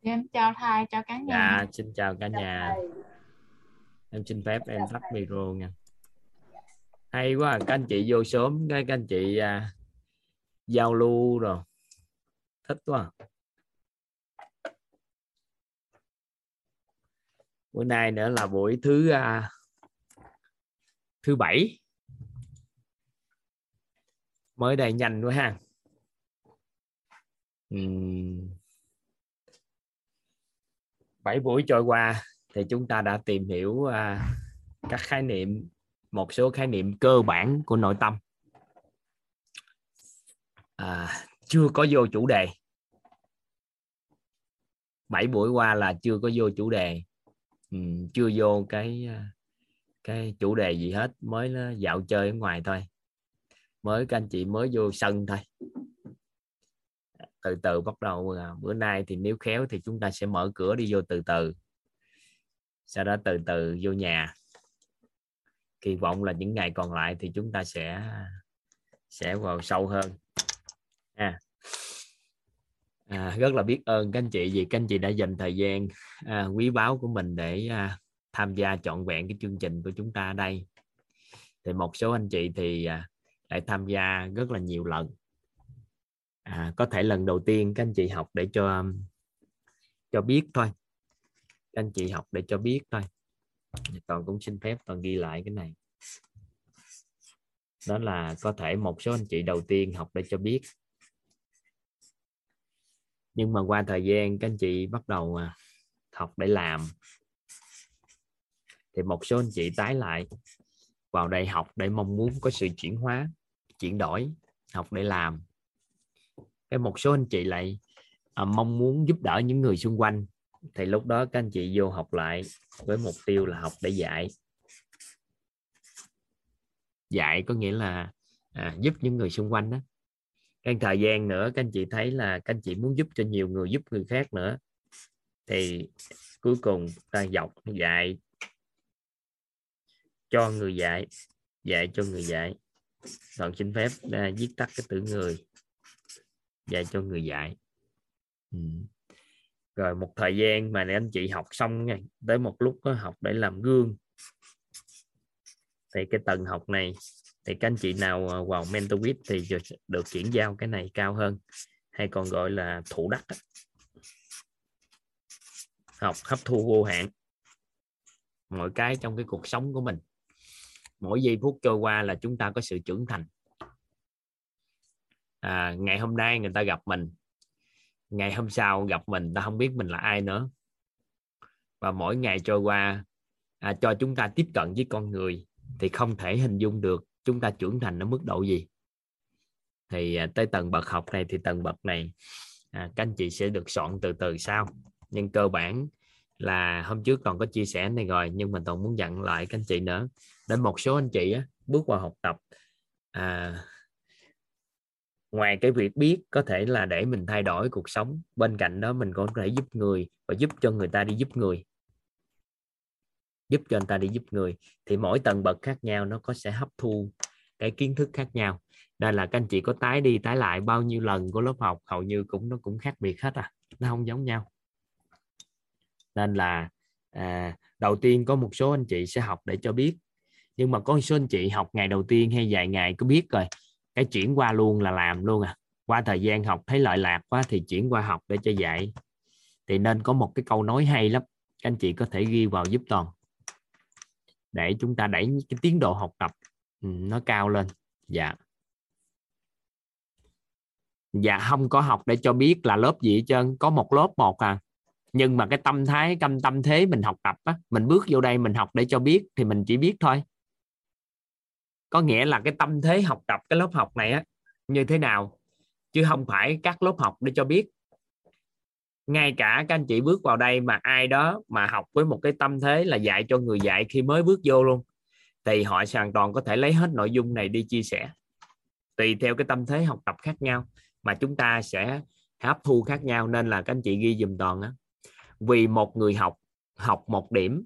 em chào thầy chào cả nhà. Dạ xin chào cả nhà. em xin phép em tắt micro nha. Hay quá các anh chị vô sớm cái các anh chị à, giao lưu rồi. Thích quá. Bữa nay nữa là buổi thứ à, thứ bảy. Mới đây nhanh quá ha. Uhm. 7 buổi trôi qua thì chúng ta đã tìm hiểu à, các khái niệm một số khái niệm cơ bản của nội tâm. À, chưa có vô chủ đề. 7 buổi qua là chưa có vô chủ đề. Ừ, chưa vô cái à, cái chủ đề gì hết. Mới nó dạo chơi ở ngoài thôi. Mới các anh chị mới vô sân thôi từ từ bắt đầu à, bữa nay thì nếu khéo thì chúng ta sẽ mở cửa đi vô từ từ. Sau đó từ từ vô nhà. Kỳ vọng là những ngày còn lại thì chúng ta sẽ sẽ vào sâu hơn. À, à, rất là biết ơn các anh chị vì các anh chị đã dành thời gian à, quý báu của mình để à, tham gia trọn vẹn cái chương trình của chúng ta đây. Thì một số anh chị thì à, lại tham gia rất là nhiều lần à, có thể lần đầu tiên các anh chị học để cho um, cho biết thôi. Các anh chị học để cho biết thôi. Toàn cũng xin phép toàn ghi lại cái này. Đó là có thể một số anh chị đầu tiên học để cho biết. Nhưng mà qua thời gian các anh chị bắt đầu à, học để làm thì một số anh chị tái lại vào đại học để mong muốn có sự chuyển hóa chuyển đổi học để làm cái một số anh chị lại à, mong muốn giúp đỡ những người xung quanh. Thì lúc đó các anh chị vô học lại với mục tiêu là học để dạy. Dạy có nghĩa là à, giúp những người xung quanh đó cái thời gian nữa các anh chị thấy là các anh chị muốn giúp cho nhiều người giúp người khác nữa. Thì cuối cùng ta dọc dạy cho người dạy dạy cho người dạy. Còn xin phép à, viết tắt cái từ người dạy cho người dạy. Ừ. rồi một thời gian mà anh chị học xong nha, tới một lúc có học để làm gương. Thì cái tầng học này, thì các anh chị nào à, vào mentor with thì được chuyển giao cái này cao hơn, hay còn gọi là thủ đắc học hấp thu vô hạn mọi cái trong cái cuộc sống của mình. Mỗi giây phút trôi qua là chúng ta có sự trưởng thành à, ngày hôm nay người ta gặp mình. Ngày hôm sau gặp mình ta không biết mình là ai nữa. Và mỗi ngày trôi qua à, cho chúng ta tiếp cận với con người thì không thể hình dung được chúng ta trưởng thành ở mức độ gì. Thì à, tới tầng bậc học này thì tầng bậc này à, các anh chị sẽ được soạn từ từ sau. Nhưng cơ bản là hôm trước còn có chia sẻ này rồi nhưng mình còn muốn dặn lại các anh chị nữa. Để một số anh chị á, bước vào học tập à, ngoài cái việc biết có thể là để mình thay đổi cuộc sống bên cạnh đó mình còn có thể giúp người và giúp cho người ta đi giúp người. Giúp cho người ta đi giúp người thì mỗi tầng bậc khác nhau nó có sẽ hấp thu cái kiến thức khác nhau. Đây là các anh chị có tái đi tái lại bao nhiêu lần của lớp học hầu như cũng nó cũng khác biệt hết à nó không giống nhau. Nên là à, đầu tiên có một số anh chị sẽ học để cho biết. Nhưng mà có một số anh chị học ngày đầu tiên hay vài ngày có biết rồi cái chuyển qua luôn là làm luôn à. Qua thời gian học thấy lợi lạc quá thì chuyển qua học để cho dạy. Thì nên có một cái câu nói hay lắm. Các anh chị có thể ghi vào giúp toàn. Để chúng ta đẩy cái tiến độ học tập ừ, nó cao lên. Dạ. Dạ không có học để cho biết là lớp gì hết trơn. Có một lớp một à. Nhưng mà cái tâm thái tâm tâm thế mình học tập á, mình bước vô đây mình học để cho biết thì mình chỉ biết thôi có nghĩa là cái tâm thế học tập cái lớp học này á, như thế nào? Chứ không phải các lớp học để cho biết. Ngay cả các anh chị bước vào đây mà ai đó mà học với một cái tâm thế là dạy cho người dạy khi mới bước vô luôn, thì họ hoàn toàn có thể lấy hết nội dung này đi chia sẻ. Tùy theo cái tâm thế học tập khác nhau mà chúng ta sẽ hấp thu khác nhau nên là các anh chị ghi dùm toàn á. Vì một người học học một điểm.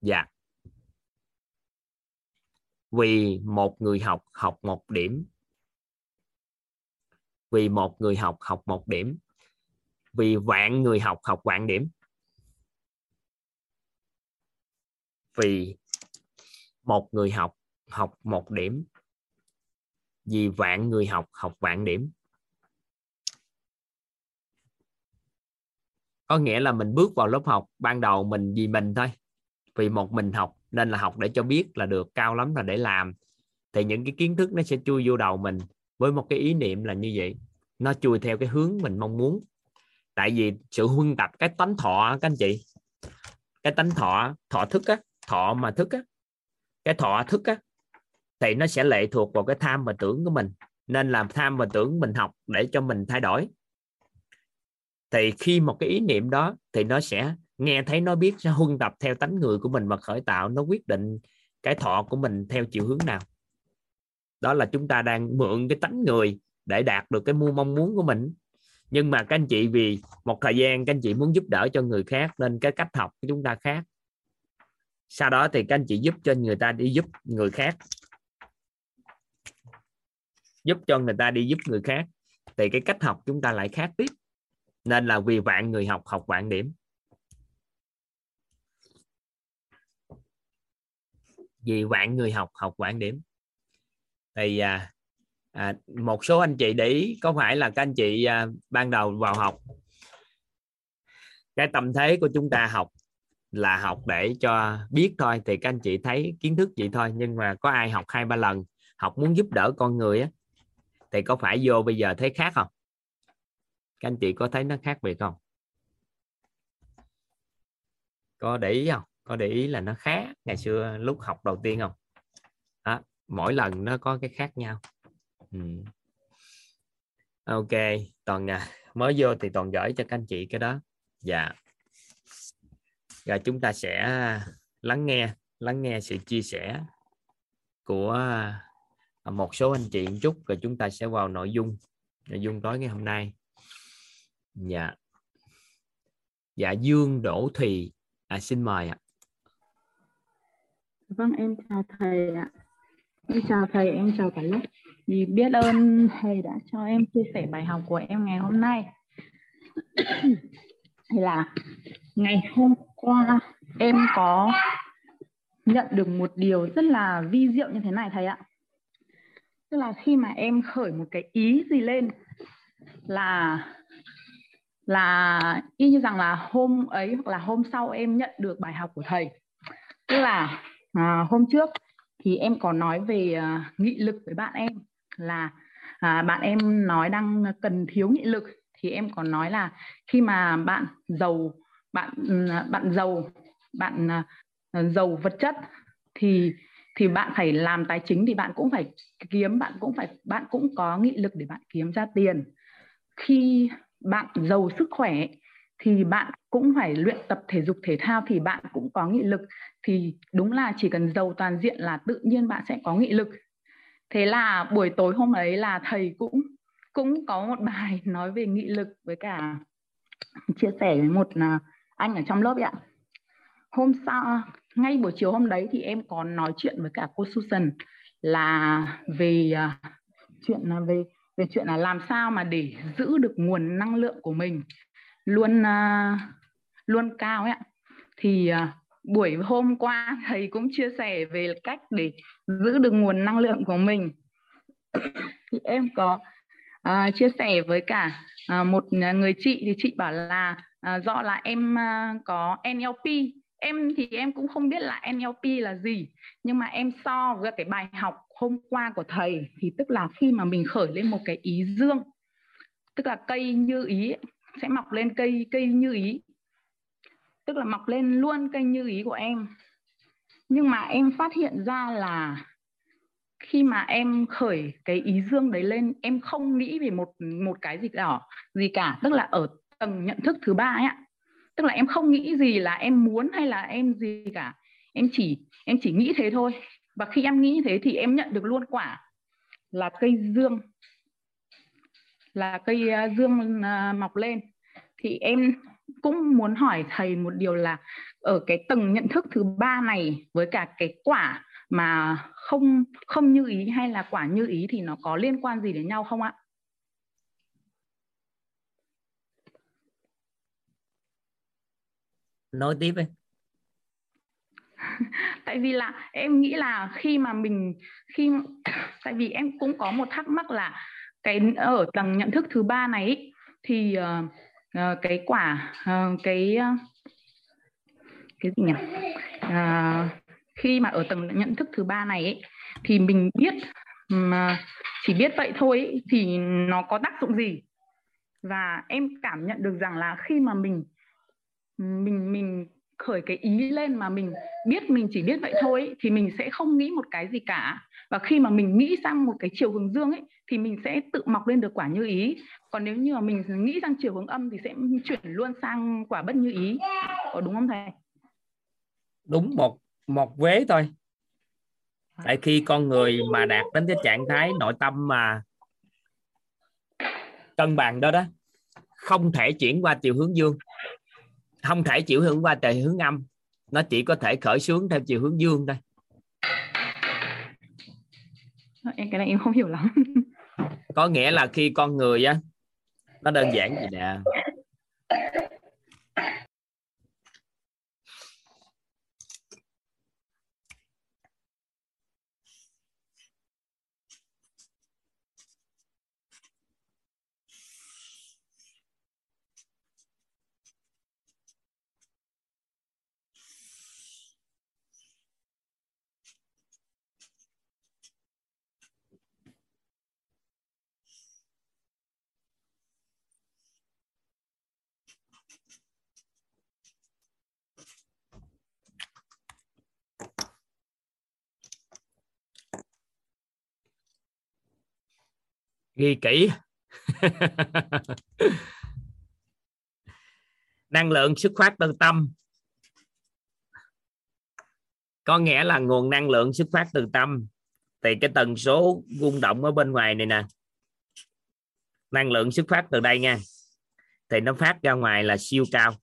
Dạ vì một người học học một điểm. Vì một người học học một điểm. Vì vạn người học học vạn điểm. Vì một người học học một điểm. Vì vạn người học học vạn điểm. Có nghĩa là mình bước vào lớp học ban đầu mình vì mình thôi. Vì một mình học nên là học để cho biết là được, cao lắm là để làm. Thì những cái kiến thức nó sẽ chui vô đầu mình với một cái ý niệm là như vậy. Nó chui theo cái hướng mình mong muốn. Tại vì sự huân tập, cái tánh thọ, các anh chị, cái tánh thọ thọ thức á, thọ mà thức á, cái thọ thức á, thì nó sẽ lệ thuộc vào cái tham và tưởng của mình. Nên làm tham và tưởng mình học để cho mình thay đổi. Thì khi một cái ý niệm đó, thì nó sẽ nghe thấy nó biết sẽ huân tập theo tánh người của mình và khởi tạo, nó quyết định cái thọ của mình theo chiều hướng nào. Đó là chúng ta đang mượn cái tánh người để đạt được cái mua mong muốn của mình. Nhưng mà các anh chị, vì một thời gian các anh chị muốn giúp đỡ cho người khác nên cái cách học của chúng ta khác. Sau đó thì các anh chị giúp cho người ta đi giúp người khác. Giúp cho người ta đi giúp người khác. Thì cái cách học chúng ta lại khác tiếp. Nên là vì vạn người học học vạn điểm. Vì vạn người học học vạn điểm. Thì à, à, một số anh chị để ý có phải là các anh chị à, ban đầu vào học cái tâm thế của chúng ta học là học để cho biết thôi thì các anh chị thấy kiến thức vậy thôi nhưng mà có ai học hai ba lần học muốn giúp đỡ con người á thì có phải vô bây giờ thấy khác không? Các anh chị có thấy nó khác biệt không? Có để ý không? Có để ý là nó khác ngày xưa lúc học đầu tiên không? Đó, mỗi lần nó có cái khác nhau. Ừ. ok toàn à, mới vô thì toàn gửi cho các anh chị cái đó. Dạ. Rồi chúng ta sẽ à, lắng nghe lắng nghe sự chia sẻ của à, một số anh chị một chút rồi chúng ta sẽ vào nội dung nội dung tối ngày hôm nay. Dạ. Dạ dương đỗ thùy à, xin mời ạ vâng em chào thầy ạ. Em chào thầy, em chào cả lớp. Vì biết ơn thầy đã cho em chia sẻ bài học của em ngày hôm nay. Thì là, ngày hôm qua em có nhận được một điều rất là vi diệu như thế này thầy ạ. Tức là khi mà em khởi một cái ý gì lên là là y như rằng là hôm ấy hoặc là hôm sau em nhận được bài học của thầy. Tức là à, hôm trước thì em có nói về à, nghị lực với bạn em là à, bạn em nói đang cần thiếu nghị lực. Thì em còn nói là khi mà bạn giàu bạn à, bạn giàu bạn à, giàu vật chất thì thì bạn phải làm tài chính thì bạn cũng phải kiếm bạn cũng phải bạn cũng có nghị lực để bạn kiếm ra tiền. Khi bạn giàu sức khỏe thì bạn cũng phải luyện tập thể dục thể thao thì bạn cũng có nghị lực. Thì đúng là chỉ cần giàu toàn diện là tự nhiên bạn sẽ có nghị lực. Thế là buổi tối hôm ấy là thầy cũng cũng có một bài nói về nghị lực với cả chia sẻ với một à, anh ở trong lớp ạ. Hôm sau ngay buổi chiều hôm đấy thì em còn nói chuyện với cả cô Susan là về uh, chuyện là về về chuyện là làm sao mà để giữ được nguồn năng lượng của mình luôn uh, luôn cao ấy ạ. Thì uh, buổi hôm qua thầy cũng chia sẻ về cách để giữ được nguồn năng lượng của mình. Thì em có uh, chia sẻ với cả uh, một người chị thì chị bảo là uh, do là em uh, có NLP em thì em cũng không biết là NLP là gì nhưng mà em so với cái bài học hôm qua của thầy thì tức là khi mà mình khởi lên một cái ý dương tức là cây như ý sẽ mọc lên cây cây như ý. Tức là mọc lên luôn cây như ý của em. Nhưng mà em phát hiện ra là khi mà em khởi cái ý dương đấy lên, em không nghĩ về một một cái gì cả gì cả. Tức là ở tầng nhận thức thứ ba ấy ạ. Tức là em không nghĩ gì là em muốn hay là em gì cả. Em chỉ em chỉ nghĩ thế thôi. Và khi em nghĩ như thế thì em nhận được luôn quả là cây dương là cây à, dương à, mọc lên thì em cũng muốn hỏi thầy một điều là ở cái tầng nhận thức thứ ba này với cả cái quả mà không không như ý hay là quả như ý thì nó có liên quan gì đến nhau không ạ? nói tiếp đi tại vì là em nghĩ là khi mà mình khi tại vì em cũng có một thắc mắc là cái ở tầng nhận thức thứ ba này ý, thì uh, cái quả uh, cái uh, cái gì nhỉ? Uh, khi mà ở tầng nhận thức thứ ba này ý, thì mình biết mà chỉ biết vậy thôi ý, thì nó có tác dụng gì? Và em cảm nhận được rằng là khi mà mình mình mình khởi cái ý lên mà mình biết mình chỉ biết vậy thôi ấy, thì mình sẽ không nghĩ một cái gì cả. Và khi mà mình nghĩ sang một cái chiều hướng dương ấy thì mình sẽ tự mọc lên được quả như ý. Còn nếu như mà mình nghĩ sang chiều hướng âm thì sẽ chuyển luôn sang quả bất như ý. Có đúng không thầy? Đúng một một vế thôi. Tại khi con người mà đạt đến cái trạng thái nội tâm mà cân bằng đó đó không thể chuyển qua chiều hướng dương không thể chịu hướng qua chiều hướng âm. Nó chỉ có thể khởi xướng theo chiều hướng dương thôi. Em cái này em không hiểu lắm. Có nghĩa là khi con người á nó đơn giản gì nè ghi kỹ. Năng lượng xuất phát từ tâm. Có nghĩa là nguồn năng lượng xuất phát từ tâm. Thì cái tần số rung động ở bên ngoài này nè. Năng lượng xuất phát từ đây nha. Thì nó phát ra ngoài là siêu cao.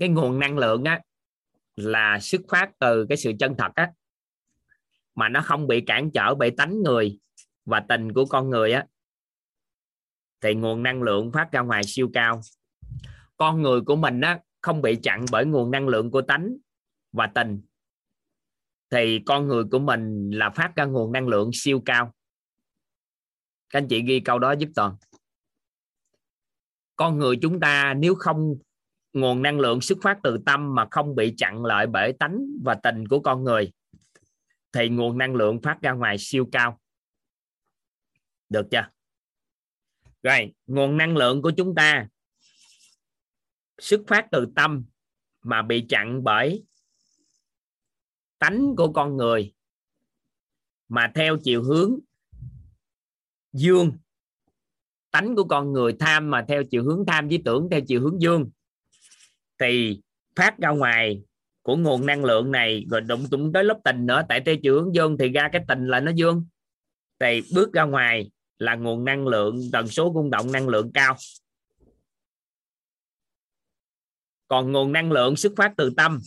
Cái nguồn năng lượng á là xuất phát từ cái sự chân thật á, mà nó không bị cản trở bởi tánh người và tình của con người á, thì nguồn năng lượng phát ra ngoài siêu cao. Con người của mình á, không bị chặn bởi nguồn năng lượng của tánh và tình, thì con người của mình là phát ra nguồn năng lượng siêu cao. Các anh chị ghi câu đó giúp toàn. Con người chúng ta nếu không nguồn năng lượng xuất phát từ tâm mà không bị chặn lại bởi tánh và tình của con người, thì nguồn năng lượng phát ra ngoài siêu cao. Được chưa? Rồi, nguồn năng lượng của chúng ta xuất phát từ tâm mà bị chặn bởi tánh của con người, mà theo chiều hướng dương. Tánh của con người tham mà theo chiều hướng tham, với tưởng theo chiều hướng dương thì phát ra ngoài của nguồn năng lượng này rồi đụng tụng tới lớp tình nữa. Tại tê trưởng dương thì ra cái tình là nó dương. Thì bước ra ngoài là nguồn năng lượng, tần số rung động năng lượng cao. Còn nguồn năng lượng xuất phát từ tâm.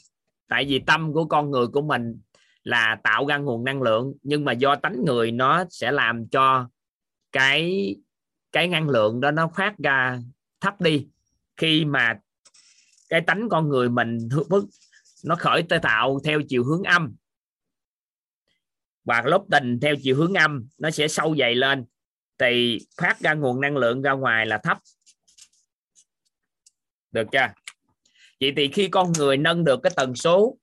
Tại vì tâm của con người của mình là tạo ra nguồn năng lượng, nhưng mà do tánh người nó sẽ làm cho cái cái năng lượng đó nó phát ra thấp đi. Khi mà cái tánh con người mình nó khởi tới tạo theo chiều hướng âm. Và lớp tình theo chiều hướng âm, nó sẽ sâu dày lên, thì phát ra nguồn năng lượng ra ngoài là thấp. Được chưa? Vậy thì khi con người nâng được cái tần số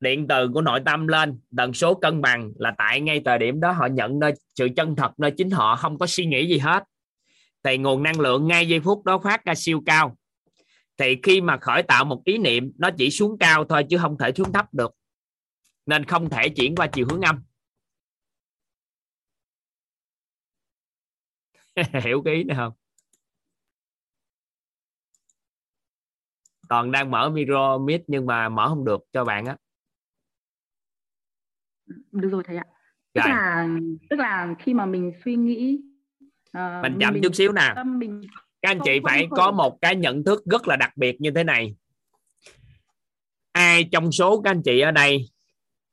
điện từ của nội tâm lên, tần số cân bằng là tại ngay thời điểm đó họ nhận nơi, sự chân thật nơi chính họ, không có suy nghĩ gì hết. Thì nguồn năng lượng ngay giây phút đó phát ra siêu cao thì khi mà khởi tạo một ý niệm nó chỉ xuống cao thôi chứ không thể xuống thấp được. Nên không thể chuyển qua chiều hướng âm. Hiểu cái ý này không? Toàn đang mở micro mic nhưng mà mở không được cho bạn á. Được rồi thầy ạ. Tức rồi. là tức là khi mà mình suy nghĩ uh, mình chậm mình, chút xíu nè. mình các anh chị phải có một cái nhận thức rất là đặc biệt như thế này. Ai trong số các anh chị ở đây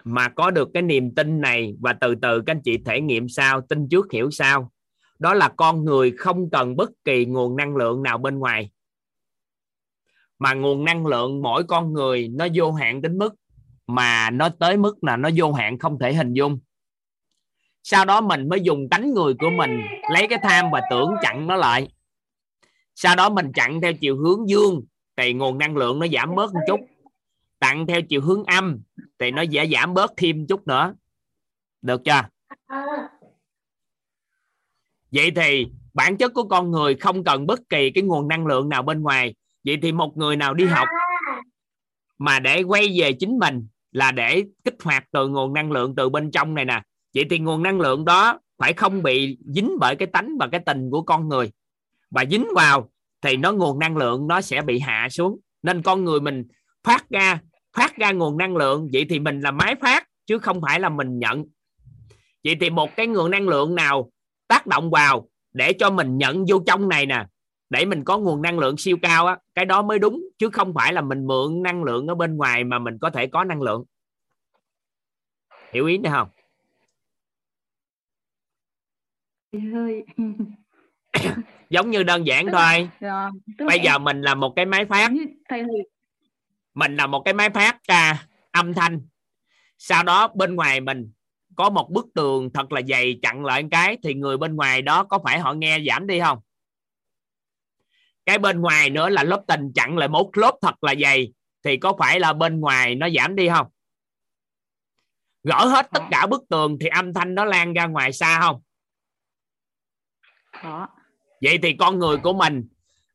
mà có được cái niềm tin này và từ từ các anh chị thể nghiệm sao tin trước hiểu sao? Đó là con người không cần bất kỳ nguồn năng lượng nào bên ngoài. Mà nguồn năng lượng mỗi con người nó vô hạn đến mức mà nó tới mức là nó vô hạn không thể hình dung. Sau đó mình mới dùng tánh người của mình lấy cái tham và tưởng chặn nó lại sau đó mình chặn theo chiều hướng dương thì nguồn năng lượng nó giảm bớt một chút. Tặng theo chiều hướng âm thì nó sẽ giảm bớt thêm chút nữa. Được chưa? Vậy thì bản chất của con người không cần bất kỳ cái nguồn năng lượng nào bên ngoài. Vậy thì một người nào đi học mà để quay về chính mình là để kích hoạt từ nguồn năng lượng từ bên trong này nè. Vậy thì nguồn năng lượng đó phải không bị dính bởi cái tánh và cái tình của con người và dính vào thì nó nguồn năng lượng nó sẽ bị hạ xuống. Nên con người mình phát ra phát ra nguồn năng lượng vậy thì mình là máy phát chứ không phải là mình nhận. Vậy thì một cái nguồn năng lượng nào tác động vào để cho mình nhận vô trong này nè để mình có nguồn năng lượng siêu cao á cái đó mới đúng chứ không phải là mình mượn năng lượng ở bên ngoài mà mình có thể có năng lượng. Hiểu ý nữa không? Hơi giống như đơn giản thôi. Rồi, tức là bây em- giờ mình là một cái máy phát. Hơi mình là một cái máy phát ra âm thanh. Sau đó bên ngoài mình có một bức tường thật là dày chặn lại cái thì người bên ngoài đó có phải họ nghe giảm đi không? Cái bên ngoài nữa là lớp tình chặn lại một lớp thật là dày thì có phải là bên ngoài nó giảm đi không? Gỡ hết tất cả bức tường thì âm thanh nó lan ra ngoài xa không vậy thì con người của mình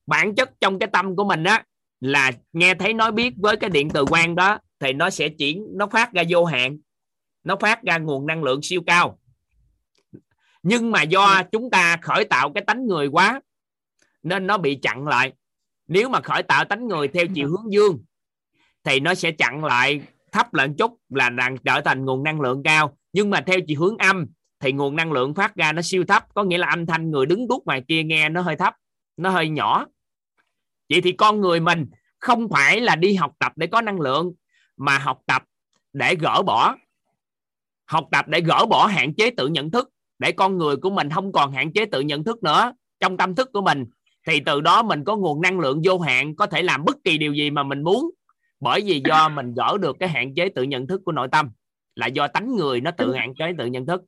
bản chất trong cái tâm của mình á là nghe thấy nói biết với cái điện từ quang đó thì nó sẽ chuyển nó phát ra vô hạn nó phát ra nguồn năng lượng siêu cao. Nhưng mà do chúng ta khởi tạo cái tánh người quá nên nó bị chặn lại. Nếu mà khởi tạo tánh người theo chiều hướng dương thì nó sẽ chặn lại thấp lại một chút là đang trở thành nguồn năng lượng cao. Nhưng mà theo chiều hướng âm thì nguồn năng lượng phát ra nó siêu thấp có nghĩa là âm thanh người đứng đút ngoài kia nghe nó hơi thấp nó hơi nhỏ. Vậy thì con người mình không phải là đi học tập để có năng lượng mà học tập để gỡ bỏ. Học tập để gỡ bỏ hạn chế tự nhận thức để con người của mình không còn hạn chế tự nhận thức nữa trong tâm thức của mình. Thì từ đó mình có nguồn năng lượng vô hạn có thể làm bất kỳ điều gì mà mình muốn bởi vì do mình gỡ được cái hạn chế tự nhận thức của nội tâm là do tánh người nó tự hạn chế tự nhận thức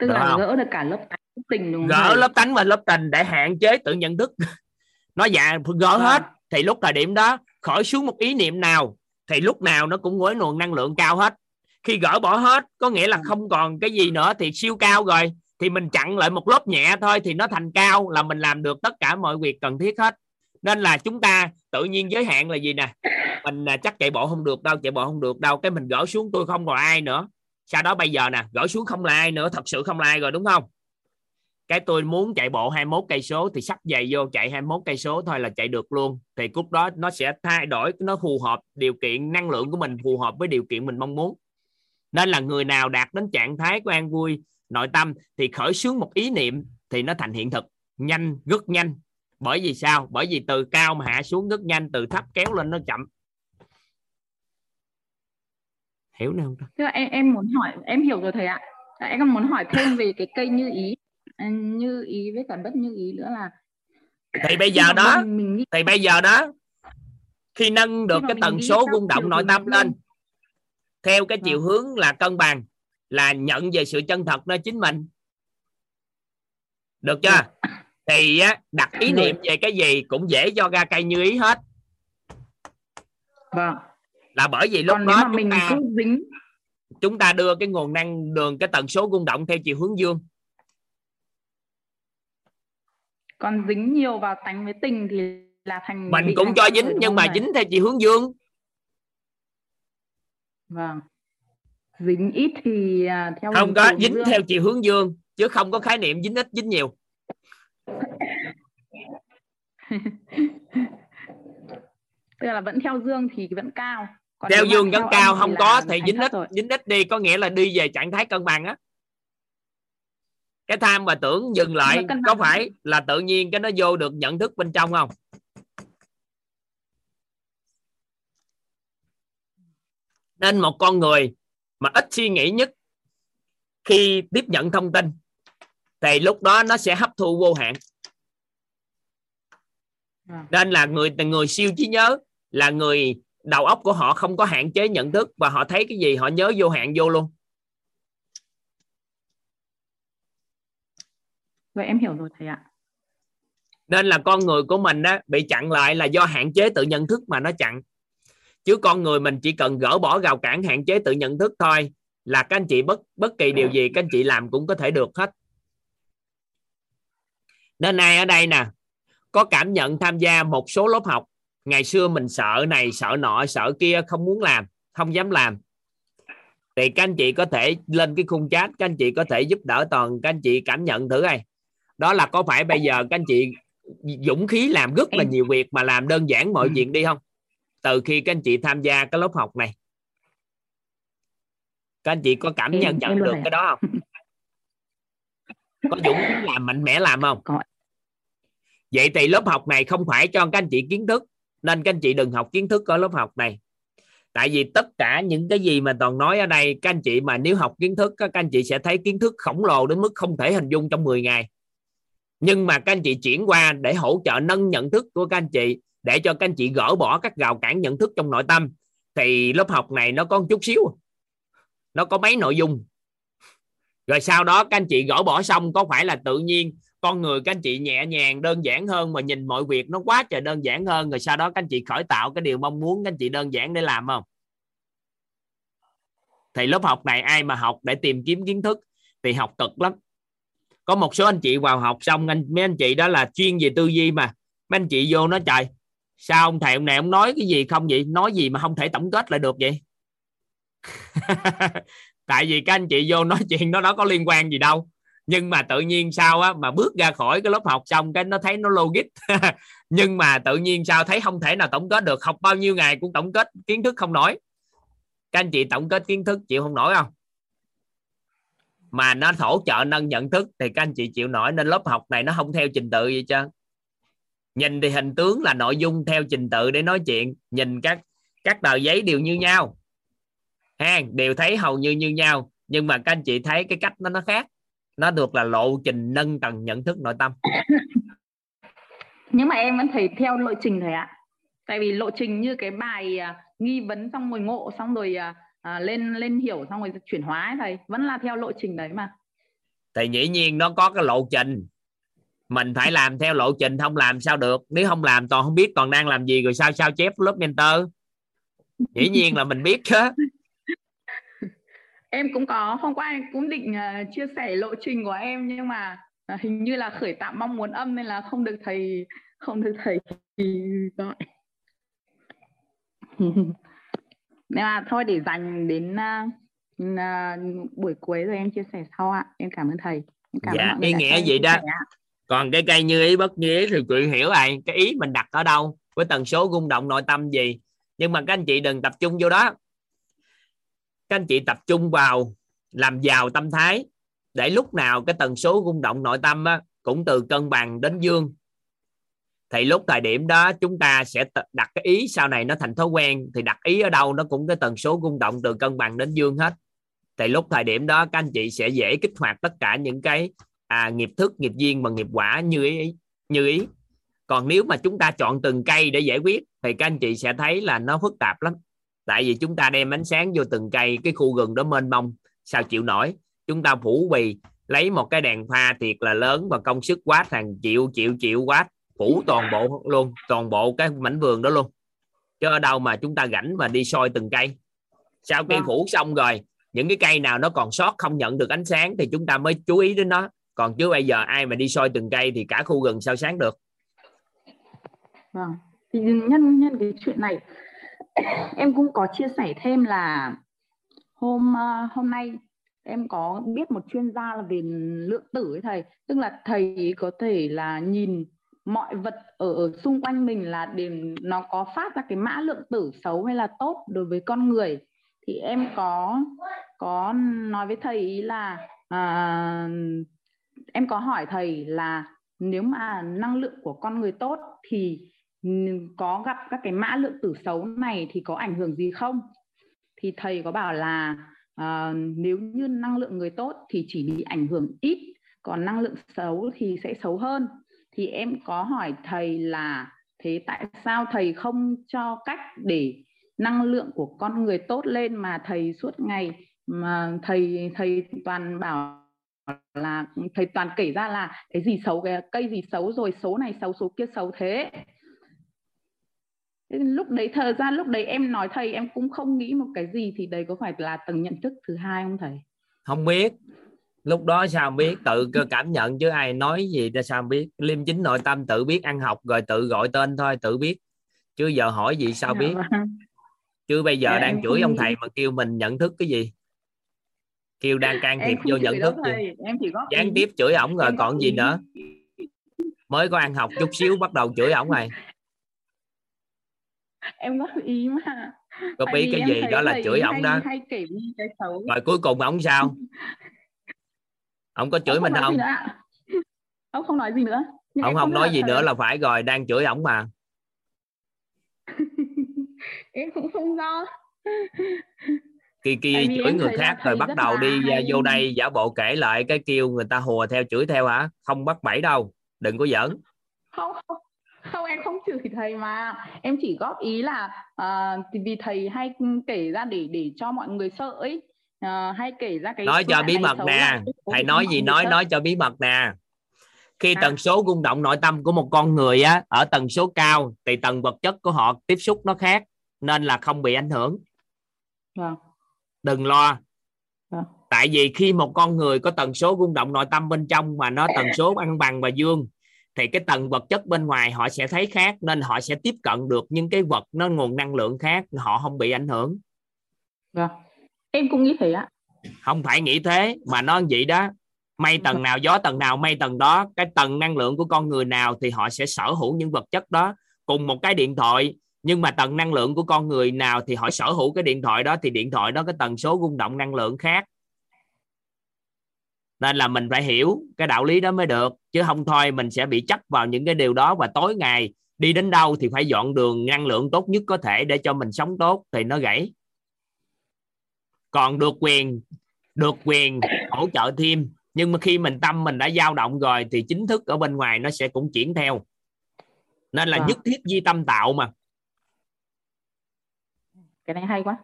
tức Được là không? gỡ được cả lớp tánh tình đúng gỡ thầy? lớp tánh và lớp tình để hạn chế tự nhận thức nó dạ gỡ Vâng. hết thì lúc thời điểm đó khỏi xuống một ý niệm nào thì lúc nào nó cũng với nguồn năng lượng cao hết khi gỡ bỏ hết có nghĩa là Vâng. không còn cái gì nữa thì siêu cao rồi thì mình chặn lại một lớp nhẹ thôi thì nó thành cao là mình làm được tất cả mọi việc cần thiết hết nên là chúng ta tự nhiên giới hạn là gì nè mình à, chắc chạy bộ không được đâu chạy bộ không được đâu cái mình gỡ xuống tôi không còn ai nữa sau đó bây giờ nè, gỡ xuống không là ai nữa, thật sự không là ai rồi, đúng không? Cái tôi muốn chạy bộ 21 cây số thì sắp giày vô chạy 21 cây số thôi là chạy được luôn. Thì lúc đó nó sẽ thay đổi, nó phù hợp điều kiện, năng lượng của mình phù hợp với điều kiện mình mong muốn. Nên là người nào đạt đến trạng thái của an vui, nội tâm thì khởi xướng một ý niệm thì nó thành hiện thực. Nhanh, rất nhanh. Bởi vì sao? Bởi vì từ cao mà hạ xuống rất nhanh, từ thấp kéo lên nó chậm hiểu nữa không ta? tức là em em muốn hỏi em hiểu rồi thầy ạ. À, em còn muốn hỏi thêm về cái cây như ý. À, như ý với cả bất như ý nữa là thì bây giờ đó mình, mình thì bây giờ đó khi nâng được cái mình tần số rung động nội tâm lên dương. theo cái chiều Vâng. hướng là cân bằng là nhận về sự chân thật nơi chính mình. Được chưa? Thì á, đặt ý niệm về cái gì cũng dễ cho ra cây như ý hết. Vâng là bởi vì lúc còn đó chúng mình ta cứ dính chúng ta đưa cái nguồn năng đường cái tần số rung động theo chiều hướng dương. Còn dính nhiều vào tánh với tình thì là thành mình cũng cho dính rồi, nhưng mà thầy? dính theo chiều hướng dương. Vâng. Dính ít thì à, theo không có dính dương. theo chiều hướng dương chứ không có khái niệm dính ít dính nhiều. Tức là vẫn theo dương thì vẫn cao còn mà dương vẫn theo cao không có thì dính ít rồi. dính ít đi có nghĩa là đi về trạng thái cân bằng á. Cái tham và tưởng dừng lại có phải là tự nhiên cái nó vô được nhận thức bên trong không? Nên một con người mà ít suy nghĩ nhất khi tiếp nhận thông tin thì lúc đó nó sẽ hấp thu vô hạn. Nên là người người siêu trí nhớ là người đầu óc của họ không có hạn chế nhận thức và họ thấy cái gì họ nhớ vô hạn vô luôn. Vậy em hiểu rồi thầy ạ. Nên là con người của mình đó bị chặn lại là do hạn chế tự nhận thức mà nó chặn. Chứ con người mình chỉ cần gỡ bỏ rào cản hạn chế tự nhận thức thôi là các anh chị bất bất kỳ điều gì các anh chị làm cũng có thể được hết. Nên ai ở đây nè có cảm nhận tham gia một số lớp học ngày xưa mình sợ này sợ nọ sợ kia không muốn làm không dám làm. Thì các anh chị có thể lên cái khung chat các anh chị có thể giúp đỡ toàn các anh chị cảm nhận thử này đó là có phải bây giờ các anh chị dũng khí làm rất là nhiều việc mà làm đơn giản mọi Ừ. chuyện đi không? Từ khi các anh chị tham gia cái lớp học này. Các anh chị có cảm nhận nhận được cái đó không? Có dũng khí làm mạnh mẽ làm không? Vậy thì lớp học này không phải cho các anh chị kiến thức nên các anh chị đừng học kiến thức ở lớp học này. Tại vì tất cả những cái gì mà toàn nói ở đây, các anh chị mà nếu học kiến thức các anh chị sẽ thấy kiến thức khổng lồ đến mức không thể hình dung trong 10 ngày. Nhưng mà các anh chị chuyển qua để hỗ trợ nâng nhận thức của các anh chị, để cho các anh chị gỡ bỏ các rào cản nhận thức trong nội tâm, thì lớp học này nó có một chút xíu. Nó có mấy nội dung. Rồi sau đó các anh chị gỡ bỏ xong, có phải là tự nhiên con người các anh chị nhẹ nhàng, đơn giản hơn mà nhìn mọi việc nó quá trời đơn giản hơn. Rồi sau đó các anh chị khởi tạo cái điều mong muốn các anh chị đơn giản để làm không? Thì lớp học này ai mà học để tìm kiếm kiến thức thì học cực lắm. Có một số anh chị vào học xong, anh, mấy anh chị đó là chuyên về tư duy mà. Mấy anh chị vô nói trời, sao ông thầy ông này ông nói cái gì không vậy? Nói gì mà không thể tổng kết lại được vậy? Tại vì các anh chị vô nói chuyện nó đó có liên quan gì đâu nhưng mà tự nhiên sao á, mà bước ra khỏi cái lớp học xong cái nó thấy nó logic. Nhưng mà tự nhiên sao thấy không thể nào tổng kết được, học bao nhiêu ngày cũng tổng kết kiến thức không nổi. Các anh chị tổng kết kiến thức chịu không nổi không? Mà nó hỗ trợ nâng nhận thức thì các anh chị chịu nổi, nên lớp học này nó không theo trình tự gì chứ nhìn thì hình tướng là nội dung theo trình tự để nói chuyện, nhìn các các tờ giấy đều như nhau. Ha đều thấy hầu như như nhau. Nhưng mà các anh chị thấy cái cách nó nó khác nó được là lộ trình nâng tầng nhận thức nội tâm. Nhưng mà em vẫn thấy theo lộ trình thầy ạ. Tại vì lộ trình như cái bài à, nghi vấn xong rồi ngộ xong rồi à, à, lên lên hiểu xong rồi chuyển hóa ấy thầy. Vẫn là theo lộ trình đấy mà. Thì dĩ nhiên nó có cái lộ trình. Mình phải làm theo lộ trình không làm sao được. Nếu không làm toàn không biết toàn đang làm gì rồi sao sao chép lớp mentor? Dĩ nhiên là mình biết chứ em cũng có hôm qua em cũng định à, chia sẻ lộ trình của em nhưng mà à, hình như là khởi tạo mong muốn âm nên là không được thầy không được thầy gọi. Nên là thôi để dành đến à, buổi cuối rồi em chia sẻ sau ạ. Em cảm ơn thầy. Em cảm Dạ, ý nghĩa vậy đó. còn cái cây như ý bất như ý thì chị hiểu rồi cái ý mình đặt ở đâu với tần số rung động nội tâm gì. Nhưng mà các anh chị đừng tập trung vô đó các anh chị tập trung vào làm giàu tâm thái để lúc nào cái tần số rung động nội tâm á, cũng từ cân bằng đến dương. Thì lúc thời điểm đó chúng ta sẽ đặt cái ý sau này nó thành thói quen thì đặt ý ở đâu nó cũng cái tần số rung động từ cân bằng đến dương hết. Thì lúc thời điểm đó các anh chị sẽ dễ kích hoạt tất cả những cái à, nghiệp thức nghiệp duyên và nghiệp quả như ý như ý. Còn nếu mà chúng ta chọn từng cây để giải quyết thì các anh chị sẽ thấy là nó phức tạp lắm tại vì chúng ta đem ánh sáng vô từng cây cái khu rừng đó mênh mông sao chịu nổi? Chúng ta phủ bì lấy một cái đèn pha thiệt là lớn và công suất watt hàng triệu triệu triệu watt phủ toàn bộ luôn toàn bộ cái mảnh vườn đó luôn. Chứ ở đâu mà chúng ta rảnh và đi soi từng cây? Sau khi Vâng. phủ xong rồi những cái cây nào nó còn sót không nhận được ánh sáng thì chúng ta mới chú ý đến nó. Còn chứ bây giờ ai mà đi soi từng cây thì cả khu rừng sao sáng được? Vâng. Thì nhân nhân cái chuyện này em cũng có chia sẻ thêm là hôm ờ, hôm nay em có biết một chuyên gia là về lượng tử ấy thầy, tức là thầy có thể là nhìn mọi vật ở, ở xung quanh mình là để nó có phát ra cái mã lượng tử xấu hay là tốt đối với con người. Thì em có có nói với thầy ý là à, em có hỏi thầy là nếu mà năng lượng của con người tốt thì có gặp các cái mã lượng tử xấu này thì có ảnh hưởng gì không? Thì thầy có bảo là uh, nếu như năng lượng người tốt thì chỉ bị ảnh hưởng ít còn năng lượng xấu thì sẽ xấu hơn. Thì em có hỏi thầy là thế tại sao thầy không cho cách để năng lượng của con người tốt lên mà thầy suốt ngày mà thầy thầy toàn bảo là thầy toàn kể ra là cái gì xấu cái cây gì xấu rồi số này xấu số kia xấu thế? Lúc đấy thời gian lúc đấy em nói thầy em cũng không nghĩ một cái gì thì đấy có phải là tầng nhận thức thứ hai không thầy? Không biết. Lúc đó sao biết? Tự cảm nhận chứ ai nói gì ra sao biết. Liêm chính nội tâm tự biết ăn học rồi tự gọi tên thôi tự biết. Chứ giờ hỏi gì sao biết? Dạ vâng. chứ bây giờ dạ, đang chửi ông thầy mà kêu mình nhận thức cái gì? Kêu đang can thiệp vô nhận thức thầy. em chỉ có gián tiếp chửi ổng rồi còn gì nữa? Mới có ăn học chút xíu bắt đầu chửi ổng rồi em góp ý mà. Góp ý cái gì? đó là chửi ổng đó. hay kể cái xấu. Rồi cuối cùng ổng sao? Ông có chửi ông mình không? ông không nói gì nữa. Nhưng ông không nói gì nữa là phải rồi đang chửi ổng mà. Em cũng không do khi kia chửi người khác rồi bắt đầu đi hay. vô đây giả bộ kể lại cái kêu người ta hùa theo chửi theo hả? Không bắt bẫy đâu. Đừng có giỡn. Không không em không chửi thầy mà. Em chỉ góp ý là uh, vì thầy hay kể ra để để cho mọi người sợ ấy. Uh, hay kể ra cái nói cho bí mật nè. thầy nói gì nói nói cho bí mật nè. Khi à. tần số rung động nội tâm của một con người á ở tần số cao thì tầng vật chất của họ tiếp xúc nó khác nên là không bị ảnh hưởng. À. đừng lo. À. tại vì khi một con người có tần số rung động nội tâm bên trong mà nó tần số ăn bằng và dương thì cái tầng vật chất bên ngoài họ sẽ thấy khác nên họ sẽ tiếp cận được những cái vật nó nguồn năng lượng khác họ không bị ảnh hưởng. Vâng em cũng nghĩ thế ạ. Không phải nghĩ thế mà nó vậy đó. Mây tầng nào gió tầng nào mây tầng đó cái tầng năng lượng của con người nào thì họ sẽ sở hữu những vật chất đó cùng một cái điện thoại. Nhưng mà tầng năng lượng của con người nào thì họ sở hữu cái điện thoại đó thì điện thoại đó cái tần số rung động năng lượng khác nên là mình phải hiểu cái đạo lý đó mới được. Chứ không thôi mình sẽ bị chấp vào những cái điều đó và tối ngày đi đến đâu thì phải dọn đường năng lượng tốt nhất có thể để cho mình sống tốt thì nó gãy. Còn được quyền được quyền hỗ trợ thêm. Nhưng mà khi mình tâm mình đã dao động rồi thì chính thức ở bên ngoài nó sẽ cũng chuyển theo. Nên là à. nhất thiết di tâm tạo mà. Cái này hay quá.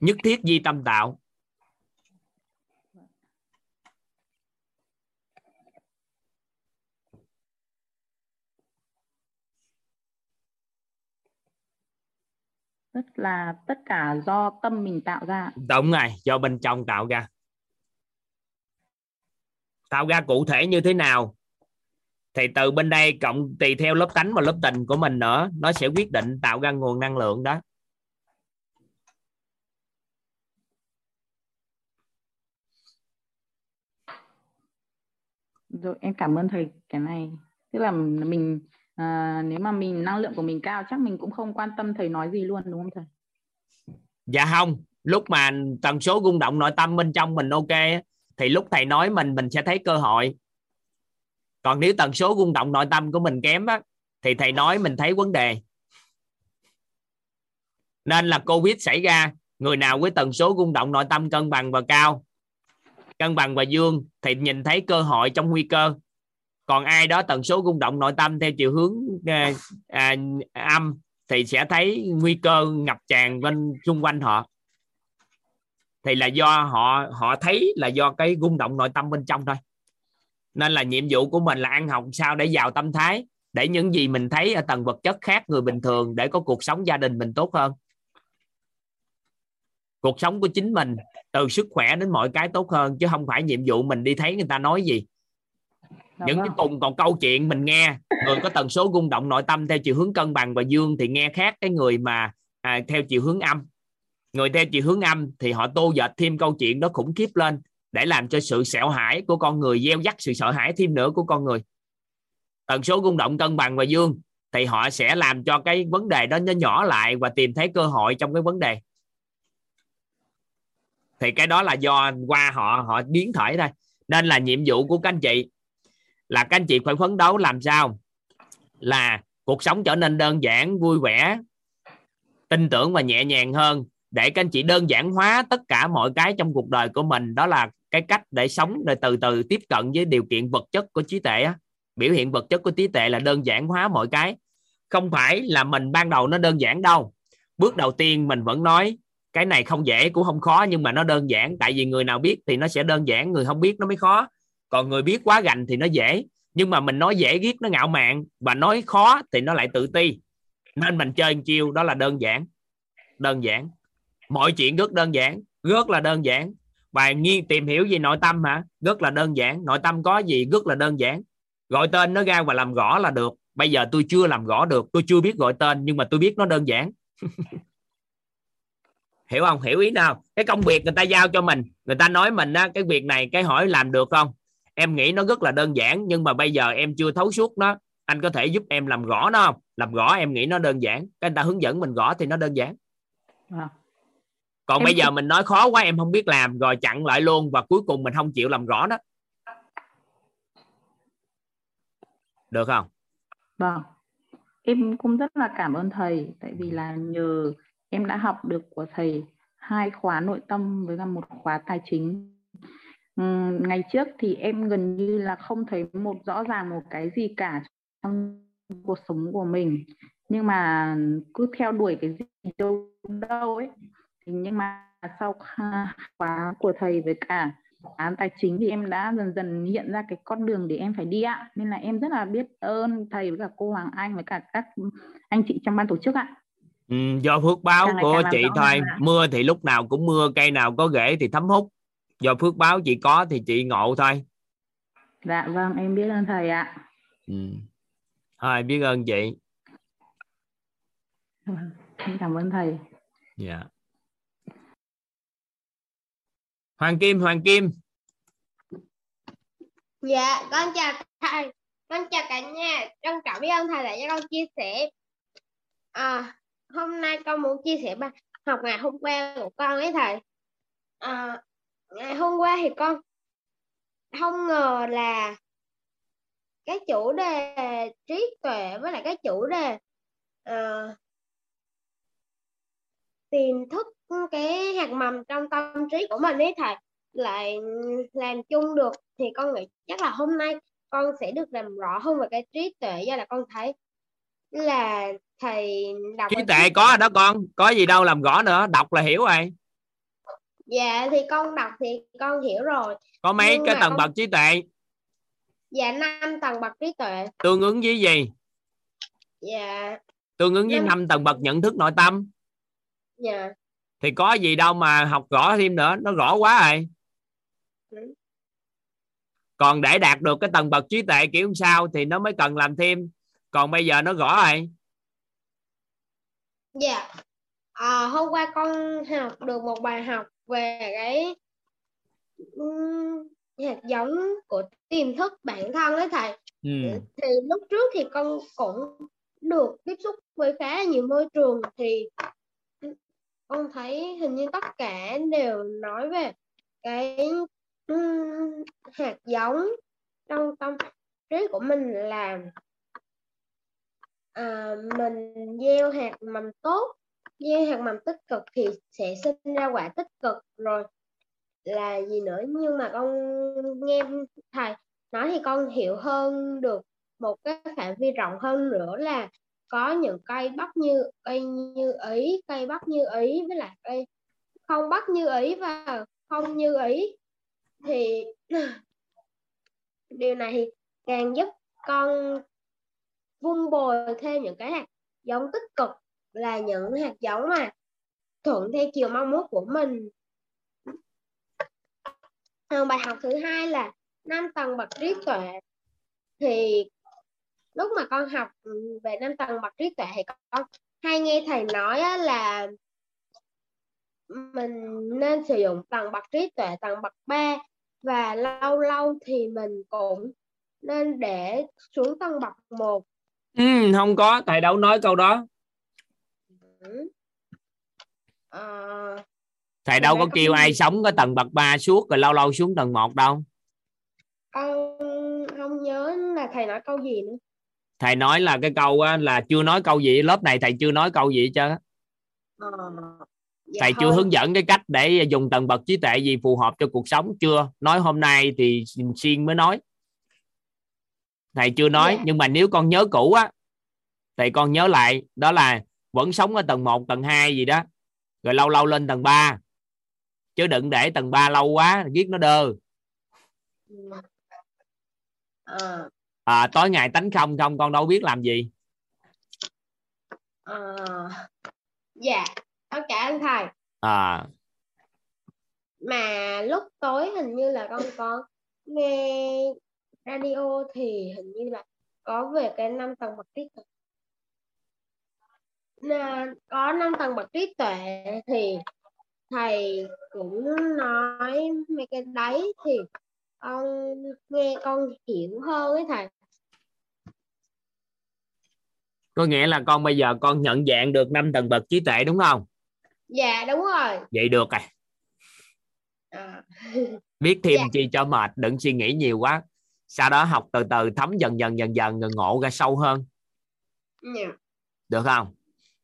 Nhất thiết di tâm tạo tức là tất cả do tâm mình tạo ra đúng rồi do bên trong tạo ra. Tạo ra cụ thể như thế nào? Thì từ bên đây cộng tùy theo lớp tánh và lớp tình của mình nữa nó sẽ quyết định tạo ra nguồn năng lượng đó. Rồi em cảm ơn thầy cái này. Tức là mình à, nếu mà mình năng lượng của mình cao chắc mình cũng không quan tâm thầy nói gì luôn đúng không thầy? Dạ không lúc mà tần số rung động nội tâm bên trong mình ok thì lúc thầy nói mình mình sẽ thấy cơ hội. Còn nếu tần số rung động nội tâm của mình kém á thì thầy nói mình thấy vấn đề. Nên là covid xảy ra người nào với tần số rung động nội tâm cân bằng và cao cân bằng và dương thì nhìn thấy cơ hội trong nguy cơ còn ai đó tần số rung động nội tâm theo chiều hướng à, à, âm thì sẽ thấy nguy cơ ngập tràn bên xung quanh họ. Thì là do họ họ thấy là do cái rung động nội tâm bên trong thôi. Nên là nhiệm vụ của mình là ăn học sao để vào tâm thái để những gì mình thấy ở tầng vật chất khác người bình thường để có cuộc sống gia đình mình tốt hơn. Cuộc sống của chính mình từ sức khỏe đến mọi cái tốt hơn chứ không phải nhiệm vụ mình đi thấy người ta nói gì. Những cái cùng còn câu chuyện mình nghe người có tần số rung động nội tâm theo chiều hướng cân bằng và dương thì nghe khác cái người mà à, theo chiều hướng âm. Người theo chiều hướng âm thì họ tô dệt thêm câu chuyện đó khủng khiếp lên để làm cho sự sợ hãi của con người gieo dắt sự sợ hãi thêm nữa của con người. Tần số rung động cân bằng và dương thì họ sẽ làm cho cái vấn đề đó nó nhỏ lại và tìm thấy cơ hội trong cái vấn đề. Thì cái đó là do qua họ họ biến thể thôi. Nên là nhiệm vụ của các anh chị là các anh chị phải phấn đấu làm sao? Là cuộc sống trở nên đơn giản, vui vẻ, tin tưởng và nhẹ nhàng hơn để các anh chị đơn giản hóa tất cả mọi cái trong cuộc đời của mình. Đó là cái cách để sống, để từ từ tiếp cận với điều kiện vật chất của trí tuệ biểu hiện vật chất của trí tuệ là đơn giản hóa mọi cái. Không phải là mình ban đầu nó đơn giản đâu. Bước đầu tiên mình vẫn nói, cái này không dễ cũng không khó nhưng mà nó đơn giản. Tại vì người nào biết thì nó sẽ đơn giản, người không biết nó mới khó còn người biết quá gành thì nó dễ nhưng mà mình nói dễ giết nó ngạo mạn và nói khó thì nó lại tự ti. Nên mình chơi chiêu đó là đơn giản. Đơn giản. Mọi chuyện rất đơn giản rất là đơn giản. Và nghi tìm hiểu về nội tâm hả? Rất là đơn giản. Nội tâm có gì rất là đơn giản. Gọi tên nó ra và làm rõ là được. Bây giờ tôi chưa làm rõ được. Tôi chưa biết gọi tên nhưng mà tôi biết nó đơn giản. Hiểu không? Hiểu ý nào? Cái công việc người ta giao cho mình. Người ta nói mình á, cái việc này cái hỏi làm được không? Em nghĩ nó rất là đơn giản nhưng mà bây giờ em chưa thấu suốt nó. Anh có thể giúp em làm rõ nó không? Làm rõ em nghĩ nó đơn giản. Cái người ta hướng dẫn mình rõ thì nó đơn giản. Vâng. còn Em bây giờ mình nói khó quá em không biết làm rồi chặn lại luôn và cuối cùng mình không chịu làm rõ đó được không? Vâng, em cũng rất là cảm ơn thầy tại vì là nhờ em đã học được của thầy hai khóa nội tâm với cả một khóa tài chính. Ừm, ngày trước thì em gần như là không thấy một rõ ràng một cái gì cả trong cuộc sống của mình. Nhưng mà cứ theo đuổi cái gì đâu đâu ấy. Thì nhưng mà sau khóa của thầy với cả án tài chính thì em đã dần dần hiện ra cái con đường để em phải đi ạ. Nên là em rất là biết ơn thầy với cả cô Hoàng Anh với cả các anh chị trong ban tổ chức ạ. Ừ, do phước báo của chị thôi. mưa thì lúc nào cũng mưa cây nào có rễ thì thấm hút do phước báo chị có thì chị ngộ thôi dạ vâng em biết ơn thầy ạ ừ. thôi biết ơn chị Vâng, em cảm ơn thầy dạ Hoàng Kim Hoàng Kim Dạ, con chào thầy, con chào cả nhà. Trân trọng biết ơn thầy đã cho con chia sẻ. À, hôm nay con muốn chia sẻ bài học ngày hôm qua của con ấy thầy. À, ngày hôm qua thì con không ngờ là cái chủ đề trí tuệ với lại cái chủ đề ờ, tiềm thức cái hạt mầm trong tâm trí của mình ấy thầy lại làm chung được. Thì con nghĩ chắc là hôm nay con sẽ được làm rõ hơn về cái trí tuệ do là con thấy là thầy đọc trí tuệ có rồi đó con có gì đâu làm rõ nữa đọc là hiểu rồi dạ thì con đọc thì con hiểu rồi. Có mấy Nhưng cái tầng con- bậc trí tuệ? Dạ năm tầng bậc trí tuệ. Tương ứng với gì? Dạ. Tương ứng với Năm- năm tầng bậc nhận thức nội tâm. Dạ. Thì có gì đâu mà học rõ thêm nữa nó rõ quá rồi. Ừ. còn để đạt được cái tầng bậc trí tuệ kiểu sao thì nó mới cần làm thêm. Còn bây giờ nó rõ rồi. Dạ. À, hôm qua con học được một bài học về cái hạt giống của tiềm thức bản thân đấy thầy ừ. thì lúc trước thì con cũng được tiếp xúc với khá là nhiều môi trường thì con thấy hình như tất cả đều nói về cái hạt giống trong tâm trí của mình là à, mình gieo hạt mầm tốt gieo hạt mầm tích cực thì sẽ sinh ra quả tích cực. Rồi là gì nữa? Nhưng mà con nghe thầy nói thì con hiểu hơn được một cái phạm vi rộng hơn nữa là có những cây bắp như, cây như ý, cây bắp như ý với lại cây không bắp như ý và không như ý. Thì điều này thì càng giúp con vun bồi thêm những cái hạt giống tích cực là những hạt giống mà thuận theo chiều mong muốn của mình. Bài học thứ hai là năm tầng bậc trí tuệ. Thì lúc mà con học về năm tầng bậc trí tuệ thì con hay nghe thầy nói là mình nên sử dụng tầng bậc trí tuệ, tầng bậc 3 và lâu lâu thì mình cũng nên để xuống tầng bậc 1 ừ không có, thầy đâu nói câu đó. Ờ, thầy đâu có kêu ai sống cái tầng bậc 3 suốt rồi lâu lâu xuống tầng 1 đâu. Con không nhớ là thầy nói câu gì nữa. Thầy nói là cái câu á, là chưa nói câu gì lớp này thầy chưa nói câu gì á. Ờ, Dạ thầy chưa hướng dẫn cái cách để dùng tầng bậc trí tuệ gì phù hợp cho cuộc sống chưa? Nói hôm nay thì xuyên mới nói. Thầy chưa nói Dạ. nhưng mà nếu con nhớ cũ á thì con nhớ lại đó là vẫn sống ở tầng 1, tầng 2 gì đó. Rồi lâu lâu lên tầng 3 chứ đừng để tầng 3 lâu quá giết nó đơ. Ờ, à, tối ngày tánh không không con đâu biết làm gì. Ờ, dạ con cảm ơn thầy. À. Mà lúc tối hình như là con có nghe radio thì hình như là có về cái năm tầng trí tuệ Nà, có năm tầng bậc trí tuệ thì thầy cũng nói mấy cái đấy thì con nghe con hiểu hơn ấy thầy. Có nghĩa là con bây giờ con nhận dạng được năm tầng bậc trí tuệ đúng không? Dạ đúng rồi. Vậy được rồi. À, biết thêm Dạ. chi cho mệt đừng suy nghĩ nhiều quá. Sau đó học từ từ thấm dần dần dần dần rồi ngộ ra sâu hơn. Dạ. được không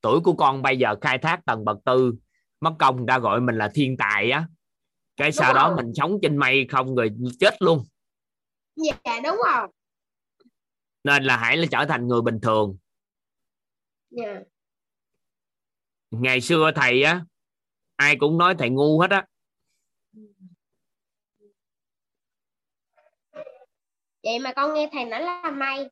tuổi của con bây giờ khai thác tầng bậc tư. Mất công người ta gọi mình là thiên tài á. Cái sau đó rồi. mình sống trên mây không rồi chết luôn. Dạ đúng rồi. Nên là hãy là trở thành người bình thường. Dạ. Ngày xưa thầy á ai cũng nói thầy ngu hết á. Vậy mà con nghe thầy nói là may.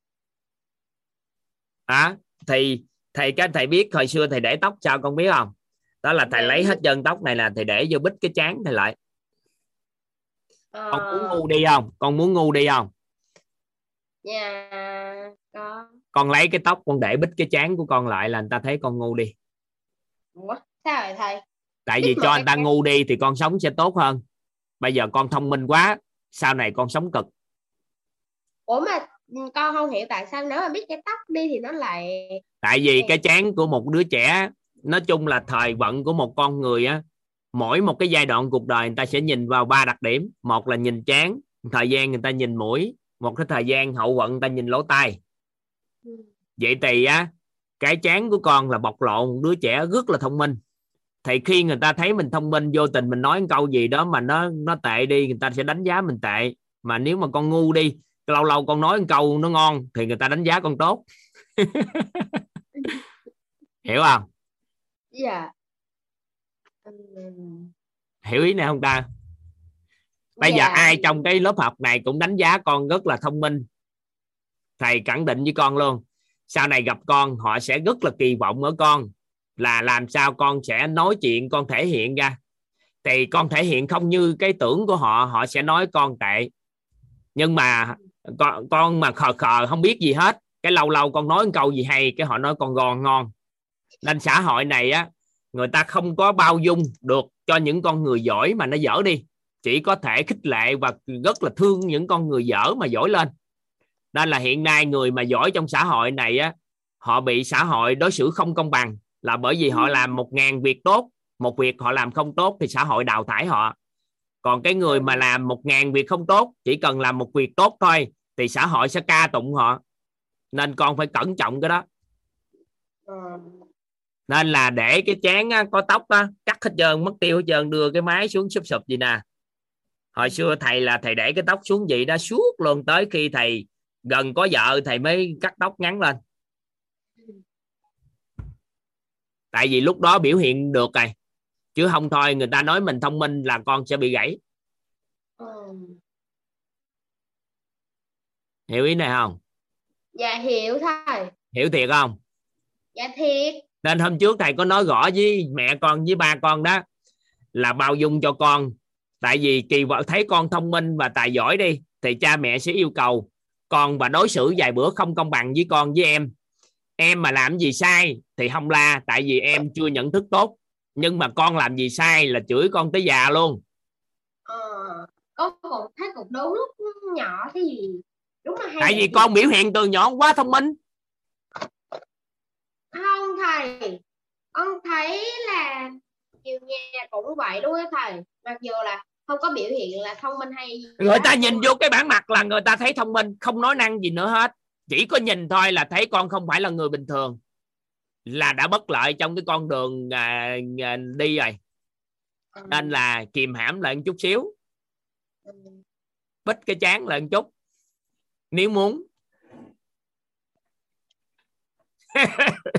À thì thầy cái thầy biết hồi xưa thầy để tóc sao con biết không? Đó là thầy Dạ. lấy hết chân tóc này là thầy để vô bít cái chán thầy lại. Ờ, con muốn ngu đi không? Con muốn ngu đi không? Dạ có. Con lấy cái tóc con để bít cái chán của con lại là người ta thấy con ngu đi. Ủa, sao vậy thầy? Tại vì cho người ta ngu đi thì con sống sẽ tốt hơn. Bây giờ con thông minh quá sau này con sống cực. Ủa mà con không hiểu tại sao nếu mà biết cái tóc đi thì nó lại tại vì cái chán của một đứa trẻ nói chung là thời vận của một con người á mỗi một cái giai đoạn cuộc đời người ta sẽ nhìn vào ba đặc điểm. Một là nhìn chán thời gian người ta nhìn mũi một cái thời gian hậu vận người ta nhìn lỗ tai. Ừ. vậy thì á cái chán của con là bộc lộ một đứa trẻ rất là thông minh. Thì khi người ta thấy mình thông minh vô tình mình nói một câu gì đó mà nó nó tệ đi người ta sẽ đánh giá mình tệ. Mà nếu mà con ngu đi lâu lâu con nói một câu nó ngon thì người ta đánh giá con tốt. Hiểu không? Dạ. Hiểu ý này không ta? Bây giờ dạ. ai trong cái lớp học này cũng đánh giá con rất là thông minh. Thầy khẳng định với con luôn. Sau này gặp con họ sẽ rất là kỳ vọng ở con. Là làm sao con sẽ nói chuyện con thể hiện ra. Thì con thể hiện không như cái tưởng của họ họ sẽ nói con tệ. Nhưng mà con, con mà khờ khờ không biết gì hết. Cái lâu lâu con nói một câu gì hay cái họ nói con ngon ngon. Nên xã hội này á người ta không có bao dung được cho những con người giỏi mà nó dở đi. Chỉ có thể khích lệ và rất là thương những con người dở mà giỏi lên. Nên là hiện nay người mà giỏi trong xã hội này á họ bị xã hội đối xử không công bằng. Là bởi vì họ làm một ngàn việc tốt một việc họ làm không tốt thì xã hội đào thải họ còn cái người mà làm một ngàn việc không tốt chỉ cần làm một việc tốt thôi thì xã hội sẽ ca tụng họ. Nên con phải cẩn trọng cái đó. Nên là để cái chén á, có tóc á, cắt hết trơn mất tiêu hết trơn đưa cái máy xuống sụp sụp gì nè. Hồi xưa thầy là thầy để cái tóc xuống vậy đó suốt luôn tới khi thầy gần có vợ thầy mới cắt tóc ngắn lên. Tại vì lúc đó biểu hiện được rồi chứ không thôi người ta nói mình thông minh là con sẽ bị gãy. Ờ. hiểu ý này không? Dạ hiểu thầy. Hiểu thiệt không? Dạ thiệt. Nên hôm trước thầy có nói rõ với mẹ con với ba con đó là bao dung cho con. Tại vì kỳ vọng thấy con thông minh và tài giỏi đi thì cha mẹ sẽ yêu cầu con và đối xử vài bữa không công bằng với con với em. Em mà làm gì sai thì không la tại vì em chưa nhận thức tốt nhưng mà con làm gì sai là chửi con tới già luôn. Ờ. con cũng thấy cũng đúng lúc nhỏ thì đúng là hay tại vì con biểu hiện từ nhỏ quá thông minh. Không thầy con thấy là nhiều nhà cũng vậy luôn á thầy? Mặc dù là không có biểu hiện là thông minh hay gì người ta nhìn vô cái bản mặt là người ta thấy thông minh không nói năng gì nữa hết. Chỉ có nhìn thôi là thấy con không phải là người bình thường là đã bất lợi trong cái con đường à, à, đi rồi. Nên là kìm hãm lại một chút xíu. Ừ. bích cái chán lại một chút. Nếu muốn.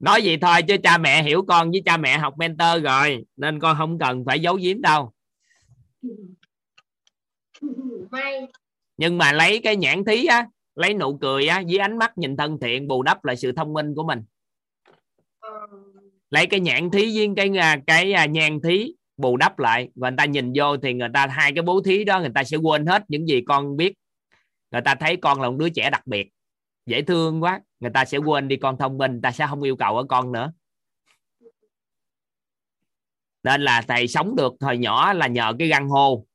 Nói vậy thôi chứ cha mẹ hiểu con với cha mẹ học mentor rồi nên con không cần phải giấu giếm đâu. May. Nhưng mà lấy cái nhãn thí á lấy nụ cười á, với ánh mắt nhìn thân thiện, bù đắp lại sự thông minh của mình. Lấy cái nhãn thí với cái à, cái nhàn nhan thí, bù đắp lại. Và người ta nhìn vô thì người ta, hai cái bố thí đó, người ta sẽ quên hết những gì con biết. Người ta thấy con là một đứa trẻ đặc biệt, dễ thương quá. Người ta sẽ quên đi con thông minh, người ta sẽ không yêu cầu ở con nữa. Nên là thầy sống được hồi nhỏ là nhờ cái găng hô.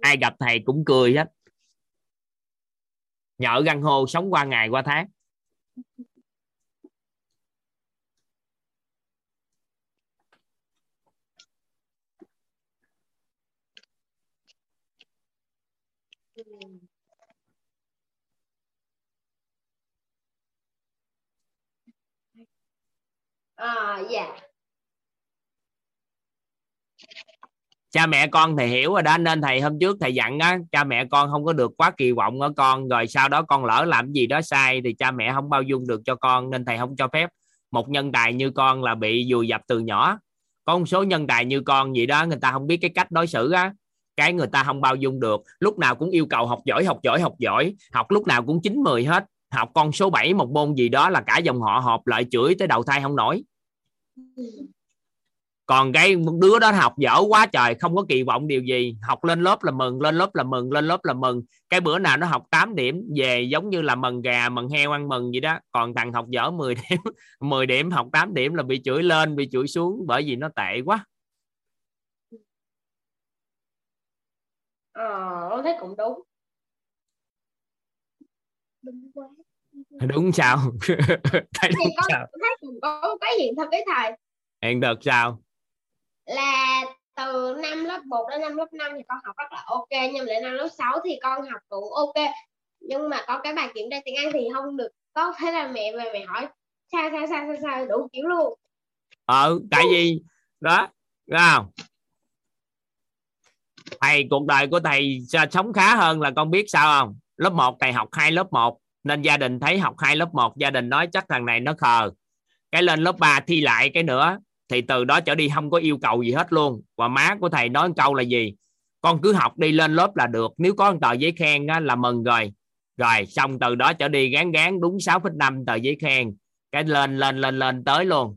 Ai gặp thầy cũng cười hết nhờ găng hô sống qua ngày qua tháng ừ. à yeah cha mẹ con thì hiểu rồi đó, nên thầy hôm trước thầy dặn á, cha mẹ con không có được quá kỳ vọng ở con, rồi sau đó con lỡ làm gì đó sai thì cha mẹ không bao dung được cho con, nên thầy không cho phép. Một nhân tài như con là bị vùi dập từ nhỏ. Có một số nhân tài như con gì đó, người ta không biết cái cách đối xử á, cái người ta không bao dung được. Lúc nào cũng yêu cầu học giỏi học giỏi học giỏi, học lúc nào cũng chín mười hết, học con số 7 một môn gì đó là cả dòng họ họp lại chửi tới đầu thai không nổi còn cái đứa đó học dở quá trời không có kỳ vọng điều gì. Học lên lớp là mừng lên lớp là mừng lên lớp là mừng. Cái bữa nào nó học 8 điểm về giống như là mần gà mần heo ăn mừng gì đó. Còn thằng học dở 10 điểm 10 điểm học 8 điểm là bị chửi lên bị chửi xuống bởi vì nó tệ quá. Ờ thấy cũng đúng. Đúng quá. Đúng sao? Thấy thì đúng con sao? thấy cũng có cái hiện thực cái thầy hiện được sao là từ năm lớp 1 đến năm lớp 5 thì con học rất là ok nhưng mà đến năm lớp 6 thì con học cũng ok. Nhưng mà có cái bài kiểm tra tiếng Anh thì không được tốt thế là mẹ về mẹ hỏi, sao sao sao sao sao, đủ kiểu luôn. Ờ tại vì, đó ra không? Thầy, cuộc đời của thầy sống khá hơn là con biết sao không? Lớp 1 thầy học hai lớp 1 nên gia đình thấy học hai lớp 1 gia đình nói chắc thằng này nó khờ. Cái lên lớp 3 thi lại cái nữa thì từ đó trở đi không có yêu cầu gì hết luôn. Và má của thầy nói một câu là gì? Con cứ học đi lên lớp là được. Nếu có một tờ giấy khen á, là mừng rồi. Rồi xong từ đó trở đi gán gán đúng 6,5 tờ giấy khen. Cái lên lên lên lên tới luôn.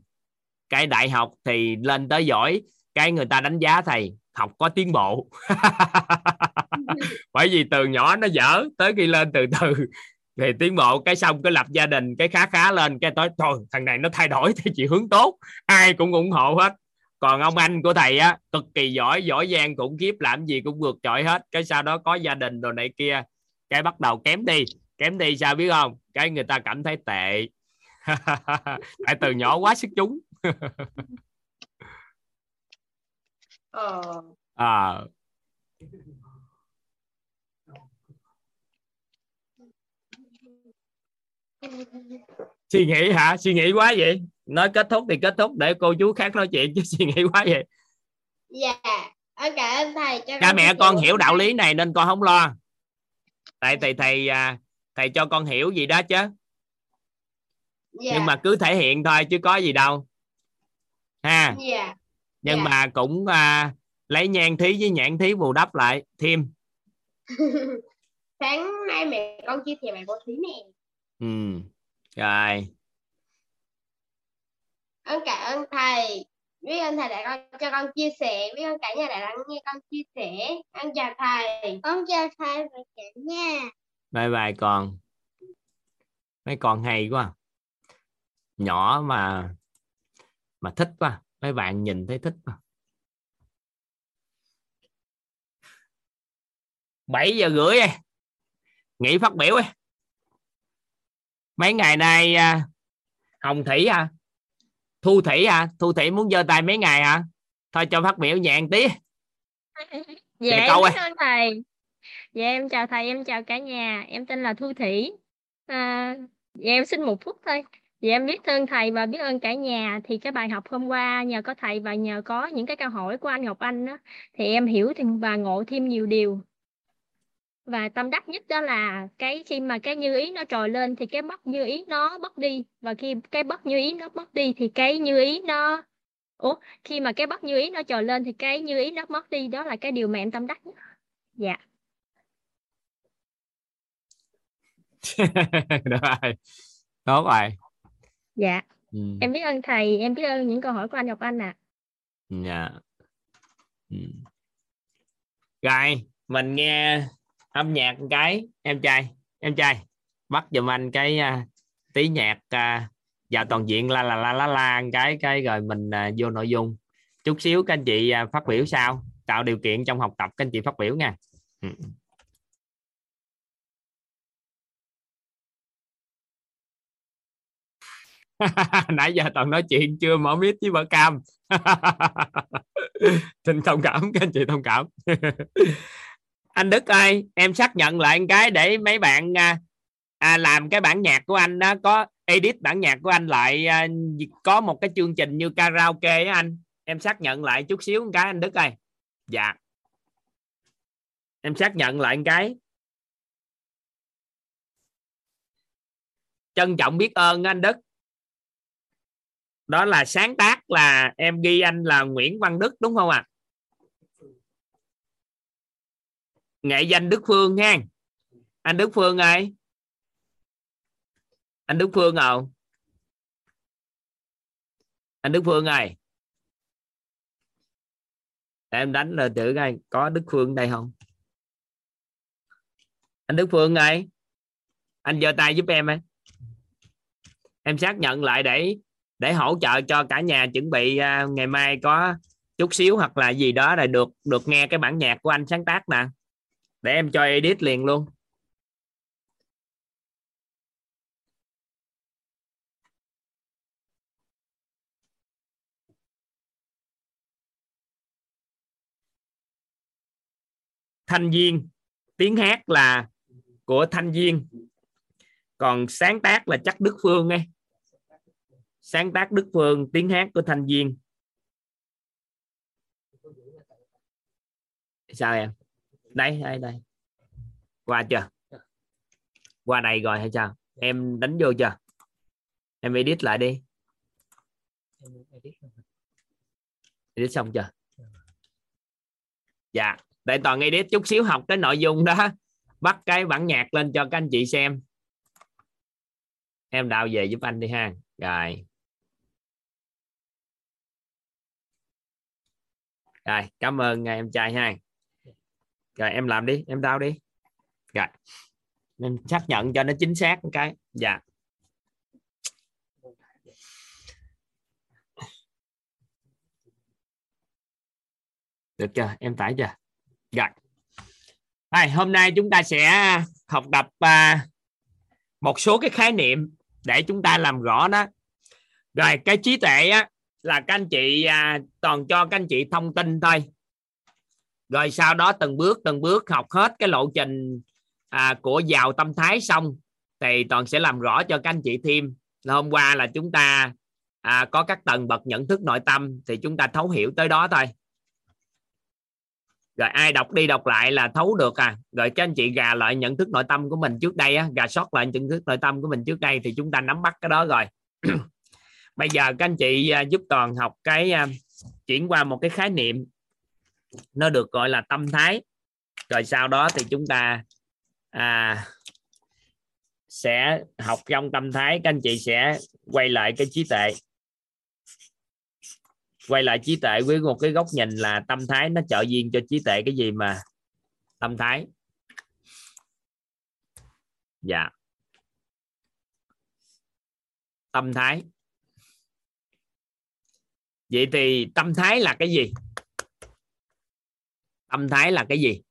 Cái đại học thì lên tới giỏi. Cái người ta đánh giá thầy học có tiến bộ. Bởi vì từ nhỏ nó dở tới khi lên từ từ thì tiến bộ cái xong cái lập gia đình cái khá khá lên cái tới thôi thằng này nó thay đổi theo chiều hướng tốt. Ai cũng ủng hộ hết. Còn ông anh của thầy á cực kỳ giỏi giỏi giang khủng khiếp làm gì cũng vượt trội hết. Cái sau đó có gia đình rồi này kia cái bắt đầu kém đi. Kém đi sao biết không? Cái người ta cảm thấy tệ. Tại từ nhỏ quá sức chúng. Ờ. À suy nghĩ hả? Suy nghĩ quá vậy. Nói kết thúc thì kết thúc để cô chú khác nói chuyện chứ suy nghĩ quá vậy. Dạ. Con cảm ơn thầy cho cha mẹ con hiểu đạo lý này nên con không lo. Tại thầy thầy à, thầy cho con hiểu gì đó chứ. Dạ. Nhưng mà cứ thể hiện thôi chứ có gì đâu. Ha. Dạ. Nhưng Dạ. mà cũng à, lấy nhan thí với nhãn thí bù đắp lại thêm. Sáng nay mẹ con chia sẻ bài bố thí nè ừ. Rồi. Con cảm ơn thầy. Biết ơn thầy đã con, cho con chia sẻ. Biết ơn cả nhà đã lắng nghe con chia sẻ. Con chào thầy. Con chào thầy và cả nhà. Bye bye con. Mấy con hay quá. Nhỏ mà mà thích quá. Mấy bạn nhìn thấy thích quá. 7 giờ rưỡi nghỉ phát biểu ấy. Mấy ngày nay à, hồng thủy à thu thủy à thu thủy muốn giơ tay mấy ngày hả thôi cho phát biểu nhẹ một tí Dạ em câu biết ơi. ơn thầy. Dạ em chào thầy, em chào cả nhà. Em tên là Thu Thủy. À, dạ em xin một phút thôi. Dạ em biết ơn thầy và biết ơn cả nhà thì cái bài học hôm qua nhờ có thầy và nhờ có những cái câu hỏi của anh Ngọc Anh đó thì em hiểu và ngộ thêm nhiều điều và tâm đắc nhất đó là cái khi mà cái như ý nó trồi lên thì cái bất như ý nó mất đi. Và khi cái bất như ý nó mất đi thì cái như ý nó ủa khi mà cái bất như ý nó trồi lên thì cái như ý nó mất đi. Đó là cái điều mà em tâm đắc nhất. Dạ. Rồi. Tốt rồi. Dạ. Ừ. em biết ơn thầy em biết ơn những câu hỏi của anh Ngọc Anh ạ. Dạ. Ừ. rồi mình nghe âm nhạc một cái em trai em trai bắt giùm anh cái uh, tí nhạc à, uh, và toàn diện la la la la la cái cái rồi mình uh, vô nội dung. Chút xíu các anh chị uh, phát biểu sau tạo điều kiện trong học tập các anh chị phát biểu nha. Ừ. nãy giờ toàn nói chuyện chưa mở mic với vợ cam. Xin thông cảm các anh chị thông cảm. anh Đức ơi em xác nhận lại cái để mấy bạn à, à, làm cái bản nhạc của anh đó có edit bản nhạc của anh lại à, có một cái chương trình như karaoke á anh. Em xác nhận lại chút xíu một cái anh Đức ơi. Dạ. Em xác nhận lại một cái. Trân trọng biết ơn anh Đức. Đó là sáng tác là em ghi anh là Nguyễn Văn Đức đúng không ạ? à? Nghệ danh Đức Phương ha anh Đức Phương ơi. Anh Đức Phương à anh Đức Phương ơi. Để em đánh là tự coi có Đức Phương đây không? Anh Đức Phương ơi. Anh giơ tay giúp em ấy em xác nhận lại để để hỗ trợ cho cả nhà chuẩn bị uh, ngày mai có chút xíu hoặc là gì đó là được được nghe cái bản nhạc của anh sáng tác nè để em cho edit liền luôn. Thanh viên, tiếng hát là của thanh viên, còn sáng tác là chắc đức phương nghe sáng tác đức phương tiếng hát của thanh viên. sao em? Đây đây đây. Qua chưa? Qua đây rồi hay sao? Em đánh vô chưa? Em edit lại đi. Edit xong chưa? Dạ để toàn edit chút xíu học cái nội dung đó. Bắt cái bản nhạc lên cho các anh chị xem. Em đào về giúp anh đi ha. Rồi. Rồi, cảm ơn em trai ha rồi em làm đi em đau đi. Rồi. Nên xác nhận cho nó chính xác một cái. Dạ. Được chưa? Em tải chưa? Rồi. Rồi hôm nay chúng ta sẽ học tập uh, một số cái khái niệm để chúng ta làm rõ đó rồi cái trí tuệ á là các anh chị à, toàn cho các anh chị thông tin thôi rồi sau đó từng bước từng bước học hết cái lộ trình à, của giàu tâm thái xong thì toàn sẽ làm rõ cho các anh chị thêm. Hôm qua là chúng ta à, có các tầng bậc nhận thức nội tâm thì chúng ta thấu hiểu tới đó thôi. Rồi ai đọc đi đọc lại là thấu được à. Rồi các anh chị gà lại nhận thức nội tâm của mình trước đây á gà sót lại nhận thức nội tâm của mình trước đây thì chúng ta nắm bắt cái đó rồi. Bây giờ các anh chị à, giúp toàn học cái à, chuyển qua một cái khái niệm nó được gọi là tâm thái. Rồi sau đó thì chúng ta à, sẽ học trong tâm thái. Các anh chị sẽ quay lại cái trí tuệ. Quay lại trí tuệ với một cái góc nhìn là tâm thái nó trợ duyên cho trí tuệ cái gì mà? Tâm thái. Dạ. Tâm thái. Vậy thì tâm thái là cái gì? Tâm thái là cái gì?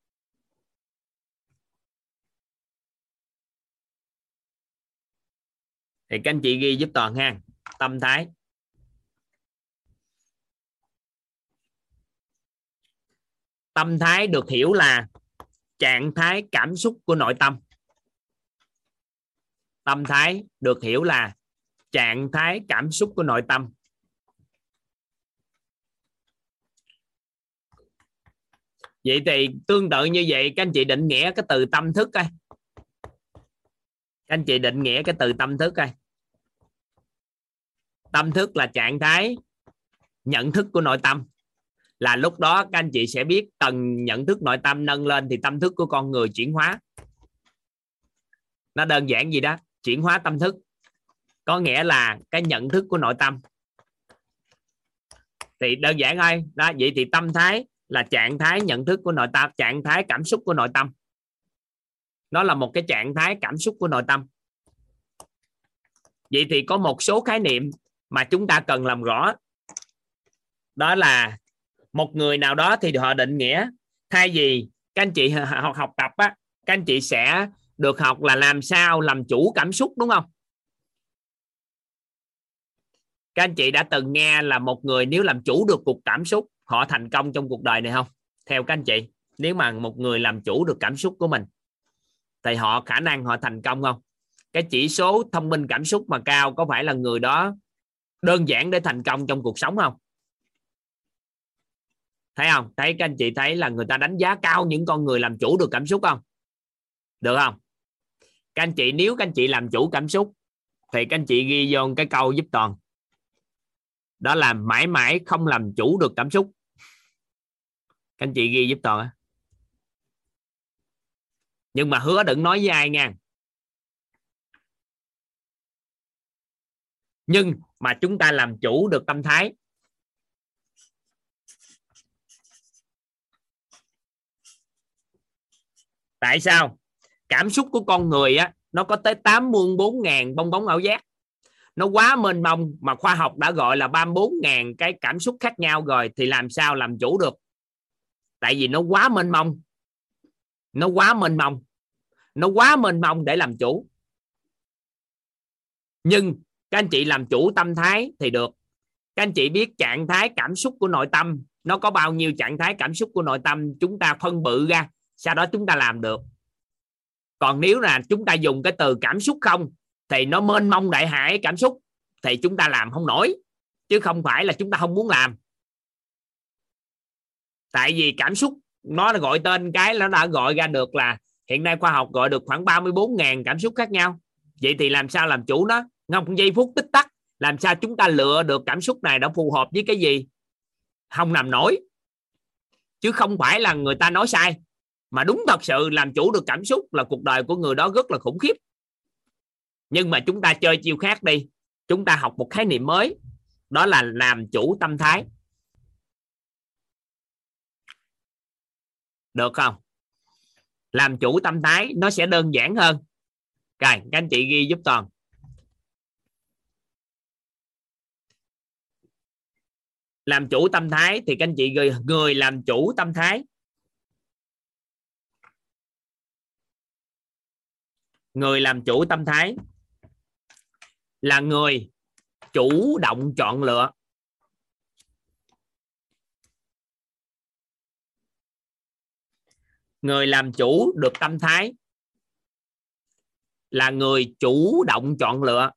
Thì các anh chị ghi giúp toàn ha. Tâm thái. Tâm thái được hiểu là trạng thái cảm xúc của nội tâm. Tâm thái được hiểu là trạng thái cảm xúc của nội tâm. Vậy thì tương tự như vậy, các anh chị định nghĩa cái từ tâm thức coi. Các anh chị định nghĩa cái từ tâm thức coi. Tâm thức là trạng thái nhận thức của nội tâm. Là lúc đó các anh chị sẽ biết tầng nhận thức nội tâm nâng lên thì tâm thức của con người chuyển hóa. Nó đơn giản gì đó, chuyển hóa tâm thức. Có nghĩa là cái nhận thức của nội tâm. Thì đơn giản thôi. Đó, vậy thì tâm thái là trạng thái nhận thức của nội tâm, trạng thái cảm xúc của nội tâm. Nó là một cái trạng thái cảm xúc của nội tâm. Vậy thì có một số khái niệm mà chúng ta cần làm rõ. Đó là một người nào đó thì họ định nghĩa, thay vì các anh chị học học tập á, các anh chị sẽ được học là làm sao làm chủ cảm xúc, đúng không? Các anh chị đã từng nghe là một người nếu làm chủ được cuộc cảm xúc họ thành công trong cuộc đời này không? Theo các anh chị, nếu mà một người làm chủ được cảm xúc của mình, thì họ khả năng họ thành công không? Cái chỉ số thông minh cảm xúc mà cao có phải là người đó đơn giản để thành công trong cuộc sống không? Thấy không? Thấy các anh chị thấy là người ta đánh giá cao những con người làm chủ được cảm xúc không? Được không? Các anh chị, nếu các anh chị làm chủ cảm xúc, thì các anh chị ghi vô cái câu giúp toàn đó là mãi mãi không làm chủ được cảm xúc. Các anh chị ghi giúp toàn nhưng mà hứa đừng nói với ai nha. Nhưng mà chúng ta làm chủ được tâm thái. Tại sao? Cảm xúc của con người á, nó có tới 84 ngàn bong bóng ảo giác nó quá mênh mông mà khoa học đã gọi là 34 ngàn cái cảm xúc khác nhau rồi, thì làm sao làm chủ được? Tại vì nó quá mênh mông. Nó quá mênh mông. Nó quá mênh mông để làm chủ. Nhưng các anh chị làm chủ tâm thái thì được. Các anh chị biết trạng thái cảm xúc của nội tâm. Nó có bao nhiêu trạng thái cảm xúc của nội tâm chúng ta phân bự ra, sau đó chúng ta làm được. Còn nếu là chúng ta dùng cái từ cảm xúc không thì nó mênh mông đại hải cảm xúc. Thì chúng ta làm không nổi, chứ không phải là chúng ta không muốn làm. Tại vì cảm xúc nó đã gọi tên cái nó đã gọi ra được là hiện nay khoa học gọi được khoảng 34.000 cảm xúc khác nhau. Vậy thì làm sao làm chủ nó? Không giây phút tích tắc, làm sao chúng ta lựa được cảm xúc này đã phù hợp với cái gì? Không làm nổi. Chứ không phải là người ta nói sai, mà đúng thật sự làm chủ được cảm xúc là cuộc đời của người đó rất là khủng khiếp nhưng mà chúng ta chơi chiêu khác đi. Chúng ta học một khái niệm mới. Đó là làm chủ tâm thái. Được không? Làm chủ tâm thái nó sẽ đơn giản hơn. Rồi các anh chị ghi giúp toàn. Làm chủ tâm thái thì các anh chị người, người làm chủ tâm thái. Người làm chủ tâm thái là người chủ động chọn lựa. Người làm chủ được tâm thái là người chủ động chọn lựa.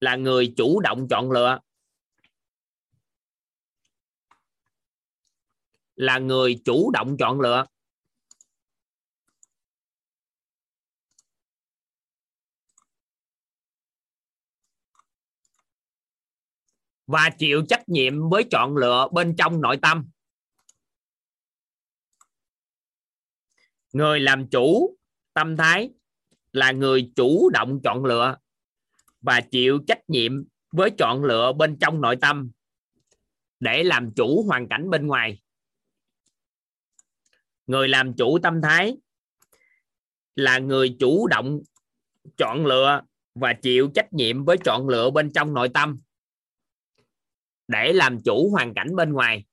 Là người chủ động chọn lựa. Là người chủ động chọn lựa. Và chịu trách nhiệm với chọn lựa bên trong nội tâm. Người làm chủ tâm thái là người chủ động chọn lựa và chịu trách nhiệm với chọn lựa bên trong nội tâm để làm chủ hoàn cảnh bên ngoài. Người làm chủ tâm thái là người chủ động chọn lựa và chịu trách nhiệm với chọn lựa bên trong nội tâm để làm chủ hoàn cảnh bên ngoài.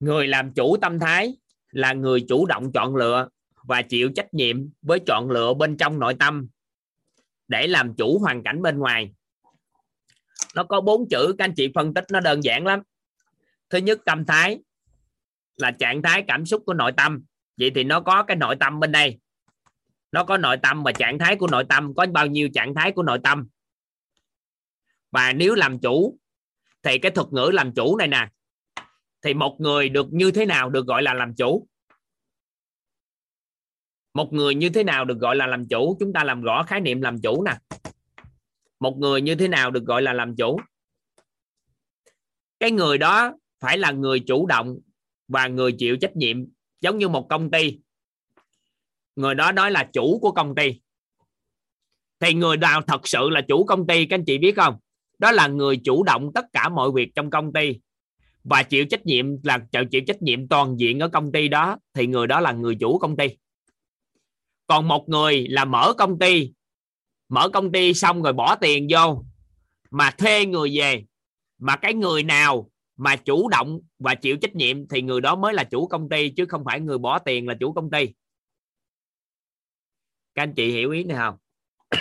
Người làm chủ tâm thái là người chủ động chọn lựa và chịu trách nhiệm với chọn lựa bên trong nội tâm để làm chủ hoàn cảnh bên ngoài. Nó có bốn chữ các anh chị phân tích nó đơn giản lắm thứ nhất, tâm thái là trạng thái cảm xúc của nội tâm. Vậy thì nó có cái nội tâm bên đây. Nó có nội tâm và trạng thái của nội tâm. Có bao nhiêu trạng thái của nội tâm? Và nếu làm chủ, thì cái thuật ngữ làm chủ này nè, thì một người được như thế nào được gọi là làm chủ? Một người như thế nào được gọi là làm chủ? Chúng ta làm rõ khái niệm làm chủ nè. Một người như thế nào được gọi là làm chủ? Cái người đó phải là người chủ động và người chịu trách nhiệm, giống như một công ty. Người đó nói là chủ của công ty. Thì người nào thật sự là chủ công ty, các anh chị biết không? Đó là người chủ động tất cả mọi việc trong công ty và chịu trách nhiệm là chịu trách nhiệm toàn diện ở công ty đó, thì người đó là người chủ công ty. Còn một người là mở công ty, mở công ty xong rồi bỏ tiền vô mà thuê người về, mà cái người nào mà chủ động và chịu trách nhiệm thì người đó mới là chủ công ty, chứ không phải người bỏ tiền là chủ công ty. Các anh chị hiểu ý này không?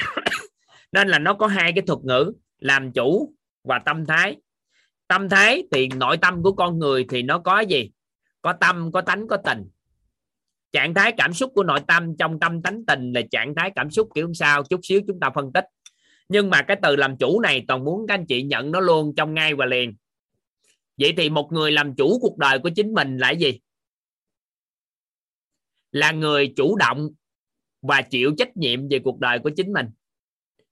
Nên là nó có hai cái thuật ngữ, làm chủ và tâm thái. Tâm thái thì nội tâm của con người thì nó có gì? Có tâm, có tánh, có tình. Trạng thái cảm xúc của nội tâm trong tâm tánh tình là trạng thái cảm xúc kiểu sao? Chút xíu chúng ta phân tích. Nhưng mà cái từ làm chủ này toàn muốn các anh chị nhận nó luôn trong ngay và liền vậy thì một người làm chủ cuộc đời của chính mình là gì? Là người chủ động và chịu trách nhiệm về cuộc đời của chính mình.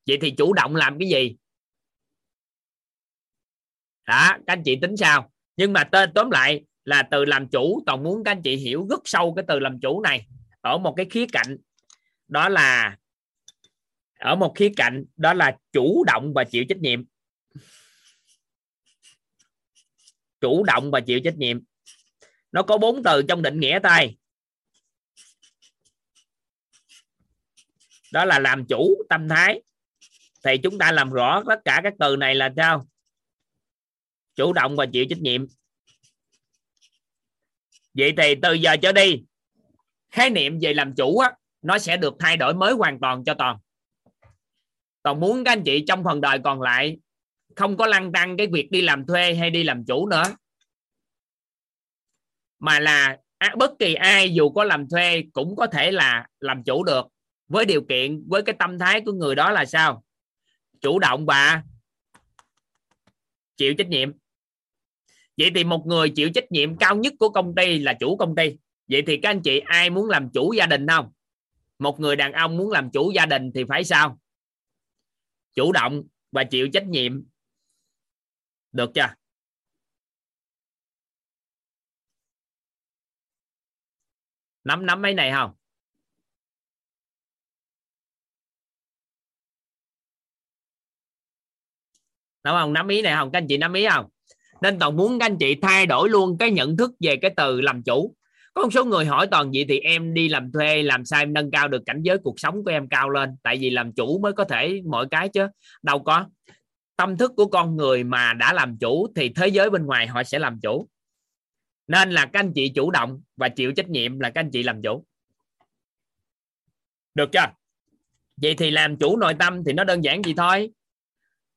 Vậy thì chủ động làm cái gì? Đó, các anh chị tính sao? Nhưng mà tên, tóm lại là từ làm chủ, toàn muốn các anh chị hiểu rất sâu cái từ làm chủ này. Ở một cái khía cạnh, đó là, ở một khía cạnh, đó là chủ động và chịu trách nhiệm chủ động và chịu trách nhiệm. Nó có bốn từ trong định nghĩa tay. Đó là làm chủ tâm thái. Thì chúng ta làm rõ tất cả các từ này là sao? Chủ động và chịu trách nhiệm. Vậy thì từ giờ trở đi khái niệm về làm chủ á, nó sẽ được thay đổi mới hoàn toàn cho toàn. Toàn muốn các anh chị trong phần đời còn lại không có lăn tăng cái việc đi làm thuê hay đi làm chủ nữa. Mà là bất kỳ ai dù có làm thuê cũng có thể là làm chủ được. Với điều kiện, với cái tâm thái của người đó là sao? Chủ động và chịu trách nhiệm. Vậy thì một người chịu trách nhiệm cao nhất của công ty là chủ công ty. Vậy thì các anh chị ai muốn làm chủ gia đình không? Một người đàn ông muốn làm chủ gia đình thì phải sao? Chủ động và chịu trách nhiệm được chưa? Nắm nắm mấy này không? Đúng không? Nắm ý này không? Các anh chị nắm ý không? Nên toàn muốn các anh chị thay đổi luôn cái nhận thức về cái từ làm chủ. Có một số người hỏi toàn vậy thì em đi làm thuê, làm sao em nâng cao được cảnh giới cuộc sống của em cao lên? Tại vì làm chủ mới có thể mọi cái chứ. Đâu có tâm thức của con người mà đã làm chủ thì thế giới bên ngoài họ sẽ làm chủ. Nên là các anh chị chủ động và chịu trách nhiệm là các anh chị làm chủ. Được chưa? Vậy thì làm chủ nội tâm thì nó đơn giản gì thôi?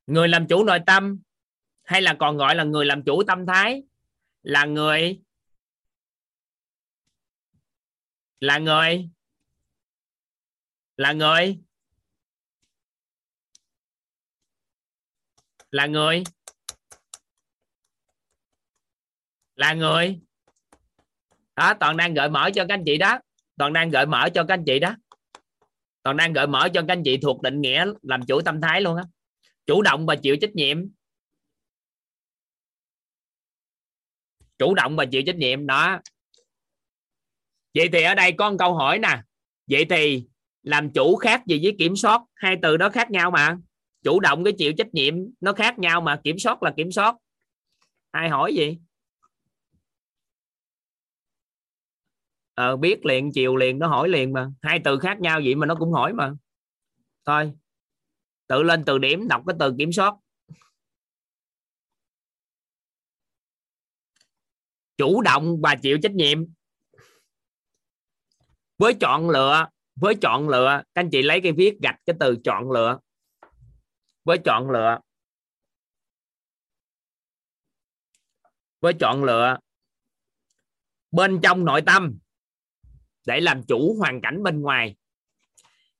Người làm chủ nội tâm hay là còn gọi là người làm chủ tâm thái là người là người là người là người. Là người. Đó, toàn đang gợi mở cho các anh chị đó. Toàn đang gợi mở cho các anh chị đó. Toàn đang gợi mở cho các anh chị thuộc định nghĩa làm chủ tâm thái luôn á. Chủ động và chịu trách nhiệm. Chủ động và chịu trách nhiệm, đó. Vậy thì ở đây có một câu hỏi nè. Vậy thì làm chủ khác gì với kiểm soát? Hai từ đó khác nhau mà chủ động cái chịu trách nhiệm nó khác nhau mà kiểm soát là kiểm soát. Ai hỏi gì? Ờ, biết liền chiều liền nó hỏi liền mà. Hai từ khác nhau vậy mà nó cũng hỏi mà. Thôi tự lên từ điểm đọc cái từ kiểm soát. Chủ động và chịu trách nhiệm. Với chọn lựa với chọn lựa các anh chị lấy cái viết gạch cái từ chọn lựa với chọn lựa. Với chọn lựa. Bên trong nội tâm. Để làm chủ hoàn cảnh bên ngoài.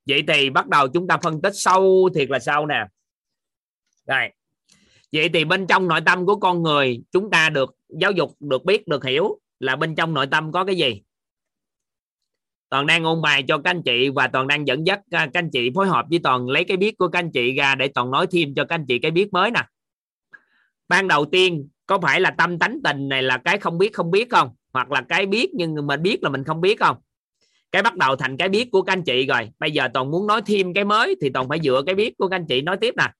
Vậy thì bắt đầu chúng ta phân tích sâu thiệt là sâu nè. Đây, vậy thì bên trong nội tâm của con người chúng ta được giáo dục được biết được hiểu là bên trong nội tâm có cái gì? Toàn đang ôn bài cho các anh chị và toàn đang dẫn dắt à, các anh chị phối hợp với toàn lấy cái biết của các anh chị ra để toàn nói thêm cho các anh chị cái biết mới nè. Ban đầu tiên, có phải là tâm tánh tình này là cái không biết không biết không? Hoặc là cái biết nhưng mà biết là mình không biết không? Cái bắt đầu thành cái biết của các anh chị rồi. Bây giờ toàn muốn nói thêm cái mới thì toàn phải dựa cái biết của các anh chị nói tiếp nè.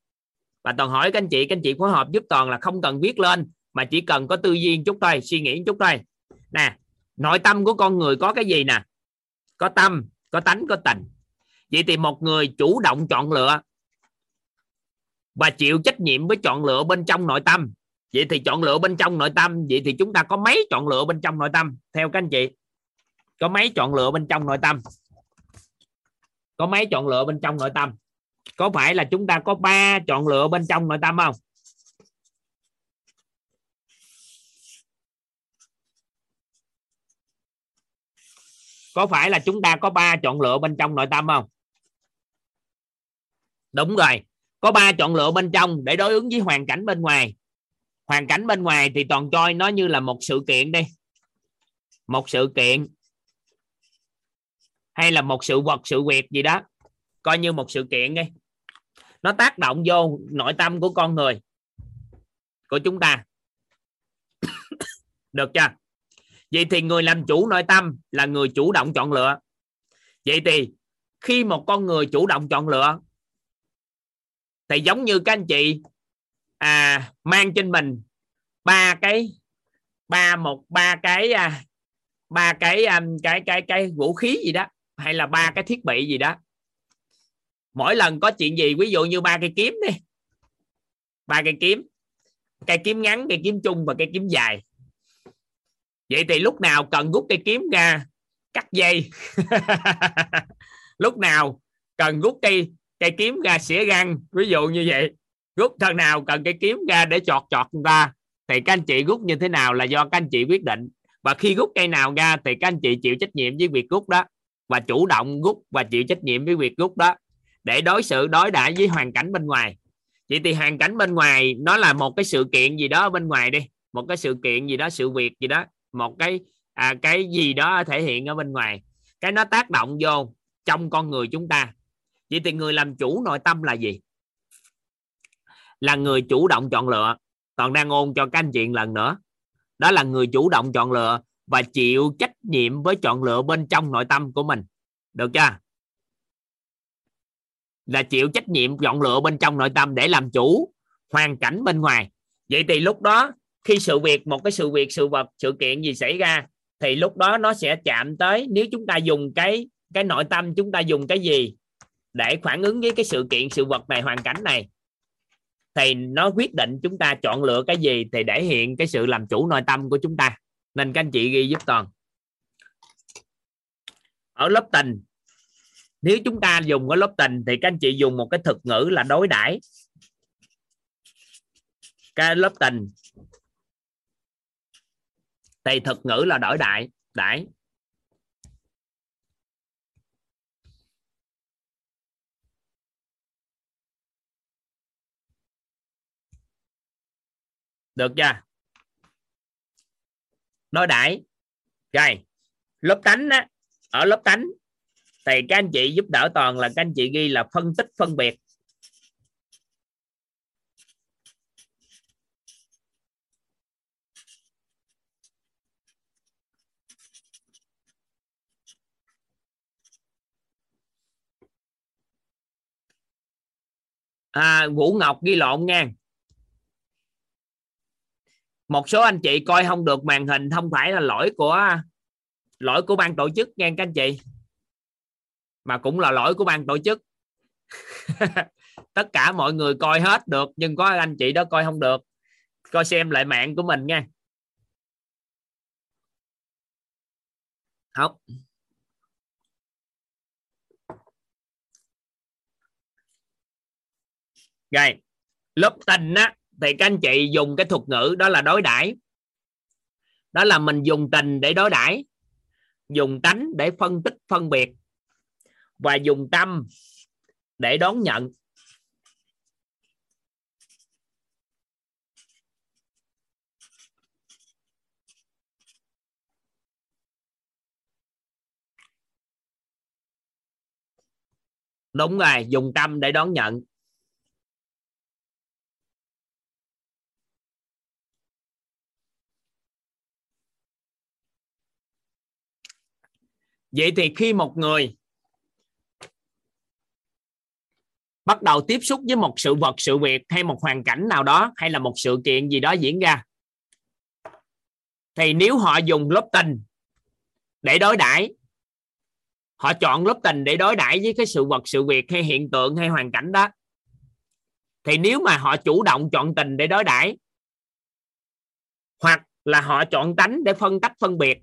Và toàn hỏi các anh chị, các anh chị phối hợp giúp toàn là không cần viết lên, mà chỉ cần có tư duy chút thôi, suy nghĩ chút thôi. Nè, nội tâm của con người có cái gì nè? Có tâm, có tánh, có tình. Vậy thì một người chủ động chọn lựa và chịu trách nhiệm với chọn lựa bên trong nội tâm. Vậy thì chọn lựa bên trong nội tâm, vậy thì chúng ta có mấy chọn lựa bên trong nội tâm? Theo các anh chị, có mấy chọn lựa bên trong nội tâm? Có mấy chọn lựa bên trong nội tâm? Có phải là chúng ta có ba chọn lựa bên trong nội tâm không? Có phải là chúng ta có ba chọn lựa bên trong nội tâm không? Đúng rồi. Có ba chọn lựa bên trong để đối ứng với hoàn cảnh bên ngoài. Hoàn cảnh bên ngoài thì toàn coi nó như là một sự kiện đi. Một sự kiện. Hay là một sự vật, sự việc gì đó. Coi như một sự kiện đi. Nó tác động vô nội tâm của con người, của chúng ta. Được chưa? Vậy thì người làm chủ nội tâm là người chủ động chọn lựa. Vậy thì khi một con người chủ động chọn lựa thì giống như các anh chị à, mang trên mình ba cái ba một ba cái à, ba cái um, cái cái cái vũ khí gì đó hay là ba cái thiết bị gì đó. Mỗi lần có chuyện gì ví dụ như ba cây kiếm đi ba cây kiếm cây kiếm ngắn cây kiếm chung và cây kiếm dài vậy thì lúc nào cần rút cây kiếm ra cắt dây. Lúc nào cần rút cây cây kiếm ra xỉa răng ví dụ như vậy. Rút thằng nào cần cây kiếm ra để chọt chọt người ta thì các anh chị rút như thế nào là do các anh chị quyết định. Và khi rút cây nào ra thì các anh chị chịu trách nhiệm với việc rút đó. Và chủ động rút và chịu trách nhiệm với việc rút đó. Để đối xử đối đãi với hoàn cảnh bên ngoài. Vậy thì hoàn cảnh bên ngoài nó là một cái sự kiện gì đó bên ngoài đi. Một cái sự kiện gì đó sự việc gì đó một cái à, cái gì đó thể hiện ở bên ngoài. Cái nó tác động vô trong con người chúng ta. Vậy thì người làm chủ nội tâm là gì? Là người chủ động chọn lựa. Còn đang ôn cho các anh chị lần nữa. Đó là người chủ động chọn lựa và chịu trách nhiệm với chọn lựa bên trong nội tâm của mình. Được chưa? Là chịu trách nhiệm chọn lựa bên trong nội tâm để làm chủ hoàn cảnh bên ngoài. Vậy thì lúc đó khi sự việc, một cái sự việc, sự vật, sự kiện gì xảy ra, thì lúc đó nó sẽ chạm tới, nếu chúng ta dùng cái cái nội tâm chúng ta dùng cái gì để phản ứng với cái sự kiện, sự vật này, hoàn cảnh này, thì nó quyết định chúng ta chọn lựa cái gì thì để hiện cái sự làm chủ nội tâm của chúng ta. Nên các anh chị ghi giúp toàn. Ở lớp tình, nếu chúng ta dùng ở lớp tình thì các anh chị dùng một cái thực ngữ là đối đãi. Cái lớp tình thì thực ngữ là đổi đại đãi được chưa? Đối đãi rồi, lớp tánh á, ở lớp tánh thì các anh chị giúp đỡ toàn là các anh chị ghi là phân tích phân biệt. À, Vũ Ngọc ghi lộn nha. Một số anh chị coi không được màn hình không phải là lỗi của lỗi của ban tổ chức nha các anh chị mà cũng là lỗi của ban tổ chức. Tất cả mọi người coi hết được nhưng có anh chị đó coi không được. Coi xem lại mạng của mình nha. Không. Rồi lớp tình á, thì các anh chị dùng cái thuật ngữ đó là đối đãi. Đó là mình dùng tình để đối đãi, dùng tánh để phân tích, phân biệt, và dùng tâm để đón nhận. Đúng rồi, dùng tâm để đón nhận. Vậy thì khi một người bắt đầu tiếp xúc với một sự vật, sự việc hay một hoàn cảnh nào đó hay là một sự kiện gì đó diễn ra, thì nếu họ dùng lớp tình để đối đãi, họ chọn lớp tình để đối đãi với cái sự vật, sự việc hay hiện tượng hay hoàn cảnh đó, thì nếu mà họ chủ động chọn tình để đối đãi, hoặc là họ chọn tánh để phân tách phân biệt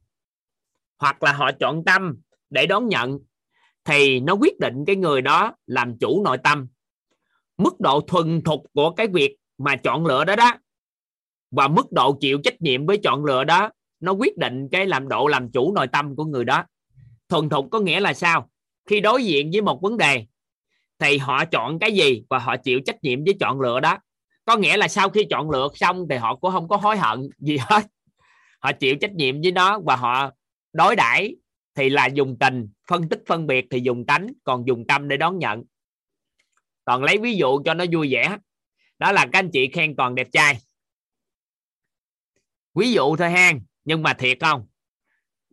hoặc là họ chọn tâm để đón nhận, thì nó quyết định cái người đó làm chủ nội tâm. Mức độ thuần thục của cái việc mà chọn lựa đó đó và mức độ chịu trách nhiệm với chọn lựa đó, nó quyết định cái làm độ làm chủ nội tâm của người đó. Thuần thục có nghĩa là sao? Khi đối diện với một vấn đề, thì họ chọn cái gì và họ chịu trách nhiệm với chọn lựa đó. Có nghĩa là sau khi chọn lựa xong thì họ cũng không có hối hận gì hết. Họ chịu trách nhiệm với nó và họ đối đãi thì là dùng tình, phân tích phân biệt thì dùng tánh, còn dùng tâm để đón nhận. Còn lấy ví dụ cho nó vui vẻ, đó là các anh chị khen toàn đẹp trai. Ví dụ thôi ha nhưng mà thiệt không?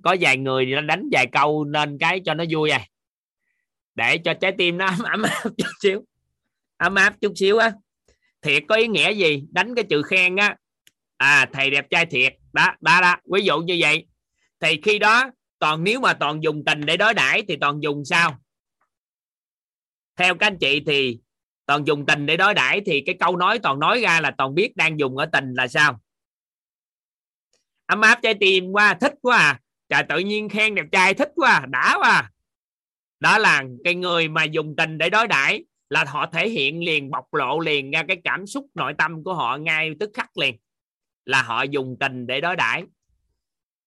Có vài người nó đánh vài câu nên cái cho nó vui à. Để cho trái tim nó ấm ấm áp chút xíu, ấm áp chút xíu á. Thiệt có ý nghĩa gì? Đánh cái chữ khen á. À thầy đẹp trai thiệt. Đó đó đó. Ví dụ như vậy thì khi đó toàn nếu mà toàn dùng tình để đối đãi thì toàn dùng sao? Theo các anh chị thì toàn dùng tình để đối đãi thì cái câu nói toàn nói ra là toàn biết đang dùng ở tình là sao? Ấm áp trái tim quá thích quá à. Trời tự nhiên khen đẹp trai thích quá à, đã quá à. đó là cái người mà dùng tình để đối đãi là họ thể hiện liền bộc lộ liền ra cái cảm xúc nội tâm của họ ngay tức khắc liền. Là họ dùng tình để đối đãi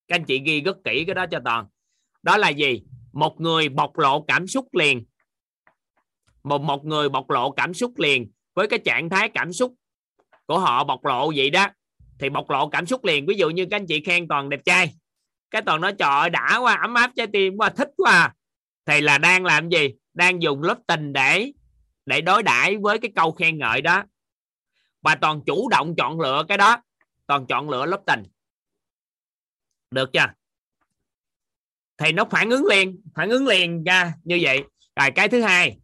các anh chị ghi rất kỹ cái đó cho toàn. Đó là gì? Một người bộc lộ cảm xúc liền. Một một người bộc lộ cảm xúc liền. Với cái trạng thái cảm xúc của họ bộc lộ vậy đó, thì bộc lộ cảm xúc liền. Ví dụ như các anh chị khen toàn đẹp trai. Cái toàn nói, trời đã quá, ấm áp trái tim quá, thích quá à. thì là đang làm gì? Đang dùng lớp tình để để đối đãi với cái câu khen ngợi đó. Và toàn chủ động chọn lựa cái đó. Toàn chọn lựa lớp tình được chưa? Thì nó phản ứng liền phản ứng liền ra như vậy. Rồi cái thứ hai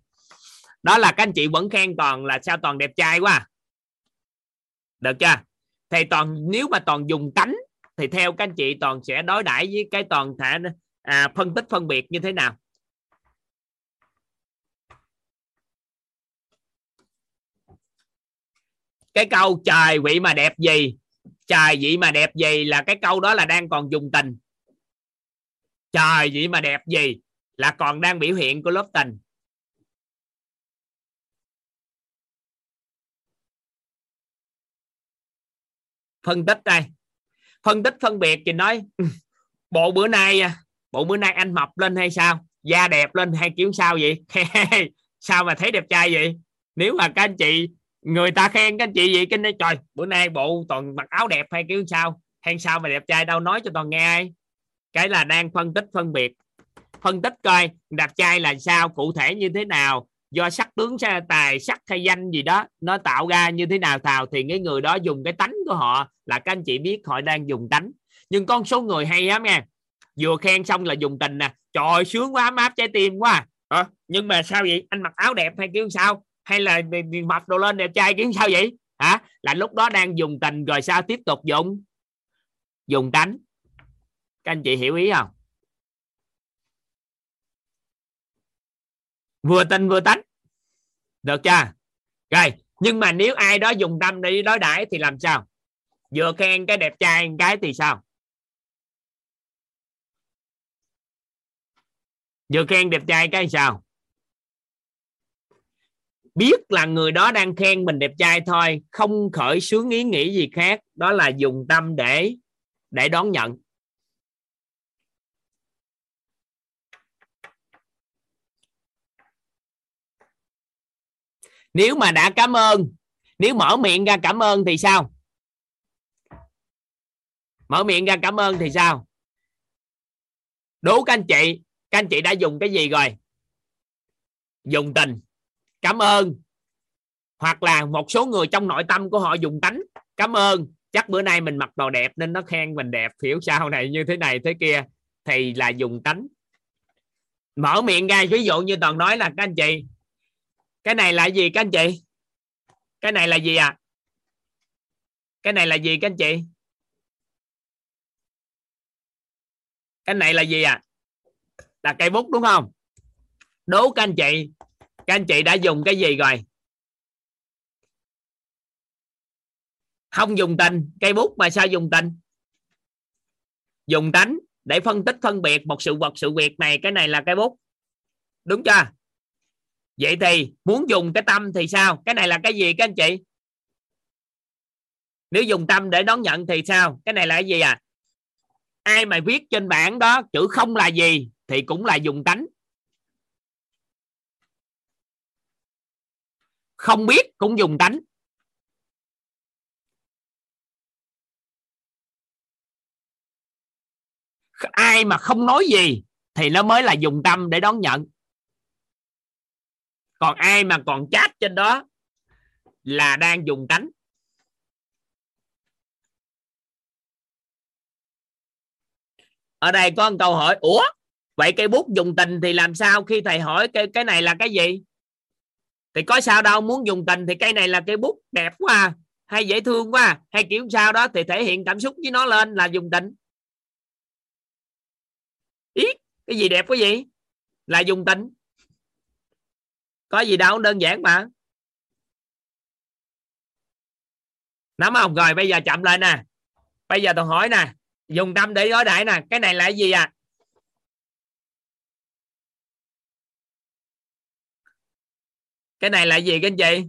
đó là các anh chị vẫn khen toàn là sao toàn đẹp trai quá. Được chưa? Thì toàn nếu mà toàn dùng cánh thì theo các anh chị toàn sẽ đối đãi với cái toàn thể à, phân tích phân biệt như thế nào? Cái câu trời vị mà đẹp gì? Trời vậy mà đẹp gì là cái câu đó là đang còn dùng tình. Trời vậy mà đẹp gì là còn đang biểu hiện của lớp tình. Phân tích đây. Phân tích phân biệt thì nói ừ, bộ bữa nay à, bộ bữa nay anh mập lên hay sao? Da đẹp lên hay kiểu sao vậy? Sao mà thấy đẹp trai vậy? Nếu mà các anh chị người ta khen các anh chị vậy cái nói trời, bữa nay bộ toàn mặc áo đẹp hay kiểu sao? Hay sao mà đẹp trai, đâu nói cho toàn nghe ai cái là đang phân tích, phân biệt. Phân tích coi, đẹp trai là sao, cụ thể như thế nào? Do sắc tướng tài, sắc hay danh gì đó, nó tạo ra như thế nào thào thì cái người đó dùng cái tánh của họ là các anh chị biết họ đang dùng tánh. Nhưng con số người hay lắm nha. Vừa khen xong là dùng tình nè. Trời, sướng quá ấm áp trái tim quá. À. nhưng mà sao vậy? Anh mặc áo đẹp hay kiểu sao? Hay là mập đồ lên đẹp trai kiểu sao vậy? Hả? Là lúc đó đang dùng tình rồi sao tiếp tục dùng? Dùng tánh. Các anh chị hiểu ý không? Vừa tình vừa tánh. Được chưa? Rồi, nhưng mà nếu ai đó dùng tâm để đối đãi thì làm sao? Vừa khen cái đẹp trai cái thì sao? Vừa khen đẹp trai cái sao? Biết là người đó đang khen mình đẹp trai thôi, không khởi sướng ý nghĩ gì khác, đó là dùng tâm để để đón nhận. Nếu mà đã cảm ơn, nếu mở miệng ra cảm ơn thì sao? Mở miệng ra cảm ơn thì sao? Đố các anh chị, các anh chị đã dùng cái gì rồi? Dùng tình cảm ơn. Hoặc là một số người trong nội tâm của họ dùng tánh, cảm ơn. Chắc bữa nay mình mặc đồ đẹp nên nó khen mình đẹp, hiểu sao này, như thế này, thế kia, thì là dùng tánh. Mở miệng ra, ví dụ như toàn nói là, các anh chị, cái này là gì các anh chị? Cái này là gì à cái này là gì các anh chị? Cái này là gì à là cây bút, đúng không? Đố các anh chị các anh chị đã dùng cái gì rồi? Không dùng tình. Cây bút mà sao dùng tình? Dùng tánh để phân tích, phân biệt một sự vật, sự việc này, cái này là cây bút. Đúng chưa? Vậy thì muốn dùng cái tâm thì sao? Cái này là cái gì các anh chị? Nếu dùng tâm để đón nhận thì sao? Cái này là cái gì à? Ai mà viết trên bảng đó, chữ không là gì thì cũng là dùng tánh. Không biết cũng dùng đánh. ai mà không nói gì thì nó mới là dùng tâm để đón nhận. Còn ai mà còn chat trên đó là đang dùng tánh ở đây có một câu hỏi, ủa, vậy cây bút dùng tình thì làm sao khi thầy hỏi cái cái này là cái gì? Thì có sao đâu muốn dùng tình thì cây này là cây bút đẹp quá à, hay dễ thương quá à, hay kiểu sao đó thì thể hiện cảm xúc với nó lên là dùng tình. Ý cái gì đẹp cái gì là dùng tình. Có gì đâu đơn giản mà. Nắm không? Rồi bây giờ chậm lại nè. Bây giờ tôi hỏi nè. Dùng tâm để đối đại nè. Cái này là cái gì à? Cái này là gì các anh chị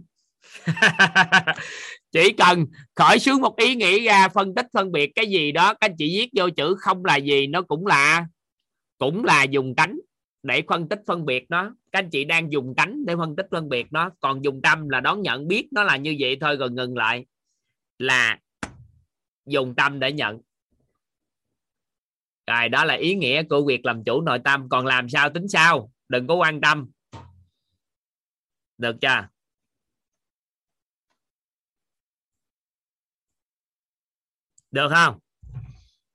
chỉ cần khởi xướng một ý nghĩ ra, phân tích, phân biệt cái gì đó các anh chị viết vô chữ không là gì, nó cũng là cũng là dùng tánh để phân tích, phân biệt nó. Các anh chị đang dùng tánh để phân tích, phân biệt nó. Còn dùng tâm là đón nhận, biết nó là như vậy thôi, rồi ngừng lại là dùng tâm để nhận. Rồi, đó là ý nghĩa của việc làm chủ nội tâm. Còn làm sao, tính sao? Đừng có quan tâm được chưa? Được không?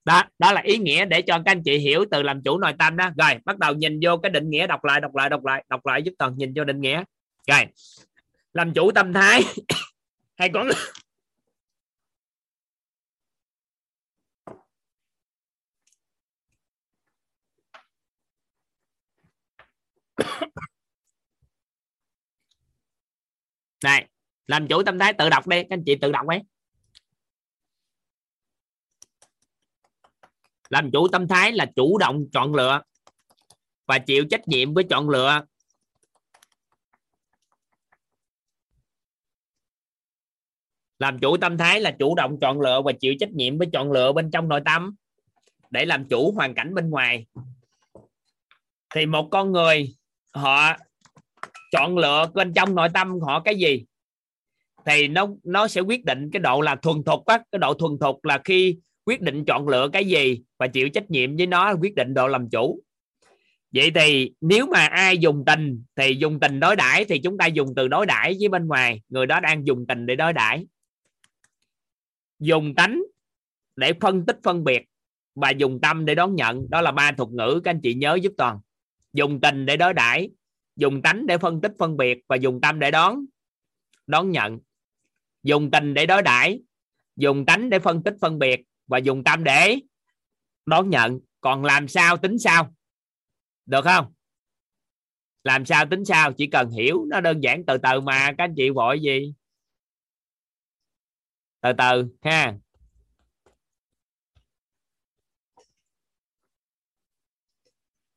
Đó đó là ý nghĩa để cho các anh chị hiểu từ làm chủ nội tâm đó. Rồi, bắt đầu nhìn vô cái định nghĩa, đọc lại đọc lại đọc lại đọc lại giúp toàn nhìn vô định nghĩa. Rồi, làm chủ tâm thái. Hay còn này, làm chủ tâm thái tự đọc đi, các anh chị tự đọc ấy. Làm chủ tâm thái là chủ động chọn lựa và chịu trách nhiệm với chọn lựa. Làm chủ tâm thái là chủ động chọn lựa và chịu trách nhiệm với chọn lựa bên trong nội tâm để làm chủ hoàn cảnh bên ngoài. Thì một con người, họ chọn lựa bên trong nội tâm họ cái gì thì nó nó sẽ quyết định cái độ là thuần thục á. Cái độ thuần thục là khi quyết định chọn lựa cái gì và chịu trách nhiệm với nó, quyết định độ làm chủ. Vậy thì nếu mà ai dùng tình thì dùng tình đối đãi thì chúng ta dùng từ đối đãi với bên ngoài. Người đó đang dùng tình để đối đãi. Dùng tánh để phân tích phân biệt và dùng tâm để đón nhận. Đó là ba thuật ngữ các anh chị nhớ giúp toàn. Dùng tình để đối đãi dùng tánh để phân tích phân biệt và dùng tâm để đón đón nhận. Dùng tình để đối đãi, dùng tánh để phân tích phân biệt và dùng tâm để đón nhận. Còn làm sao tính sao? Được không? Làm sao tính sao? Chỉ cần hiểu, nó đơn giản. Từ từ mà, các anh chị vội gì? Từ từ, ha.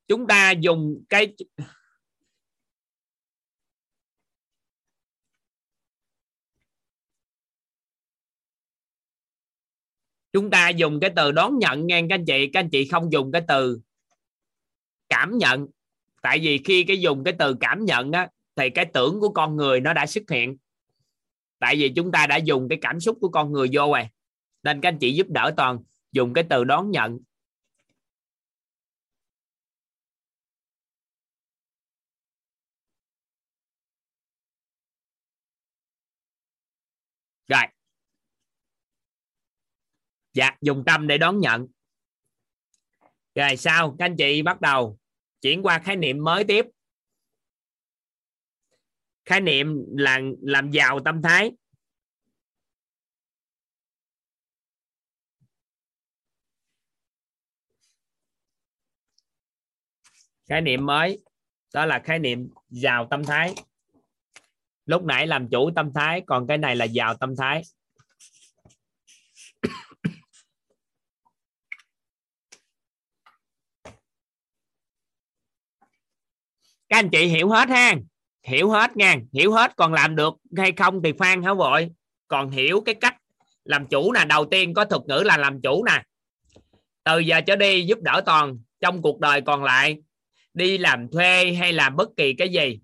Chúng ta dùng cái chúng ta dùng cái từ đón nhận nghe các anh chị, các anh chị không dùng cái từ cảm nhận. Tại vì khi cái dùng cái từ cảm nhận á, thì cái tưởng của con người nó đã xuất hiện. Tại vì chúng ta đã dùng cái cảm xúc của con người vô rồi. Nên các anh chị giúp đỡ toàn, dùng cái từ đón nhận. Rồi dạ dùng tâm để đón nhận. Rồi sau, các anh chị bắt đầu chuyển qua khái niệm mới tiếp. Khái niệm là làm giàu tâm thái. Khái niệm mới, đó là khái niệm giàu tâm thái. Lúc nãy làm chủ tâm thái, còn cái này là giàu tâm thái. Các anh chị hiểu hết ha? Hiểu hết nha. Hiểu hết còn làm được hay không thì phan hả vội? Còn hiểu cái cách làm chủ nè. Đầu tiên có thuật ngữ là làm chủ nè. Từ giờ trở đi giúp đỡ toàn trong cuộc đời còn lại. Đi làm thuê hay làm bất kỳ cái gì.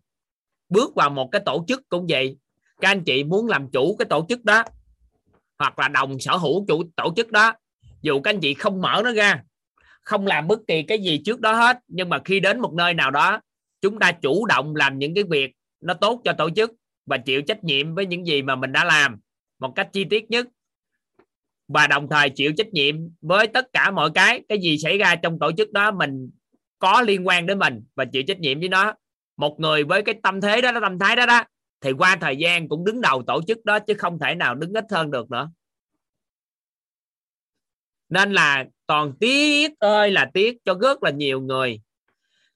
Bước vào một cái tổ chức cũng vậy. Các anh chị muốn làm chủ cái tổ chức đó, hoặc là đồng sở hữu chủ tổ chức đó, dù các anh chị không mở nó ra, không làm bất kỳ cái gì trước đó hết, nhưng mà khi đến một nơi nào đó chúng ta chủ động làm những cái việc nó tốt cho tổ chức và chịu trách nhiệm với những gì mà mình đã làm. Một cách chi tiết nhất và đồng thời chịu trách nhiệm với tất cả mọi cái cái gì xảy ra trong tổ chức đó mình có liên quan đến mình và chịu trách nhiệm với nó. Một người với cái tâm thế đó, tâm thái đó đó thì qua thời gian cũng đứng đầu tổ chức đó chứ không thể nào đứng ít hơn được nữa. Nên là toàn tiếc ơi là tiếc cho rất là nhiều người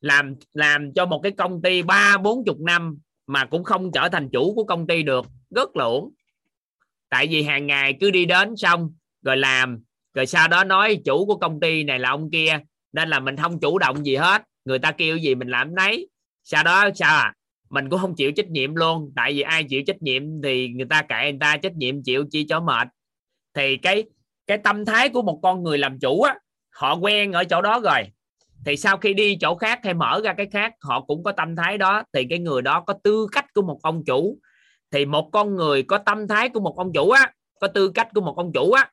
làm làm cho một cái công ty ba, bốn chục năm mà cũng không trở thành chủ của công ty được, rất là tại vì hàng ngày cứ đi đến xong, rồi làm, rồi sau đó nói chủ của công ty này là ông kia, nên là mình không chủ động gì hết. Người ta kêu gì mình làm nấy. Sau đó sao à? Mình cũng không chịu trách nhiệm luôn. Tại vì ai chịu trách nhiệm thì người ta kệ người ta, trách nhiệm chịu chi cho mệt. Thì cái cái tâm thái của một con người làm chủ á, họ quen ở chỗ đó rồi thì sau khi đi chỗ khác hay mở ra cái khác, họ cũng có tâm thái đó. Thì cái người đó có tư cách của một ông chủ. Thì một con người có tâm thái của một ông chủ á, có tư cách của một ông chủ á,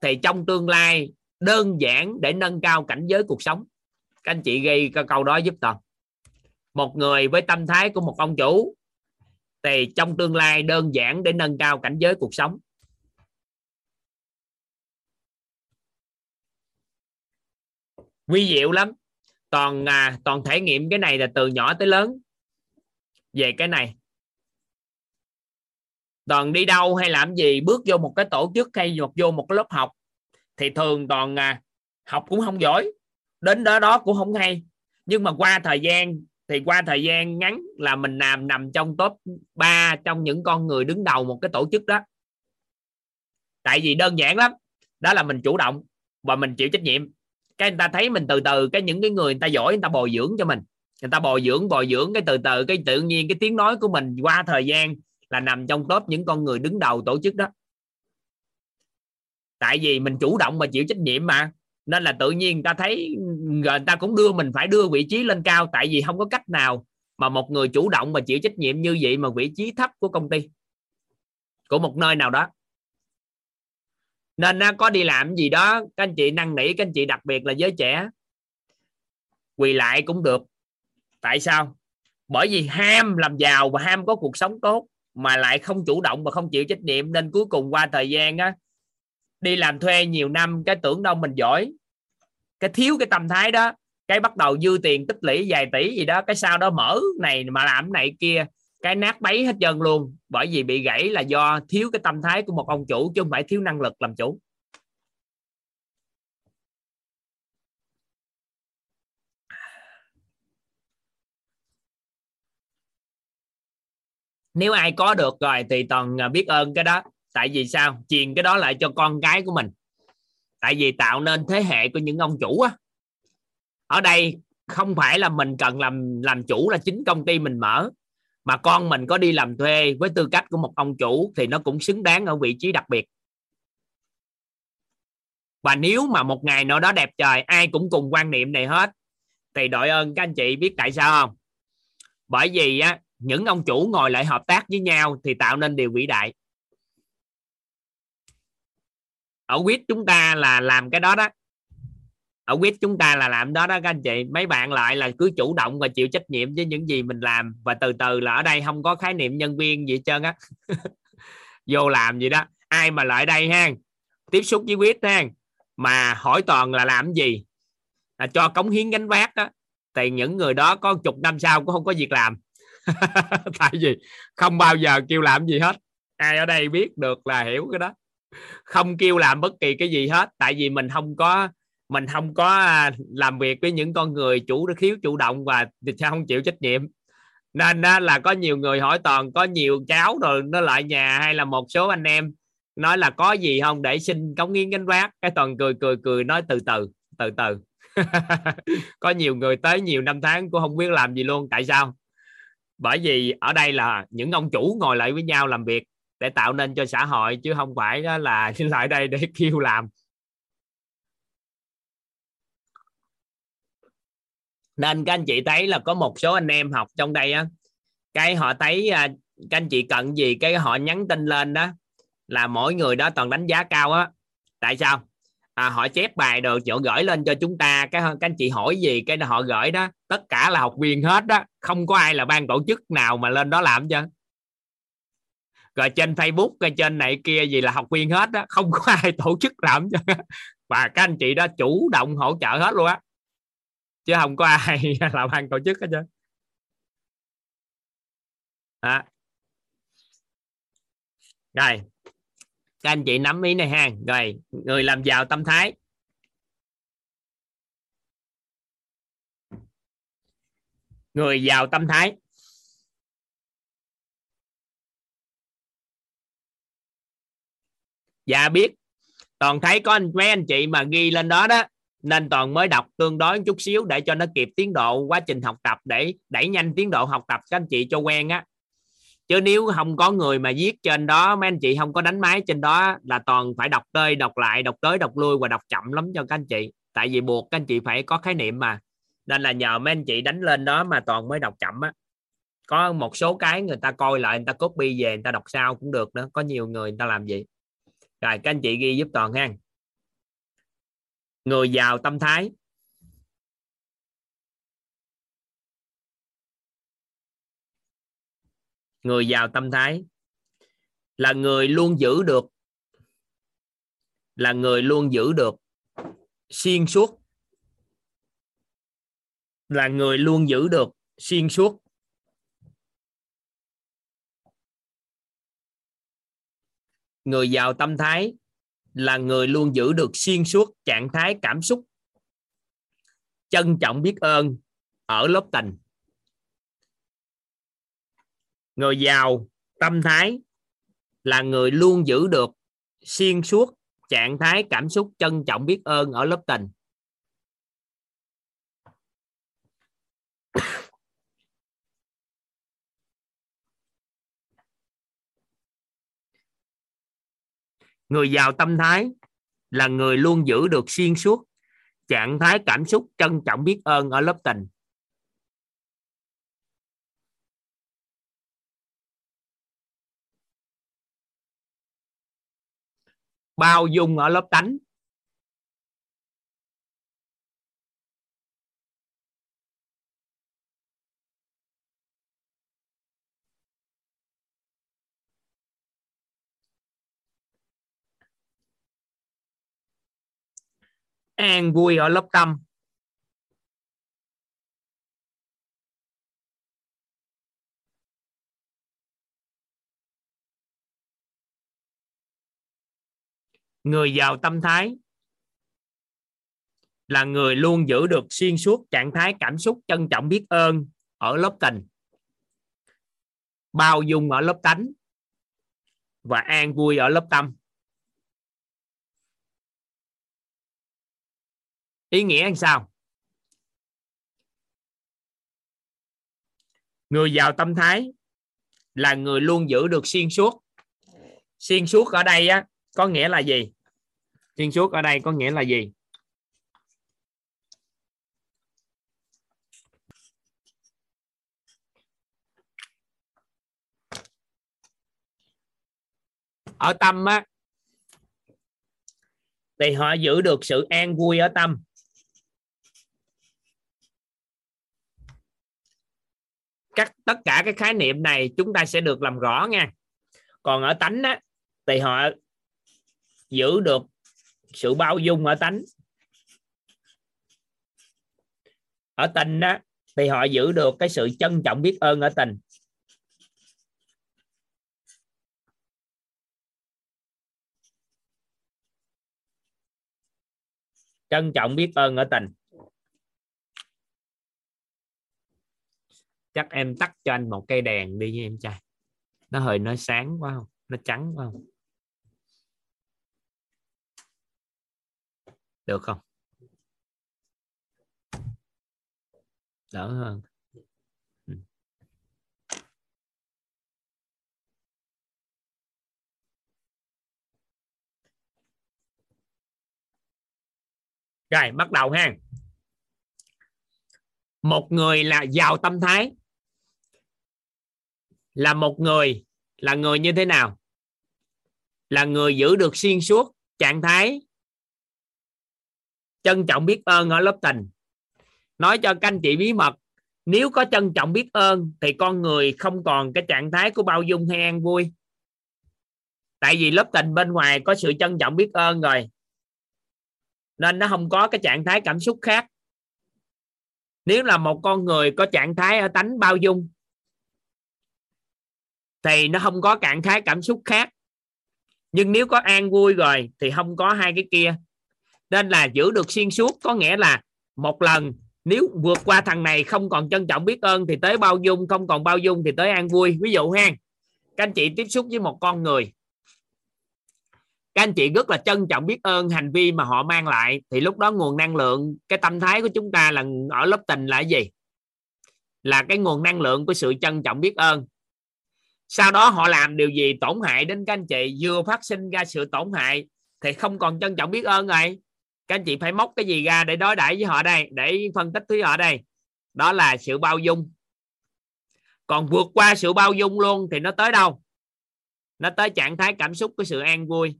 thì trong tương lai đơn giản để nâng cao cảnh giới cuộc sống. Các anh chị ghi câu đó giúp toàn. Một người với tâm thái của một ông chủ, thì trong tương lai đơn giản để nâng cao cảnh giới cuộc sống. Vi diệu lắm. Toàn à, toàn thể nghiệm cái này là từ nhỏ tới lớn. Về cái này. Toàn đi đâu hay làm gì bước vô một cái tổ chức hay hoặc vô một cái lớp học. Thì thường toàn à, học cũng không giỏi. Đến đó đó cũng không hay. Nhưng mà qua thời gian thì qua thời gian ngắn là mình nằm nằm trong top 3 trong những con người đứng đầu một cái tổ chức đó. Tại vì đơn giản lắm. Đó là mình chủ động và mình chịu trách nhiệm cái người ta thấy mình từ từ, cái những cái người người ta giỏi, người ta bồi dưỡng cho mình. Người ta bồi dưỡng bồi dưỡng, cái từ từ, cái tự nhiên cái tiếng nói của mình qua thời gian là nằm trong top những con người đứng đầu tổ chức đó. Tại vì mình chủ động và chịu trách nhiệm mà. Nên là tự nhiên người ta thấy, người ta cũng đưa mình phải đưa vị trí lên cao, tại vì không có cách nào mà một người chủ động và chịu trách nhiệm như vậy mà vị trí thấp của công ty, của một nơi nào đó nên có đi làm gì đó, các anh chị năn nỉ, các anh chị đặc biệt là giới trẻ, quỳ lại cũng được. Tại sao? Bởi vì ham làm giàu và ham có cuộc sống tốt mà lại không chủ động và không chịu trách nhiệm. Nên cuối cùng qua thời gian á, đi làm thuê nhiều năm, cái tưởng đâu mình giỏi. Cái thiếu cái tâm thái đó, cái bắt đầu dư tiền tích lũy vài tỷ gì đó, cái sau đó mở này mà làm này kia cái nát bấy hết trơn luôn. Bởi vì bị gãy là do thiếu cái tâm thái của một ông chủ chứ không phải thiếu năng lực làm chủ. Nếu ai có được rồi thì toàn à, biết ơn cái đó. Tại vì sao? Truyền cái đó lại cho con cái của mình. Tại vì tạo nên thế hệ của những ông chủ á. Ở đây không phải là mình cần làm làm chủ là chính công ty mình mở mà con mình có đi làm thuê với tư cách của một ông chủ thì nó cũng xứng đáng ở vị trí đặc biệt. Và nếu mà một ngày nào đó đẹp trời, ai cũng cùng quan niệm này hết. Thì đội ơn các anh chị biết tại sao không? Bởi vì á, những ông chủ ngồi lại hợp tác với nhau thì tạo nên điều vĩ đại. Ở quýt chúng ta là làm cái đó đó ở quýt chúng ta là làm đó đó các anh chị. Mấy bạn lại là cứ chủ động và chịu trách nhiệm với những gì mình làm. Và từ từ là ở đây không có khái niệm nhân viên gì hết trơn á. Vô làm gì đó. Ai mà lại đây ha tiếp xúc với quýt ha mà hỏi toàn là làm gì? À, cho cống hiến gánh vác đó thì những người đó có chục năm sau cũng không có việc làm. Tại vì không bao giờ kêu làm gì hết. Ai ở đây biết được là hiểu cái đó. Không kêu làm bất kỳ cái gì hết. Tại vì mình không có mình không có à, làm việc với những con người chủ, khiếu chủ động và sao không chịu trách nhiệm. Nên đó là có nhiều người hỏi toàn, có nhiều cháu rồi nó lại nhà hay là một số anh em nói là có gì không để xin cống hiến gánh vác. Cái toàn cười cười cười nói từ từ từ từ. Có nhiều người tới nhiều năm tháng cũng không biết làm gì luôn, tại sao? Bởi vì ở đây là những ông chủ ngồi lại với nhau làm việc để tạo nên cho xã hội, chứ không phải đó là lại đây để kêu làm. Nên các anh chị thấy là có một số anh em học trong đây á cái họ thấy à, các anh chị cần gì cái họ nhắn tin lên đó là mỗi người đó toàn đánh giá cao á. Tại sao? À, họ chép bài đồ chỗ gửi lên cho chúng ta cái các anh chị hỏi gì cái họ gửi đó tất cả là học viên hết đó. Không có ai là ban tổ chức nào mà lên đó làm cho rồi trên Facebook cái trên này kia gì là học viên hết đó. Không có ai tổ chức làm cho và các anh chị đó chủ động hỗ trợ hết luôn á chứ không có ai là ban tổ chức hết trơn. À. rồi. Các anh chị nắm ý này ha. Rồi, người làm giàu tâm thái. Người giàu tâm thái. Dạ biết. Toàn thấy có anh mấy anh chị mà ghi lên đó đó nên toàn mới đọc tương đối chút xíu để cho nó kịp tiến độ quá trình học tập, để đẩy nhanh tiến độ học tập các anh chị cho quen á. Chứ nếu không có người mà viết trên đó, mấy anh chị không có đánh máy trên đó là toàn phải đọc tơi đọc lại, đọc tới, đọc lui và đọc chậm lắm cho các anh chị. Tại vì buộc các anh chị phải có khái niệm mà. Nên là nhờ mấy anh chị đánh lên đó mà toàn mới đọc chậm á. Có một số cái người ta coi lại, người ta copy về, người ta đọc sao cũng được nữa. Có nhiều người người ta làm gì rồi các anh chị ghi giúp toàn ha người giàu tâm thái. Người giàu tâm thái. Là người luôn giữ được. Là người luôn giữ được. Xuyên suốt. Là người luôn giữ được. Xuyên suốt. Người giàu tâm thái là người luôn giữ được xuyên suốt trạng thái cảm xúc, trân trọng biết ơn ở lớp tình người giàu tâm thái là người luôn giữ được xuyên suốt trạng thái cảm xúc, trân trọng biết ơn ở lớp tình người giàu tâm thái là người luôn giữ được xuyên suốt trạng thái cảm xúc trân trọng biết ơn ở lớp tình. Bao dung ở lớp tánh. An vui ở lớp tâm. Người giàu tâm thái là người luôn giữ được xuyên suốt trạng thái cảm xúc trân trọng biết ơn ở lớp tình bao dung ở lớp tánh và an vui ở lớp tâm. Ý nghĩa là sao? Người giàu tâm thái là người luôn giữ được xuyên suốt. Xuyên suốt ở đây á, có nghĩa là gì? Xuyên suốt ở đây có nghĩa là gì? Ở tâm á, thì họ giữ được sự an vui ở tâm. Các, tất cả cái khái niệm này chúng ta sẽ được làm rõ nha. Còn ở tánh á, thì họ giữ được sự bao dung ở tánh. Ở tình á, thì họ giữ được cái sự trân trọng biết ơn ở tình. Trân trọng biết ơn ở tình. Chắc em tắt cho anh một cây đèn đi nha em trai. Nó hơi, nó sáng quá không? Nó trắng quá không? Được không? Đỡ hơn. Ừ. rồi, bắt đầu ha. Một người là giàu tâm thái là một người, là người như thế nào? Là người giữ được xuyên suốt trạng thái. Trân trọng biết ơn ở lớp tình nói cho các anh chị bí mật, nếu có trân trọng biết ơn thì con người không còn cái trạng thái của bao dung hay an vui. Tại vì lớp tình bên ngoài có sự trân trọng biết ơn rồi, nên nó không có cái trạng thái cảm xúc khác. Nếu là một con người có trạng thái ở tánh bao dung thì nó không có trạng thái cảm xúc khác. Nhưng nếu có an vui rồi, thì không có hai cái kia. Nên là giữ được xuyên suốt có nghĩa là một lần, nếu vượt qua thằng này không còn trân trọng biết ơn, thì tới bao dung, không còn bao dung thì tới an vui. Ví dụ ha, các anh chị tiếp xúc với một con người, các anh chị rất là trân trọng biết ơn hành vi mà họ mang lại, thì lúc đó nguồn năng lượng, cái tâm thái của chúng ta là ở lớp tình là gì? Là cái nguồn năng lượng của sự trân trọng biết ơn sau đó họ làm điều gì tổn hại đến các anh chị? Vừa phát sinh ra sự tổn hại thì không còn trân trọng biết ơn rồi. Các anh chị phải móc cái gì ra để đối đãi với họ đây, để phân tích với họ đây. Đó là sự bao dung. Còn vượt qua sự bao dung luôn thì nó tới đâu? Nó tới trạng thái cảm xúc của sự an vui.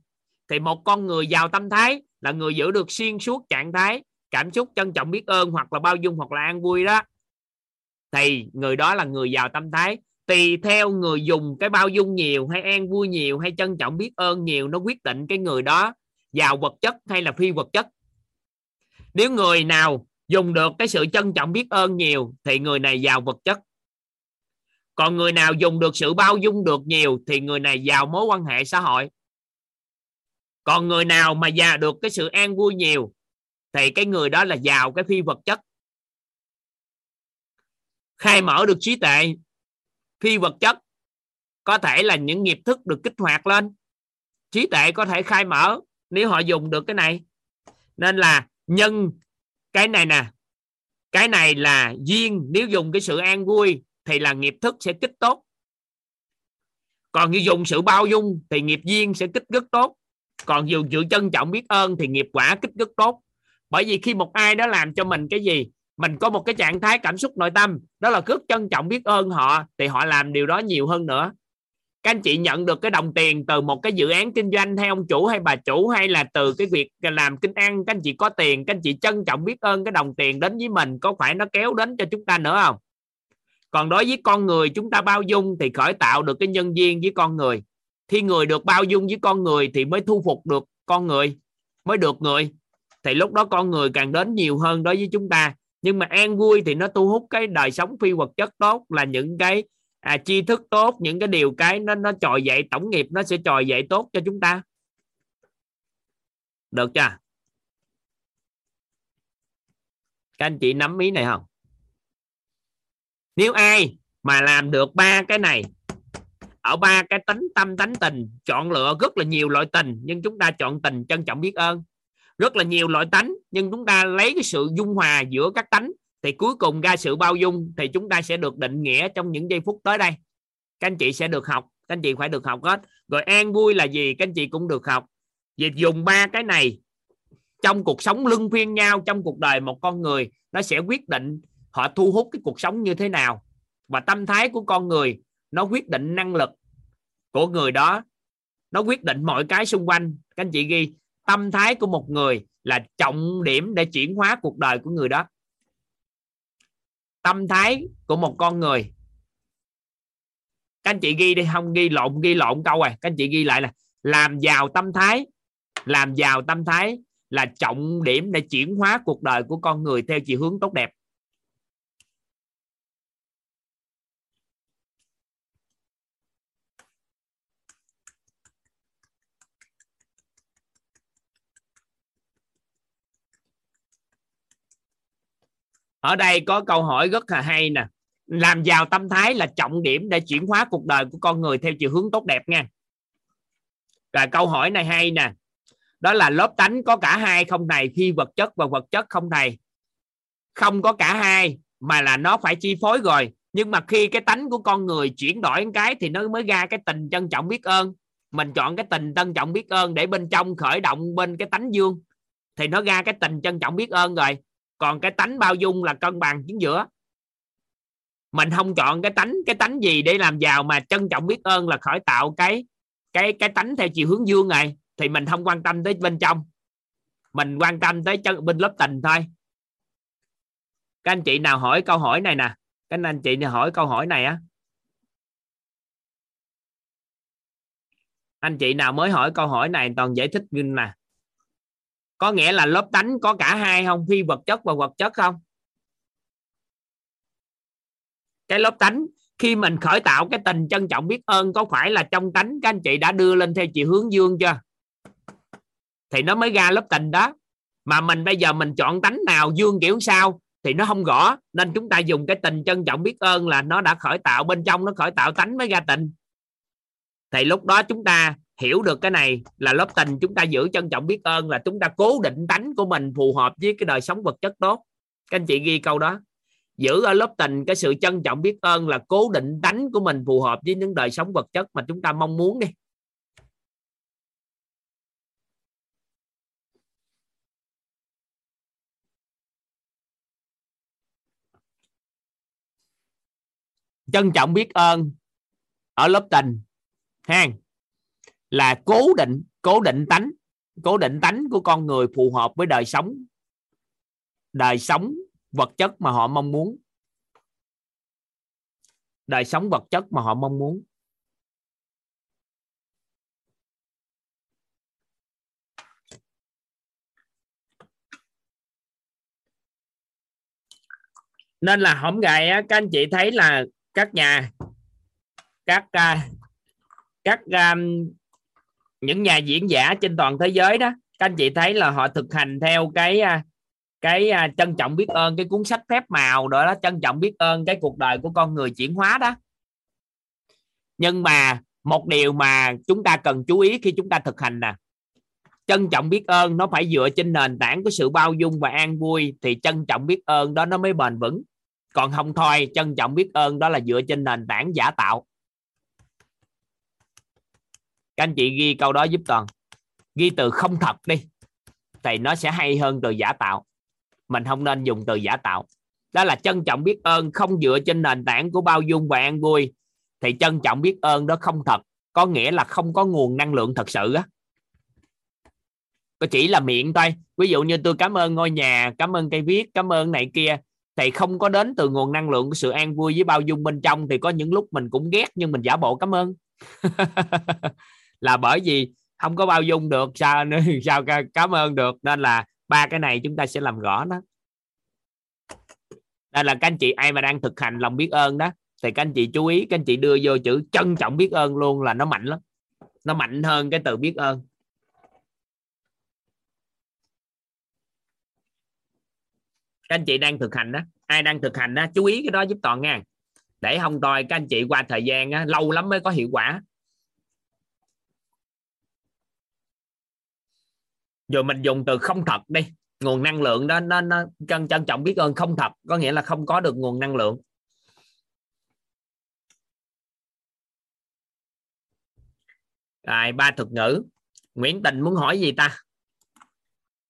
Thì một con người giàu tâm thái là người giữ được xuyên suốt trạng thái cảm xúc, trân trọng biết ơn hoặc là bao dung hoặc là an vui đó. Thì người đó là người giàu tâm thái tùy theo người dùng cái bao dung nhiều hay an vui nhiều hay trân trọng biết ơn nhiều, nó quyết định cái người đó giàu vật chất hay là phi vật chất. Nếu người nào dùng được cái sự trân trọng biết ơn nhiều thì người này giàu vật chất. Còn người nào dùng được sự bao dung được nhiều thì người này giàu mối quan hệ xã hội. Còn người nào mà già được cái sự an vui nhiều thì cái người đó là giàu cái phi vật chất. Khai mở được trí tuệ phi vật chất có thể là những nghiệp thức được kích hoạt lên. Trí tuệ có thể khai mở nếu họ dùng được cái này. Nên là nhân, cái này nè, cái này là duyên. Nếu dùng cái sự an vui thì là nghiệp thức sẽ kích tốt. Còn như dùng sự bao dung thì nghiệp duyên sẽ kích rất tốt. Còn dùng sự trân trọng biết ơn thì nghiệp quả kích rất tốt. Bởi vì khi một ai đó làm cho mình cái gì? Mình có một cái trạng thái cảm xúc nội tâm, đó là rất trân trọng biết ơn họ thì họ làm điều đó nhiều hơn nữa. Các anh chị nhận được cái đồng tiền từ một cái dự án kinh doanh hay ông chủ hay bà chủ hay là từ cái việc làm kinh ăn, các anh chị có tiền, các anh chị trân trọng biết ơn cái đồng tiền đến với mình, có phải nó kéo đến cho chúng ta nữa không? Còn đối với con người, chúng ta bao dung thì khởi tạo được cái nhân viên với con người. Khi người được bao dung với con người thì mới thu phục được con người, mới được người. Thì lúc đó con người càng đến nhiều hơn đối với chúng ta nhưng mà an vui thì nó thu hút cái đời sống phi vật chất tốt là những cái à, tri thức tốt những cái điều cái nó nó trồi dậy tổng nghiệp nó sẽ trồi dậy tốt cho chúng ta. Được chưa? Các anh chị nắm ý này không? Nếu ai mà làm được ba cái này ở ba cái tính tâm tánh tình chọn lựa rất là nhiều loại tình nhưng chúng ta chọn tình trân trọng biết ơn rất là nhiều loại tánh, nhưng chúng ta lấy cái sự dung hòa giữa các tánh thì cuối cùng ra sự bao dung thì chúng ta sẽ được định nghĩa trong những giây phút tới đây. Các anh chị sẽ được học, các anh chị phải được học hết. Rồi an vui là gì? Các anh chị cũng được học. Việc dùng ba cái này trong cuộc sống lưng phiên nhau, trong cuộc đời một con người, nó sẽ quyết định họ thu hút cái cuộc sống như thế nào. Và tâm thái của con người, nó quyết định năng lực của người đó. Nó quyết định mọi cái xung quanh. Các anh chị ghi tâm thái của một người là trọng điểm để chuyển hóa cuộc đời của người đó. Tâm thái của một con người, các anh chị ghi đi, không ghi lộn ghi lộn câu rồi các anh chị ghi lại là làm giàu tâm thái, làm giàu tâm thái là trọng điểm để chuyển hóa cuộc đời của con người theo chiều hướng tốt đẹp. Ở đây có câu hỏi rất là hay nè. Làm giàu tâm thái là trọng điểm để chuyển hóa cuộc đời của con người theo chiều hướng tốt đẹp nha. Rồi câu hỏi này hay nè. Đó là lớp tánh có cả hai không thầy khi vật chất và vật chất không thầy không có cả hai, mà là nó phải chi phối rồi. Nhưng mà khi cái tánh của con người chuyển đổi cái thì nó mới ra cái tình trân trọng biết ơn. Mình chọn cái tình trân trọng biết ơn để bên trong khởi động bên cái tánh dương thì nó ra cái tình trân trọng biết ơn rồi còn cái tánh bao dung là cân bằng chính giữa. Mình không chọn cái tánh cái tánh gì để làm giàu mà trân trọng biết ơn là khởi tạo cái cái cái tánh theo chiều hướng dương này, thì mình không quan tâm tới bên trong. Mình quan tâm tới chân, bên lớp tình thôi. Các anh chị nào hỏi câu hỏi này nè. Các anh chị nào hỏi câu hỏi này á. Anh chị nào mới hỏi câu hỏi này toàn giải thích nè có nghĩa là lớp tánh có cả hai không? Phi vật chất và vật chất không? Cái lớp tánh khi mình khởi tạo cái tình trân trọng biết ơn, có phải là trong tánh các anh chị đã đưa lên theo chị hướng dương chưa? Thì nó mới ra lớp tình đó. Mà mình bây giờ mình chọn tánh nào, dương kiểu sao, thì nó không rõ nên chúng ta dùng cái tình trân trọng biết ơn là nó đã khởi tạo, bên trong nó khởi tạo tánh mới ra tình. Thì lúc đó chúng ta hiểu được cái này là lớp tình chúng ta giữ trân trọng biết ơn là chúng ta cố định tánh của mình phù hợp với cái đời sống vật chất tốt. Các anh chị ghi câu đó. Giữ ở lớp tình cái sự trân trọng biết ơn là cố định tánh của mình phù hợp với những đời sống vật chất mà chúng ta mong muốn đi. Trân trọng biết ơn ở lớp tình. Hang là cố định cố định tánh, cố định tánh của con người phù hợp với đời sống đời sống vật chất mà họ mong muốn. Đời sống vật chất mà họ mong muốn. Nên là hôm ngày các anh chị thấy là các nhà, các à, các à, những nhà diễn giả trên toàn thế giới đó các anh chị thấy là họ thực hành theo cái à, cái à, trân trọng biết ơn cái cuốn sách phép màu đó, đó trân trọng biết ơn cái cuộc đời của con người chuyển hóa đó. Nhưng mà một điều mà chúng ta cần chú ý khi chúng ta thực hành nè trân trọng biết ơn nó phải dựa trên nền tảng của sự bao dung và an vui thì trân trọng biết ơn đó nó mới bền vững. Còn không thôi trân trọng biết ơn đó là dựa trên nền tảng giả tạo các anh chị ghi câu đó giúp toàn. Ghi từ không thật đi, thì nó sẽ hay hơn từ giả tạo. Mình không nên dùng từ giả tạo. Đó là trân trọng biết ơn không dựa trên nền tảng của bao dung và an vui. Thì trân trọng biết ơn đó không thật, có nghĩa là không có nguồn năng lượng thật sự á. Có chỉ là miệng thôi. Ví dụ như tôi cảm ơn ngôi nhà, cảm ơn cây viết, cảm ơn này kia, thì không có đến từ nguồn năng lượng của sự an vui với bao dung bên trong, thì có những lúc mình cũng ghét nhưng mình giả bộ cảm ơn. là bởi vì không có bao dung được sao sao cảm ơn được. Nên là ba cái này chúng ta sẽ làm rõ đó. Đây là các anh chị ai mà đang thực hành lòng biết ơn đó. Thì các anh chị chú ý các anh chị đưa vô chữ trân trọng biết ơn luôn là nó mạnh lắm. Nó mạnh hơn cái từ biết ơn. Các anh chị đang thực hành đó. Ai đang thực hành đó chú ý cái đó giúp toàn nha. Để không đòi các anh chị qua thời gian á, lâu lắm mới có hiệu quả. Rồi mình dùng từ không thật đi. Nguồn năng lượng đó nó nó trân trân trọng biết ơn không thật có nghĩa là không có được nguồn năng lượng. Rồi ba thuật ngữ. Nguyễn Tình muốn hỏi gì ta?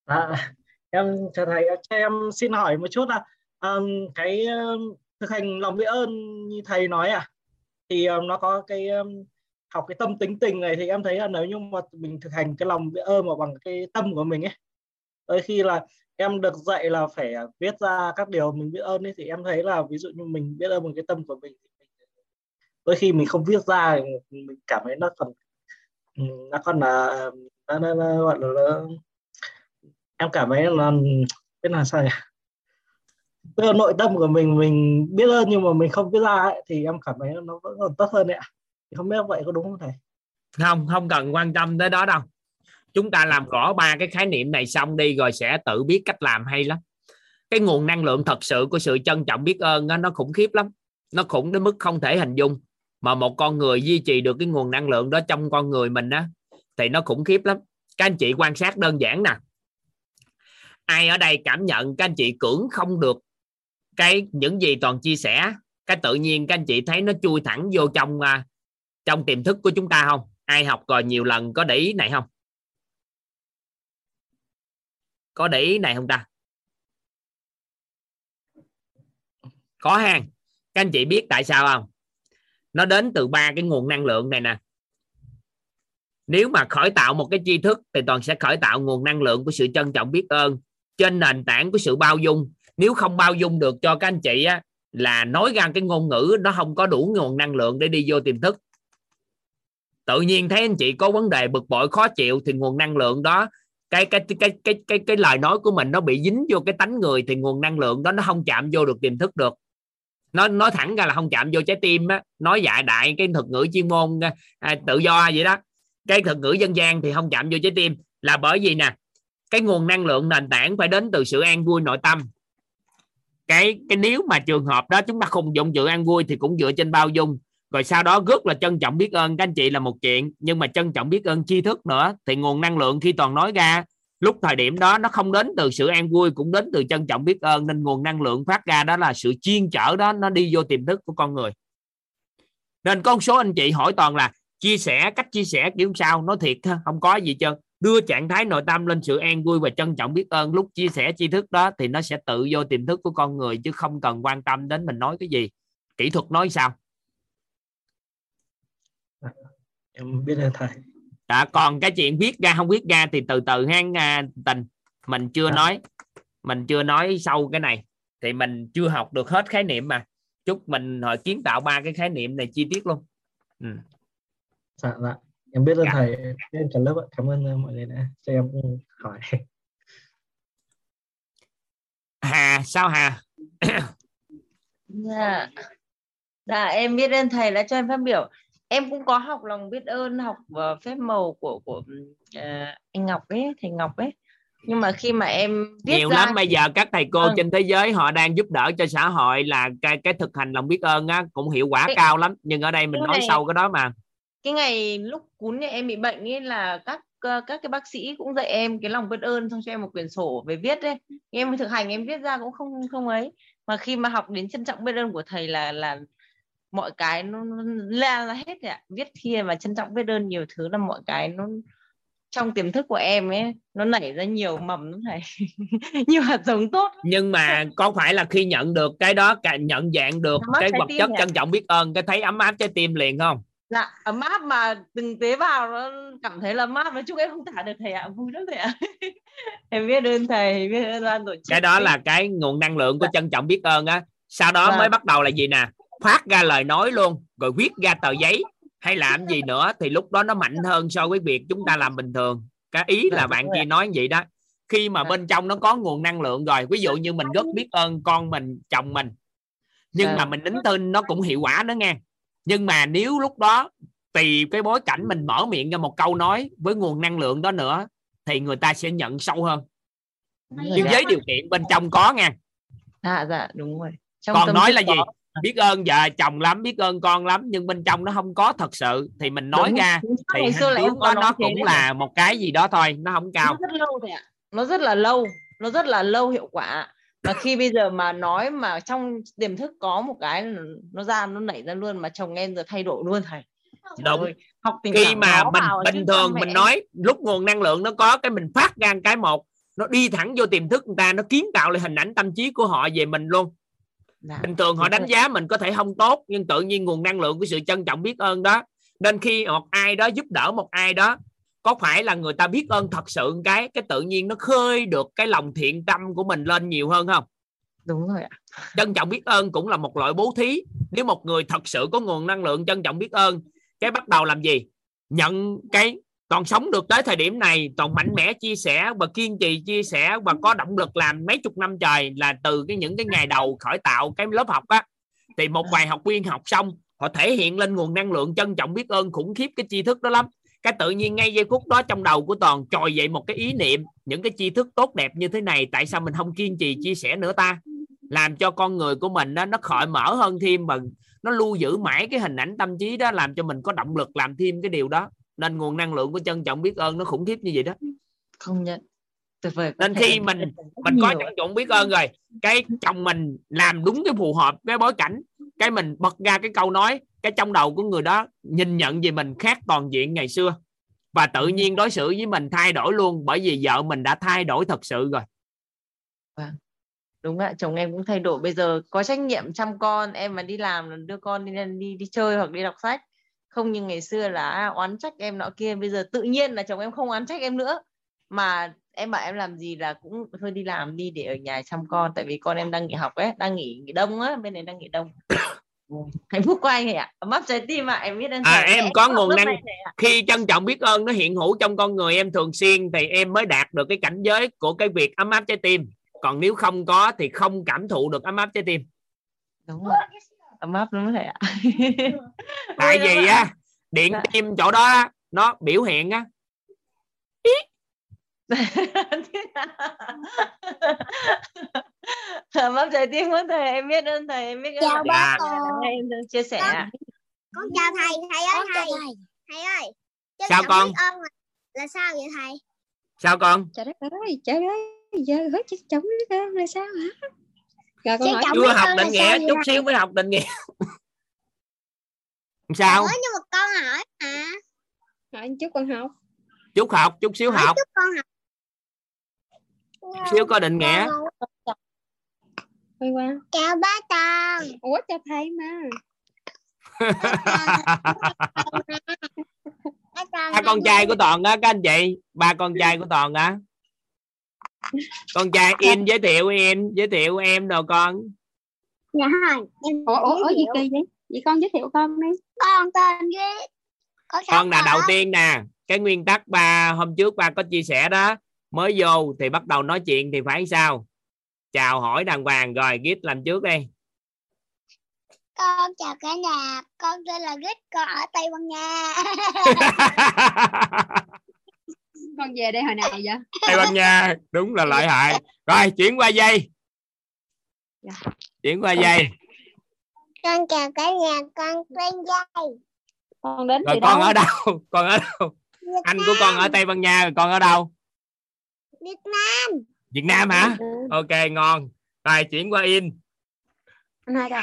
À, em cho thầy, cho em xin hỏi một chút à, um, cái um, thực hành lòng biết ơn như thầy nói à thì um, nó có cái um, học cái tâm tính tình này thì em thấy là nếu như mà mình thực hành cái lòng biết ơn mà bằng cái tâm của mình ấy đôi khi là em được dạy là phải viết ra các điều mình biết ơn ấy thì em thấy là ví dụ như mình biết ơn bằng cái tâm của mình đôi khi mình không viết ra mình cảm thấy nó còn ừ, nó còn là nó, nó, nó gọi là nó, em cảm thấy là biết là sao nhỉ? Tức là nội tâm của mình mình biết ơn nhưng mà mình không biết ra ấy, thì em cảm thấy nó vẫn còn tốt hơn đấy ạ không biết vậy có đúng không thầy? Không không cần quan tâm tới đó đâu. Chúng ta làm rõ ba cái khái niệm này xong đi rồi sẽ tự biết cách làm hay lắm. Cái nguồn năng lượng thật sự của sự trân trọng biết ơn đó, nó khủng khiếp lắm. Nó khủng đến mức không thể hình dung. Mà một con người duy trì được cái nguồn năng lượng đó trong con người mình á thì nó khủng khiếp lắm. Các anh chị quan sát đơn giản nè. Ai ở đây cảm nhận các anh chị cưỡng không được cái những gì toàn chia sẻ? Cái tự nhiên các anh chị thấy nó chui thẳng vô trong à, trong tiềm thức của chúng ta không? Ai học rồi nhiều lần có để ý này không? Có để ý này không ta? Có hàng các anh chị biết tại sao không? Nó đến từ ba cái nguồn năng lượng này nè. Nếu mà khởi tạo một cái tri thức thì toàn sẽ khởi tạo nguồn năng lượng của sự trân trọng biết ơn trên nền tảng của sự bao dung. Nếu không bao dung được cho các anh chị á, là nói ra cái ngôn ngữ nó không có đủ nguồn năng lượng để đi vô tiềm thức tự nhiên thấy anh chị có vấn đề bực bội khó chịu thì nguồn năng lượng đó cái cái cái cái cái cái lời nói của mình nó bị dính vô cái tánh người thì nguồn năng lượng đó nó không chạm vô được tiềm thức được. Nó nói thẳng ra là không chạm vô trái tim á nói dạy đại cái thuật ngữ chuyên môn à, à, tự do vậy đó. Cái thuật ngữ dân gian thì không chạm vô trái tim là bởi vì nè cái nguồn năng lượng nền tảng phải đến từ sự an vui nội tâm. Cái cái nếu mà trường hợp đó chúng ta không dụng sự an vui thì cũng dựa trên bao dung rồi sau đó rất là trân trọng biết ơn các anh chị là một chuyện, nhưng mà trân trọng biết ơn tri thức nữa. Thì nguồn năng lượng khi toàn nói ra, lúc thời điểm đó nó không đến từ sự an vui, cũng đến từ trân trọng biết ơn, nên nguồn năng lượng phát ra đó là sự chiên trở đó, nó đi vô tiềm thức của con người. Nên con số anh chị hỏi toàn là, chia sẻ, cách chia sẻ kiểu sao? Nói thiệt không có gì chưa đưa trạng thái nội tâm lên sự an vui và trân trọng biết ơn. Lúc chia sẻ tri thức đó thì nó sẽ tự vô tiềm thức của con người, chứ không cần quan tâm đến mình nói cái gì. Kỹ thuật nói sao? Em biết ơn thầy. Đã còn cái chuyện viết ra không viết ra thì từ từ hang à, tình. Mình chưa à. nói mình chưa nói sâu cái này. Thì mình chưa học được hết khái niệm mà. Chúc mình hỏi kiến tạo ba cái khái niệm này chi tiết luôn. Ừ. dạ dạ. Em biết ơn dạ. thầy em cả lớp cảm ơn mọi người đã cho em hỏi. Hà sao hà? Dạ. Dạ em biết ơn thầy đã cho em phát biểu em cũng có học lòng biết ơn học uh, phép màu của của uh, anh Ngọc ấy thầy Ngọc ấy. Nhưng mà khi mà em viết nhiều ra... lắm bây giờ các thầy cô ừ. trên thế giới họ đang giúp đỡ cho xã hội là cái cái thực hành lòng biết ơn á cũng hiệu quả cái... cao lắm. Nhưng ở đây mình nói này, sâu cái đó mà. Cái ngày lúc cún nhà em bị bệnh ấy là các các cái bác sĩ cũng dạy em cái lòng biết ơn xong cho em một quyển sổ về viết đấy em thực hành em viết ra cũng không không ấy. Mà khi mà học đến trân trọng biết ơn của thầy là là mọi cái nó, nó la ra hết ạ. Viết thi và trân trọng biết ơn nhiều thứ là mọi cái nó trong tiềm thức của em ấy nó nảy ra nhiều mầm nó thầy. Nhiều hạt giống tốt nhưng mà có phải là khi nhận được cái đó cả nhận dạng được cái vật chất trân trọng biết ơn cái thấy ấm áp trái tim liền không? Dạ ấm áp mà từng tế bào nó cảm thấy là ấm áp nói chung em không tả được thầy ạ. Vui lắm thầy ạ. Em biết ơn thầy biết ơn ban tổ chức cái đó là cái nguồn năng lượng của dạ. trân trọng biết ơn á. Sau đó dạ. mới bắt đầu là gì nè phát ra lời nói luôn rồi viết ra tờ giấy. Hay làm gì nữa thì lúc đó nó mạnh hơn so với việc chúng ta làm bình thường. Cái ý là bạn kia nói vậy đó. Khi mà bên trong nó có nguồn năng lượng rồi ví dụ như mình rất biết ơn con mình chồng mình nhưng mà mình nín tin nó cũng hiệu quả đó nghe. Nhưng mà nếu lúc đó tùy cái bối cảnh mình mở miệng ra một câu nói với nguồn năng lượng đó nữa thì người ta sẽ nhận sâu hơn. Nhưng với điều kiện bên trong có nha à dạ đúng rồi. Trong còn nói là gì biết ơn vợ chồng lắm biết ơn con lắm nhưng bên trong nó không có thật sự. Thì mình nói đúng, ra thì hình tướng đó nó cũng là một cái gì đó thôi nó không cao. nó rất lâu thôi ạ nó rất là lâu nó rất là lâu hiệu quả. Mà khi bây giờ mà nói mà trong tiềm thức có một cái nó ra nó nảy ra luôn mà chồng em giờ thay đổi luôn thầy. Đúng. ơi, học tình khi mà mình bình thường mình nói lúc nguồn năng lượng nó có cái mình phát ra cái một nó đi thẳng vô tiềm thức người ta nó kiến tạo lại hình ảnh tâm trí của họ về mình luôn Dạ. bình thường họ Đúng đánh giá mình có thể không tốt nhưng tự nhiên nguồn năng lượng của sự trân trọng biết ơn đó. Nên khi một ai đó giúp đỡ một ai đó có phải là người ta biết ơn thật sự cái cái tự nhiên nó khơi được cái lòng thiện tâm của mình lên nhiều hơn không? Đúng rồi ạ. Trân trọng biết ơn cũng là một loại bố thí. Nếu một người thật sự có nguồn năng lượng trân trọng biết ơn cái bắt đầu làm gì? Nhận cái toàn sống được tới thời điểm này toàn mạnh mẽ chia sẻ và kiên trì chia sẻ và có động lực làm mấy chục năm trời là từ cái những cái ngày đầu khởi tạo cái lớp học á. Thì một vài học viên học xong họ thể hiện lên nguồn năng lượng trân trọng biết ơn khủng khiếp cái tri thức đó lắm. Cái tự nhiên ngay giây phút đó trong đầu của toàn trồi dậy một cái ý niệm những cái tri thức tốt đẹp như thế này tại sao mình không kiên trì chia sẻ nữa ta? Làm cho con người của mình đó, nó khỏi mở hơn thêm và nó lưu giữ mãi cái hình ảnh tâm trí đó làm cho mình có động lực làm thêm cái điều đó nên nguồn năng lượng của trân trọng biết ơn nó khủng khiếp như vậy đó. Không nhận. Tuyệt vời nên khi mình mình có trân trọng biết ơn rồi cái chồng mình làm đúng cái phù hợp cái bối cảnh cái mình bật ra cái câu nói cái trong đầu của người đó nhìn nhận về mình khác toàn diện ngày xưa. Và tự nhiên đối xử với mình thay đổi luôn bởi vì vợ mình đã thay đổi thật sự rồi. Đúng ạ chồng em cũng thay đổi. Bây giờ có trách nhiệm chăm con em mà đi làm là đưa con đi đi đi chơi hoặc đi đọc sách không như ngày xưa là à, oán trách em nọ kia bây giờ tự nhiên là chồng em không oán trách em nữa. Mà em bảo em làm gì là cũng thôi đi làm đi để ở nhà chăm con. Tại vì con em đang nghỉ học ấy đang nghỉ nghỉ đông á bên này đang nghỉ đông. Hạnh phúc của anh ạ. Ấm áp trái tim ạ em biết ơn À, em có nguồn năng- ạ. khi trân trọng biết ơn nó hiện hữu trong con người em thường xuyên thì em mới đạt được cái cảnh giới của cái việc ấm áp trái tim. Còn nếu không có thì không cảm thụ được ấm áp trái tim. Đúng rồi ấm áp đúng thầy ạ tại lắm vì á điện Dạ. tim chỗ đó á, nó biểu hiện á ấm áp trái tim của thầy em biết ơn thầy em biết ơn Chào thầy. bác. Dạ, em chia sẻ ạ. con chào thầy thầy ơi thầy thầy ơi trân Sao con? ơn là, là sao vậy thầy sao con trời đất ơi trời ơi giờ hết chồng nữa cơ là sao hả rồi con hỏi chưa học định nghĩa chút xíu mới học định nghĩa. Sao? Ủa, nhưng mà con hỏi à hỏi chút con học. Chút học chút xíu hỏi học. chút con học. Chút xíu có định nghĩa. Thôi qua. Chào ba toàn ủa cho thầy mà. Ba con trai của toàn á các anh chị. Ba con trai của toàn á con trai in giới thiệu in giới thiệu em đồ con. Dạ rồi em ủa ủa gì kỳ vậy? Vậy con giới thiệu con đi. Con tên ghê. Có con là đầu con. tiên nè. Cái nguyên tắc ba hôm trước ba có chia sẻ đó. Mới vô thì bắt đầu nói chuyện thì phải sao? Chào hỏi đàng hoàng rồi git làm trước đi. Con chào cả nhà. Con tên là Gít con ở Tây Ban Nha con về đây hồi nào vậy? Tây Ban Nha đúng là lợi hại. Rồi chuyển qua dây. Dạ. chuyển qua dây. Con chào cả nhà con tên Dây. Con đến rồi từ con đâu? ở đâu? Con ở đâu? Việt anh của con ở Nam, Tây Ban Nha rồi con ở đâu? Việt Nam. Việt Nam hả? Ừ. ok ngon. Rồi chuyển qua in. Anh hai đâu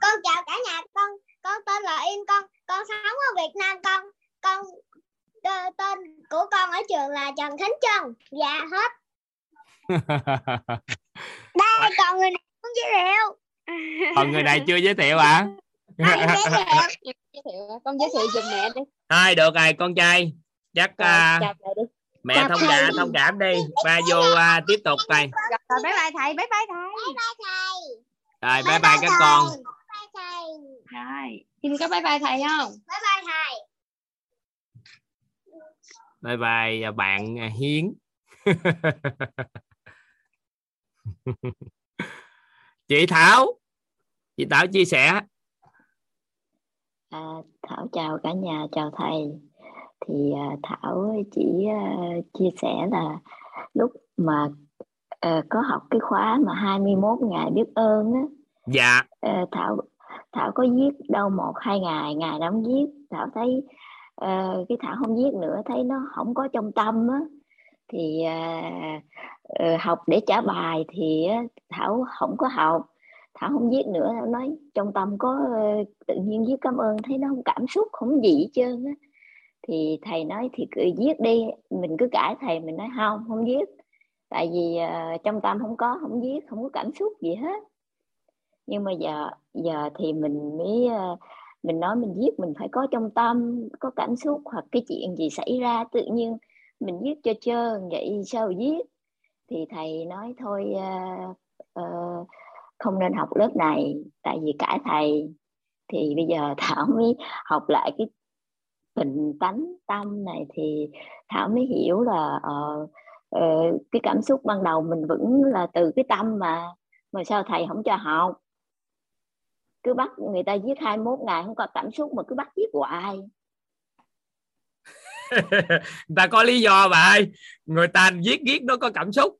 con chào cả nhà con con tên là In con con sống ở Việt Nam con con tên của con ở trường là Trần Khánh Trân. Dạ hết. Đây còn người này muốn giới thiệu? Còn người này chưa giới thiệu thiệu? Con giới thiệu giùm mẹ đi. Thôi được rồi con trai. Chắc à, đi. mẹ chào thông cảm thông cảm đi. Ba vô à, tiếp tục này rồi bye bye thầy bye bye thầy. Bye bye thầy. Rồi bye bye các con. Thầy. bye thầy. Rồi xin có bye bye thầy không? Bye bye thầy bye bye bạn à, Hiến chị Thảo chị Thảo chia sẻ À, Thảo chào cả nhà, chào thầy. Thì à, Thảo chỉ à, chia sẻ là lúc mà à, có học cái khóa mà 21 ngày biết ơn á, dạ à, Thảo Thảo có viết đâu một hai ngày, ngày đó không viết. Thảo thấy à, cái Thảo không viết nữa, thấy nó không có trong tâm á. Thì à, ờ, học để trả bài thì Thảo không có học. Thảo không viết nữa, Thảo nói trong tâm có ờ, tự nhiên viết cảm ơn thấy nó không cảm xúc không gì hết trơn á thì thầy nói thì cứ viết đi mình cứ cãi thầy mình nói không không viết tại vì uh, trong tâm không có không viết không có cảm xúc gì hết nhưng mà giờ giờ thì mình mới uh, mình nói mình viết mình phải có trong tâm có cảm xúc hoặc cái chuyện gì xảy ra. Tự nhiên mình viết cho trơn vậy sao viết thì thầy nói thôi uh, uh, không nên học lớp này tại vì cãi thầy. Thì bây giờ thảo mới học lại cái tình tánh tâm này. Thì thảo mới hiểu là uh, uh, cái cảm xúc ban đầu mình vẫn là từ cái tâm mà mà sao thầy không cho học? Cứ bắt người ta viết 21 ngày không có cảm xúc mà cứ bắt viết hoài. Người ta có lý do bà ơi. Người ta viết viết nó có cảm xúc.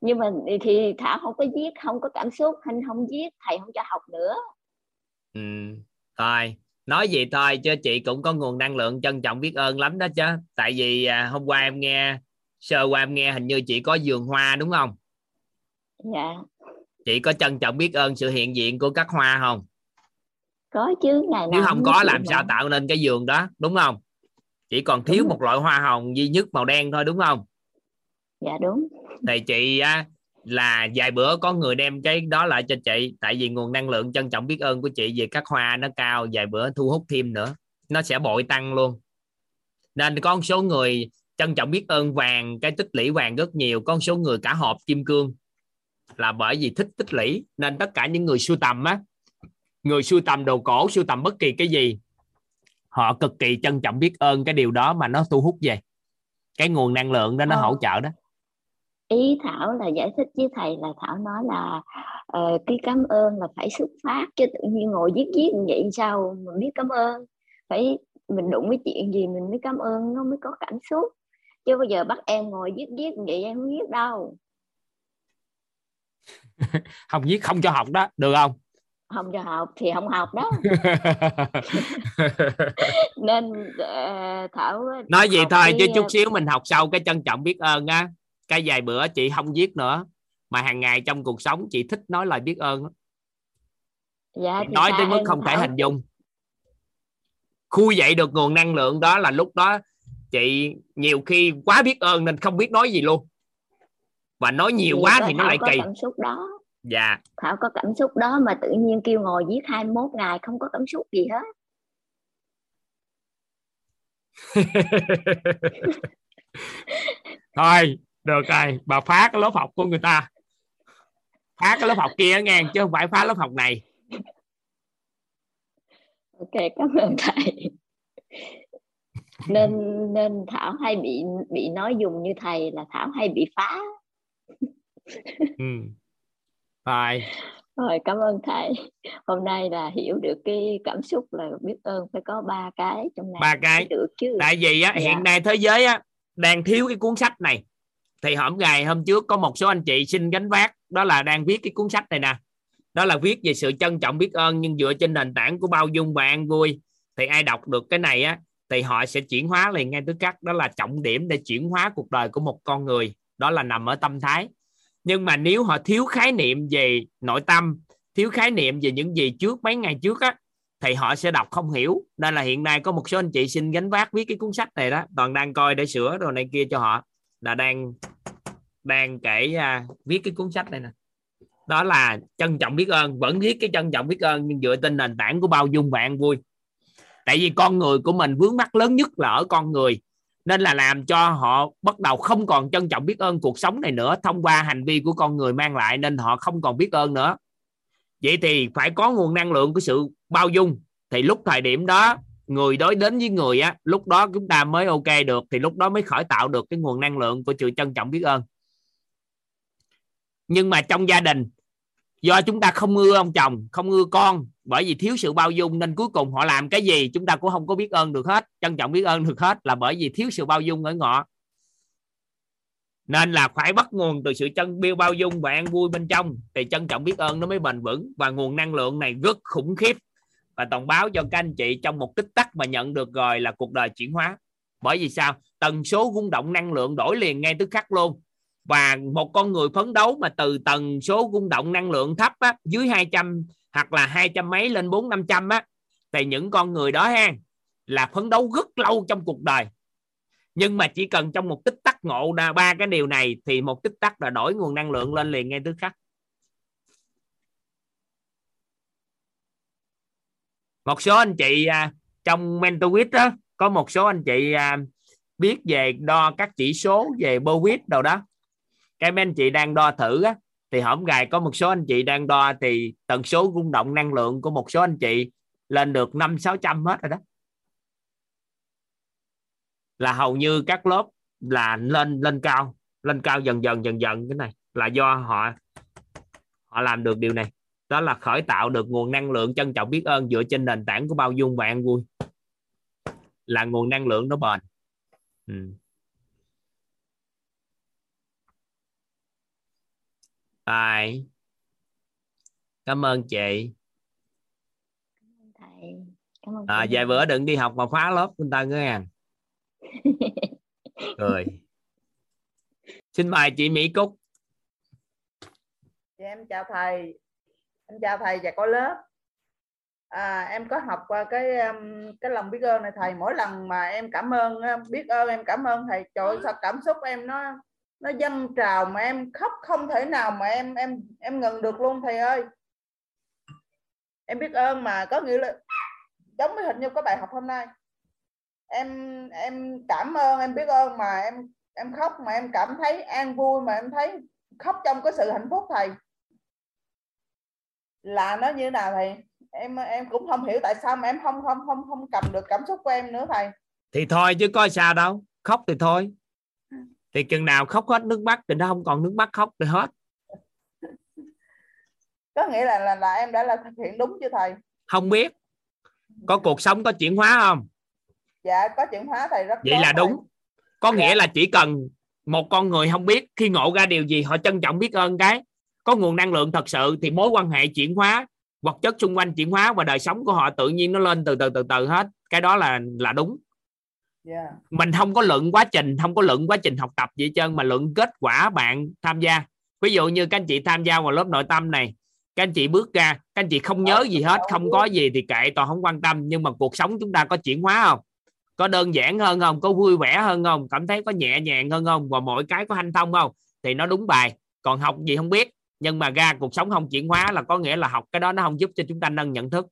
Nhưng mà thì thảo không có viết không có cảm xúc. Anh không viết thầy không cho học nữa. Ừ thôi. Nói gì thôi chứ chị cũng có nguồn năng lượng trân trọng biết ơn lắm đó chứ. Tại vì à, hôm qua em nghe sơ qua em nghe hình như chị có vườn hoa đúng không? Dạ chị có trân trọng biết ơn sự hiện diện của các hoa không? Có chứ ngày nào nếu không có làm sao tạo nên cái vườn đó đúng không? Chỉ còn thiếu đúng một loại hoa hồng duy nhất màu đen thôi đúng không? Dạ đúng. Thì chị là vài bữa có người đem cái đó lại cho chị tại vì nguồn năng lượng trân trọng biết ơn của chị về các hoa nó cao vài bữa thu hút thêm nữa nó sẽ bội tăng luôn. Nên có một số người trân trọng biết ơn vàng cái tích lũy vàng rất nhiều có một số người cả hộp kim cương là bởi vì thích tích lũy nên tất cả những người sưu tầm á người sưu tầm đồ cổ sưu tầm bất kỳ cái gì họ cực kỳ trân trọng biết ơn cái điều đó mà nó thu hút về. Cái nguồn năng lượng đó nó ờ. hỗ trợ đó. Ý thảo là giải thích với thầy là thảo nói là uh, cái cảm ơn là phải xuất phát chứ tự nhiên ngồi viết viết như vậy sao mà biết cảm ơn? Phải mình đụng với chuyện gì mình mới cảm ơn nó mới có cảm xúc. Chứ bây giờ bắt em ngồi viết viết vậy em không viết đâu không viết không cho học đó được không? Không cho học thì không học đó. Nên uh, thảo nói gì thôi chứ chút xíu mình học sau cái trân trọng biết ơn á. Cái vài bữa chị không viết nữa mà hàng ngày trong cuộc sống chị thích nói lời biết ơn dạ, nói tới mức không thảo... thể hình dung. Khui dậy được nguồn năng lượng đó là lúc đó chị nhiều khi quá biết ơn nên không biết nói gì luôn và nói nhiều thì quá thì nó lại kỳ. cảm xúc đó. Dạ. Thảo có cảm xúc đó mà tự nhiên kêu ngồi viết 21 ngày không có cảm xúc gì hết. Thôi được rồi. Bà phá cái lớp học của người ta. Phá cái lớp học kia nghe chứ không phải phá lớp học này. Ok cảm ơn thầy. Nên nên thảo hay bị bị nói dùng như thầy là thảo hay bị phá ừ. rồi rồi cảm ơn thầy. Hôm nay là hiểu được cái cảm xúc là biết ơn phải có ba cái trong này. Ba cái. Được chứ. Tại vì á, dạ. hiện nay thế giới á, đang thiếu cái cuốn sách này. Thì hôm ngày hôm trước có một số anh chị xin gánh vác đó là đang viết cái cuốn sách này nè. Đó là viết về sự trân trọng biết ơn nhưng dựa trên nền tảng của bao dung và an vui. Thì ai đọc được cái này á thì họ sẽ chuyển hóa liền ngay tức khắc. Đó là trọng điểm để chuyển hóa cuộc đời của một con người. Đó là nằm ở tâm thái nhưng mà nếu họ thiếu khái niệm về nội tâm thiếu khái niệm về những gì trước mấy ngày trước á thì họ sẽ đọc không hiểu. Nên là hiện nay có một số anh chị xin gánh vác viết cái cuốn sách này đó toàn đang coi để sửa rồi này kia cho họ là đang đang kể uh, viết cái cuốn sách này nè. Đó là trân trọng biết ơn vẫn viết cái trân trọng biết ơn nhưng dựa trên nền tảng của bao dung và an vui. Tại vì con người của mình vướng mắc lớn nhất là ở con người nên là làm cho họ bắt đầu không còn trân trọng biết ơn cuộc sống này nữa thông qua hành vi của con người mang lại nên họ không còn biết ơn nữa. Vậy thì phải có nguồn năng lượng của sự bao dung. Thì lúc thời điểm đó, người đối đến với người á, lúc đó chúng ta mới ok được, thì lúc đó mới khởi tạo được cái nguồn năng lượng của sự trân trọng biết ơn. Nhưng mà trong gia đình, do chúng ta không ưa ông chồng, không ưa con bởi vì thiếu sự bao dung nên cuối cùng họ làm cái gì chúng ta cũng không có biết ơn được hết trân trọng biết ơn được hết là bởi vì thiếu sự bao dung ở ngọ. Nên là phải bắt nguồn từ sự chân biêu bao dung và an vui bên trong thì trân trọng biết ơn nó mới bền vững. Và nguồn năng lượng này rất khủng khiếp. Và toàn báo cho các anh chị trong một tích tắc mà nhận được rồi là cuộc đời chuyển hóa. Bởi vì sao? Tần số rung động năng lượng đổi liền ngay tức khắc luôn. Và một con người phấn đấu mà từ tần số rung động năng lượng thấp á, dưới 200 hoặc là hai trăm mấy lên bốn năm trăm á thì những con người đó ha là phấn đấu rất lâu trong cuộc đời. Nhưng mà chỉ cần trong một tích tắc ngộ đa ba cái điều này thì một tích tắc là đổi nguồn năng lượng lên liền ngay tức khắc. Một số anh chị à, trong mentorship đó có một số anh chị à, biết về đo các chỉ số về Bowitt đâu đó. Cái mấy anh chị đang đo thử á, thì hôm gài có một số anh chị đang đo thì tần số rung động năng lượng của một số anh chị lên được năm sáu trăm hết rồi đó. Là hầu như các lớp là lên lên cao lên cao dần dần dần dần, cái này là do họ họ làm được điều này. Đó là khởi tạo được nguồn năng lượng trân trọng biết ơn dựa trên nền tảng của bao dung và an vui. Là nguồn năng lượng nó bền. Ừ. Rồi. Cảm ơn chị. thầy cảm ơn À, vài bữa đừng đi học mà phá lớp người ta nghe. Cười. Xin mời chị Mỹ Cúc. Dạ, em chào thầy em chào thầy và có lớp à, em có học qua cái um, cái lòng biết ơn này thầy mỗi lần mà em cảm ơn uh, biết ơn em cảm ơn thầy trời ơi, sao cảm xúc em nó nó dâng trào mà em khóc không thể nào mà em em em ngừng được luôn thầy ơi. Em biết ơn mà, có nghĩa là giống với hình như có bài học hôm nay. Em em cảm ơn, em biết ơn mà em em khóc mà em cảm thấy an vui mà em thấy khóc trong cái sự hạnh phúc thầy. Là nó như thế nào thầy? Em em cũng không hiểu tại sao mà em không không không không cầm được cảm xúc của em nữa thầy. Thì thôi chứ có sao đâu. Khóc thì thôi. Thì chừng nào khóc hết nước mắt thì nó không còn nước mắt khóc thì hết. có nghĩa là là, là em đã là thực hiện đúng chưa thầy Không biết. Có cuộc sống có chuyển hóa không? dạ có chuyển hóa thầy rất Vậy tốt là thầy. đúng. Có nghĩa là chỉ cần một con người không biết khi ngộ ra điều gì họ trân trọng biết ơn cái có nguồn năng lượng thật sự thì mối quan hệ chuyển hóa vật chất xung quanh chuyển hóa và đời sống của họ tự nhiên nó lên từ từ từ từ hết cái đó là là đúng yeah. mình không có luận quá trình, không có luận quá trình học tập gì trơn, mà luận kết quả bạn tham gia. Ví dụ như các anh chị tham gia vào lớp nội tâm này, các anh chị bước ra, các anh chị không nhớ gì hết, không có gì thì kệ, toàn không quan tâm. Nhưng mà cuộc sống chúng ta có chuyển hóa không? Có đơn giản hơn không? Có vui vẻ hơn không? Cảm thấy có nhẹ nhàng hơn không? Và mọi cái có hanh thông không? Thì nó đúng bài. Còn học gì không biết. Nhưng mà ra cuộc sống không chuyển hóa là có nghĩa là học cái đó nó không giúp cho chúng ta nâng nhận thức.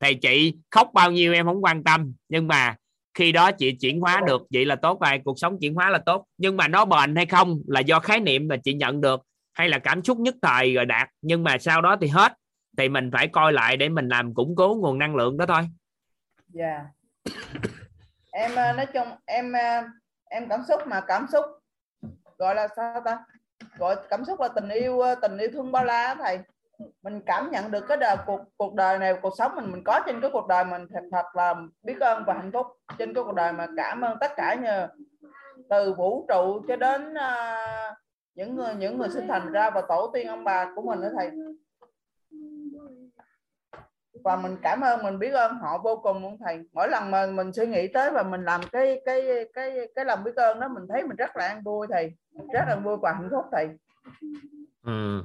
Thì chị khóc bao nhiêu em không quan tâm. Nhưng mà khi đó chị chuyển hóa được, vậy là tốt rồi, cuộc sống chuyển hóa là tốt. Nhưng mà nó bền hay không là do khái niệm mà chị nhận được, hay là cảm xúc nhất thời rồi đạt. Nhưng mà sau đó thì hết, thì mình phải coi lại để mình làm củng cố nguồn năng lượng đó thôi. Dạ. Em ờ, nói chung em ờ, em cảm xúc mà cảm xúc, gọi là sao ta? Gọi cảm xúc là tình yêu ờ, tình yêu thương bao la thầy mình cảm nhận được cái đời cuộc cuộc đời này cuộc sống mình mình có trên cái cuộc đời mình thật thật là biết ơn và hạnh phúc trên cái cuộc đời mà. Cảm ơn tất cả nhờ từ vũ trụ cho đến uh, những người những người sinh thành ra và tổ tiên ông bà của mình đó thầy. Và mình cảm ơn mình biết ơn họ vô cùng luôn thầy. Mỗi lần mà mình suy nghĩ tới và mình làm cái cái cái cái lòng biết ơn đó mình thấy mình rất là an vui thầy. Rất là vui và hạnh phúc thầy. Ừ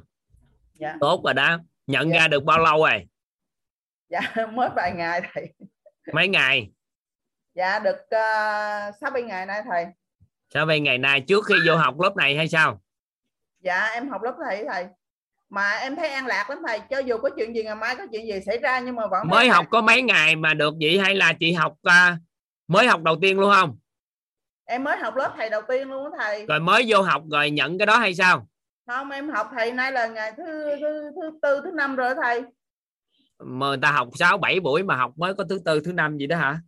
dạ. Tốt rồi đó. Nhận Dạ. ra được bao lâu rồi? Dạ mới vài ngày thầy. Mấy ngày? Dạ được uh, sáu bảy ngày nay thầy. Sao vậy ngày nay. Trước khi vô học lớp này hay sao? Dạ em học lớp thầy thầy. Mà em thấy an lạc lắm thầy. Cho dù có chuyện gì ngày mai có chuyện gì xảy ra nhưng mà vẫn mới học có mấy ngày mà được vậy? Hay là chị học à, mới học đầu tiên luôn không? Em mới học lớp thầy đầu tiên luôn đó thầy. Rồi mới vô học rồi nhận cái đó hay sao không em học thầy nay là ngày thứ thứ thứ tư thứ năm rồi thầy. Mà người ta học 6 7 buổi mà học mới có thứ tư thứ năm gì đó hả?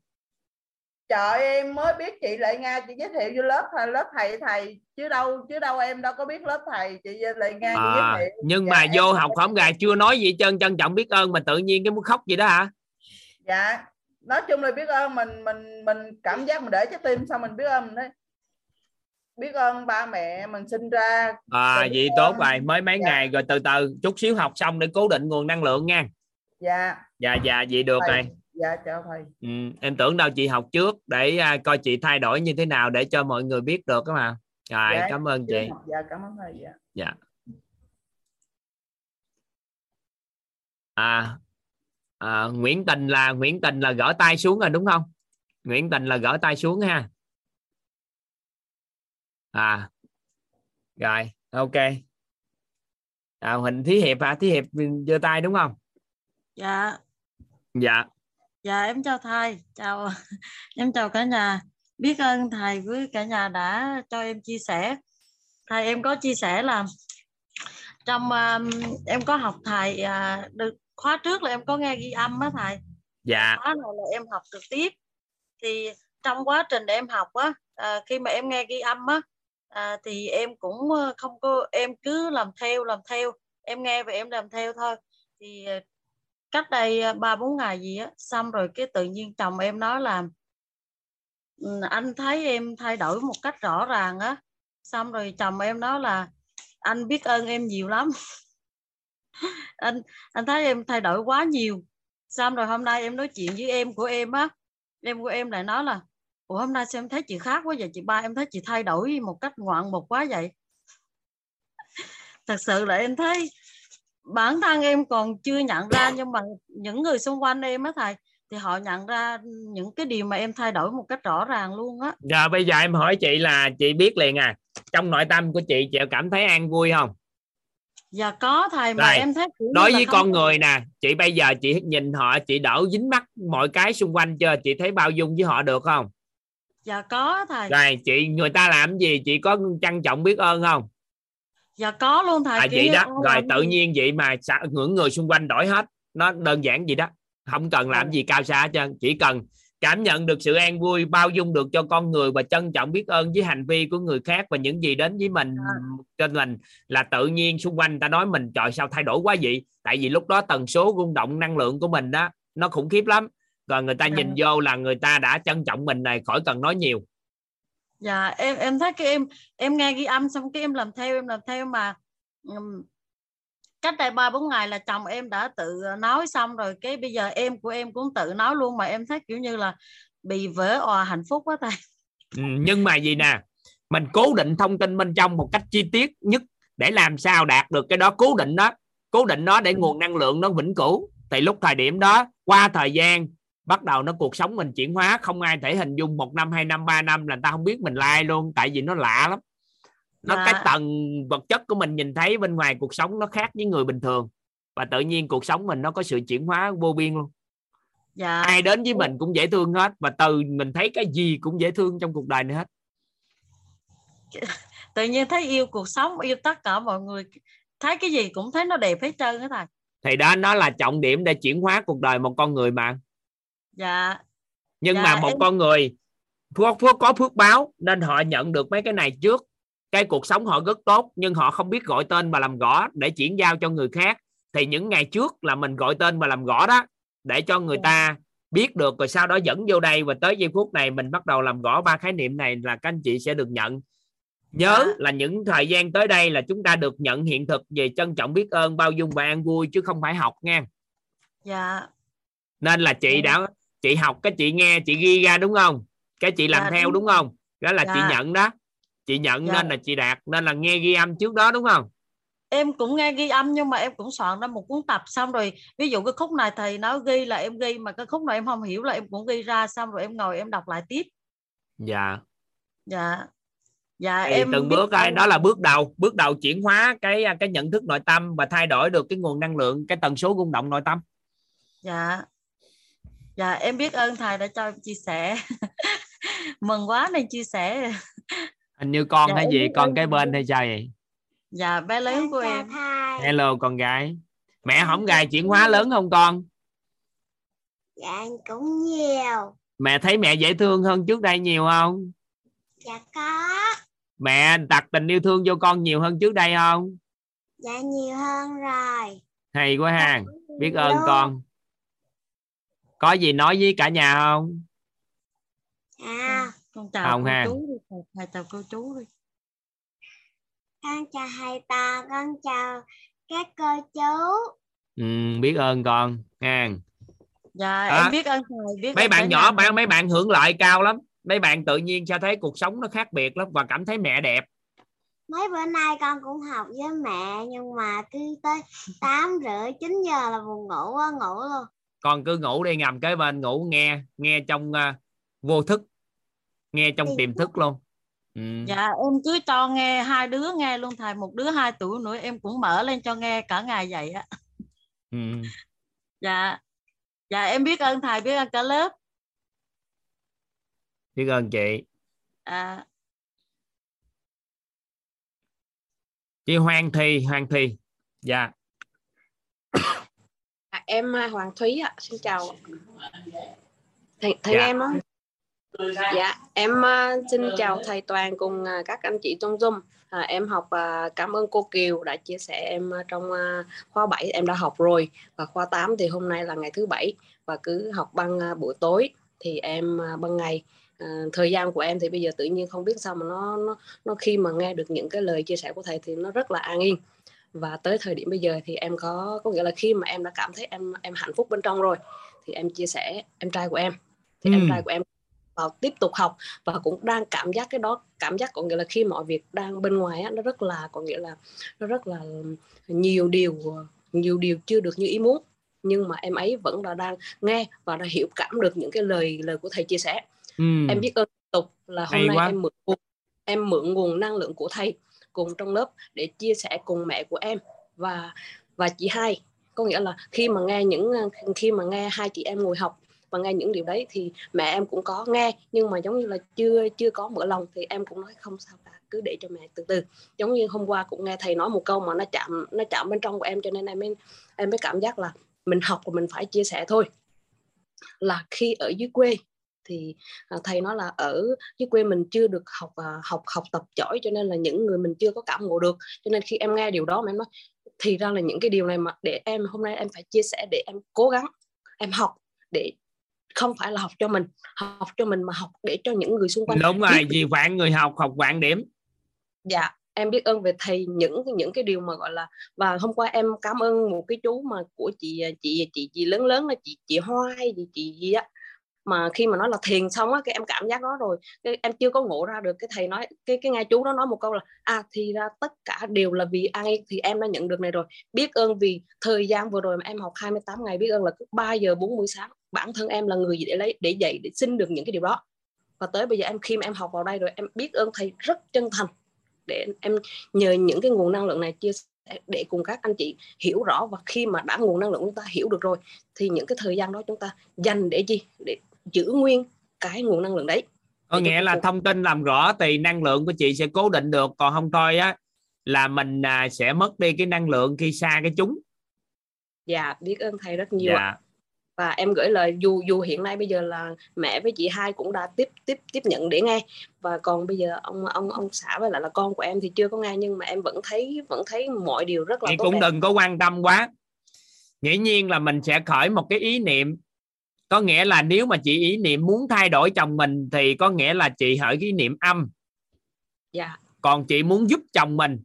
Trời em mới biết chị lại nga chị giới thiệu vô lớp thầy lớp thầy thầy. Chứ đâu chứ đâu em đâu có biết lớp thầy chị lại nga chị à, giới thiệu. nhưng Dạ, mà em- vô học không gài chưa nói gì trơn trân trọng biết ơn mà tự nhiên cái muốn khóc gì đó hả? Dạ nói chung là biết ơn mình mình mình cảm giác mình để trái tim xong mình biết ơn mình đấy biết ơn ba mẹ mình sinh ra. À vậy tốt rồi mới mấy Dạ. ngày rồi từ từ chút xíu học xong để cố định nguồn năng lượng nha. Dạ. Dạ dạ vậy được Thầy. rồi. Dạ chào thầy. Ừ, em tưởng đâu chị học trước để à, coi chị thay đổi như thế nào để cho mọi người biết được đó mà. Rồi Dạ, cảm ơn chị. học. dạ cảm ơn thầy dạ. Dạ. À, à Nguyễn Tình là Nguyễn Tình là gỡ tay xuống rồi đúng không? Nguyễn Tình là gỡ tay xuống ha à. Rồi ok. À, Huỳnh Thí Hiệp hả? Thí Hiệp giơ tay đúng không? Dạ. Dạ. Dạ em chào thầy. Chào. Em chào cả nhà. Biết ơn thầy với cả nhà đã cho em chia sẻ. Thầy em có chia sẻ là trong um, em có học thầy uh, được khóa trước là em có nghe ghi âm á thầy. Dạ. Khóa này là em học trực tiếp. Thì trong quá trình em học á à, khi mà em nghe ghi âm á à, thì em cũng ờ, không có em cứ làm theo làm theo. Em nghe và em làm theo thôi. Thì ờ, cách đây ờ, ba bốn ngày gì á xong rồi cái tự nhiên chồng em nói là ừ, anh thấy em thay đổi một cách rõ ràng á. Xong rồi chồng em nói là anh biết ơn em nhiều lắm. Anh anh thấy em thay đổi quá nhiều. Xong rồi hôm nay em nói chuyện với em của em á em của em lại nói là ủa hôm nay sao em thấy chị khác quá vậy? Chị ba em thấy chị thay đổi một cách ngoạn mục quá vậy. Thật sự là em thấy bản thân em còn chưa nhận ra nhưng mà những người xung quanh em á thầy thì họ nhận ra những cái điều mà em thay đổi một cách rõ ràng luôn á. Giờ bây giờ em hỏi chị là chị biết liền à trong nội tâm của chị chị cảm thấy an vui không? Dạ có thầy mà Rồi, em thấy đối với không con người nè chị bây giờ chị nhìn họ chị đỡ dính mắc mọi cái xung quanh chưa? Chị thấy bao dung với họ được không dạ có thầy. Rồi chị người ta làm gì? Chị có trân trọng biết ơn không? Dạ có luôn thầy. À vậy đó. rồi tự gì- nhiên vậy mà những người xung quanh đổi hết. Nó đơn giản vậy đó. Không cần làm Ừ. gì cao xa hết trơn. Chỉ cần cảm nhận được sự an vui bao dung được cho con người và trân trọng biết ơn với hành vi của người khác và những gì đến với mình trên mình là tự nhiên xung quanh ta nói mình trời sao thay đổi quá vậy? Tại vì lúc đó tần số rung động năng lượng của mình đó nó khủng khiếp lắm rồi người ta Dạ. nhìn vô là người ta đã trân trọng mình này khỏi cần nói nhiều. Dạ em em thấy cái em em nghe ghi âm xong cái em làm theo em làm theo mà cách đây ba bốn ngày là chồng em đã tự nói xong rồi cái bây giờ em của em cũng tự nói luôn mà em thấy kiểu như là bị vỡ òa hạnh phúc quá thầy Ừ, nhưng mà gì nè mình cố định thông tin bên trong một cách chi tiết nhất để làm sao đạt được cái đó cố định đó cố định nó để nguồn năng lượng nó vĩnh cửu. Thì lúc thời điểm đó qua thời gian bắt đầu nó cuộc sống mình chuyển hóa không ai thể hình dung một năm hai năm ba năm là ta không biết mình là ai luôn tại vì nó lạ lắm. Nó Dạ. cái tầng vật chất của mình nhìn thấy bên ngoài cuộc sống nó khác với người bình thường. Và tự nhiên cuộc sống mình nó có sự chuyển hóa vô biên luôn. Dạ. Ai đến với mình cũng dễ thương hết và từ mình thấy cái gì cũng dễ thương trong cuộc đời này hết. Tự nhiên thấy yêu cuộc sống yêu tất cả mọi người thấy cái gì cũng thấy nó đẹp hết trơn á thầy. Thì đó nó là trọng điểm để chuyển hóa cuộc đời một con người mà dạ. Nhưng Dạ, mà một em- con người phước phước có phước báo nên họ nhận được mấy cái này trước. Cái cuộc sống họ rất tốt nhưng họ không biết gọi tên và làm rõ để chuyển giao cho người khác. Thì những ngày trước là mình gọi tên và làm rõ đó để cho người Dạ. ta biết được. Rồi sau đó dẫn vô đây và tới giây phút này mình bắt đầu làm rõ ba khái niệm này là các anh chị sẽ được nhận. Nhớ Dạ. là những thời gian tới đây là chúng ta được nhận hiện thực về trân trọng biết ơn bao dung và an vui chứ không phải học nha. Dạ. Nên là chị Ừ. đã chị học cái chị nghe chị ghi ra đúng không? Cái chị làm Dạ, theo đúng. đúng không? Đó là chị Dạ. nhận đó. Chị nhận Dạ. nên là chị đạt nên là nghe ghi âm trước đó đúng không? Em cũng nghe ghi âm nhưng mà em cũng soạn ra một cuốn tập xong rồi ví dụ cái khúc này thầy nói ghi là em ghi mà cái khúc này em không hiểu là em cũng ghi ra xong rồi em ngồi em đọc lại tiếp. Dạ. Dạ. Dạ thì em từng bước ai đó là bước đầu bước đầu chuyển hóa cái cái nhận thức nội tâm và thay đổi được cái nguồn năng lượng cái tần số rung động nội tâm. Dạ dạ em biết ơn thầy đã cho em chia sẻ. Mừng quá nên chia sẻ. Hình như con Dạ, hay em gì con cái bên hay sao vậy? Dạ bé lớn của em. hello con gái. Mẹ không gài chuyển hóa lớn không con? Dạ cũng nhiều. Mẹ thấy mẹ dễ thương hơn trước đây nhiều không? Dạ có. Mẹ đặt tình yêu thương vô con nhiều hơn trước đây không? Dạ nhiều hơn rồi. Hay quá ha. Biết ơn Luôn. con có gì nói với cả nhà không? À con chào Không cô ha. chú đi thầy, chào cô chú đi. Con chào thầy to Con chào các cô chú. Ừ, biết ơn con ha dạ À, em biết ơn thầy biết mấy bạn nhỏ bạn mấy bạn hưởng lợi cao lắm. Mấy bạn tự nhiên sẽ thấy cuộc sống nó khác biệt lắm và cảm thấy mẹ đẹp. Mấy bữa nay con cũng học với mẹ Nhưng mà cứ tới 8 rưỡi 9 giờ là buồn ngủ quá ngủ luôn con cứ ngủ đi ngầm kế bên ngủ nghe nghe trong à, vô thức nghe trong Tiềm thức luôn. Ừ. dạ em cứ cho nghe hai đứa nghe luôn thầy một đứa hai tuổi nữa em cũng mở lên cho nghe cả ngày vậy á. Ừ. dạ. Dạ em biết ơn thầy biết ơn cả lớp. Biết ơn chị. À, chị Hoan Thi Hoan Thi dạ Em à, Hoàng Thúy ạ, xin chào. Thầy, thầy Dạ. em á. Dạ, em à, xin chào thầy Toàn cùng à, các anh chị trong Zoom. À, em học à, cảm ơn cô Kiều đã chia sẻ em trong à, khóa 7 em đã học rồi và khóa 8 thì hôm nay là ngày thứ bảy và cứ học ban à, buổi tối thì em à, ban ngày à, thời gian của em thì bây giờ tự nhiên không biết sao mà nó nó nó khi mà nghe được những cái lời chia sẻ của thầy thì nó rất là an yên và tới thời điểm bây giờ thì em có có nghĩa là khi mà em đã cảm thấy em em hạnh phúc bên trong rồi thì em chia sẻ em trai của em thì em Ừ. trai của em vào tiếp tục học và cũng đang cảm giác cái đó cảm giác có nghĩa là khi mọi việc đang bên ngoài á, nó rất là có nghĩa là nó rất là nhiều điều nhiều điều chưa được như ý muốn nhưng mà em ấy vẫn là đang nghe và đã hiểu cảm được những cái lời lời của thầy chia sẻ ừ. em biết ơn tục là hôm Hay nay quá. em mượn em mượn nguồn năng lượng của thầy cùng trong lớp để chia sẻ cùng mẹ của em. Và và chị hai, có nghĩa là khi mà nghe những, khi mà nghe hai chị em ngồi học và nghe những điều đấy thì mẹ em cũng có nghe, nhưng mà giống như là chưa chưa có mở lòng thì em cũng nói không sao cả, cứ để cho mẹ từ từ. Giống như hôm qua cũng nghe thầy nói một câu mà nó chạm nó chạm bên trong của em cho nên em mới em mới cảm giác là mình học và mình phải chia sẻ thôi. Là khi ở dưới quê thì à, thầy nói là ở dưới quê mình chưa được học à, học học tập giỏi cho nên là những người mình chưa có cảm ngộ được. Cho nên khi em nghe điều đó mà em nói thì ra là những cái điều này mà để em hôm nay em phải chia sẻ để em cố gắng em học để không phải là học cho mình học cho mình mà học để cho những người xung quanh đúng rồi vì vạn người học học vạn điểm. Dạ em biết ơn về thầy những những cái điều mà gọi là và hôm qua em cảm ơn một cái chú mà của chị chị chị chị lớn lớn là chị chị Hoa hay gì chị gì á mà khi mà nói là thiền xong á, cái em cảm giác đó rồi, cái em chưa có ngộ ra được, cái thầy nói, cái cái ngay chú đó nói một câu là à thì ra tất cả đều là vì ai thì em đã nhận được này rồi. Biết ơn vì thời gian vừa rồi mà em học 28 ngày, biết ơn là cứ 3 giờ 40 sáng, bản thân em là người gì để lấy, để dạy, để xin được những cái điều đó. Và tới bây giờ em, khi mà em học vào đây rồi, em biết ơn thầy rất chân thành để em nhờ những cái nguồn năng lượng này chia sẻ để cùng các anh chị hiểu rõ. Và khi mà đã nguồn năng lượng chúng ta hiểu được rồi, thì những cái thời gian đó chúng ta dành để gì? Để giữ nguyên cái nguồn năng lượng đấy. Có nghĩa là thông tin làm rõ thì năng lượng của chị sẽ cố định được còn không thôi á là mình à, sẽ mất đi cái năng lượng khi xa cái chúng. Dạ biết ơn thầy rất nhiều ạ. dạ và em gửi lời dù dù hiện nay bây giờ là mẹ với chị hai cũng đã tiếp tiếp tiếp nhận để nghe. Và còn bây giờ ông ông ông xã với lại là con của em thì chưa có nghe nhưng mà em vẫn thấy vẫn thấy mọi điều rất là chị tốt cũng đẹp. đừng có quan tâm quá. Dĩ nhiên là mình sẽ khởi một cái ý niệm có nghĩa là nếu mà chị ý niệm muốn thay đổi chồng mình thì có nghĩa là chị cái ý niệm âm. Dạ. Còn chị muốn giúp chồng mình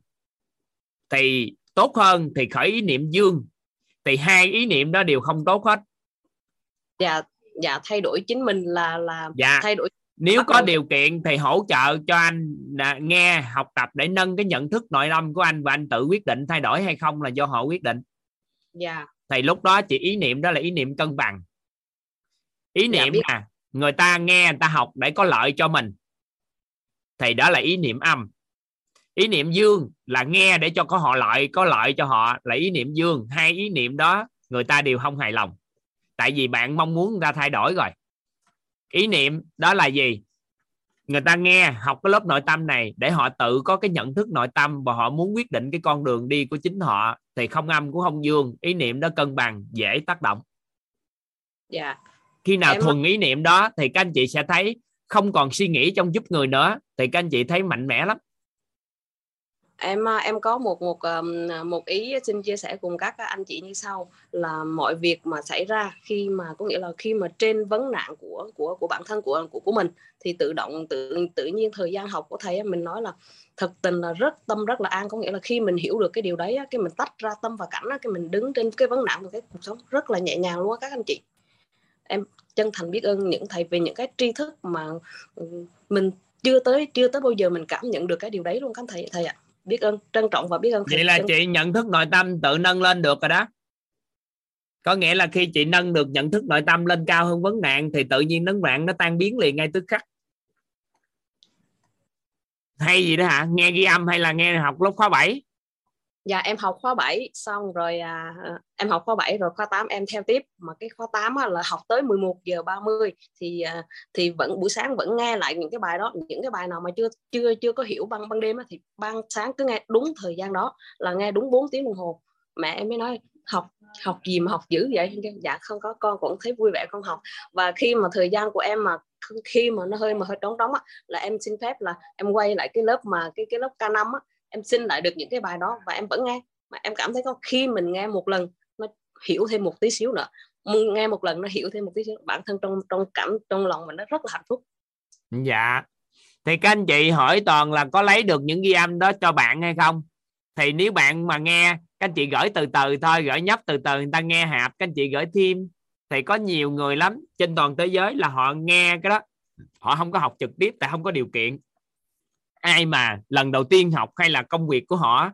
thì tốt hơn thì khởi ý niệm dương. Thì hai ý niệm đó đều không tốt hết. Dạ dạ thay đổi chính mình là là Dạ. thay đổi nếu có điều kiện thì hỗ trợ cho anh là nghe học tập để nâng cái nhận thức nội tâm của anh và anh tự quyết định thay đổi hay không là do họ quyết định. Dạ. Thì lúc đó chị ý niệm đó là ý niệm cân bằng ý Dạ, niệm biết. là người ta nghe người ta học để có lợi cho mình. Thì đó là ý niệm âm. Ý niệm dương là nghe để cho có họ lợi có lợi cho họ là ý niệm dương. Hai ý niệm đó người ta đều không hài lòng. Tại vì bạn mong muốn người ta thay đổi rồi. Ý niệm đó là gì? Người ta nghe học cái lớp nội tâm này để họ tự có cái nhận thức nội tâm và họ muốn quyết định cái con đường đi của chính họ thì không âm cũng không dương. Ý niệm đó cân bằng dễ tác động. Dạ khi nào Em- thuần ý niệm đó thì các anh chị sẽ thấy không còn suy nghĩ trong giúp người nữa thì các anh chị thấy mạnh mẽ lắm. Em à, em có một một ờm, một ý xin chia sẻ cùng các anh chị như sau là mọi việc mà xảy ra khi mà có nghĩa là khi mà trên vấn nạn của của của bản thân của của của mình thì tự động tự tự nhiên thời gian học của thầy mình nói là thật tình là rất tâm rất là an. Có nghĩa là khi mình hiểu được cái điều đấy cái mình tách ra tâm và cảnh cái mình đứng trên cái vấn nạn của cái cuộc sống rất là nhẹ nhàng luôn các anh chị em chân thành biết ơn những thầy về những cái tri thức mà ừ, mình chưa tới chưa tới bao giờ mình cảm nhận được cái điều đấy luôn các thầy thầy ạ. Biết ơn trân trọng và biết ơn thầy vậy là Trân- chị nhận thức nội tâm tự nâng lên được rồi đó. Có nghĩa là khi chị nâng được nhận thức nội tâm lên cao hơn vấn nạn thì tự nhiên vấn nạn nó tan biến liền ngay tức khắc. Hay gì đó hả? Nghe ghi âm hay là nghe học lúc khóa 7 dạ em học khóa 7 xong rồi à, à, em học khóa 7 rồi khóa 8 em theo tiếp. Mà cái khóa 8 á, là học tới 11 giờ 30 thì à, thì vẫn buổi sáng vẫn nghe lại những cái bài đó. Những cái bài nào mà chưa chưa chưa có hiểu ban ban đêm á, thì ban sáng cứ nghe đúng thời gian đó là nghe đúng 4 tiếng đồng hồ. Mẹ em mới nói học học gì mà học dữ vậy? Dạ không có con cũng thấy vui vẻ con học. Và khi mà thời gian của em mà khi mà nó hơi mà hơi trống trống á là em xin phép là em quay lại cái lớp mà cái cái lớp K5 á em xin lại được những cái bài đó và em vẫn nghe. Mà em cảm thấy có khi mình nghe một lần, nó hiểu thêm một tí xíu nữa. Nghe một lần nó hiểu thêm một tí xíu, bản thân trong trong cảm, trong lòng mình nó rất là hạnh phúc. Dạ. Thì các anh chị hỏi toàn là có lấy được những ghi âm đó cho bạn hay không? Thì nếu bạn mà nghe, các anh chị gửi từ từ thôi, gửi nhấp từ từ, người ta nghe hạp, các anh chị gửi thêm. Thì có nhiều người lắm trên toàn thế giới là họ nghe cái đó. Họ không có học trực tiếp, tại không có điều kiện ai mà lần đầu tiên học hay là công việc của họ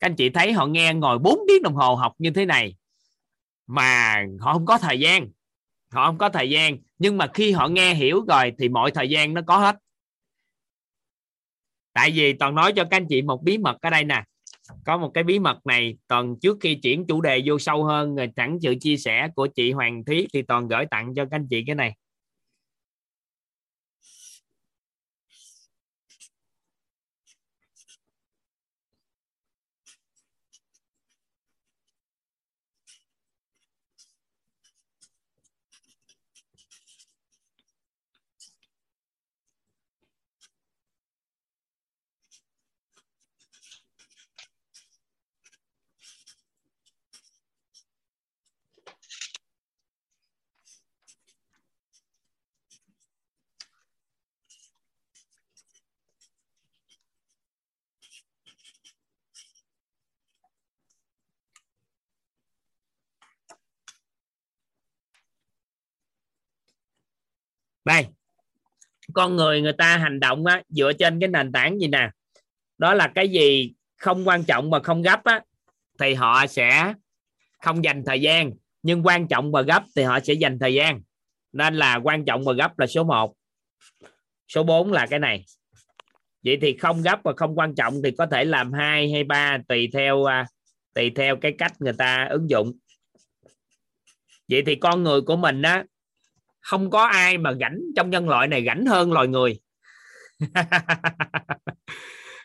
các anh chị thấy họ nghe ngồi 4 tiếng đồng hồ học như thế này, mà họ không có thời gian, họ không có thời gian. Nhưng mà khi họ nghe hiểu rồi thì mọi thời gian nó có hết. Tại vì toàn nói cho các anh chị một bí mật ở đây nè. Có một cái bí mật này, toàn trước khi chuyển chủ đề vô sâu hơn, rồi sự chia sẻ của chị Hoàng Thí thì toàn gửi tặng cho các anh chị cái này. Đây. Con người người ta hành động á, dựa trên cái nền tảng gì nè? Đó là cái gì không quan trọng mà không gấp á, thì họ sẽ không dành thời gian. Nhưng quan trọng và gấp thì họ sẽ dành thời gian. Nên là quan trọng và gấp là số 1 số 4 là cái này. Vậy thì không gấp và không quan trọng thì có thể làm hai hay ba tùy theo à, tùy theo cái cách người ta ứng dụng. Vậy thì con người của mình á không có ai mà rảnh trong nhân loại này rảnh hơn loài người.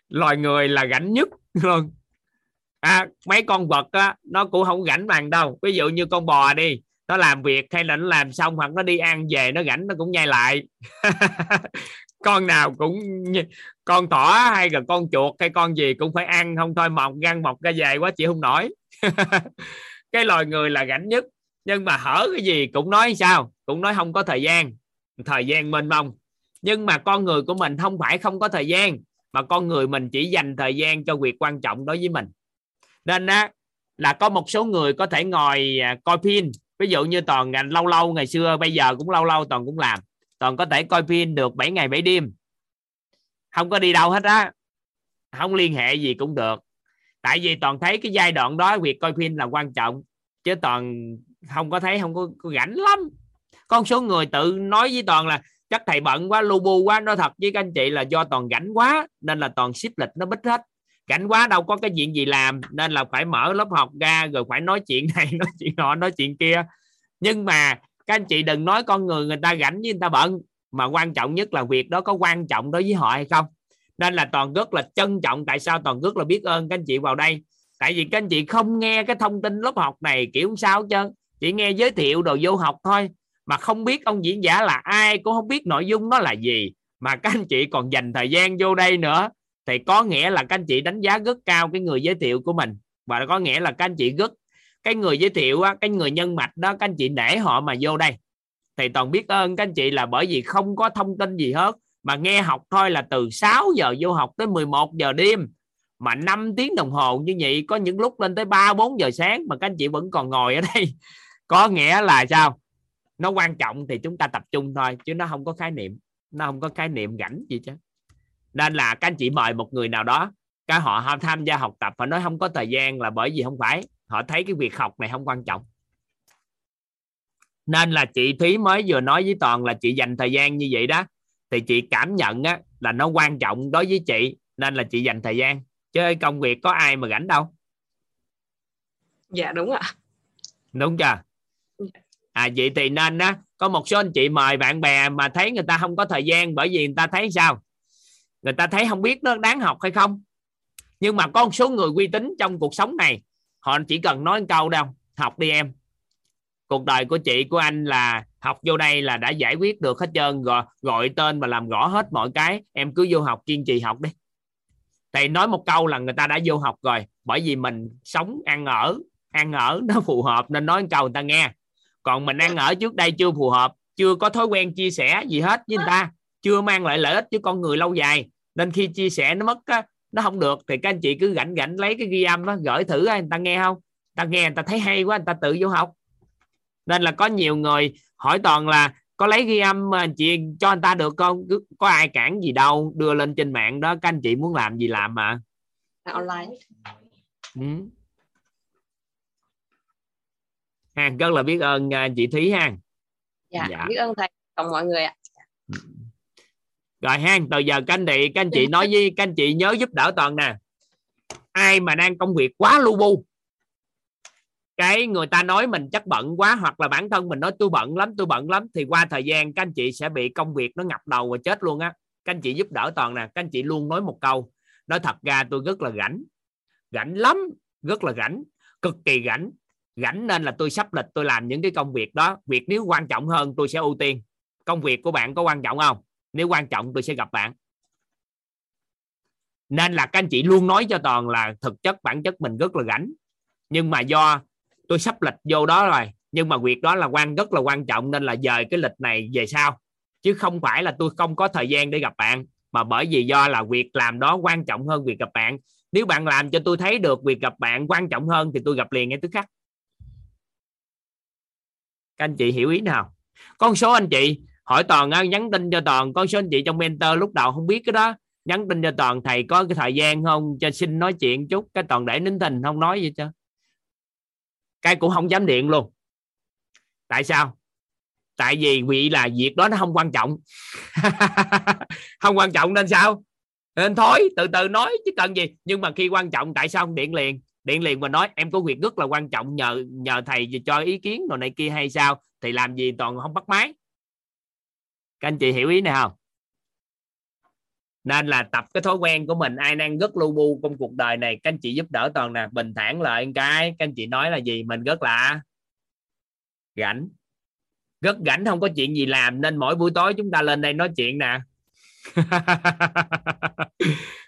Loài người là rảnh nhất. Luôn à, mấy con vật á, nó cũng không rảnh bằng đâu. Ví dụ như con bò đi nó làm việc hay là nó làm xong hoặc nó đi ăn về nó rảnh nó cũng nhai lại. Con nào cũng con thỏ hay là con chuột hay con gì cũng phải ăn không thôi mọc găng mọc ra về quá chị không nổi. Cái loài người là rảnh nhất. Nhưng mà hở cái gì cũng nói sao? Cũng nói không có thời gian thời gian mênh mông. Nhưng mà con người của mình không phải không có thời gian mà con người mình chỉ dành thời gian cho việc quan trọng đối với mình. Nên á là có một số người có thể ngồi à, coi phim. Ví dụ như toàn ngành lâu lâu ngày xưa bây giờ cũng lâu lâu toàn cũng làm. Toàn có thể coi phim được 7 ngày 7 đêm. Không có đi đâu hết á. Không liên hệ gì cũng được. Tại vì toàn thấy cái giai đoạn đó việc coi phim là quan trọng chứ toàn không có thấy không có, có rảnh lắm con số người tự nói với toàn là, chắc thầy bận quá, lu bu quá. Nói thật với các anh chị là do toàn rảnh quá, nên là toàn ship lịch nó bích hết. Rảnh quá đâu có cái chuyện gì làm, nên là phải mở lớp học ra, rồi phải nói chuyện này, nói chuyện nọ, nói chuyện kia. Nhưng mà các anh chị đừng nói con người người ta rảnh với người ta bận, mà quan trọng nhất là việc đó có quan trọng đối với họ hay không. Nên là toàn rất là trân trọng tại sao toàn rất là biết ơn các anh chị vào đây. Tại vì các anh chị không nghe cái thông tin lớp học này kiểu sao chứ? Chỉ nghe giới thiệu đồ vô học thôi mà không biết ông diễn giả là ai cũng không biết nội dung nó là gì. Mà các anh chị còn dành thời gian vô đây nữa. Thì có nghĩa là các anh chị đánh giá rất cao cái người giới thiệu của mình. Và có nghĩa là các anh chị rất cái người giới thiệu á, cái người nhân mạch đó các anh chị để họ mà vô đây. Thì toàn biết ơn các anh chị là bởi vì không có thông tin gì hết. Mà nghe học thôi là từ 6 giờ vô học tới 11 giờ đêm. Mà 5 tiếng đồng hồ như vậy có những lúc lên tới 3 4 giờ sáng mà các anh chị vẫn còn ngồi ở đây. Có nghĩa là sao? Nó quan trọng thì chúng ta tập trung thôi chứ nó không có khái niệm. Nó không có khái niệm rảnh gì chứ. Nên là các anh chị mời một người nào đó cái họ tham gia học tập và nói không có thời gian là bởi vì không phải họ thấy cái việc học này không quan trọng. Nên là chị Thúy mới vừa nói với Toàn là chị dành thời gian như vậy đó thì chị cảm nhận á, là nó quan trọng đối với chị nên là chị dành thời gian. Chứ công việc có ai mà rảnh đâu. Dạ đúng ạ. Đúng chưa à vậy thì nên á, có một số anh chị mời bạn bè mà thấy người ta không có thời gian bởi vì người ta thấy sao? Người ta thấy không biết nó đáng học hay không? Nhưng mà có một số người uy tín trong cuộc sống này, họ chỉ cần nói một câu đâu, học đi em. Cuộc đời của chị, của anh là học vô đây là đã giải quyết được hết trơn gọi gọi tên và làm rõ hết mọi cái, em cứ vô học, kiên trì học đi. Thầy nói một câu là người ta đã vô học rồi, bởi vì mình sống ăn ở ăn ở nó phù hợp nên nói một câu người ta nghe còn mình ăn ở trước đây chưa phù hợp chưa có thói quen chia sẻ gì hết với người ta chưa mang lại lợi ích với con người lâu dài. Nên khi chia sẻ nó mất á, nó không được thì các anh chị cứ rảnh rảnh lấy cái ghi âm đó gửi thử người ta nghe không? Ta nghe người ta thấy hay quá người ta tự vô học. Nên là có nhiều người hỏi toàn là có lấy ghi âm mà chị cho anh ta được không? Cứ- có ai cản gì đâu đưa lên trên mạng đó các anh chị muốn làm gì làm mà. Online. Ừ. ha rất là biết ơn à, chị Thúy ha dạ, Dạ. biết ơn thầy còn mọi người ạ. Rồi ha từ giờ các anh chị các anh chị nói với các anh chị nhớ giúp đỡ toàn nè. Ai mà đang công việc quá lu bu? Cái người ta nói mình chắc bận quá hoặc là bản thân mình nói tôi bận lắm tôi bận lắm thì qua thời gian các anh chị sẽ bị công việc nó ngập đầu và chết luôn á. Các anh chị giúp đỡ toàn nè các anh chị luôn nói một câu. Nói thật ra tôi rất là rảnh. Rảnh lắm rất là rảnh cực kỳ rảnh rảnh nên là tôi sắp lịch, tôi làm những cái công việc đó. Việc nếu quan trọng hơn, tôi sẽ ưu tiên. Công việc của bạn có quan trọng không? Nếu quan trọng, tôi sẽ gặp bạn. Nên là các anh chị luôn nói cho toàn là thực chất, bản chất mình rất là rảnh. Nhưng mà do tôi sắp lịch vô đó rồi, nhưng mà việc đó là quan, rất là quan trọng, nên là dời cái lịch này về sau. Chứ không phải là tôi không có thời gian để gặp bạn, mà bởi vì do là việc làm đó quan trọng hơn việc gặp bạn. Nếu bạn làm cho tôi thấy được việc gặp bạn quan trọng hơn thì tôi gặp liền ngay tức khắc các anh chị hiểu ý nào? Con số anh chị hỏi toàn á, nhắn tin cho toàn. Con số anh chị trong mentor lúc đầu không biết cái đó. Nhắn tin cho toàn thầy có cái thời gian không? Cho xin nói chuyện chút. Cái toàn để nín thình không nói gì cho cái cũng không dám điện luôn. Tại sao? Tại vì vì là việc đó nó không quan trọng. Không quan trọng nên sao? Nên thôi từ từ nói chứ cần gì. Nhưng mà khi quan trọng tại sao không điện liền? Điện liền và nói, em có việc rất là quan trọng, nhờ nhờ thầy cho ý kiến rồi này kia hay sao? Thì làm gì toàn không bắt máy? Các anh chị hiểu ý này không? Nên là tập cái thói quen của mình, ai đang rất lu bu trong cuộc đời này, các anh chị giúp đỡ toàn nè, bình thản lại cái. Các anh chị nói là gì? Mình rất là rảnh. Rất rảnh không có chuyện gì làm, nên mỗi buổi tối chúng ta lên đây nói chuyện nè.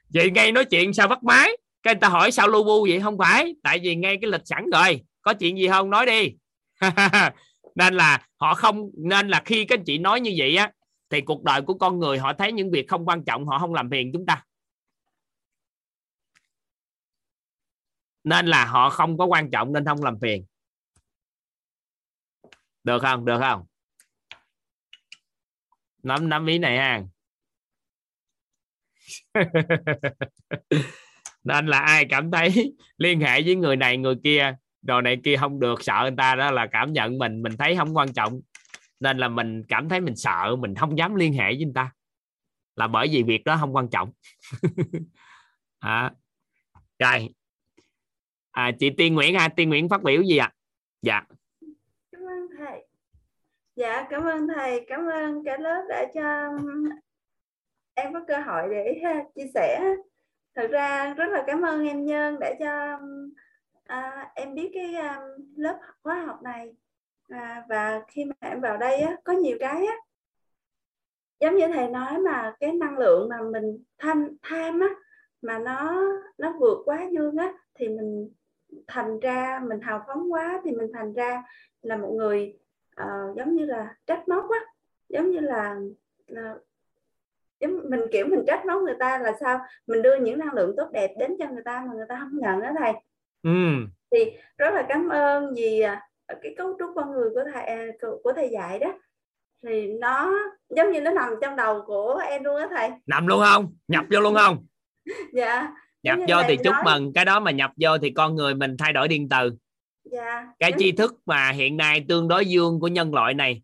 Vậy ngay nói chuyện sao bắt máy? Cái người ta hỏi sao lu bu vậy? Không phải, tại vì ngay cái lịch sẵn rồi. Có chuyện gì không? Nói đi. Nên là họ không, nên là khi các anh chị nói như vậy á, thì cuộc đời của con người họ thấy những việc không quan trọng, họ không làm phiền chúng ta. Nên là họ không có quan trọng nên không làm phiền. Được không? Được không? Nắm nắm ý này ha. nên là ai cảm thấy liên hệ với người này người kia đồ này kia không được sợ người ta đó là cảm nhận mình mình thấy không quan trọng. Nên là mình cảm thấy mình sợ mình không dám liên hệ với người ta. Là bởi vì việc đó không quan trọng. À, rồi. À, chị Tiên Nguyễn ha Tiên Nguyễn phát biểu gì ạ? À? dạ. Cảm ơn thầy. Dạ cảm ơn thầy cảm ơn cả lớp đã cho um, em có cơ hội để chia sẻ thật ra rất là cảm ơn em nhân đã cho à, em biết cái um, lớp khóa học này. À, và khi mà em vào đây á, có nhiều cái á, giống như thầy nói mà cái năng lượng mà mình tham tham á mà nó nó vượt quá dương á thì mình thành ra mình hào phóng quá thì mình thành ra là một người uh, giống như là trách móc á giống như là, là giống mình kiểu mình trách móc người ta là sao? Mình đưa những năng lượng tốt đẹp đến cho người ta mà người ta không nhận đó thầy. Ừ. thì rất là cảm ơn vì à, cái cấu trúc con người của thầy à, của, thầy dạy đó. Thì nó giống như nó nằm trong đầu của em luôn á thầy. Nằm luôn không? Nhập vô luôn không? Dạ. Nhập vô thì chúc nói. mừng cái đó mà nhập vô thì con người mình thay đổi điện từ. Dạ. Cái tri thức mà hiện nay tương đối dương của nhân loại này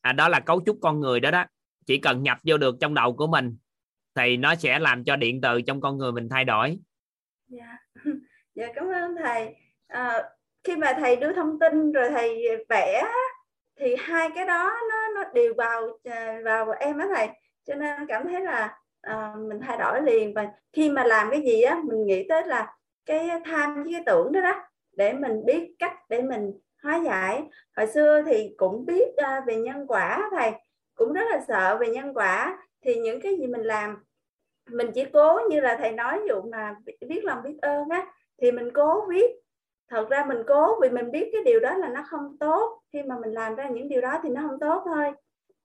à, đó là cấu trúc con người đó đó chỉ cần nhập vô được trong đầu của mình thì nó sẽ làm cho điện từ trong con người mình thay đổi. Dạ. Dạ cảm ơn thầy. À, khi mà thầy đưa thông tin rồi thầy vẽ thì hai cái đó nó nó đều vào à, vào em á thầy. Cho nên cảm thấy là à, mình thay đổi liền. Và khi mà làm cái gì á mình nghĩ tới là cái tham với cái tưởng đó đó để mình biết cách để mình hóa giải. Hồi xưa thì cũng biết à, về nhân quả thầy cũng rất là sợ về nhân quả. Thì những cái gì mình làm mình chỉ cố như là thầy nói dụ mà biết lòng biết ơn á thì mình cố viết. Thật ra mình cố vì mình biết cái điều đó là nó không tốt. Khi mà mình làm ra những điều đó thì nó không tốt thôi.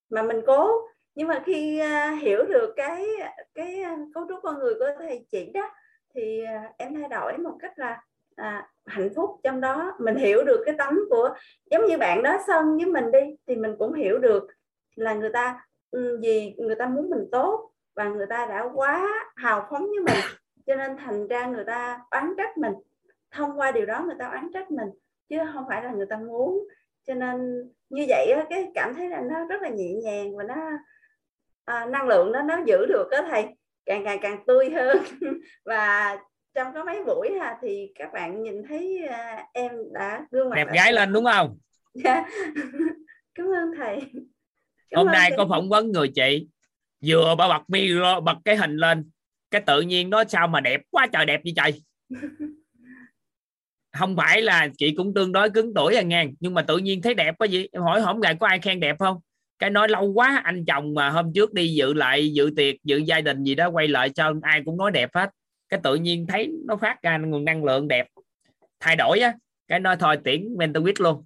Mà mình cố. Nhưng mà khi uh, hiểu được cái cái à, cấu trúc con người của thầy chỉ đó thì uh, em thay đổi một cách là à, hạnh phúc trong đó. Mình hiểu được cái tấm của giống như bạn đó sân với mình đi thì mình cũng hiểu được là người ta ừ, gì người ta muốn mình tốt và người ta đã quá hào phóng với mình cho nên thành ra người ta oán trách mình. Thông qua điều đó người ta oán trách mình chứ không phải là người ta muốn. Cho nên như vậy cái cảm thấy là nó rất là nhẹ nhàng và nó à, năng lượng đó nó giữ được đó thầy càng ngày càng tươi hơn. Và trong có mấy buổi ha thì các bạn nhìn thấy uh, em đã gương mặt đẹp gái lên đúng không? Dạ. Cảm ơn thầy hôm nay thầy. có phỏng vấn người chị. Vừa bà bật micro bật cái hình lên. Cái tự nhiên nó sao mà đẹp quá trời đẹp như trời? Không phải là chị cũng tương đối cứng tuổi à ngang nhưng mà tự nhiên thấy đẹp quá gì em hỏi hổng gài có ai khen đẹp không? Cái nói lâu quá anh chồng mà hôm trước đi dự lại dự tiệc dự gia đình gì đó quay lại cho ai cũng nói đẹp hết. Cái tự nhiên thấy nó phát ra nguồn năng lượng đẹp. Thay đổi á cái nói thôi tiễn mentor luôn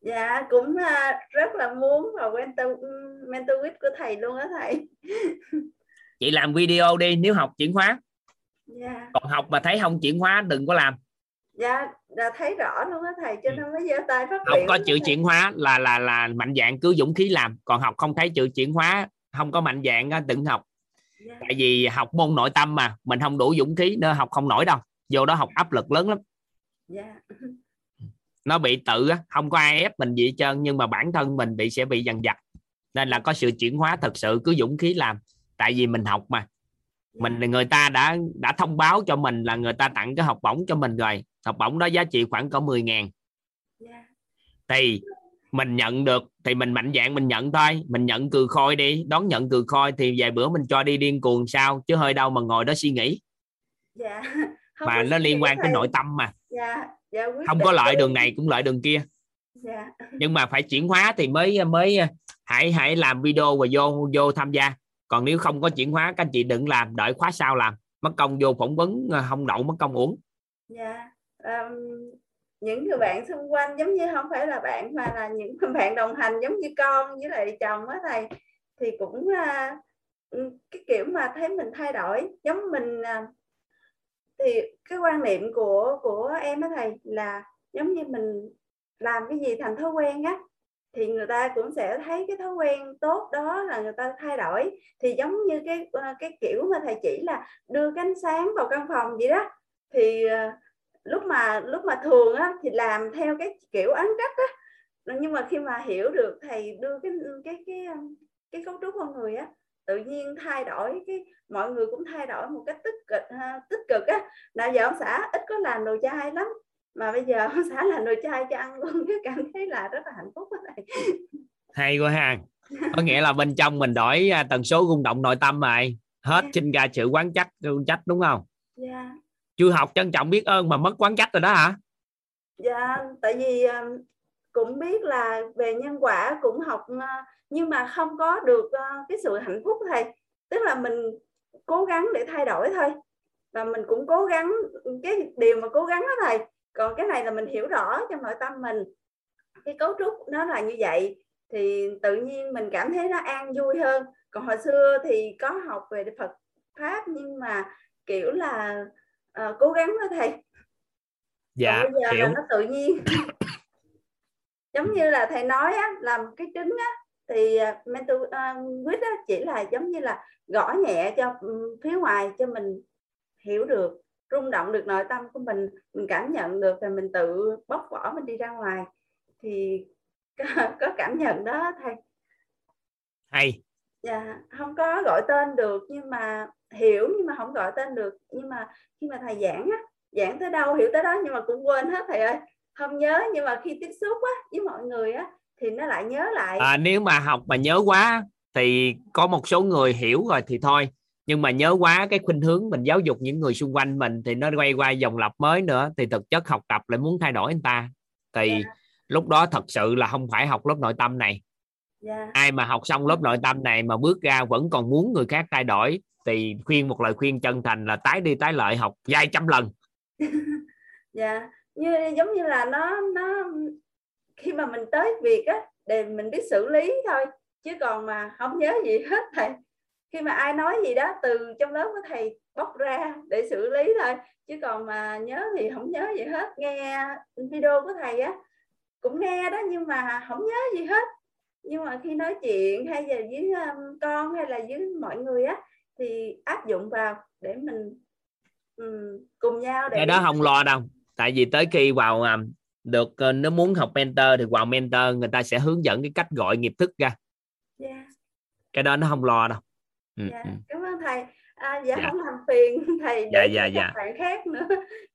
dạ, dạ cũng uh, rất là muốn vào mentor mentor của thầy luôn á thầy chị làm video đi nếu học chuyển hóa dạ. còn học mà thấy không chuyển hóa đừng có làm dạ đã thấy rõ luôn á thầy cho ừ. nên mới giơ tay phát học có chữ chuyển hóa là là là mạnh dạng cứ dũng khí làm còn học không thấy chữ chuyển hóa không có mạnh dạng đừng học yeah. tại vì học môn nội tâm mà mình không đủ dũng khí nữa học không nổi đâu vô đó học áp lực lớn lắm yeah. Nó bị tự không có ai ép mình gì hết trơn nhưng mà bản thân mình bị sẽ bị dằn vặt. Nên là có sự chuyển hóa thật sự cứ dũng khí làm. Tại vì mình học mà. Mình người ta đã đã thông báo cho mình là người ta tặng cái học bổng cho mình rồi. Học bổng đó giá trị khoảng có 10 ngàn. Yeah. thì mình nhận được thì mình mạnh dạng mình nhận thôi. Mình nhận cừ khôi đi đón nhận cừ khôi thì vài bữa mình cho đi điên cuồng sao chứ hơi đâu mà ngồi đó suy nghĩ. Dạ. mà nó liên quan tới nội tâm mà. Dạ. Dạ, không có lợi đường này cũng lợi đường kia. Dạ. nhưng mà phải chuyển hóa thì mới mới hãy hãy làm video và vô vô tham gia. Còn nếu không có chuyển hóa các anh chị đừng làm đợi khóa sau làm. Mất công vô phỏng vấn không đậu mất công uống. Dạ um, những người bạn xung quanh giống như không phải là bạn mà là những bạn đồng hành giống như con với lại chồng á thầy thì cũng uh, cái kiểu mà thấy mình thay đổi giống mình uh, thì cái quan niệm của của em á thầy, là giống như mình làm cái gì thành thói quen á, thì người ta cũng sẽ thấy cái thói quen tốt đó là người ta thay đổi. Thì giống như cái ờ, cái kiểu mà thầy chỉ là đưa cái ánh sáng vào căn phòng vậy đó, thì ờ, lúc mà lúc mà thường á thì làm theo cái kiểu ánh cách á. Nhưng mà khi mà hiểu được thầy đưa cái cái cái cái cấu trúc con người á tự nhiên thay đổi cái mọi người cũng thay đổi một cách tích cực ha, tích cực á. Là giờ ông xã ít có làm đồ chai lắm mà bây giờ ông xã làm đồ chai cho ăn luôn cái cảm thấy là rất là hạnh phúc thầy. Hay quá ha. Có nghĩa là bên trong mình đổi à, tần số rung động nội tâm rồi. Hết yeah. sinh ra sự quán trách trách đúng không? Yeah chưa học trân trọng biết ơn mà mất quán trách rồi đó hả? Dạ tại vì cũng biết là về nhân quả cũng học nhưng mà không có được cái sự hạnh phúc thầy tức là mình cố gắng để thay đổi thôi. Và mình cũng cố gắng cái điều mà cố gắng đó thầy. Còn cái này là mình hiểu rõ trong nội tâm mình. Cái cấu trúc nó là như vậy thì tự nhiên mình cảm thấy nó an vui hơn. Còn hồi xưa thì có học về Phật pháp nhưng mà kiểu là uh, cố gắng đó thầy. Dạ bây giờ hiểu. là nó tự nhiên. Giống như là thầy nói á làm cái trứng á thì uh, mentor uh, quýt á chỉ là giống như là gõ nhẹ cho um, phía ngoài cho mình hiểu được rung động được nội tâm của mình mình cảm nhận được rồi mình tự bóc vỏ mình đi ra ngoài. Thì có, có cảm nhận đó thầy. Hay. Dạ không có gọi tên được nhưng mà hiểu nhưng mà không gọi tên được. Nhưng mà khi mà thầy giảng á giảng tới đâu hiểu tới đó nhưng mà cũng quên hết thầy ơi. Không nhớ nhưng mà khi tiếp xúc á với mọi người á thì nó lại nhớ lại à, nếu mà học mà nhớ quá thì có một số người hiểu rồi thì thôi nhưng mà nhớ quá cái khuynh hướng mình giáo dục những người xung quanh mình thì nó quay qua dòng lặp mới nữa thì thực chất học tập lại muốn thay đổi anh ta thì yeah. lúc đó thật sự là không phải học lớp nội tâm này yeah. ai mà học xong lớp nội tâm này mà bước ra vẫn còn muốn người khác thay đổi thì khuyên một lời khuyên chân thành là tái đi tái lợi học vài trăm lần dạ yeah. như giống như là nó nó khi mà mình tới việc á để mình biết xử lý thôi chứ còn mà không nhớ gì hết thầy. Khi mà ai nói gì đó từ trong lớp của thầy bóc ra để xử lý thôi chứ còn mà nhớ thì không nhớ gì hết. Nghe video của thầy á cũng nghe đó nhưng mà không nhớ gì hết. Nhưng mà khi nói chuyện hay là với um, con hay là với mọi người á thì áp dụng vào để mình um, cùng nhau để cái đó không lo đâu. Tại vì tới khi vào um, được uh, nếu muốn học mentor thì vào mentor người ta sẽ hướng dẫn cái cách gọi nghiệp thức ra yeah. cái đó nó không lo đâu ừ, dạ. ừ. cảm ơn thầy à, dạ, dạ không làm phiền thầy dạ dạ dạ bạn khác nữa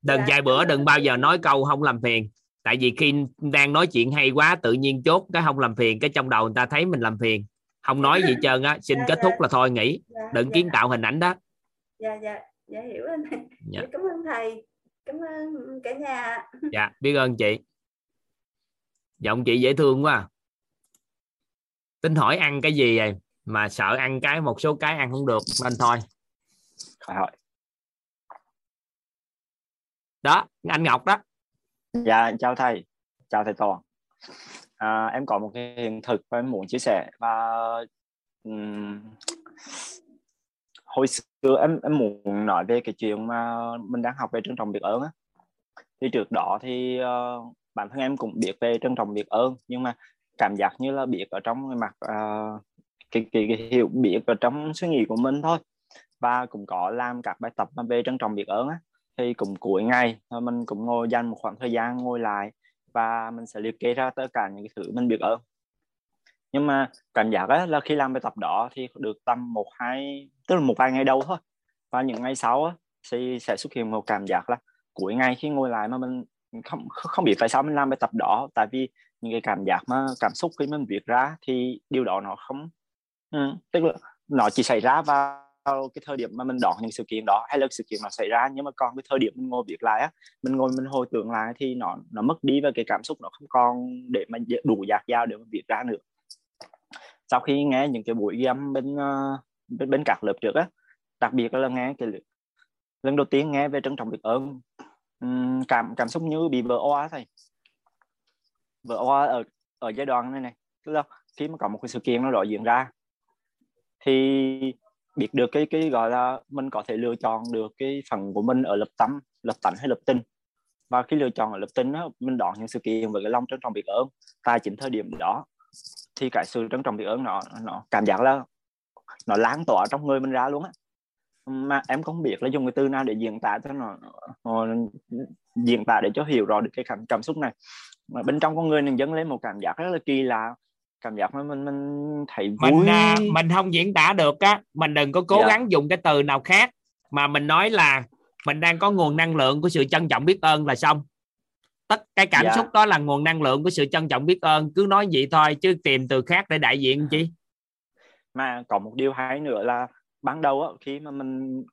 đừng dạ. vài bữa đừng bao giờ nói câu không làm phiền tại vì khi đang nói chuyện hay quá tự nhiên chốt cái không làm phiền cái trong đầu người ta thấy mình làm phiền không nói gì trơn á xin dạ, kết thúc là thôi nghỉ dạ, đừng dạ. kiến tạo hình ảnh đó dạ dạ dạ hiểu anh dạ. dạ. cảm ơn thầy cảm ơn cả nhà. Dạ biết ơn chị. Giọng chị dễ thương quá tính hỏi ăn cái gì vậy? Mà sợ ăn cái một số cái ăn không được nên thôi. Khỏi hỏi đó anh Ngọc đó. Dạ chào thầy. Chào thầy Toàn. À, em có một cái hiện thực và em muốn chia sẻ và um, hồi xưa em em muốn nói về cái chuyện mà mình đang học về trân trọng biết ơn á. Thì trước đó thì uh, bản thân em cũng biết về trân trọng biết ơn nhưng mà cảm giác như là biết ở trong cái mặt uh, cái, cái, cái hiểu biết ở trong suy nghĩ của mình thôi. Và cũng có làm các bài tập về trân trọng biết ơn á. Thì cũng cuối ngày ờ, mình cũng ngồi dành một khoảng thời gian ngồi lại và mình sẽ liệt kê ra tất cả những cái thứ mình biết ơn nhưng mà cảm giác á, là khi làm bài tập đó thì được tầm một hai tức là một vài ngày đầu thôi. Và những ngày sau á, thì sẽ xuất hiện một cảm giác là cuối ngày khi ngồi lại mà mình không không biết tại sao mình làm bài tập đó. Tại vì những cái cảm giác mà cảm xúc khi mình viết ra thì điều đó nó không ừ, tức là nó chỉ xảy ra vào cái thời điểm mà mình đón những sự kiện đó hay là sự kiện nó xảy ra. Nhưng mà còn cái thời điểm mình ngồi viết lại á mình ngồi mình hồi tưởng lại thì nó nó mất đi và cái cảm xúc nó không còn để mà đủ dạt dao để mà viết ra nữa sau khi nghe những cái buổi ghi âm bên ờ, bên, bên các lớp trước á đặc biệt là nghe cái lần đầu tiên nghe về trân trọng biết ơn cảm cảm xúc như bị vỡ oa thầy vỡ oa ở ở giai đoạn này này tức là khi mà có một cái sự kiện nó đó diễn ra thì biết được cái cái gọi là mình có thể lựa chọn được cái phần của mình ở lập tâm lập tánh hay lập tinh và khi lựa chọn ở lập tinh đó, mình đón những sự kiện với cái lòng trân trọng biết ơn tại chính thời điểm đó thì cái sự trân trọng biết ơn nó nó cảm giác là nó lan tỏa trong người mình ra luôn á mà em không biết là dùng cái từ nào để diễn tả cho nó, nó diễn tả để cho hiểu rõ được cái cảm cảm xúc này mà bên trong con người mình dâng lên một cảm giác rất là kỳ lạ cảm giác mình mình, mình thấy vui mình à, mình không diễn tả được á mình đừng có cố yeah. Dạ. gắng dùng cái từ nào khác mà mình nói là mình đang có nguồn năng lượng của sự trân trọng biết ơn là xong tất cái cảm. Dạ. xúc đó là nguồn năng lượng của sự trân trọng biết ơn cứ nói vậy thôi chứ tìm từ khác để đại diện chi mà có một điều hay nữa là ban đầu á, khi mà mình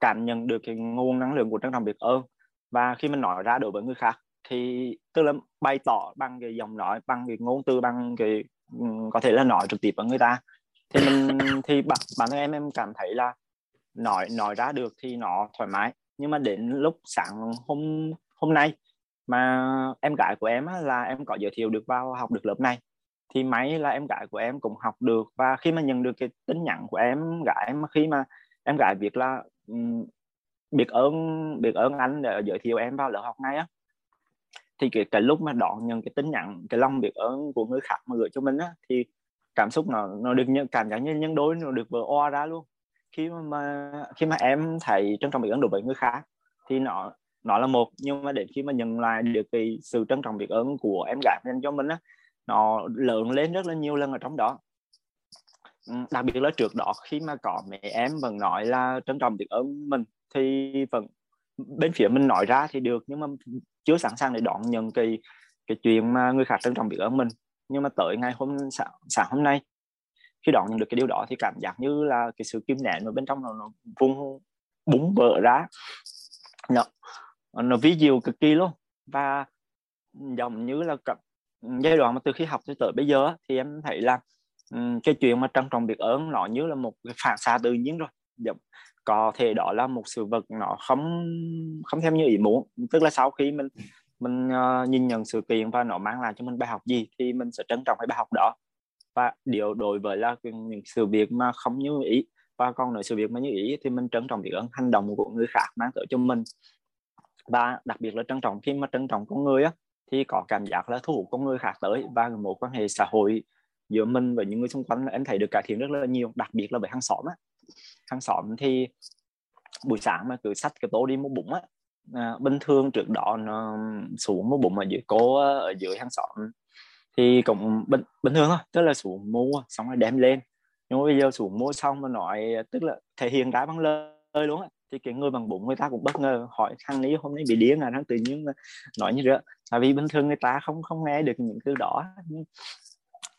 cảm nhận được cái nguồn năng lượng của trân trọng biết ơn và khi mình nói ra đối với người khác thì tức là bày tỏ bằng cái giọng nói bằng cái ngôn từ bằng cái có thể là nói trực tiếp với người ta thì mình thì bản, bản thân em em cảm thấy là nói nói ra được thì nó thoải mái nhưng mà đến lúc sáng hôm hôm nay mà em gái của em á, là em có giới thiệu được vào học được lớp này. Thì máy là em gái của em cũng học được. Và khi mà nhận được cái tin nhắn của em gái em khi mà em gái việc là um, biết ơn biết ơn anh để giới thiệu em vào lớp học này á thì cái, cái lúc mà đón nhận cái tin nhắn cái lòng biết ơn của người khác mà gửi cho mình á thì cảm xúc nó nó được nhận cảm giác như nhân đối nó được vỡ oa ra luôn. Khi mà khi mà em thấy trân trọng biết ơn đối với người khác thì nó nó là một nhưng mà đến khi mà nhận lại được cái sự trân trọng biết ơn của em gái dành cho mình á nó lớn lên rất là nhiều lần ở trong đó. Ừ, đặc biệt là trước đó khi mà có mẹ em vẫn nói là trân trọng biết ơn mình thì vẫn bên phía mình nói ra thì được nhưng mà chưa sẵn sàng để đón nhận cái cái chuyện mà người khác trân trọng biết ơn mình. Nhưng mà tới ngày hôm sáng, sáng hôm nay khi đón nhận được cái điều đó thì cảm giác như là cái sự kim nén ở bên trong nó, nó vung búng vỡ ra. Nó nó ví diệu cực kỳ luôn. Và giống như là giai đoạn mà từ khi học tới tới bây giờ thì em thấy là ừ, cái chuyện mà trân trọng biết ơn nó như là một cái phản xạ tự nhiên rồi. Giống có thể đó là một sự vật nó không không theo như ý muốn. Tức là sau khi mình mình uh, nhìn nhận sự kiện và nó mang lại cho mình bài học gì thì mình sẽ trân trọng cái bài học đó. Và điều đối với là những sự việc mà không như ý và còn nữa sự việc mà như ý thì mình trân trọng biết ơn hành động của người khác mang tới cho mình và đặc biệt là trân trọng khi mà trân trọng con người á thì có cảm giác là thu hút con người khác tới và một quan hệ xã hội giữa mình và những người xung quanh là em thấy được cải thiện rất là nhiều đặc biệt là với hàng xóm á. Hàng xóm thì buổi sáng mà cứ sách cái tô đi mua bụng á à, bình thường trước đó nó xuống mua bụng ở dưới cô ở dưới hàng xóm thì cũng bình, bình thường thôi tức là xuống mua xong rồi đem lên. Nhưng mà bây giờ xuống mua xong mà nói tức là thể hiện ra bằng lời luôn á thì cái người bằng bụng người ta cũng bất ngờ hỏi thằng ấy hôm nay bị điên à nó tự nhiên nói như vậy tại vì bình thường người ta không không nghe được những thứ đó.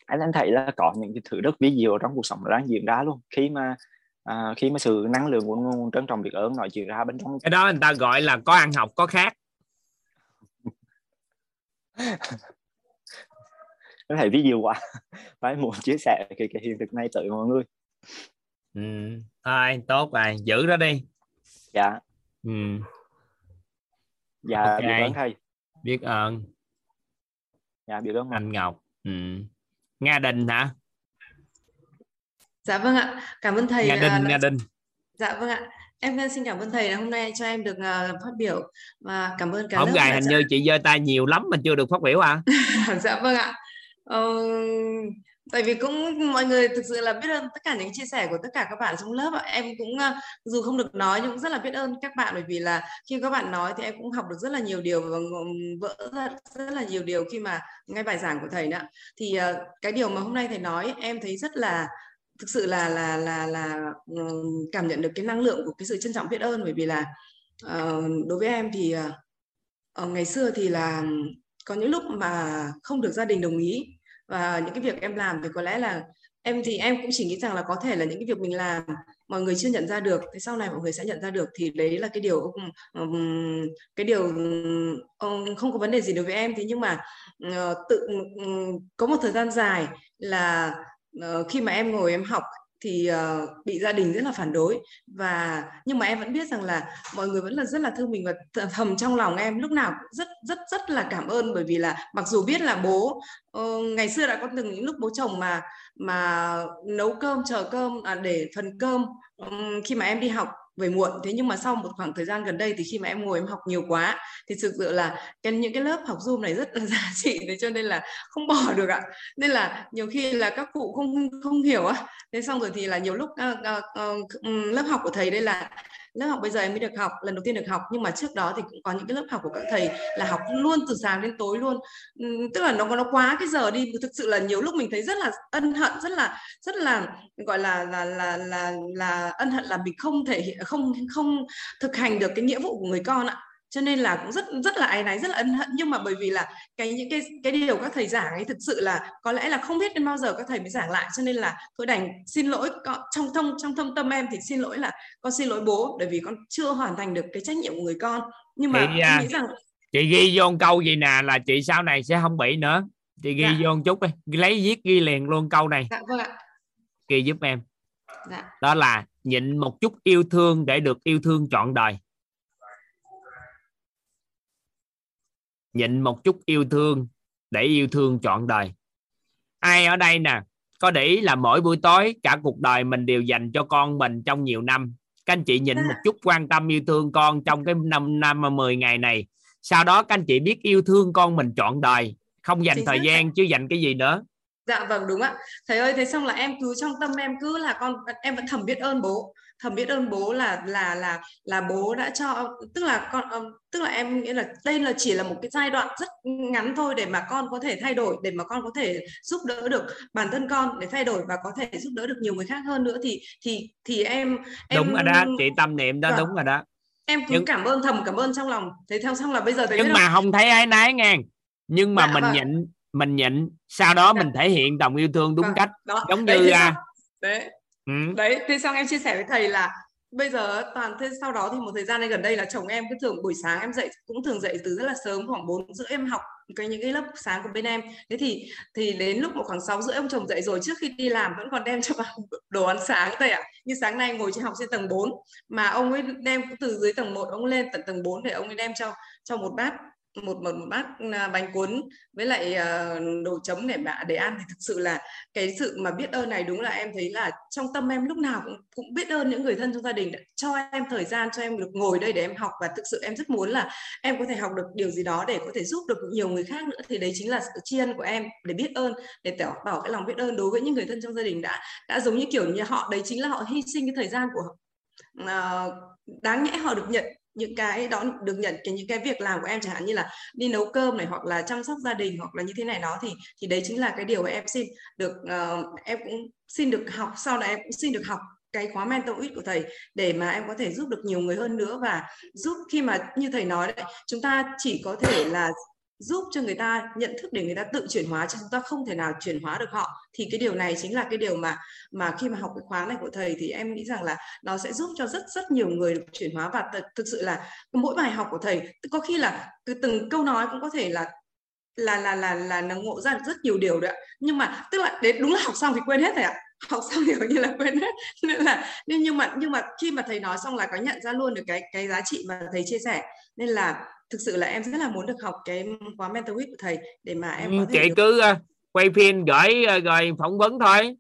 Anh anh thấy là có những cái thứ rất ví dụ trong cuộc sống đang diễn ra luôn. Khi mà à, khi mà sự năng lượng của nguồn trân trọng biết ơn nói chuyện ra bên trong. Cái đó người ta gọi là có ăn học có khác nó thấy ví dụ quá. Phải muốn chia sẻ cái, cái hiện thực này tới mọi người. Ừ. thôi tốt rồi. Giữ nó đi dạ. Ừ. dạ okay. biết ơn thầy. Biết ơn. Dạ biết ơn anh Ngọc. Ừ. Nga Đình hả? Dạ vâng ạ. Cảm ơn thầy Nga Đình là... Nga Đình. Dạ vâng ạ. Em xin cảm ơn thầy là hôm nay cho em được uh, phát biểu và cảm ơn cả hôm gài hình như chị giơ tay nhiều lắm mà chưa được phát biểu à. Dạ vâng ạ. Uh, tại vì cũng mọi người thực sự là biết ơn tất cả những chia sẻ của tất cả các bạn trong lớp em cũng ờ, dù không được nói nhưng cũng rất là biết ơn các bạn bởi vì là khi các bạn nói thì em cũng học được rất là nhiều điều và vỡ ra rất là nhiều điều khi mà nghe bài giảng của thầy nữa thì ờ, cái điều mà hôm nay thầy nói em thấy rất là, thực sự là là là là ờ, cảm nhận được cái năng lượng của cái sự trân trọng biết ơn bởi vì là đối với em thì ngày xưa thì là có những lúc mà không được gia đình đồng ý và những cái việc em làm thì có lẽ là em thì em cũng chỉ nghĩ rằng là có thể là những cái việc mình làm mọi người chưa nhận ra được thì sau này mọi người sẽ nhận ra được thì đấy là cái điều um, cái điều um, không có vấn đề gì đối với em. Thế nhưng mà uh, tự um, có một thời gian dài là uh, khi mà em ngồi em học thì uh, bị gia đình rất là phản đối. Và nhưng mà em vẫn biết rằng là mọi người vẫn là rất là thương mình và thầm trong lòng em lúc nào cũng rất rất rất là cảm ơn. Bởi vì là mặc dù biết là bố uh, ngày xưa đã có từng những lúc bố chồng mà mà nấu cơm chờ cơm à, để phần cơm um, khi mà em đi học về muộn. Thế nhưng mà sau một khoảng thời gian gần đây thì khi mà em ngồi em học nhiều quá thì thực sự là cái những cái lớp học zoom này rất là giá trị thế cho nên là không bỏ được ạ. Nên là nhiều khi là các cụ không không hiểu á. Thế xong rồi thì là nhiều lúc uh, uh, uh, lớp học của thầy đây là lớp học bây giờ em mới được học, lần đầu tiên được học. Nhưng mà trước đó thì cũng có những cái lớp học của các thầy là học luôn từ sáng đến tối luôn. Tức là nó nó quá cái giờ đi. Thực sự là nhiều lúc mình thấy rất là ân hận, rất là rất là, gọi là là là là là ân hận là mình không thể hiện không không thực hành được cái nghĩa vụ của người con ạ cho nên là cũng rất rất là áy náy rất là ân hận. Nhưng mà bởi vì là cái những cái cái điều các thầy giảng ấy thực sự là có lẽ là không biết đến bao giờ các thầy mới giảng lại. Cho nên là tôi đành xin lỗi trong thông trong thâm tâm em thì xin lỗi là con xin lỗi bố bởi vì con chưa hoàn thành được cái trách nhiệm của người con. Nhưng mà chị, à, nghĩ rằng chị ghi vô câu gì nè là chị sau này sẽ không bị nữa. Chị ghi dạ. vô một chút đi. Lấy viết ghi liền luôn câu này. Dạ, vâng ạ. ghi giúp em. Dạ. đó là nhịn một chút yêu thương để được yêu thương trọn đời nhịn một chút yêu thương để yêu thương trọn đời. Ai ở đây nè có để ý là mỗi buổi tối cả cuộc đời mình đều dành cho con mình trong nhiều năm. Các anh chị nhịn một chút quan tâm yêu thương con trong cái năm năm mà 10 ngày này. Sau đó các anh chị biết yêu thương con mình trọn đời. Không dành thời gian chứ dành cái gì nữa. Dạ vâng đúng ạ. Thầy ơi thế xong là em cứ trong tâm em cứ là con em vẫn thầm biết ơn bố thầm biết ơn bố là là là là bố đã cho tức là con um, tức là em nghĩ là đây là chỉ là một cái giai đoạn rất ngắn thôi để mà con có thể thay đổi để mà con có thể giúp đỡ được bản thân con để thay đổi và có thể giúp đỡ được nhiều người khác hơn nữa thì thì thì em em đúng rồi đó chị tâm niệm đó Vâng. đúng rồi đó. Em cứ Nhưng- cảm ơn thầm cảm ơn trong lòng. Thế theo xong là bây giờ thấy nhưng mà không thấy ái nái ngang nhưng mà Dạ, mình vâng. nhịn mình nhịn. Sau đó mình thể hiện lòng yêu thương đúng Vâng, cách. đó. giống Đấy, như à, đấy ừ, đấy thế xong em chia sẻ với thầy là bây giờ toàn thế sau đó thì một thời gian đây gần đây là chồng em cứ thường buổi sáng em dậy cũng thường dậy từ rất là sớm khoảng bốn rưỡi em học cái những cái lớp sáng của bên em. Thế thì thì đến lúc một khoảng sáu rưỡi ông chồng dậy rồi trước khi đi làm vẫn còn đem cho bà đồ ăn sáng thầy ạ. Như sáng nay ngồi trên học trên tầng 4 mà ông ấy đem từ dưới tầng 1 ông lên tận tầng 4 để ông ấy đem cho cho một bát một một, bát à, bánh cuốn với lại à, đồ chấm để mà để ăn thì thực sự là cái sự mà biết ơn này đúng là em thấy là trong tâm em lúc nào cũng cũng biết ơn những người thân trong gia đình đã cho em thời gian cho em được ngồi đây để em học và thực sự em rất muốn là em có thể học được điều gì đó để có thể giúp được nhiều người khác nữa. Thì đấy chính là sự tri ân của em để biết ơn để tỏ bảo cái lòng biết ơn đối với những người thân trong gia đình đã đã giống như kiểu như họ đấy chính là họ hy sinh cái thời gian của họ à, đáng nhẽ họ được nhận những cái đó được nhận cái những cái việc làm của em chẳng hạn như là đi nấu cơm này hoặc là chăm sóc gia đình hoặc là như thế này đó thì thì đấy chính là cái điều mà em xin được uh, em cũng xin được học sau này em cũng xin được học cái khóa mentor ít của thầy để mà em có thể giúp được nhiều người hơn nữa. Và giúp khi mà như thầy nói đấy chúng ta chỉ có thể là giúp cho người ta nhận thức để người ta tự chuyển hóa chứ chúng ta không thể nào chuyển hóa được họ. Thì cái điều này chính là cái điều mà mà khi mà học cái khóa này của thầy thì em nghĩ rằng là nó sẽ giúp cho rất rất nhiều người được chuyển hóa và th- thực sự là mỗi bài học của thầy, có khi là từ từng câu nói cũng có thể là là là là là nó ngộ ra được rất nhiều điều đấy ạ. Nhưng mà tức là đến đúng là học xong thì quên hết rồi ạ. Học xong thì như là quên hết. Nên là, nên nhưng mà nhưng mà khi mà thầy nói xong là có nhận ra luôn được cái cái giá trị mà thầy chia sẻ. Nên là thực sự là em rất là muốn được học cái khóa mentor week của thầy để mà em có Ừ, thể chị được... cứ ờ, quay phim gửi ờ, rồi phỏng vấn thôi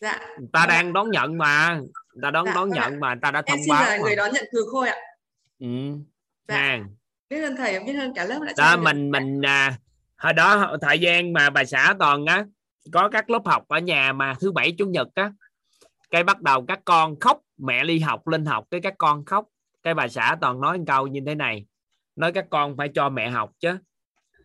dạ ta đang đón nhận mà ta đón Dạ, đón vâng ạ. nhận mà người ta đã em thông xin báo là mà. người đón nhận cừ khôi ạ ừ. Dạ. biết ơn thầy biết ơn cả lớp đã đó em được- mình mình à, hồi đó thời gian mà bà xã toàn á có các lớp học ở nhà mà thứ bảy chủ nhật á cái bắt đầu các con khóc mẹ đi học lên học cái các con khóc cái bà xã toàn nói một câu như thế này nói các con phải cho mẹ học chứ.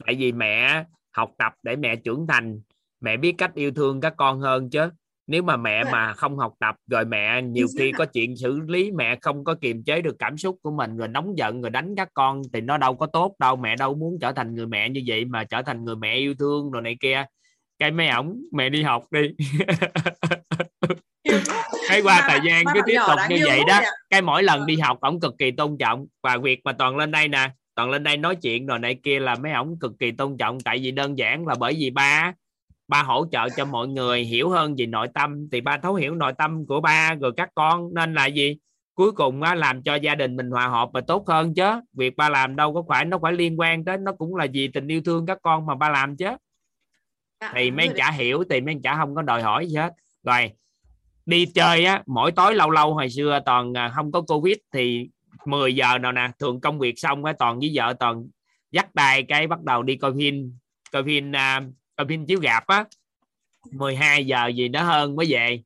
Tại vì mẹ học tập để mẹ trưởng thành. Mẹ biết cách yêu thương các con hơn chứ. Nếu mà mẹ mà không học tập rồi mẹ nhiều khi có chuyện xử lý mẹ không có kiềm chế được cảm xúc của mình rồi nóng giận rồi đánh các con thì nó đâu có tốt đâu. Mẹ đâu muốn trở thành người mẹ như vậy mà trở thành người mẹ yêu thương rồi này kia. Cái mấy ổng mẹ đi học đi cái qua thời gian cứ tiếp tục như vậy đó. cái mỗi lần đi học ổng cực kỳ tôn trọng. Và việc mà toàn lên đây nè toàn lên đây nói chuyện rồi này kia là mấy ổng cực kỳ tôn trọng. Tại vì đơn giản là bởi vì ba ba hỗ trợ cho mọi người hiểu hơn về nội tâm. Thì ba thấu hiểu nội tâm của ba rồi các con. Nên là gì? Cuối cùng á, làm cho gia đình mình hòa hợp và tốt hơn chứ. Việc ba làm đâu có phải nó phải liên quan tới nó cũng là vì tình yêu thương các con mà ba làm chứ. Dạ, thì mấy chả hiểu thì mấy anh chả không có đòi hỏi gì hết. Rồi đi chơi á, mỗi tối lâu lâu hồi xưa toàn à, không có covid thì 10 giờ nào nè, thường công việc xong á, toàn với vợ toàn dắt tay cái bắt đầu đi coi phim coi phim à, coi phim chiếu rạp á. 12 giờ gì đó hơn mới về.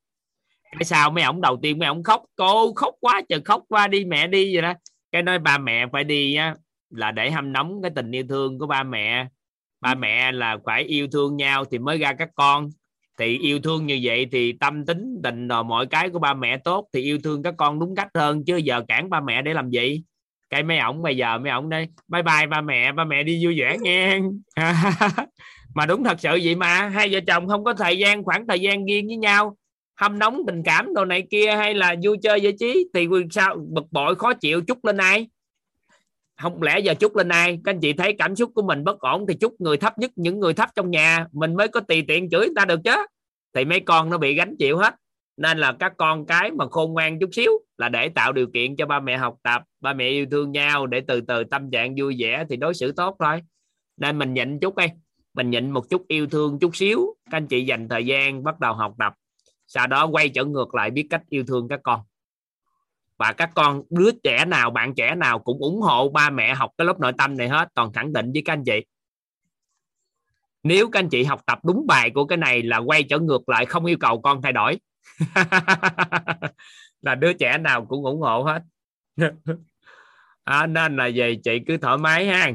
Cái sao mấy ổng đầu tiên mấy ổng khóc, cô khóc quá trời khóc quá, đi mẹ đi vậy đó. Cái nói ba mẹ phải đi á, là để hâm nóng cái tình yêu thương của ba mẹ. Ba mẹ là phải yêu thương nhau thì mới ra các con thì yêu thương như vậy thì tâm tính tình rồi, mọi cái của ba mẹ tốt thì yêu thương các con đúng cách hơn, chứ giờ cản ba mẹ để làm gì? Cái mấy ổng bây giờ, mấy ổng đây bye bye ba mẹ ba mẹ đi vui vẻ nghe. Mà đúng thật sự vậy mà, hai vợ chồng không có thời gian, khoảng thời gian riêng với nhau, hâm nóng, tình cảm đồ này kia hay là vui chơi giải trí thì sao, bực bội, khó chịu, chút lên ai? Không lẽ giờ chút lên ai? Các anh chị thấy cảm xúc của mình bất ổn thì chút người thấp nhất những người thấp trong nhà mình mới có tùy tiện chửi người ta được chứ. Thì mấy con nó bị gánh chịu hết. Nên là các con cái mà khôn ngoan chút xíu là để tạo điều kiện cho ba mẹ học tập, ba mẹ yêu thương nhau để từ từ tâm trạng vui vẻ thì đối xử tốt thôi. Nên mình nhịn chút đi. Mình nhịn một chút yêu thương chút xíu. Các anh chị dành thời gian bắt đầu học tập. Sau đó quay trở ngược lại biết cách yêu thương các con và các con đứa trẻ nào bạn trẻ nào cũng ủng hộ ba mẹ học cái lớp nội tâm này hết toàn khẳng định với các anh chị. Nếu các anh chị học tập đúng bài của cái này là quay trở ngược lại không yêu cầu con thay đổi. Là đứa trẻ nào cũng ủng hộ hết. À, nên là về chị cứ thoải mái ha.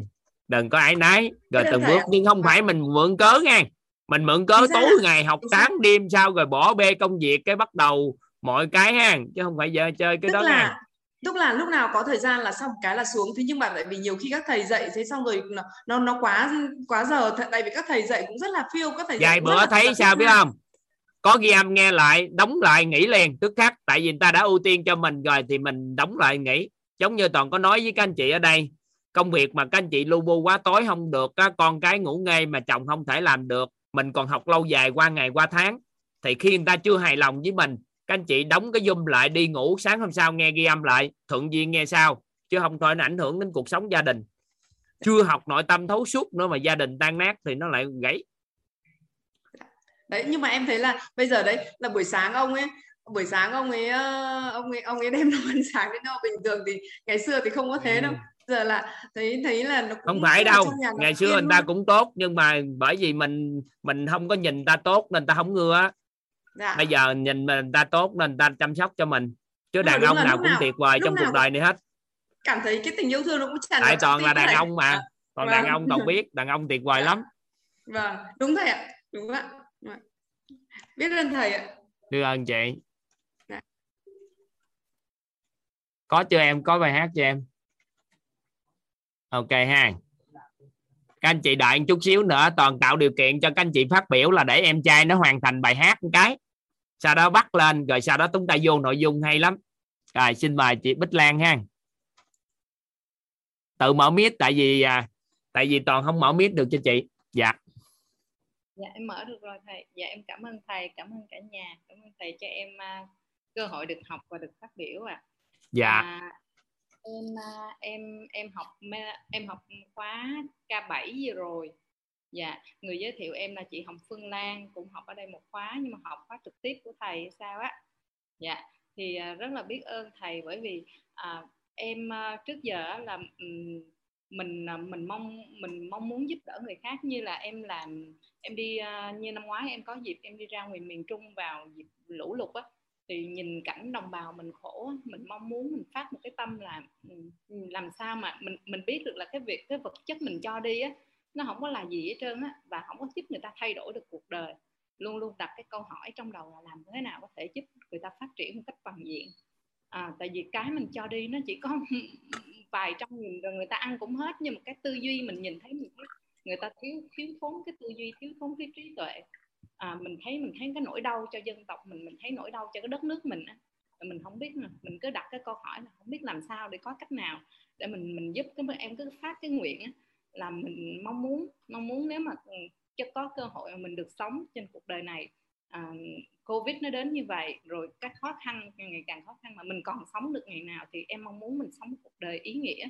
Đừng có ái nái rồi từng bước nhưng không phải mình mượn cớ nha. Mình mượn cớ tối ngày học sáng đêm sau rồi bỏ bê công việc cái bắt đầu mọi cái ha chứ không phải giờ chơi cái tức đó là nha tức là lúc nào có thời gian là xong cái là xuống. Thế nhưng mà tại vì nhiều khi các thầy dạy thế xong rồi nó nó, nó quá quá giờ. Tại vì các thầy dạy cũng rất là phiêu các thầy dạy vài bữa thấy sao biết ha. không? Có ghi âm nghe lại đóng lại nghỉ liền tức khắc. Tại vì người ta đã ưu tiên cho mình rồi thì mình đóng lại nghỉ. Giống như toàn có nói với các anh chị ở đây công việc mà các anh chị lu bu quá tối không được á, con cái ngủ ngây mà chồng không thể làm được mình còn học lâu dài qua ngày qua tháng thì khi người ta chưa hài lòng với mình các anh chị đóng cái zoom lại đi ngủ sáng hôm sau nghe ghi âm lại thuận duyên nghe sao chứ không thôi nó ảnh hưởng đến cuộc sống gia đình. Chưa học nội tâm thấu suốt nữa mà gia đình tan nát thì nó lại gãy. Đấy nhưng mà em thấy là bây giờ đấy là buổi sáng ông ấy buổi sáng ông ấy ờ, ông ấy ông ấy đem đồ ăn sáng đến đâu bình thường thì ngày xưa thì không có thế đâu. Giờ là thấy thấy là nó không phải đâu ngày xưa người ta cũng tốt nhưng mà bởi vì mình mình không có nhìn ta tốt nên ta không ngưa á dạ. bây giờ nhìn người ta tốt nên ta chăm sóc cho mình. Chứ đàn ông là nào cũng nào- tuyệt vời trong cuộc đời này hết. cảm thấy cái tình yêu thương nó cũng tràn tại toàn là đàn thầy. ông mà. Đàn Vâng. ông toàn biết đàn ông tuyệt vời lắm. Vâng đúng thầy ạ. Đúng ạ. Biết ơn thầy ạ. Đưa ơn chị. Dạ. có chưa em? Có bài hát cho em? Ok ha. Các anh chị đợi chút xíu nữa toàn tạo điều kiện cho các anh chị phát biểu là để em trai nó hoàn thành bài hát một cái sau đó bắt lên rồi sau đó chúng ta vô nội dung hay lắm rồi xin mời chị Bích Lan ha tự mở mic tại vì à, tại vì toàn không mở mic được cho chị dạ Dạ em mở được rồi thầy. Dạ em cảm ơn thầy, cảm ơn cả nhà, cảm ơn thầy cho em à, cơ hội được học và được phát biểu ạ. dạ À, em à, em em học em học khóa K7 vừa rồi. Dạ, người giới thiệu em là chị Hồng Phương Lan cũng học ở đây một khóa nhưng mà học khóa trực tiếp của thầy sao á. Dạ, thì à, rất là biết ơn thầy bởi vì à, em à, trước giờ là mình à, mình mong mình mong muốn giúp đỡ người khác như là em làm em đi như năm ngoái em có dịp em đi ra ngoài miền Trung vào dịp lũ lụt á thì nhìn cảnh đồng bào mình khổ mình mong muốn mình phát một cái tâm là làm sao mà mình mình biết được là cái việc cái vật chất mình cho đi á nó không có là gì hết trơn á và không có giúp người ta thay đổi được cuộc đời. Luôn luôn đặt cái câu hỏi trong đầu là làm thế nào có thể giúp người ta phát triển một cách toàn diện. À, tại vì cái mình cho đi nó chỉ có vài trăm nghìn rồi người ta ăn cũng hết nhưng mà cái tư duy mình nhìn thấy mình thấy người ta thiếu thiếu thốn cái tư duy thiếu thốn cái trí tuệ. À, mình thấy mình thấy cái nỗi đau cho dân tộc mình mình thấy nỗi đau cho cái đất nước mình á. Mình không biết mà mình cứ đặt cái câu hỏi là không biết làm sao để có cách nào để mình mình giúp cái em cứ phát cái nguyện á, là mình mong muốn mong muốn nếu mà ừ, cho có cơ hội mà mình được sống trên cuộc đời này à, covid nó đến như vậy rồi các khó khăn ngày càng khó khăn mà mình còn sống được ngày nào thì em mong muốn mình sống một cuộc đời ý nghĩa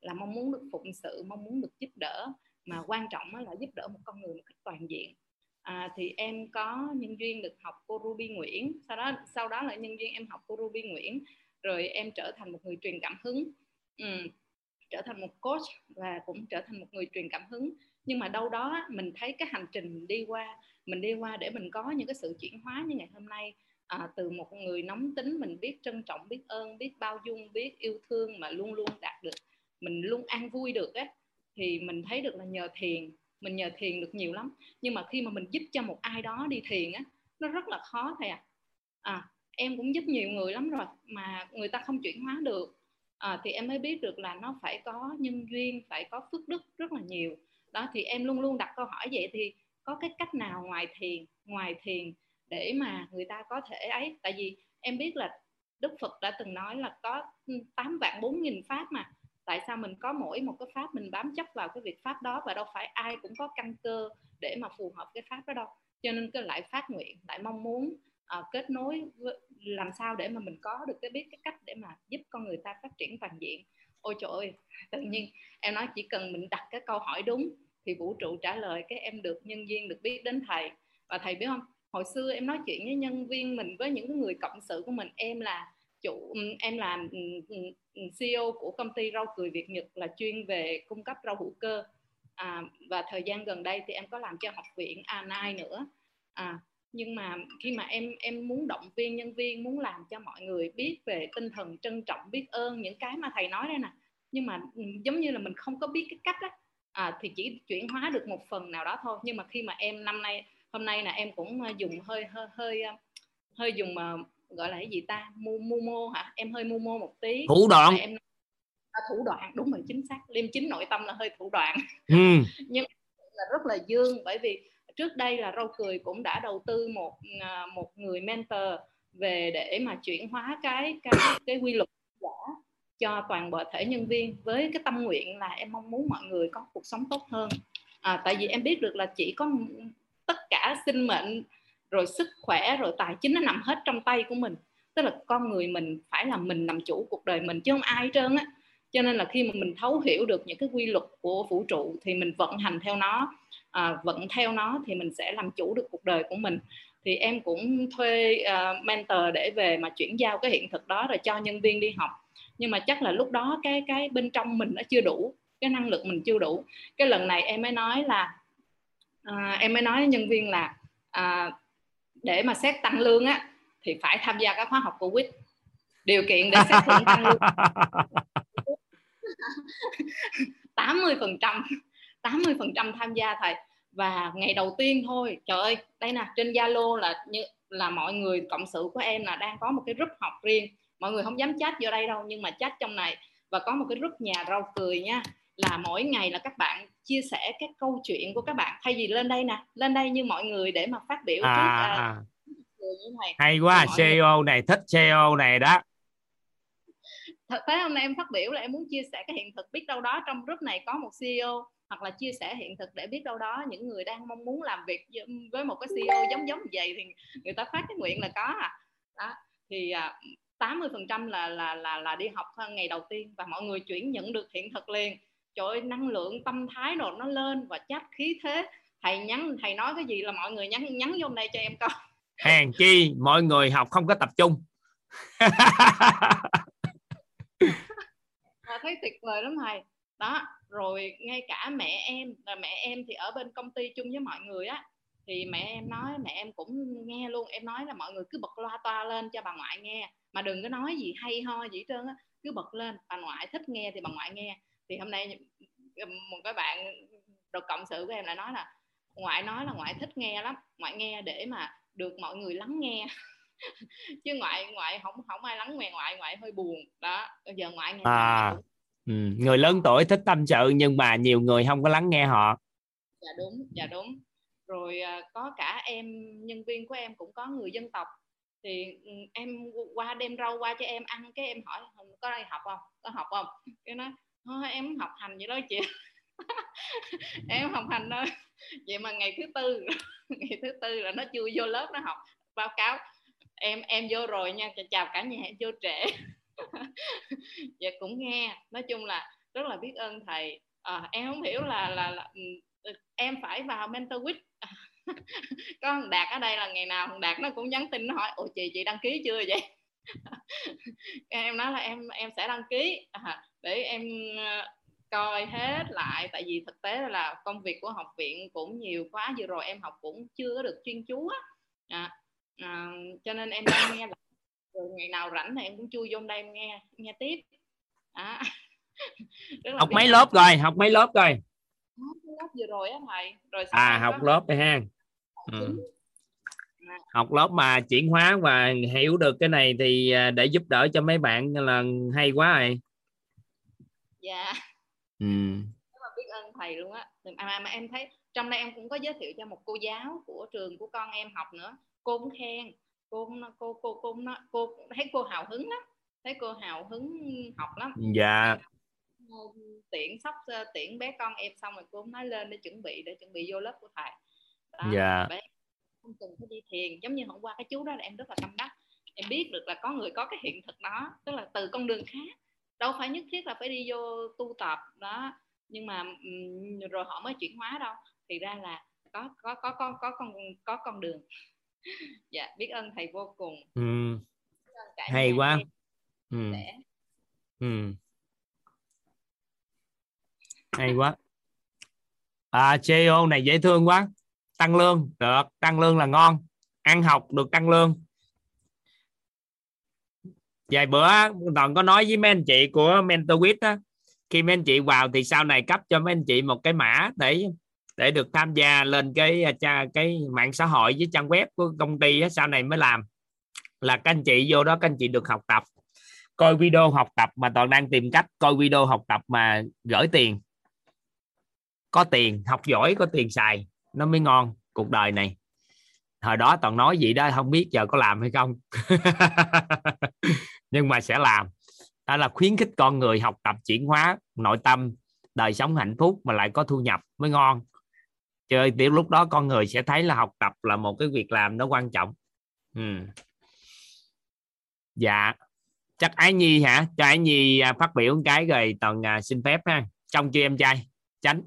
là mong muốn được phụng sự mong muốn được giúp đỡ mà quan trọng là giúp đỡ một con người một cách toàn diện. À, thì em có nhân duyên được học cô Ruby Nguyễn sau đó sau đó là nhân duyên em học cô Ruby Nguyễn rồi em trở thành một người truyền cảm hứng. Ừ, trở thành một coach và cũng trở thành một người truyền cảm hứng. Nhưng mà đâu đó mình thấy cái hành trình mình đi qua mình đi qua để mình có những cái sự chuyển hóa như ngày hôm nay à, từ một người nóng tính mình biết trân trọng biết ơn biết bao dung biết yêu thương mà luôn luôn đạt được mình luôn an vui được á thì mình thấy được là nhờ thiền mình nhờ thiền được nhiều lắm. Nhưng mà khi mà mình giúp cho một ai đó đi thiền á nó rất là khó thầy ạ. À. à em cũng giúp nhiều người lắm rồi mà người ta không chuyển hóa được à, thì em mới biết được là nó phải có nhân duyên phải có phước đức rất là nhiều. Đó thì em luôn luôn đặt câu hỏi vậy thì có cái cách nào ngoài thiền ngoài thiền để mà người ta có thể ấy? Tại vì em biết là Đức Phật đã từng nói là có ừ, 8 vạn 4 nghìn pháp mà. Tại sao mình có mỗi một cái pháp mình bám chấp vào cái việc pháp đó và đâu phải ai cũng có căn cơ để mà phù hợp cái pháp đó đâu? Cho nên cứ lại phát nguyện lại mong muốn uh, kết nối với, làm sao để mà mình có được cái biết cái cách để mà giúp con người ta phát triển toàn diện. Ôi trời ơi tự nhiên em nói chỉ cần mình đặt cái câu hỏi đúng thì vũ trụ trả lời cái em được nhân viên được biết đến thầy. Và thầy biết không hồi xưa em nói chuyện với nhân viên mình với những người cộng sự của mình em là chủ em làm CEO của công ty rau cười Việt Nhật là chuyên về cung cấp rau hữu cơ. À, và thời gian gần đây thì em có làm cho học viện anai nữa. À, nhưng mà khi mà em em muốn động viên nhân viên muốn làm cho mọi người biết về tinh thần trân trọng biết ơn những cái mà thầy nói đây nè. Nhưng mà ừ, giống như là mình không có biết cái cách đó à, thì chỉ chuyển hóa được một phần nào đó thôi. Nhưng mà khi mà em năm nay hôm nay là em cũng ờ, dùng hơi hơi hơi ờ, hơi dùng uh, gọi là cái gì ta? Mu mu mô hả? Em hơi mu mô một tí. Thủ đoạn. Em à, thủ đoạn đúng rồi chính xác. Liêm chính nội tâm là hơi thủ đoạn. Ừ. nhưng là rất là dương bởi vì trước đây là rau cười cũng đã đầu tư một à, một người mentor về để mà chuyển hóa cái cái cái quy luật giả cho toàn bộ thể nhân viên. Với cái tâm nguyện là em mong muốn mọi người có cuộc sống tốt hơn. À, tại vì em biết được là chỉ có tất cả sinh mệnh rồi sức khỏe rồi tài chính nó nằm hết trong tay của mình. Tức là con người mình phải là mình làm chủ cuộc đời mình chứ không ai hết trơn á. Cho nên là khi mà mình thấu hiểu được những cái quy luật của vũ trụ thì mình vận hành theo nó à, vận theo nó thì mình sẽ làm chủ được cuộc đời của mình. Thì em cũng thuê uh, mentor để về mà chuyển giao cái hiện thực đó rồi cho nhân viên đi học. Nhưng mà chắc là lúc đó cái cái bên trong mình nó chưa đủ cái năng lực mình chưa đủ. Cái lần này em mới nói là uh, em mới nói với nhân viên là uh, để mà xét tăng lương á thì phải tham gia các khóa học của quýt. Điều kiện để xét thưởng tăng lương. 80 phần trăm 80 phần trăm tham gia thầy. Và ngày đầu tiên thôi trời ơi đây nè trên Zalo là như là mọi người cộng sự của em là đang có một cái group học riêng. Mọi người không dám chat vô đây đâu nhưng mà chat trong này. Và có một cái group nhà rau cười nha là mỗi ngày là các bạn chia sẻ các câu chuyện của các bạn. Thay vì lên đây nè lên đây như mọi người để mà phát biểu à, trước à. như này. Hay quá CEO này thích CEO này đó. Thật thế hôm nay em phát biểu là em muốn chia sẻ cái hiện thực biết đâu đó trong group này có một CEO hoặc là chia sẻ hiện thực để biết đâu đó những người đang mong muốn làm việc với một cái CEO giống giống như vậy thì người ta phát cái nguyện là có à. Đó thì à, 80 phần trăm là là là là đi học ngày đầu tiên và mọi người chuyển nhận được hiện thực liền. Trời ơi, năng lượng tâm thái rồi nó lên và chắc khí thế. Thầy nhắn thầy nói cái gì là mọi người nhắn nhắn vô đây cho em coi. Hàng chi mọi người học không có tập trung. À, thấy tuyệt vời lắm thầy đó rồi ngay cả mẹ em là mẹ em thì ở bên công ty chung với mọi người á thì mẹ em nói mẹ em cũng nghe luôn em nói là mọi người cứ bật loa toa lên cho bà ngoại nghe mà đừng có nói gì hay ho gì hết trơn á cứ bật lên bà ngoại thích nghe thì bà ngoại nghe. Thì hôm nay một cái bạn đồ cộng sự của em lại nói là ngoại nói là ngoại thích nghe lắm ngoại nghe để mà được mọi người lắng nghe. Chứ ngoại ngoại không không ai lắng nghe ngoại ngoại hơi buồn. Đó giờ ngoại nghe à ừ. người lớn tuổi thích tâm sự nhưng mà nhiều người không có lắng nghe họ. Dạ đúng dạ đúng. Rồi à, có cả em nhân viên của em cũng có người dân tộc. Thì ừ, em qua đem rau qua cho em ăn cái em hỏi có đây học không? Có học không? Cái nó, thôi em học hành vậy đó chị. Em học hành thôi vậy mà ngày thứ tư ngày thứ tư là nó chưa vô lớp nó học báo cáo. Em em vô rồi nha chào cả nhà em vô trễ. dạ cũng nghe. Nói chung là rất là biết ơn thầy. À, em không hiểu là là, là ừ, ừ, em phải vào mentor week có thằng đạt ở đây là ngày nào thằng đạt nó cũng nhắn tin nó hỏi ồ chị chị đăng ký chưa vậy? Em nói là em em sẽ đăng ký. À, để em ờ, coi hết lại. Tại vì thực tế là công việc của học viện cũng nhiều quá vừa rồi em học cũng chưa được chuyên chú á. À, à, cho nên em đang nghe lại rồi ngày nào rảnh thì em cũng chui vô đây em nghe nghe tiếp. À. học mấy lớp rồi học mấy lớp rồi? Lớp vừa rồi á thầy. Rồi à học lớp rồi ha. ừ. học lớp mà chuyển hóa và hiểu được cái này thì à, để giúp đỡ cho mấy bạn là hay quá rồi. Dạ. Ừ. là biết ơn thầy luôn á. Mà, mà em thấy trong đây em cũng có giới thiệu cho một cô giáo của trường của con em học nữa. Cô cũng khen cô cô cô cô nó cô thấy cô hào hứng lắm thấy cô hào hứng học lắm. Dạ. Tiện sắp tiện bé con em xong rồi cô cũng nói lên để chuẩn bị để chuẩn bị vô lớp của thầy. Đó, dạ. bé không cần phải đi thiền giống như hôm qua cái chú đó là em rất là tâm đắc. Em biết được là có người có cái hiện thực đó tức là từ con đường khác đâu phải nhất thiết là phải đi vô tu tập đó. Nhưng mà rồi họ mới chuyển hóa đâu. Thì ra là có có có có có con có con đường dạ biết ơn thầy vô cùng. Ừ. hay quá. ừ. ừ. hay quá. À, CEO này dễ thương quá. Tăng lương được. Tăng lương là ngon. Ăn học được tăng lương. Vài bữa toàn có nói với mấy anh chị của mentor quýt á khi mấy anh chị vào thì sau này cấp cho mấy anh chị một cái mã để để được tham gia lên cái à, cái mạng xã hội với trang web của công ty á, sau này mới làm. Là các anh chị vô đó các anh chị được học tập coi video học tập mà toàn đang tìm cách coi video học tập mà gửi tiền. Có tiền học giỏi có tiền xài nó mới ngon cuộc đời này. Hồi đó toàn nói gì đó không biết giờ có làm hay không. Nhưng mà sẽ làm. Đó là khuyến khích con người học tập chuyển hóa nội tâm đời sống hạnh phúc mà lại có thu nhập mới ngon chơi tiểu lúc đó con người sẽ thấy là học tập là một cái việc làm nó quan trọng. Ừ. dạ. Chắc ái nhi hả? Cho ái nhi à, phát biểu một cái rồi toàn à, xin phép ha. Trong chưa em trai? Tránh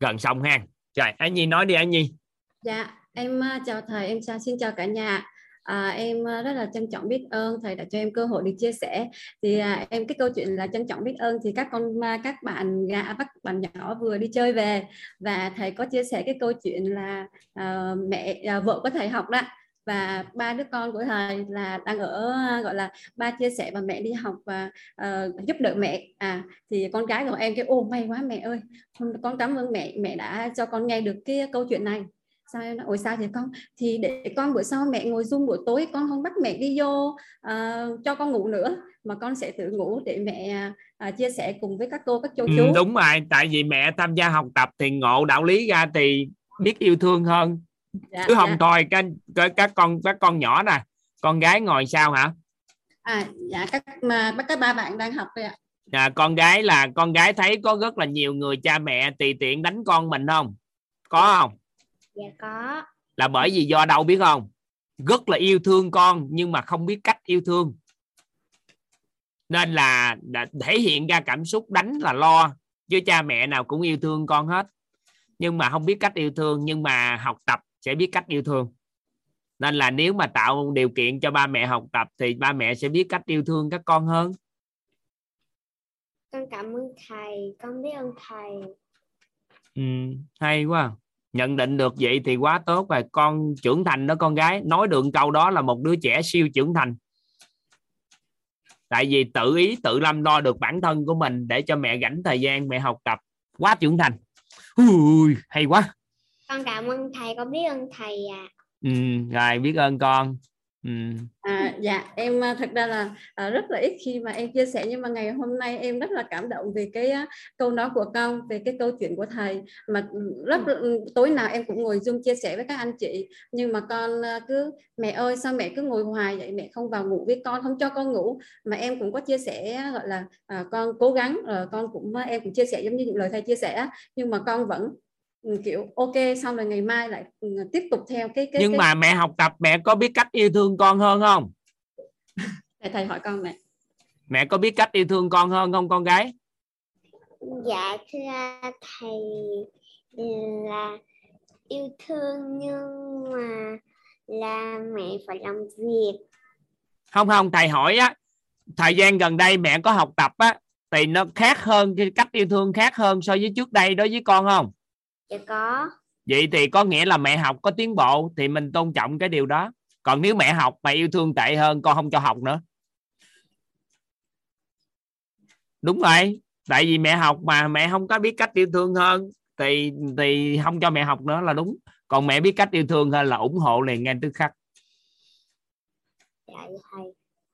gần xong ha. Trời ái nhi nói đi ái nhi. Dạ em à, chào thầy em chào xin chào cả nhà À, em à, rất là trân trọng biết ơn thầy đã cho em cơ hội được chia sẻ. Thì à, em cái câu chuyện là trân trọng biết ơn thì các con à, các bạn gà à, các bạn nhỏ vừa đi chơi về. Và thầy có chia sẻ cái câu chuyện là à, mẹ à, vợ của thầy học đó. Và ba đứa con của thầy là đang ở gọi là ba chia sẻ và mẹ đi học và uh, giúp đỡ mẹ. À thì con gái của em cái ô may quá mẹ ơi. Con cảm ơn mẹ. Mẹ đã cho con nghe được cái câu chuyện này sao em nói? Ôi sao thì con? Thì để con bữa sau mẹ ngồi zoom buổi tối con không bắt mẹ đi vô uh, cho con ngủ nữa mà con sẽ tự ngủ để mẹ uh, chia sẻ cùng với các cô các chú chú. ừ, đúng rồi tại vì mẹ tham gia học tập thì ngộ đạo lý ra thì biết yêu thương hơn. Dạ, chứ không dạ. thôi các, các các con các con nhỏ nè con gái ngồi sao hả? À dạ các mà các ba bạn đang học rồi ạ. À, con gái là con gái thấy có rất là nhiều người cha mẹ tùy tiện đánh con mình không? Có không dạ có. Là bởi vì do đâu biết không? Rất là yêu thương con nhưng mà không biết cách yêu thương. Nên là thể hiện ra cảm xúc đánh là lo chứ cha mẹ nào cũng yêu thương con hết. Nhưng mà không biết cách yêu thương nhưng mà học tập sẽ biết cách yêu thương. Nên là nếu mà tạo điều kiện cho ba mẹ học tập thì ba mẹ sẽ biết cách yêu thương các con hơn. Con cảm ơn thầy. Con biết ơn thầy. Ừ, hay quá nhận định được vậy thì quá tốt rồi con trưởng thành đó con gái. Nói được câu đó là một đứa trẻ siêu trưởng thành. Tại vì tự ý tự lâm lo được bản thân của mình để cho mẹ rảnh thời gian mẹ học tập. Quá trưởng thành. Ui, hay quá. Con cảm ơn thầy con biết ơn thầy ạ. À. ừ, rồi biết ơn con ừ. à, dạ em à, thật ra là à, rất là ít khi mà em chia sẻ nhưng mà ngày hôm nay em rất là cảm động vì cái uh, câu nói của con về cái câu chuyện của thầy. Mà rất ừ, tối nào em cũng ngồi zoom chia sẻ với các anh chị. Nhưng mà con uh, cứ mẹ ơi sao mẹ cứ ngồi hoài vậy? Mẹ không vào ngủ với con không cho con ngủ. Mà em cũng có chia sẻ gọi là uh, con cố gắng uh, con cũng em cũng chia sẻ giống như những lời thầy chia sẻ nhưng mà con vẫn Ừ, kiểu ok xong rồi ngày mai lại ừ, tiếp tục theo cái cái nhưng cái... mà mẹ học tập mẹ có biết cách yêu thương con hơn không? Thầy thầy hỏi con mẹ. Mẹ có biết cách yêu thương con hơn không con gái? Dạ thưa thầy là yêu thương nhưng mà là mẹ phải làm việc. Không không thầy hỏi á thời gian gần đây mẹ có học tập á thì nó khác hơn cái cách yêu thương khác hơn so với trước đây đối với con không dạ có. Vậy thì có nghĩa là mẹ học có tiến bộ thì mình tôn trọng cái điều đó. Còn nếu mẹ học mà yêu thương tệ hơn con không cho học nữa. Đúng rồi. Tại vì mẹ học mà mẹ không có biết cách yêu thương hơn thì thì không cho mẹ học nữa là đúng. Còn mẹ biết cách yêu thương hơn là ủng hộ liền ngay tức khắc. Dạ thầy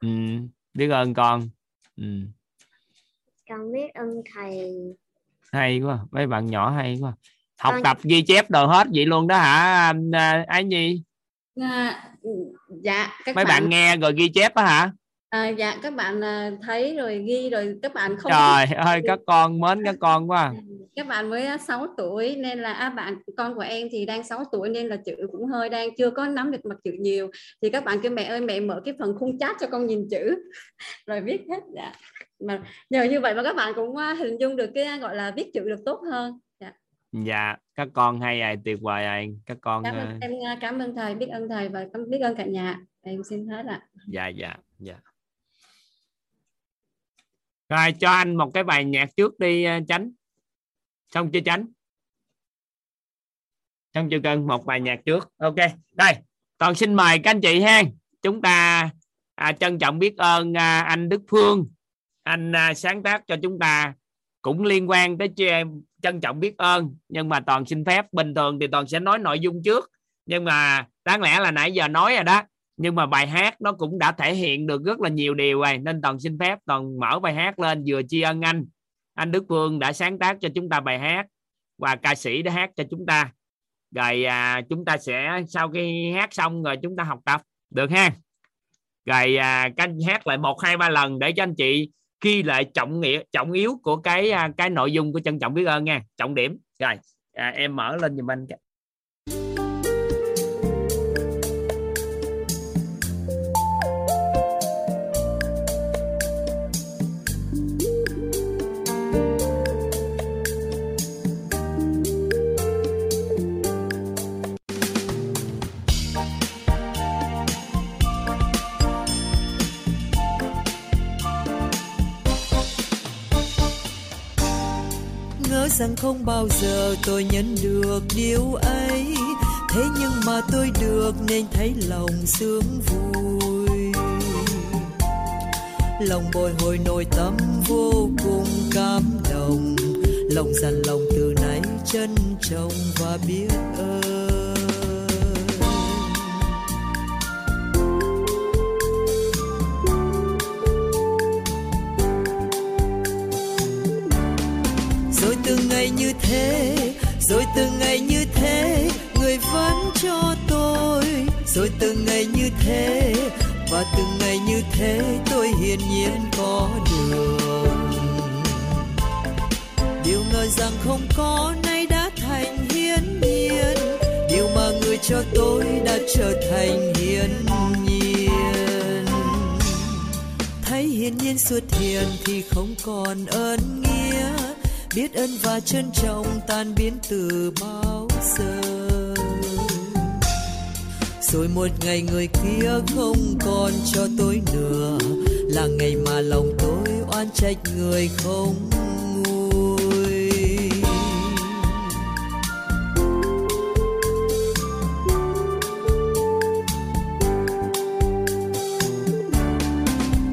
ừ, biết ơn con. Ừ. con biết ơn thầy. Hay quá. Mấy bạn nhỏ hay quá học à. tập ghi chép đồ hết vậy luôn đó hả à, ái nhi? À, dạ các mấy bạn... bạn nghe rồi ghi chép đó hả? À, dạ các bạn à, thấy rồi ghi rồi các bạn không trời ơi các con mến các con quá. Các bạn mới 6 tuổi nên là à, bạn con của em thì đang 6 tuổi nên là chữ cũng hơi đang chưa có nắm được mặt chữ nhiều. Thì các bạn kêu mẹ ơi mẹ mở cái phần khung chat cho con nhìn chữ. Rồi viết hết dạ. Mà nhờ như vậy mà các bạn cũng hình dung được cái gọi là viết chữ được tốt hơn dạ các con hay à tuyệt vời à các con cảm ơn, uh... em cảm ơn thầy biết ơn thầy và biết ơn cả nhà. Em xin hết ạ. Dạ dạ dạ. Rồi cho anh một cái bài nhạc trước đi tránh xong chưa tránh trong chiều cần một bài nhạc trước. Ok đây. Toàn xin mời các anh chị ha. Chúng ta à, trân trọng biết ơn à, anh Đức Phương. Anh à, sáng tác cho chúng ta cũng liên quan tới chị em trân trọng biết ơn nhưng mà toàn xin phép. Bình thường thì toàn sẽ nói nội dung trước. Nhưng mà đáng lẽ là nãy giờ nói rồi đó. Nhưng mà bài hát nó cũng đã thể hiện được rất là nhiều điều rồi nên toàn xin phép toàn mở bài hát lên vừa tri ân anh. Anh Đức Phương đã sáng tác cho chúng ta bài hát và ca sĩ đã hát cho chúng ta. Rồi à, chúng ta sẽ sau khi hát xong rồi chúng ta học tập. Được ha? Rồi à, các anh hát lại một hai ba lần để cho anh chị ghi lại trọng nghĩa trọng yếu của cái à, cái nội dung của trân trọng biết ơn nha. Trọng điểm. Rồi à, em mở lên giùm anh rằng không bao giờ tôi nhận được điều ấy. Thế nhưng mà tôi được nên thấy lòng sướng vui. Lòng bồi hồi nội tâm vô cùng cảm động. Lòng dằn lòng từ nay trân trọng và biết ơn. Ngày như thế, rồi từng ngày như thế, người vẫn cho tôi. Rồi từng ngày như thế, và từng ngày như thế, tôi hiển nhiên có được điều ngờ rằng không có, nay đã thành hiển nhiên. Điều mà người cho tôi đã trở thành hiển nhiên. Thấy hiển nhiên xuất hiện thì không còn ơn biết ơn và trân trọng tan biến từ bao giờ. Rồi một ngày người kia không còn cho tôi nữa. Là ngày mà lòng tôi oan trách người không nguôi.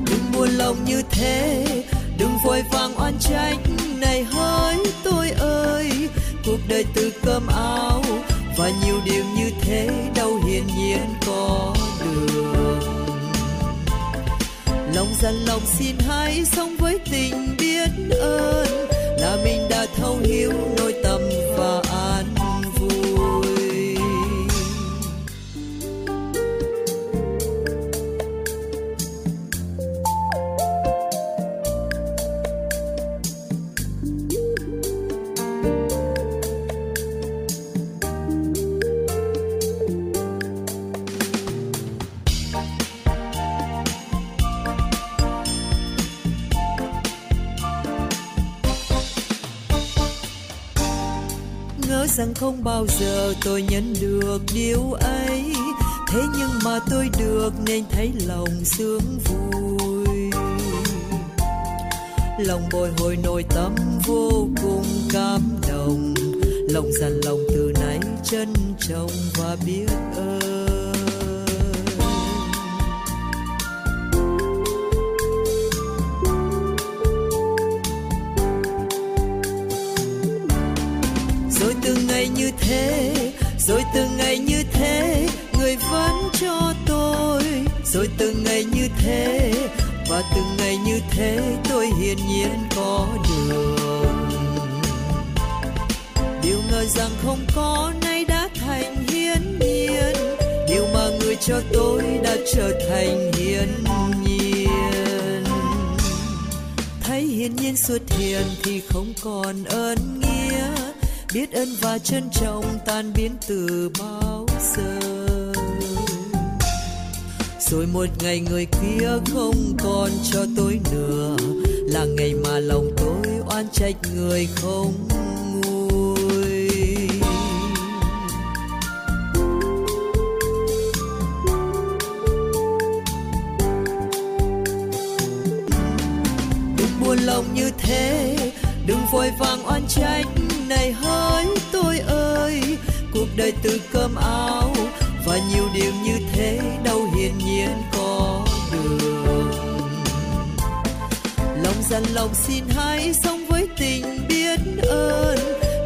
Đừng buồn lòng như thế vội vàng oan trách, này hỡi tôi ơi, cuộc đời từ cơm áo và nhiều điều như thế đâu hiển nhiên có được. Lòng dằn lòng xin hãy sống với tình biết ơn, là mình đã thấu hiểu rằng không bao giờ tôi nhận được điều ấy. Thế nhưng mà tôi được nên thấy lòng sướng vui. Lòng bồi hồi nội tâm vô cùng cảm động. Lòng dằn lòng từ nay trân trọng và biết ơn. Rồi từng ngày như thế, và từng ngày như thế tôi hiển nhiên có được điều ngờ rằng không có, nay đã thành hiển nhiên. Điều mà người cho tôi đã trở thành hiển nhiên. Thấy hiển nhiên xuất hiện thì không còn ơn nghĩa. Biết ơn và trân trọng tan biến từ bao giờ rồi một ngày người kia không còn cho tôi nữa. Là ngày mà lòng tôi oan trách người không nguôi. Đừng buồn lòng như thế, đừng vội vàng oan trách. Này hỡi tôi ơi, cuộc đời từ cơm áo dằn lòng xin hãy sống với tình biết ơn,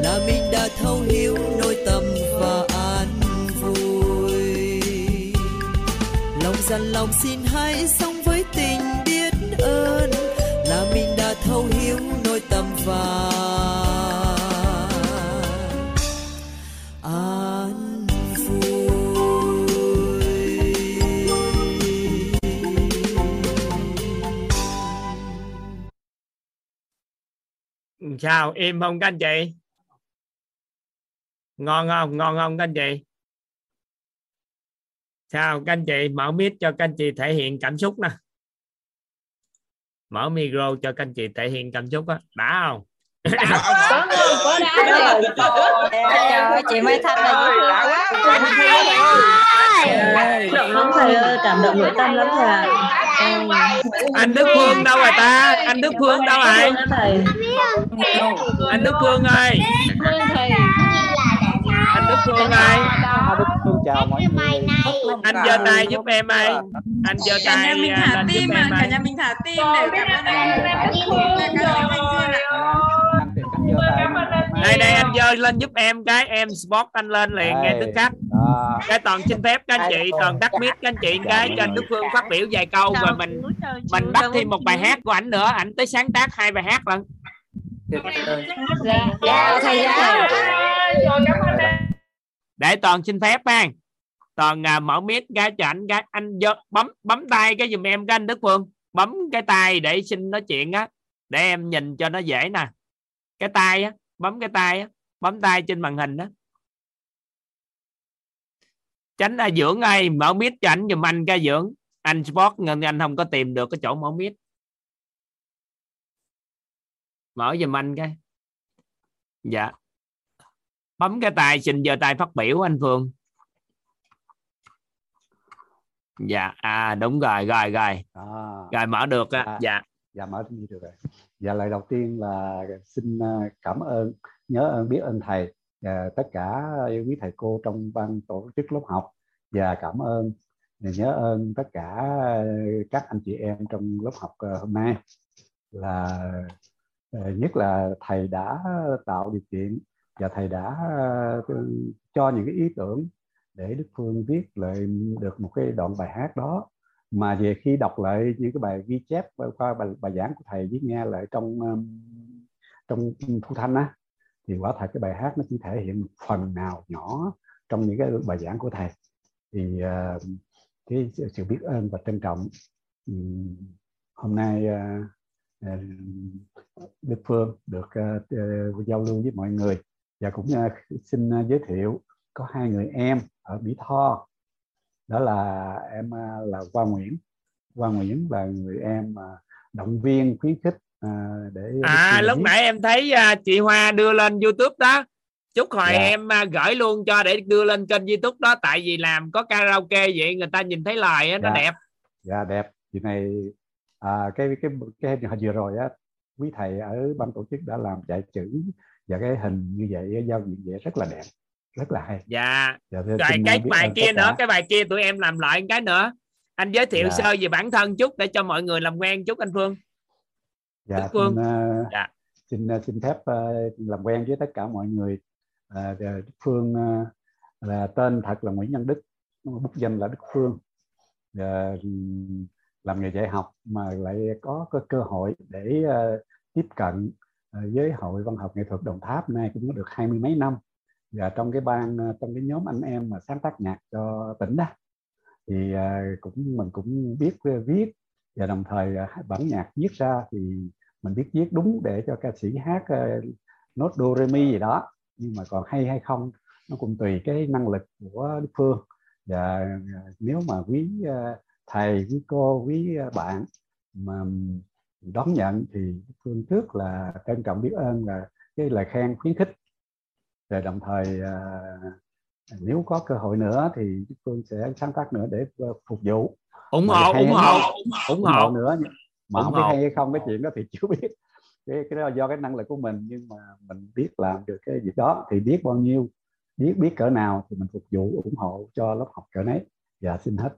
là mình đã thấu hiểu nỗi tâm và an vui. Lòng dằn lòng xin hãy sống sao im không các anh chị. Ngon không? Ngon không các anh chị? Sao các anh chị mở mic cho các anh chị thể hiện cảm xúc nè. Mở micro cho các anh chị thể hiện cảm xúc á. Đã không? Có không có đá rồi. Trời ơi chị Mai Thanh là cảm động lắm thầy ơi. Cảm động nội tâm lắm thầy ạ anh Đức Phương đâu rồi ta? Anh Đức Phương đâu rồi? Anh Đức Phương ơi. Anh Đức Phương ơi. Đức Phương chào mọi người. Anh giơ tay giúp em ơi. Anh giơ cả tay nhà mình à, thả tim mà cả nhà mình thả tim để cảm ơn anh đây đây anh giơ lên giúp em cái em spot anh lên liền ngay tức khắc cái toàn xin phép các anh chị toàn tắt mic các anh chị cái cho anh Đức Phương phát biểu vài câu rồi mình mình bắt thêm một bài hát của ảnh nữa ảnh tới sáng tác hai bài hát lận. Dạ thầy dạ. Để toàn xin phép mang toàn à, mở mic cái cho ảnh cái anh giơ, bấm bấm tay cái giùm em cái anh Đức Phương. Bấm cái tay để xin nói chuyện á để em nhìn cho nó dễ nè cái tay á bấm cái tay á bấm tay trên màn hình đó tránh là dưỡng ơi mở mic cho ảnh giùm anh cái dưỡng. Anh sport ngân anh không có tìm được cái chỗ mở mic mở giùm anh cái. Dạ. Bấm cái tay xin giơ tay phát biểu anh Phương. Dạ à đúng rồi rồi rồi. À, rồi mở được á. À. dạ. Dạ mở được rồi dạ lời đầu tiên là xin à, cảm ơn, nhớ ơn, biết ơn thầy và tất cả quý thầy cô trong ban tổ chức lớp học. Và cảm ơn và nhớ ơn tất cả các anh chị em trong lớp học à, hôm nay. Là à, nhất là thầy đã tạo điều kiện và thầy đã cho những cái ý tưởng để Đức Phương viết lại được một cái đoạn bài hát đó mà về khi đọc lại những cái bài ghi chép qua bài, bài giảng của thầy với nghe lại trong um, trong thu thanh á thì quả thật cái bài hát nó chỉ thể hiện một phần nào nhỏ trong những cái bài giảng của thầy. Thì uh, cái sự- sự biết ơn và trân trọng um, hôm nay uh, uh, Đức Phương được uh, uh, giao lưu với mọi người. Và cũng uh, xin uh, giới thiệu có hai người em ở Mỹ Tho đó là em à, là Hoa Nguyễn. Hoa Nguyễn là người em mà động viên khuyến khích à, để à lúc nãy em thấy à, chị Hoa đưa lên YouTube đó. Chúc hồi Dạ. em à, gửi luôn cho để đưa lên kênh YouTube đó. Tại vì làm có karaoke vậy người ta nhìn thấy lời nó Dạ. đẹp. Dạ đẹp. Chị này à, cái cái cái hồi vừa rồi á quý thầy ở ban tổ chức đã làm chạy chữ và cái hình như vậy giao diện vậy rất là đẹp rất là hay dạ dạ, rồi cái bài kia nữa cả. cái bài kia tụi em làm lại cái nữa anh giới thiệu Dạ. sơ về bản thân chút để cho mọi người làm quen chút anh Phương dạ, Đức Phương. xin, à, Dạ. xin à, xin phép à, làm quen với tất cả mọi người Đức Phương à, là tên thật là Nguyễn Nhân Đức bút danh là Đức Phương ừm, làm nghề dạy học mà lại có, có cơ hội để à, tiếp cận với hội văn học nghệ thuật Đồng Tháp nay cũng được hai mươi mấy năm và trong cái ban ờ, trong cái nhóm anh em mà sáng tác nhạc cho tỉnh đó, thì ờ, cũng, mình cũng biết ờ, viết và đồng thời bản nhạc viết ra thì mình biết viết đúng để cho ca sĩ hát nốt do re mi gì đó. Nhưng mà còn hay hay không, nó cũng tùy cái năng lực của Đức Phương. Và nếu mà quý thầy, quý cô, quý bạn mà đón nhận thì Phương trước là trân trọng biết ơn là cái lời khen khuyến khích rồi đồng thời à, nếu có cơ hội nữa thì Đức Phương sẽ sáng tác nữa để à, phục vụ. Ủng hộ ủng hộ ủng hộ nữa mà ủng không biết hay hay không cái chuyện đó thì chưa biết. Cái cái đó do cái năng lực của mình nhưng mà mình biết làm được cái việc đó. Thì biết bao nhiêu biết biết cỡ nào thì mình phục vụ ủng hộ cho lớp học cỡ nấy. Dạ xin hết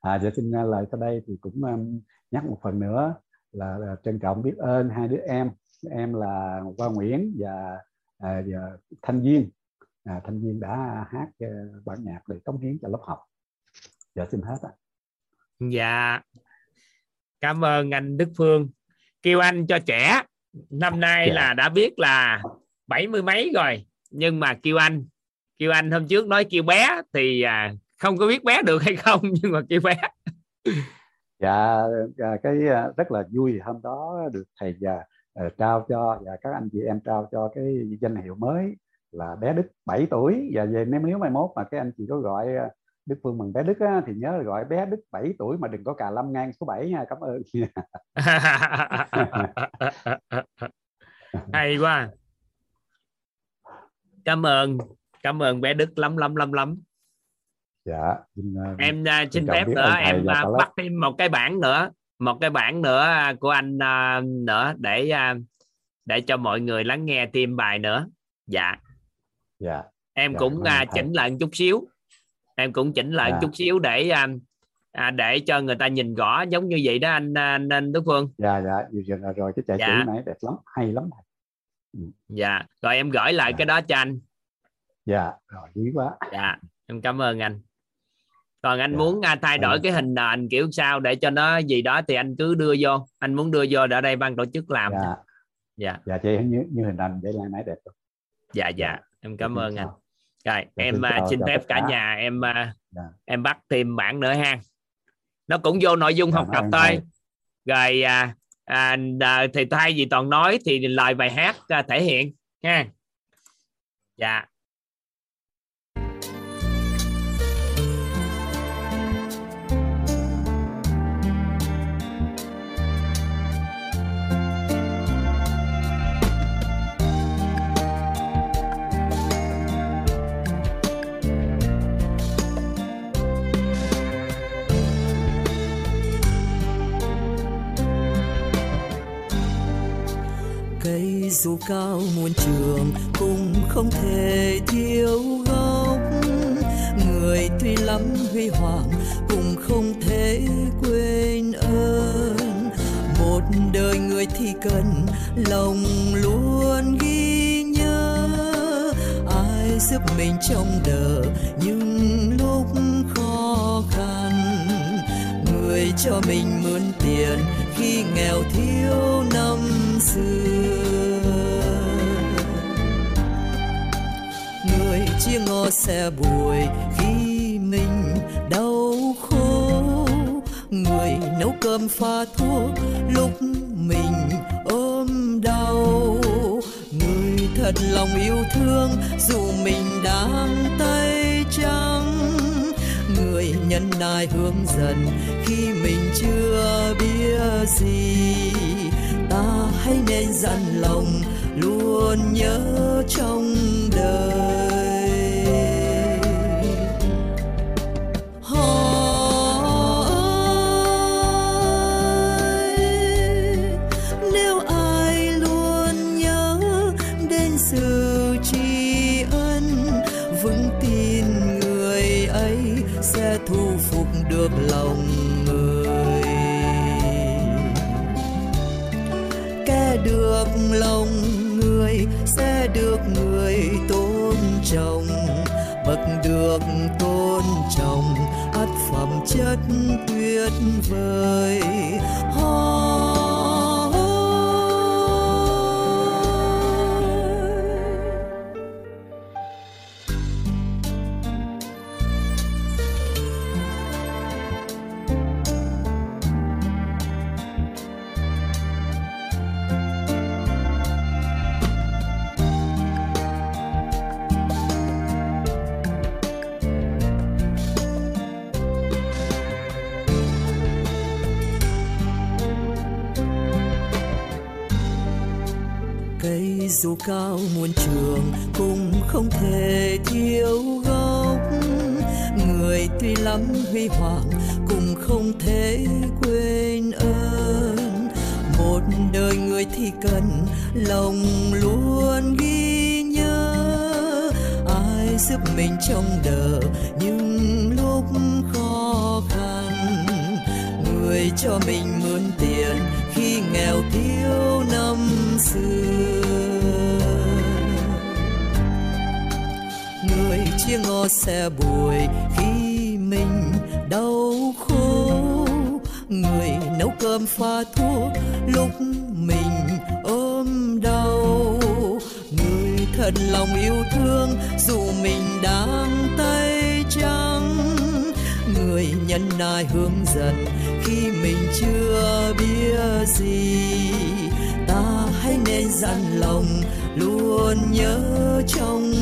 à dạ xin lời sau đây thì cũng um, nhắc một phần nữa là, là trân trọng biết ơn hai đứa em. Em là Hoa Nguyễn và, à, và Thanh Duyên. À, Thanh Duyên đã hát uh, bản nhạc để cống hiến cho lớp học. Dạ xin hết ạ. Dạ. Cảm ơn anh Đức Phương. Kêu anh cho trẻ. Năm nay dạ. là đã biết là bảy mươi mấy rồi. Nhưng mà kêu anh. Kêu anh hôm trước nói kêu bé thì à, không có biết bé được hay không nhưng mà kêu bé. Dạ cái à, rất là vui hôm đó được thầy uh, trao cho và các anh chị em trao cho cái danh hiệu mới là bé Đức 7 tuổi. Và về nếu nếu mai mốt mà cái anh chị có gọi à, Đức Phương bằng bé Đức á, thì nhớ gọi bé Đức 7 tuổi mà đừng có cà lâm ngang số 7 nha cảm ơn. Hay quá. Cảm ơn cảm ơn bé Đức lắm lắm lắm lắm. Dạ uh, em xin phép nữa em bắt thêm một cái bản nữa một cái bản nữa của anh uh, nữa để uh, để cho mọi người lắng nghe thêm bài nữa. Dạ. Dạ. Em dạ, cũng uh, chỉnh lại một chút xíu. Em cũng chỉnh lại dạ. chút xíu để à, để cho người ta nhìn rõ giống như vậy đó anh anh, anh Đức Phương. Dạ dạ rồi, rồi cái chạy dạ. này đẹp lắm hay lắm ừ. dạ. Rồi em gửi lại dạ. cái đó cho anh. Dạ rồi quý quá. Dạ em cảm ơn anh còn anh dạ. muốn uh, thay đổi dạ. cái hình nền kiểu sao để cho nó gì đó thì anh cứ đưa vô. Anh muốn đưa vô ở đây ban tổ chức làm dạ. dạ. Dạ chị như, như hình ảnh vậy là nãy đẹp rồi dạ dạ. Em cảm ơn anh. Rồi dạ, em uh, xin phép cả nhà. Em uh, dạ. em bắt thêm bản nữa ha. Nó cũng vô nội dung dạ, học tập thôi. rồi à, à, à, thì thay vì toàn nói thì lời bài hát à, thể hiện ha. Dạ dù cao muôn trường cũng không thể thiếu gốc. Người tuy lắm huy hoàng cũng không thể quên ơn. Một đời người thì cần lòng luôn ghi nhớ. Ai giúp mình trong đời những lúc khó khăn? Người cho mình mượn tiền khi nghèo thiếu năm xưa. Người chia ngò xe bùi khi mình đau khổ. Người nấu cơm pha thuốc lúc mình ôm đau. Người thật lòng yêu thương dù mình đang tay nhân nai hướng dần khi mình chưa biết gì. Ta hãy nên dặn lòng luôn nhớ trong đời. Rất tuyệt vời. Lắm huy hoàng pha thuốc lúc mình ôm đau. Người thật lòng yêu thương, dù mình đang tay trắng. Người nhân nai hướng dẫn khi mình chưa biết gì. Ta hãy nên dặn lòng luôn nhớ trong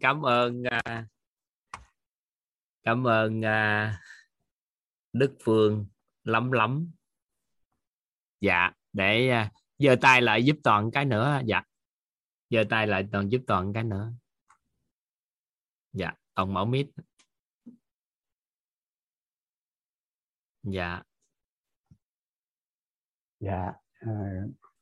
cảm ơn cảm ơn à, cảm ơn à, Đức Phương lắm lắm. Dạ để à, giơ tay lại giúp toàn cái nữa. Dạ giơ tay lại toàn giúp toàn cái nữa. Dạ toàn mở mic. Dạ. Dạ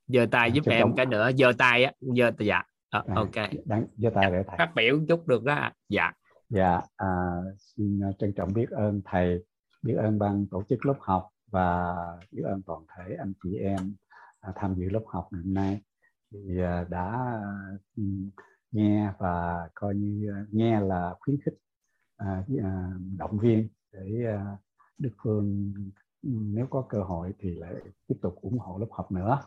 giơ tay giúp em trọng- cái nữa giơ tay á giơ dạ à, ok. đáng giơ tay để thầy. phát biểu chút được đó dạ. Dạ, à, xin trân trọng biết ơn thầy, biết ơn ban tổ chức lớp học và biết ơn toàn thể anh chị em à, tham dự lớp học ngày hôm nay. Thì à, đã nghe và coi như à, nghe là khuyến khích à, à, động viên để à, Đức Phương nếu có cơ hội thì lại tiếp tục ủng hộ lớp học nữa.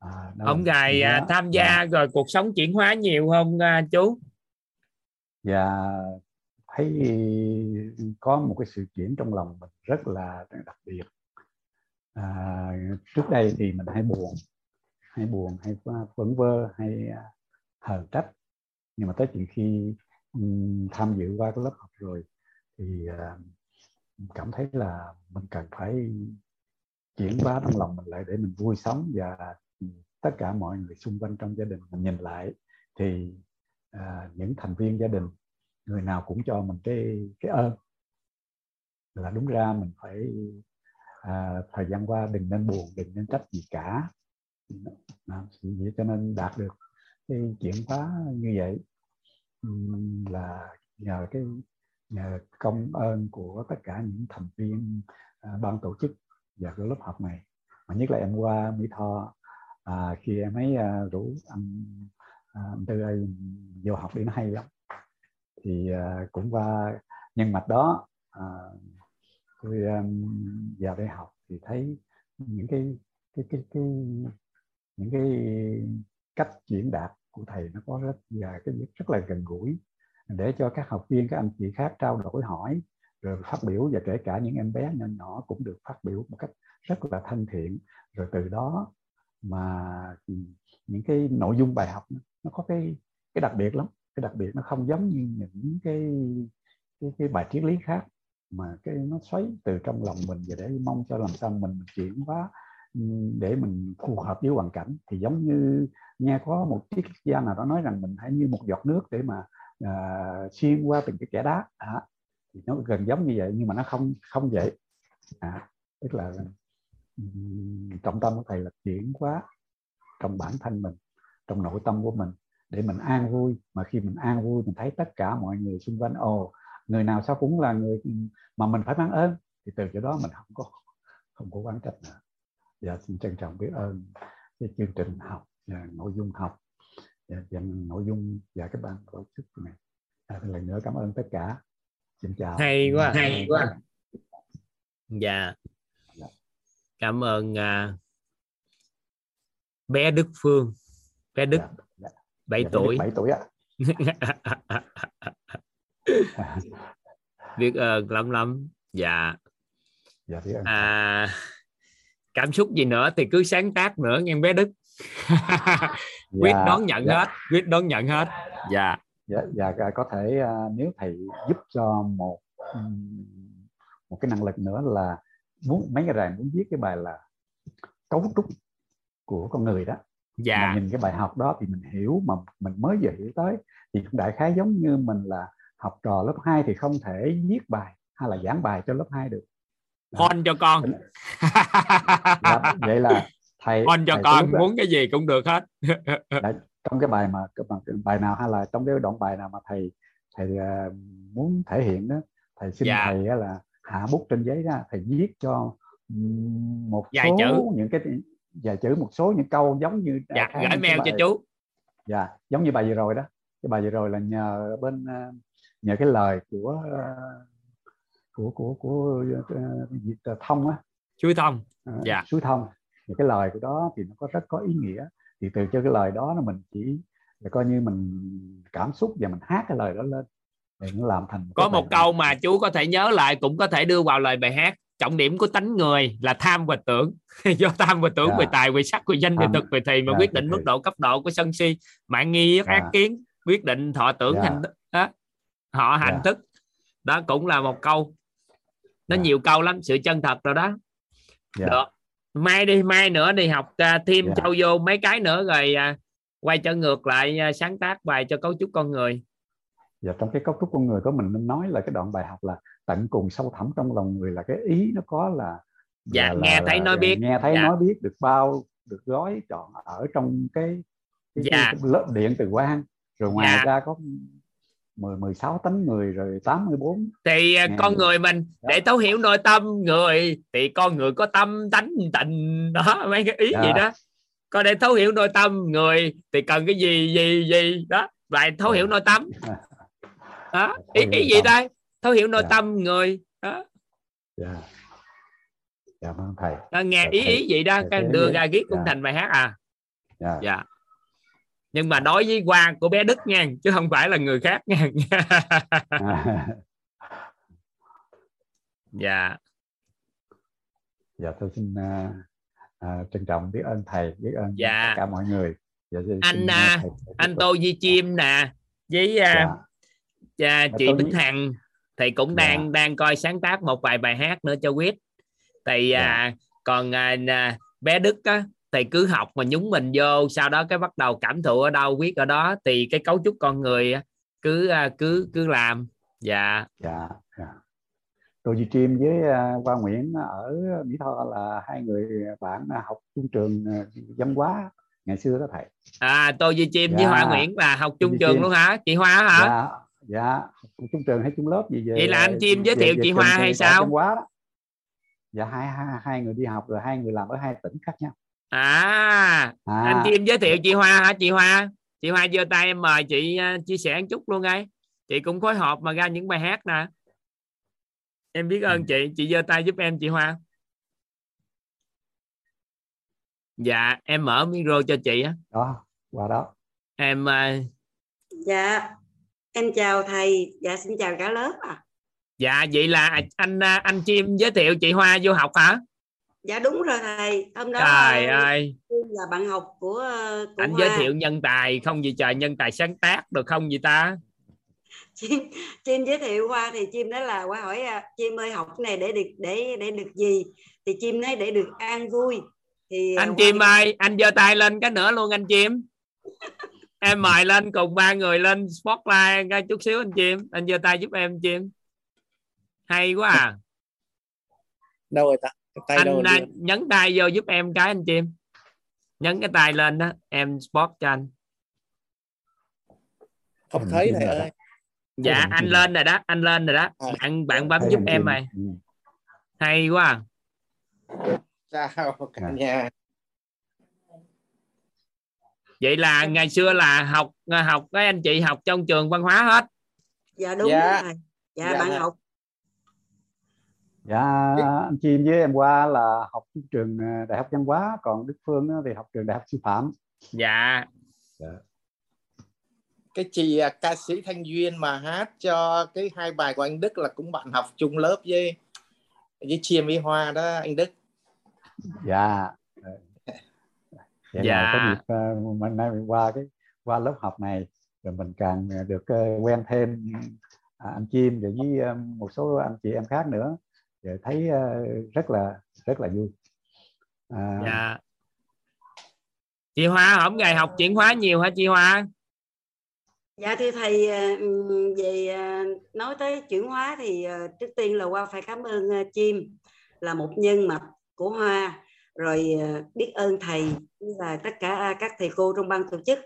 À, ông là gài điều à, tham Dạ. gia rồi cuộc sống chuyển hóa nhiều không à, chú? Và thấy có một cái sự chuyển trong lòng mình rất là đặc biệt. À, trước đây thì mình hay buồn hay buồn hay vẩn vơ hay à, hờn trách. Nhưng mà tới chuyện khi tham dự qua cái lớp học rồi thì à, cảm thấy là mình cần phải chuyển hóa trong lòng mình lại để mình vui sống và tất cả mọi người xung quanh trong gia đình mình nhìn lại thì à, những thành viên gia đình người nào cũng cho mình cái cái ơn. Là đúng ra mình phải à, thời gian qua đừng nên buồn đừng nên trách gì cả. À, vậy cho nên đạt được cái chuyển hóa như vậy. Là nhờ cái nhờ công ơn của tất cả những thành viên à, ban tổ chức và cái lớp học này. Mà nhất là em qua Mỹ Tho à, khi em ấy à, rủ anh, à, anh Tư ơi vô học đi nó hay lắm. Thì à, cũng qua nhân mạch đó à, tôi à, vào đây học thì thấy những cái cái cái cái những cái cách diễn đạt của thầy nó có rất và cái rất là gần gũi. Để cho các học viên các anh chị khác trao đổi hỏi rồi phát biểu và kể cả những em bé nhỏ nhỏ cũng được phát biểu một cách rất là thân thiện. Rồi từ đó mà những cái nội dung bài học nó có cái cái đặc biệt lắm. Cái đặc biệt nó không giống như những cái cái, cái bài triết lý khác mà cái nó xoáy từ trong lòng mình và để mong cho làm sao mình, chuyển hóa ừ, để mình phù hợp với hoàn cảnh. Thì giống như nghe có một triết gia nào đó nói rằng mình hãy như một giọt nước để mà à, xuyên qua từng cái kẻ đá. À, thì nó gần giống như vậy nhưng mà nó không không vậy. À, tức là trọng tâm của thầy là chuyển hóa trong bản thân mình trong nội tâm của mình để mình an vui. Mà khi mình an vui mình thấy tất cả mọi người xung quanh ồ người nào sao cũng là người mà mình phải mang ơn thì từ chỗ đó mình không có không có quán trách nữa. Dạ xin trân trọng biết ơn cái chương trình học và nội dung học và, và nội dung và các bạn tổ chức này. À, lần nữa cảm ơn tất cả. Xin chào. Hay quá hay quá. Dạ cảm ơn uh, bé Đức Phương. Bé Đức dạ, 7 dạ, tuổi. 7 tuổi ạ. Biết ơn lắm lắm. Dạ. Dạ à, cảm xúc gì nữa thì cứ sáng tác nữa nghe bé Đức. Quyết Dạ, đón nhận dạ. hết quyết đón nhận hết. Dạ. Dạ, dạ dạ, có thể à, nếu thầy giúp cho một ừm, một cái năng lực nữa là muốn mấy ngày rày muốn viết cái bài là cấu trúc của con người đó. Dạ. Mà nhìn cái bài học đó thì mình hiểu mà mình mới vừa hiểu tới. Thì cũng đại khái giống như mình là học trò lớp 2 thì không thể viết bài hay là giảng bài cho lớp 2 được. Hôn cho con. Dạ, vậy là thầy hôn cho thầy con đó- muốn cái gì cũng được hết. Đấy, trong cái bài mà bài- nào hay là trong cái đoạn bài nào mà thầy thầy à, muốn thể hiện đó thầy xin Dạ. thầy là hạ bút trên giấy ra thầy viết cho một Vài số chữ. những cái vài chữ một số những câu giống như dạ gửi mail cho bài- chú. Dạ giống như bài vừa rồi đó. Cái bài vừa rồi là nhờ bên à, nhờ cái lời của à, của của của uh, Việt thông á. Chú thông. Dạ. Suối thông. Thì cái lời của đó thì nó có rất có ý nghĩa. Thì từ cho cái lời đó là mình chỉ là coi như mình cảm xúc và mình hát cái lời đó lên để nó làm thành có một câu mà chú có thể nhớ lại cũng có thể đưa vào lời bài hát trọng điểm của tánh người là tham và tưởng do tham và tưởng Dạ. về tài về sắc về danh về thực về thùy mà dạ, quyết định thì- mức độ cấp độ của sân si mạng nghi Dạ. ác kiến quyết định thọ tưởng Dạ. hành đó. họ hành Dạ. thức đó cũng là một câu nó Dạ. nhiều câu lắm sự chân thật rồi đó Dạ. được mai đi mai nữa đi học à, thêm Dạ. châu vô mấy cái nữa rồi à, quay trở ngược lại à, sáng tác bài cho cấu trúc con người và trong cái cấu trúc con người của mình nên nói là cái đoạn bài học là tận cùng sâu thẳm trong lòng người là cái ý nó có là Dạ, là- là- nghe thấy là- nói biết. nghe thấy Dạ. nói biết được bao được gói trọn ở trong cái, cái, Dạ. cái lớp điện từ quang rồi ngoài Dạ. ra có 10 16 tấn người rồi 84 thì à, Nghe con người mình để thấu hiểu nội tâm người thì con người có tâm tánh tình đó mấy cái ý Dạ. gì đó còn để thấu hiểu nội tâm người thì cần cái gì gì gì đó lại thấu hiểu nội tâm đó ý hiểu ý nội gì đây thấu hiểu nội Dạ. tâm người. Đó dạ. Dạ vâng thầy. Đó, nghe Dạ, ý thầy- ý vậy đó thầy cái đưa vậy. ra viết cũng Dạ. thành bài hát à? Dạ. Dạ. Nhưng mà đối với qua của bé Đức nha chứ không phải là người khác nha. Dạ. Dạ tôi xin à, à, trân trọng biết ơn thầy biết ơn Dạ. tất cả mọi người. Dạ, anh xin, à, thầy, thầy anh. Tô Di Chim nè với à, Dạ. Dạ, chị tôi Bích Hằng thì cũng Dạ. đang đang coi sáng tác một vài bài hát nữa cho quyết thì Dạ. à, còn à, à, bé Đức á thì cứ học mà nhúng mình vô sau đó cái bắt đầu cảm thụ ở đâu quyết ở đó thì cái cấu trúc con người cứ à, cứ cứ làm. Dạ. Dạ dạ. Tô Duy Chim với à, Hoa Nguyễn ở Mỹ Tho là hai người bạn học chung trường à, văn hóa ngày xưa đó thầy. À Tô Duy Chim với Dạ. Hoa Nguyễn là học chung trường luôn hả? Chị Hoa hả? Dạ dạ học chung trường hay chung lớp gì về Vậy là anh Chim giới về- thiệu về chị trường Hoa hay sao? hóa đó. Dạ hai, hai hai người đi học rồi hai người làm ở hai tỉnh khác nhau. À, À. anh Chim giới thiệu chị Hoa hả chị Hoa? Chị Hoa giơ tay em mời chị à, chia sẻ một chút luôn ngay chị cũng phối hợp mà ra những bài hát nè. Em biết ơn chị chị giơ tay giúp em chị Hoa. Dạ em mở micro cho chị á. Đó qua đó. Em à, Dạ, em chào thầy, dạ xin chào cả lớp à. dạ vậy là anh à, anh Chim giới thiệu chị Hoa vô học hả Dạ đúng rồi thầy, hôm đó trời ờ, ơi là bạn học của ờ, của anh Hoa. giới thiệu nhân tài không gì trời nhân tài sáng tác được không gì ta Chim, chim giới thiệu Hoa thì chim nói là Hoa hỏi à, chim ơi học này để được để để được gì? Thì chim nói để được an vui. Thì anh Hoa chim ơi anh giơ tay lên cái nữa luôn anh chim em mời lên cùng ba người lên spotlight cái chút xíu anh chim. Anh giơ tay giúp em chim. Hay quá à. Đâu rồi ta? Tay đâu anh rồi à, nhấn tay vô giúp em cái anh chim. Nhấn cái tay lên đó em spot cho anh. Không thấy thầy đó. ơi. Dạ anh lên rồi đó anh lên rồi đó. À. bạn bạn bấm giúp em Ừ. hay quá chào cả nhà vậy là ngày xưa là học học các anh chị học trong trường văn hóa hết dạ đúng Dạ. rồi dạ, Dạ, bạn thầy. học Dạ anh Chim với em qua là học trường ờ, Đại học Văn hóa còn Đức Phương á thì học trường Đại học Sư phạm. dạ cái chị à, ca sĩ Thanh Duyên mà hát cho cái hai bài của anh Đức là cũng bạn học chung lớp với với Chiêm với Hoa đó anh Đức Dạ. Vậy Dạ. là có dịp mình nay mình qua cái qua lớp học này rồi mình càng ờ, được ờ, quen thêm à, anh Chim rồi với ờ, một số anh chị em khác nữa. Rồi thấy ờ, rất là rất là vui. À, dạ. Chị Hoa hôm ngày học chuyển hóa nhiều hả chị Hoa? Dạ thưa thầy về nói tới chuyển hóa thì trước tiên là qua phải cảm ơn Chim là một nhân mạch của Hoa rồi ờ, biết ơn thầy và tất cả các thầy cô trong ban tổ chức.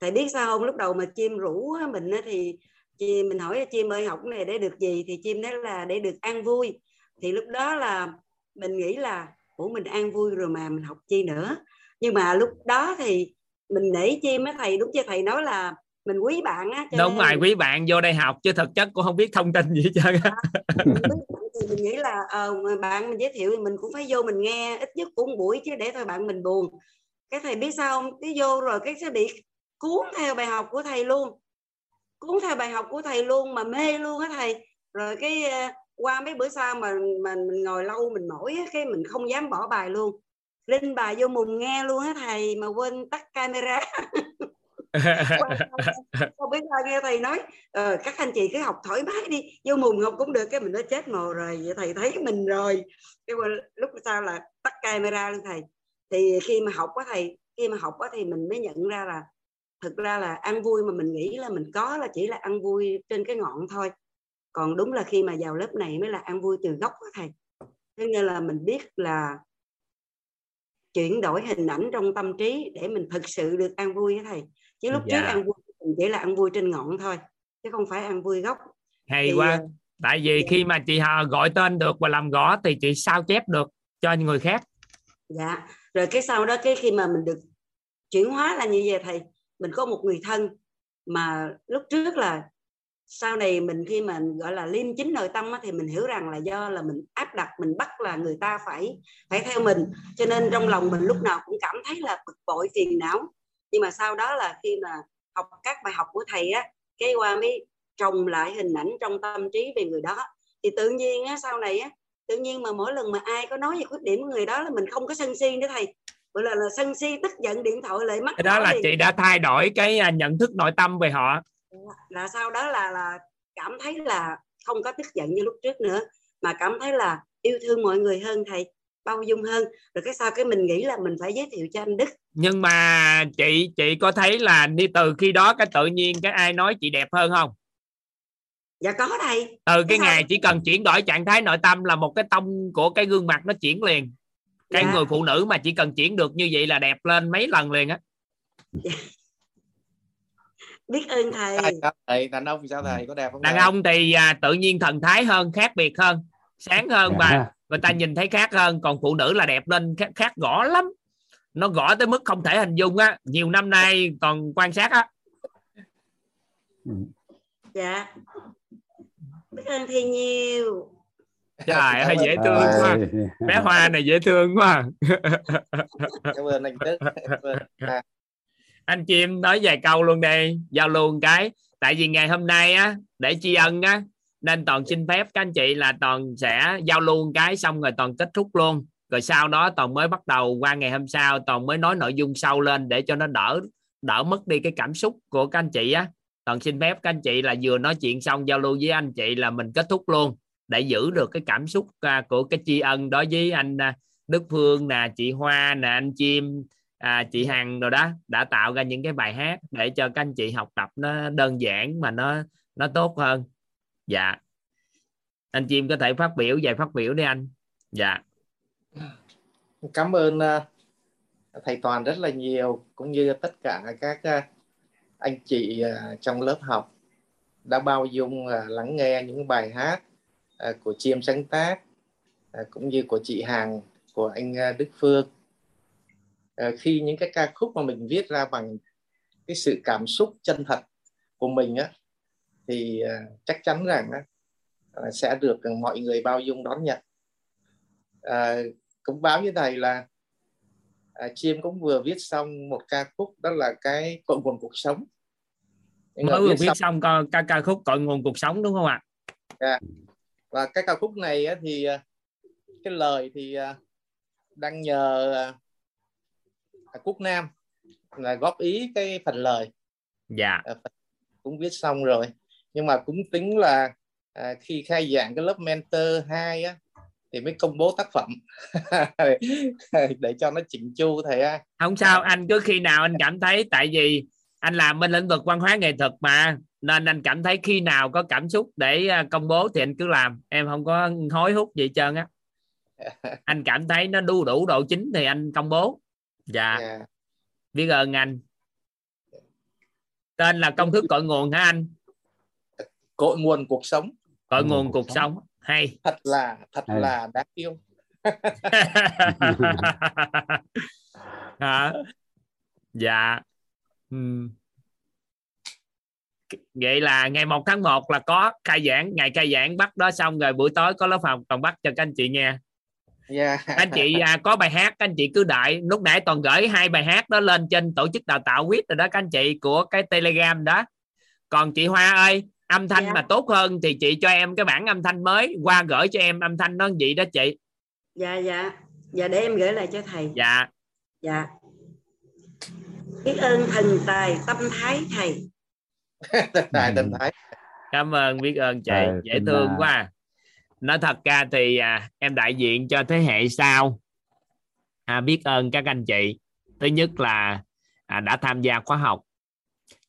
Thầy biết sao không? Lúc đầu mà Chim rủ mình thì chị mình hỏi Chim ơi học này để được gì? Thì Chim nói là để được an vui. Thì lúc đó là mình nghĩ là ủa mình an vui rồi mà mình học chi nữa. Nhưng mà lúc đó thì mình nể Chim á thầy đúng chưa thầy nói là mình quý bạn á đúng rồi quý bạn vô đây học chứ thực chất cũng không biết thông tin gì hết trơn á thì mình nghĩ là uh, bạn mình giới thiệu thì mình cũng phải vô mình nghe ít nhất cũng buổi chứ để thôi bạn mình buồn. Cái thầy biết sao không? Cái vô rồi cái sẽ bị cuốn theo bài học của thầy luôn. Cuốn theo bài học của thầy luôn mà mê luôn á thầy. Rồi cái uh, qua mấy bữa sau mà mà mình ngồi lâu mình mỏi á, cái mình không dám bỏ bài luôn. Linh bài vô mùng nghe luôn á thầy mà quên tắt camera. không biết ai nghe thầy nói ờ, các anh chị cứ học thoải mái đi vô mùng học cũng được cái mình nó chết mồ rồi vậy thầy thấy mình rồi. Cái lúc sau là tắt camera luôn thầy. Thì khi mà học á thầy khi mà học á thì mình mới nhận ra là thực ra là ăn vui mà mình nghĩ là mình có là chỉ là ăn vui trên cái ngọn thôi. Còn đúng là khi mà vào lớp này mới là ăn vui từ gốc á thầy. Thế nên là mình biết là chuyển đổi hình ảnh trong tâm trí để mình thực sự được ăn vui với thầy chứ lúc trước Dạ. ăn vui chỉ là ăn vui trên ngọn thôi chứ không phải ăn vui gốc. Hay Thì, quá. ờ, tại vì khi mà chị Hà gọi tên được và làm gõ thì chị sao chép được cho người khác? Dạ. Rồi cái sau đó cái khi mà mình được chuyển hóa là như vậy thầy mình có một người thân mà lúc trước là sau này mình khi mà gọi là liêm chính nội tâm á, thì mình hiểu rằng là do là mình áp đặt mình bắt là người ta phải phải theo mình. Cho nên trong lòng mình lúc nào cũng cảm thấy là bực bội phiền não nhưng mà sau đó là khi mà học các bài học của thầy á cái qua mới trồng lại hình ảnh trong tâm trí về người đó. Thì tự nhiên á sau này á tự nhiên mà mỗi lần mà ai có nói về khuyết điểm của người đó là mình không có sân si nữa thầy. Gọi là, là sân si tức giận điện thoại lại cái đó là chị đã thay đổi cái à, nhận thức nội tâm về họ. Là sau đó là là cảm thấy là không có tức giận như lúc trước nữa mà cảm thấy là yêu thương mọi người hơn thầy bao dung hơn rồi cái sau cái mình nghĩ là mình phải giới thiệu cho anh Đức nhưng mà chị chị có thấy là đi từ khi đó cái tự nhiên cái ai nói chị đẹp hơn không dạ có thầy từ cái sao? ngày chỉ cần chuyển đổi trạng thái nội tâm là một cái tông của cái gương mặt nó chuyển liền cái Dạ. người phụ nữ mà chỉ cần chuyển được như vậy là đẹp lên mấy lần liền á biết ơn thầy thầy đàn ông thì sao thầy có đẹp không đàn thầy? ông thì à, tự nhiên thần thái hơn khác biệt hơn sáng hơn và Dạ. Người ta nhìn thấy khác hơn còn phụ nữ là đẹp lên khác, khác gõ lắm. Nó gõ tới mức không thể hình dung á. Nhiều năm nay còn quan sát á. Dạ. Biết ơn thầy nhiều. Trời ơi dễ thương quá. bé hoa này dễ thương quá. Cảm ơn anh Đức. À, anh chim nói vài câu luôn đây giao một cái. Tại vì ngày hôm nay á để tri ân á nên toàn xin phép các anh chị là toàn sẽ giao lưu cái xong rồi toàn kết thúc luôn. Rồi sau đó toàn mới bắt đầu qua ngày hôm sau toàn mới nói nội dung sâu lên để cho nó đỡ đỡ mất đi cái cảm xúc của các anh chị á. Toàn xin phép các anh chị là vừa nói chuyện xong giao lưu với anh chị là mình kết thúc luôn để giữ được cái cảm xúc à, của cái tri ân đối với anh à, Đức Phương nè chị Hoa nè anh Chim à, chị Hằng rồi đó. Đã tạo ra những cái bài hát để cho các anh chị học tập nó đơn giản mà nó nó tốt hơn dạ. Anh Chim có thể phát biểu vài phát biểu đi anh. Dạ. Cảm ơn à, thầy Toàn rất là nhiều, cũng như tất cả các à, anh chị à, trong lớp học đã bao dung lắng nghe những bài hát của chim sáng tác cũng như của chị hàng của anh Đức Phương. Khi những cái ca khúc mà mình viết ra bằng cái sự cảm xúc chân thật của mình á thì à, chắc chắn rằng à, sẽ được mọi người bao dung đón nhận. À, cũng báo với thầy là à, chiêm cũng vừa viết xong một ca khúc đó là cái cội nguồn cuộc sống. Mới vừa viết xong xong ca, ca ca khúc cội nguồn cuộc sống đúng không ạ? Dạ. và cái ca khúc này thì à, cái lời thì à, đang nhờ à, Quốc Nam là góp ý cái phần lời. Dạ. À, phần- cũng viết xong rồi nhưng mà cũng tính là à, khi khai giảng cái lớp mentor 2 á thì mới công bố tác phẩm. Để cho nó chỉnh chu thầy ơi. Không sao anh cứ khi nào anh cảm thấy tại vì anh làm bên lĩnh vực văn hóa nghệ thuật mà nên anh cảm thấy khi nào có cảm xúc để à, công bố thì anh cứ làm. Em không có hối hút gì trơn á. Anh cảm thấy nó đu đủ độ chính thì anh công bố. Dạ. Dạ. biết ơn anh. Tên là công thức cội nguồn hả anh cội nguồn cuộc sống. Cội nguồn cuộc sống. hay. Thật là thật Hay. là đáng yêu. Hả? Dạ. Ừm. vậy là ngày 1 tháng 1 là có khai giảng ngày khai giảng bắt đó xong rồi buổi tối có lớp học còn bắt cho các anh chị nghe. Dạ. các anh chị à, có bài hát các anh chị cứ đợi. Lúc nãy toàn gửi hai bài hát đó lên trên tổ chức đào tạo quýt rồi đó các anh chị của cái telegram đó. Còn chị Hoa ơi âm thanh Dạ. mà tốt hơn thì chị cho em cái bản âm thanh mới qua gửi cho em âm thanh nó vậy đó chị. Dạ dạ. Dạ để em gửi lại cho thầy. Dạ. Dạ. Biết ơn thần tài tâm thái thầy. Tài tình thái. Cảm ơn biết ơn chị. Ờ, dễ thương à, quá. Nói thật ra thì à, em đại diện cho thế hệ sau. À, biết ơn các anh chị. Thứ nhất là à, đã tham gia khóa học.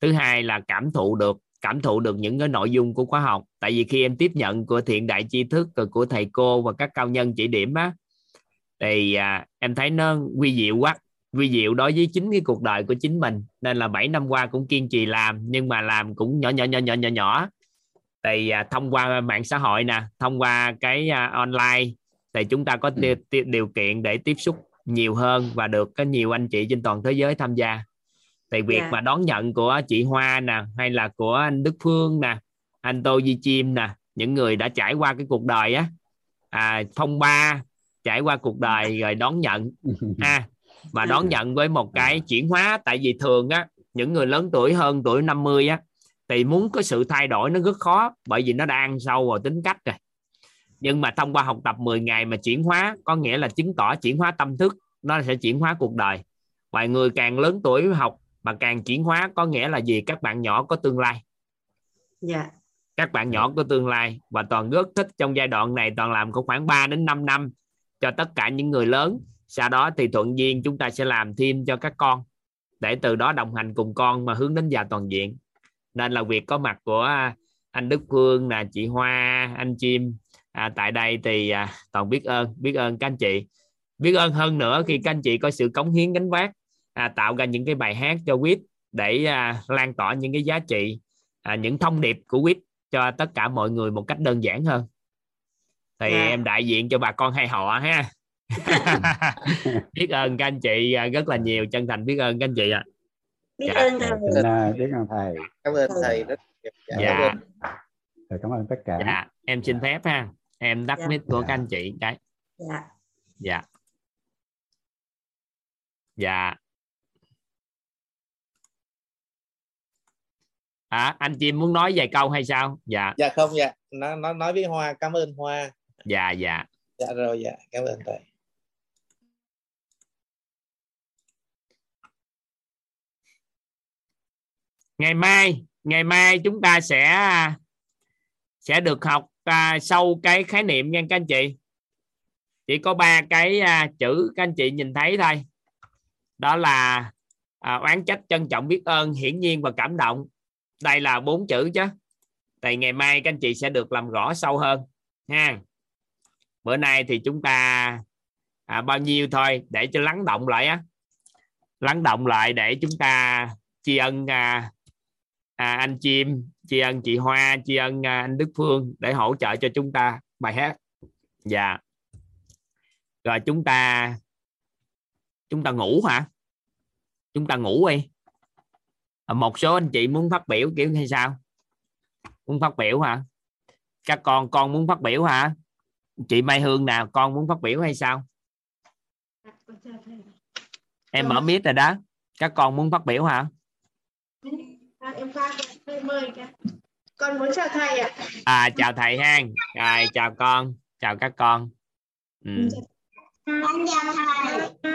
Thứ hai là cảm thụ được cảm thụ được những cái nội dung của khóa học. Tại vì khi em tiếp nhận của thiện đại tri thức của thầy cô và các cao nhân chỉ điểm á thì à, em thấy nó quy diệu quá. Quy diệu đối với chính cái cuộc đời của chính mình. Nên là 7 năm qua cũng kiên trì làm nhưng mà làm cũng nhỏ nhỏ nhỏ nhỏ nhỏ nhỏ. Thì à, thông qua mạng xã hội nè thông qua cái à, online thì chúng ta có ti- ti- điều kiện để tiếp xúc nhiều hơn và được có nhiều anh chị trên toàn thế giới tham gia thì việc Dạ. mà đón nhận của chị Hoa nè hay là của anh Đức Phương nè anh Tô Di Chim nè những người đã trải qua cái cuộc đời á. À, phong ba trải qua cuộc đời rồi đón nhận. Ha và đón nhận với một cái chuyển hóa tại vì thường á những người lớn tuổi hơn tuổi 50 á thì muốn có sự thay đổi nó rất khó bởi vì nó đã ăn sâu vào tính cách rồi. Nhưng mà thông qua học tập 10 ngày mà chuyển hóa có nghĩa là chứng tỏ chuyển hóa tâm thức nó sẽ chuyển hóa cuộc đời. Và người càng lớn tuổi học mà càng chuyển hóa có nghĩa là gì? Các bạn nhỏ có tương lai. Dạ. Các bạn nhỏ có tương lai và toàn rất thích trong giai đoạn này toàn làm có khoảng 3 đến 5 năm cho tất cả những người lớn. Sau đó thì thuận duyên chúng ta sẽ làm thêm cho các con để từ đó đồng hành cùng con mà hướng đến già toàn diện. Nên là việc có mặt của à, anh Đức Phương là chị Hoa anh Chim à, tại đây thì à, toàn biết ơn biết ơn các anh chị. Biết ơn hơn nữa khi các anh chị có sự cống hiến gánh vác à, tạo ra những cái bài hát cho quýt để à, lan tỏa những cái giá trị à, những thông điệp của quýt cho tất cả mọi người một cách đơn giản hơn. Thì Dạ. em đại diện cho bà con hai họ ha. Biết ơn các anh chị à, rất là nhiều. Chân thành biết ơn các anh chị ạ. Biết Dạ. ơn thầy. À, biết ơn thầy. Cảm ơn thầy rất. Dạ, cảm dạ ơn. thầy cảm ơn tất cả. Dạ em xin phép ha. Em tắt Dạ. mic của các anh chị cái. Dạ. Dạ. Dạ à, anh chim muốn nói vài câu hay sao? Dạ. Dạ không dạ. Nó nó nói với hoa cảm ơn hoa. Dạ dạ. Dạ rồi dạ. Cảm ơn thầy. Ngày mai ngày mai chúng ta sẽ sẽ được học à, sâu cái khái niệm nha các anh chị. Chỉ có ba cái à, chữ các anh chị nhìn thấy thôi. Đó là à, oán trách trân trọng biết ơn hiển nhiên và cảm động đây là bốn chữ chứ. Thì ngày mai các anh chị sẽ được làm rõ sâu hơn ha. Bữa nay thì chúng ta à, bao nhiêu thôi để cho lắng động lại á. Lắng động lại để chúng ta tri ân à, à, anh chim tri ân chị hoa tri ân à, anh đức phương để hỗ trợ cho chúng ta bài hát. Dạ. Rồi chúng ta chúng ta ngủ hả? Chúng ta ngủ đi một số anh chị muốn phát biểu kiểu hay sao? Muốn phát biểu hả? Các con con muốn phát biểu hả? Chị Mai Hương nào con muốn phát biểu hay sao? Em mở mic rồi đó. Các con muốn phát biểu hả? Em con muốn chào thầy ạ. À chào thầy ha rồi chào con. Chào các con. Ừ.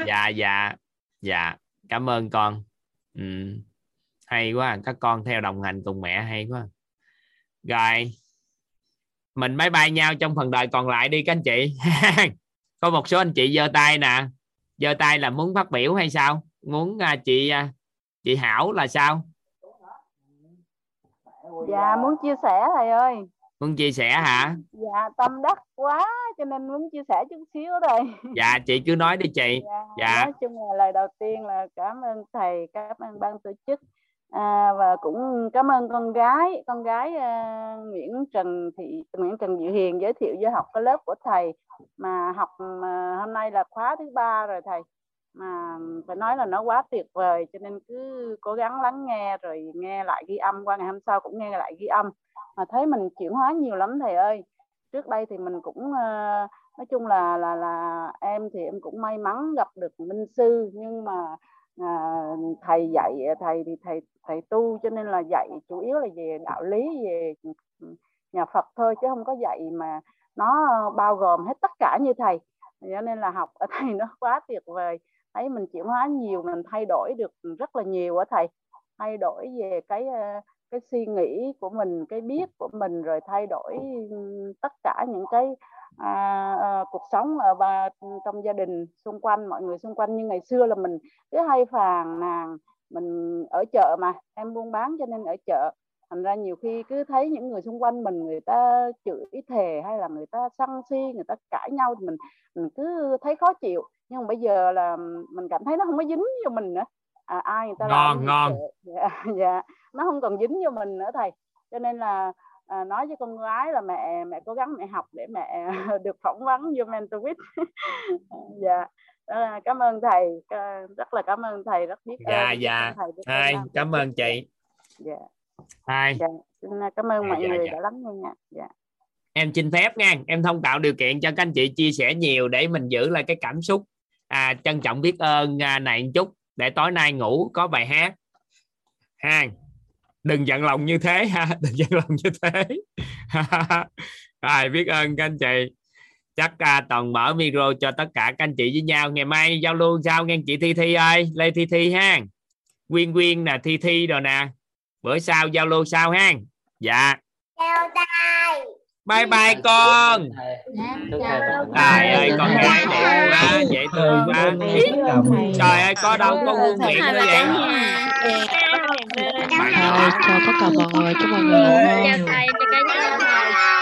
Dạ dạ. Dạ. Cảm ơn con. Ừ. hay quá các con theo đồng hành cùng mẹ hay quá. Rồi mình bye bye nhau trong phần đời còn lại đi các anh chị. Có một số anh chị giơ tay nè. Giơ tay là muốn phát biểu hay sao? Muốn à, chị à, chị Hảo là sao? Dạ muốn chia sẻ thầy ơi. Muốn chia sẻ hả? Dạ tâm đắc quá cho nên muốn chia sẻ chút xíu thầy dạ chị cứ nói đi chị. Dạ. nói chung là lời đầu tiên là cảm ơn thầy cảm ơn ban tổ chức à, và cũng cảm ơn con gái con gái uh, Nguyễn Trần Thị Nguyễn Trần Diệu Hiền giới thiệu với học cái lớp của thầy mà học mà hôm nay là khóa thứ ba rồi thầy. Mà phải nói là nó quá tuyệt vời cho nên cứ cố gắng lắng nghe rồi nghe lại ghi âm qua ngày hôm sau cũng nghe lại ghi âm. Mà thấy mình chuyển hóa nhiều lắm thầy ơi. Trước đây thì mình cũng uh, nói chung là là là em thì em cũng may mắn gặp được minh sư nhưng mà à, thầy dạy thầy thì thầy thầy tu cho nên là dạy chủ yếu là về đạo lý về ừ, nhà Phật thôi chứ không có dạy mà nó bao gồm hết tất cả như thầy. Cho nên là học ở thầy nó quá tuyệt vời. Thấy mình chuyển hóa nhiều mình thay đổi được rất là nhiều ở thầy. Thay đổi về cái ờ, cái suy nghĩ của mình cái biết của mình rồi thay đổi ừ, tất cả những cái à, à, cuộc sống ở và trong gia đình xung quanh mọi người xung quanh. Như ngày xưa là mình cứ hay phàn nàn mình ở chợ mà em buôn bán cho nên ở chợ. Thành ra nhiều khi cứ thấy những người xung quanh mình người ta chửi thề hay là người ta sân si người ta cãi nhau thì mình mình cứ thấy khó chịu. Nhưng mà bây giờ là mình cảm thấy nó không có dính vô mình nữa. À, ai người ta ngon làm ngon. dạ, dạ nó không còn dính vô mình nữa thầy. Cho nên là à, nói với con gái là mẹ mẹ cố gắng mẹ học để mẹ được phỏng vấn vô mentor with dạ. À, cảm ơn thầy. Rất là cảm ơn thầy rất biết dạ ơn dạ thầy hai cảm ơn chị. Dạ. Hai. Dạ cảm ơn Dạ, mọi dạ, người dạ. đã lắng nghe. Nha dạ. Em xin phép nha. Em thông tạo điều kiện cho các anh chị chia sẻ nhiều để mình giữ lại cái cảm xúc. À, trân trọng biết ơn à, này một chút. Để tối nay ngủ có bài hát. Ha đừng giận lòng như thế ha đừng giận lòng như thế. Rồi biết ơn các anh chị. Chắc à, toàn mở micro cho tất cả các anh chị với nhau. Ngày mai giao lưu sao? Nghe chị Thi Thi ơi Lê Thi Thi ha. Quyên Quyên nè Thi Thi rồi nè. Bữa sau giao lưu sau ha? Dạ. Chào thầy. bye bye con. Trời ơi con gái đẹp quá dễ thương quá. Trời ơi có đâu có quân miệng nữa vậy Rồi, chào tất cả mọi người, chúc mọi người ngủ ngon. chào thầy chào cả nhà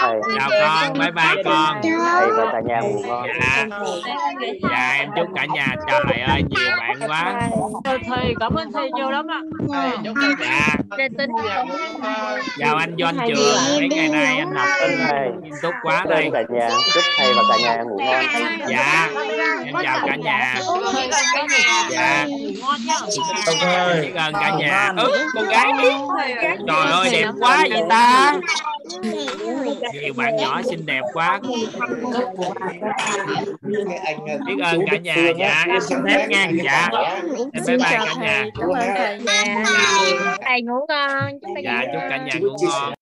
thầy. Chào con bye bye con. thầy và cả nhà ngủ ngon dạ. Dạ em chúc cả nhà trời ơi nhiều bạn quá. Thầy, cảm ơn thầy nhiều lắm ạ. dạ. Tin chào anh Doanh Trường mấy ngày nay anh học thầy. nghiêm túc quá đây. cả nhà chúc thầy và cả nhà ngủ ngon. Dạ. Em chào cả nhà. Dạ. Biết ơn cả nhà. Ừ, con gái trời ơi đẹp quá vậy ta nhiều bạn nhỏ xinh đẹp quá. Biết ơn cả nhà dạ. em xin phép nha dạ. em bye bye cả nhà. thầy. Ngủ ngon. Dạ chúc cả nhà ngủ ngon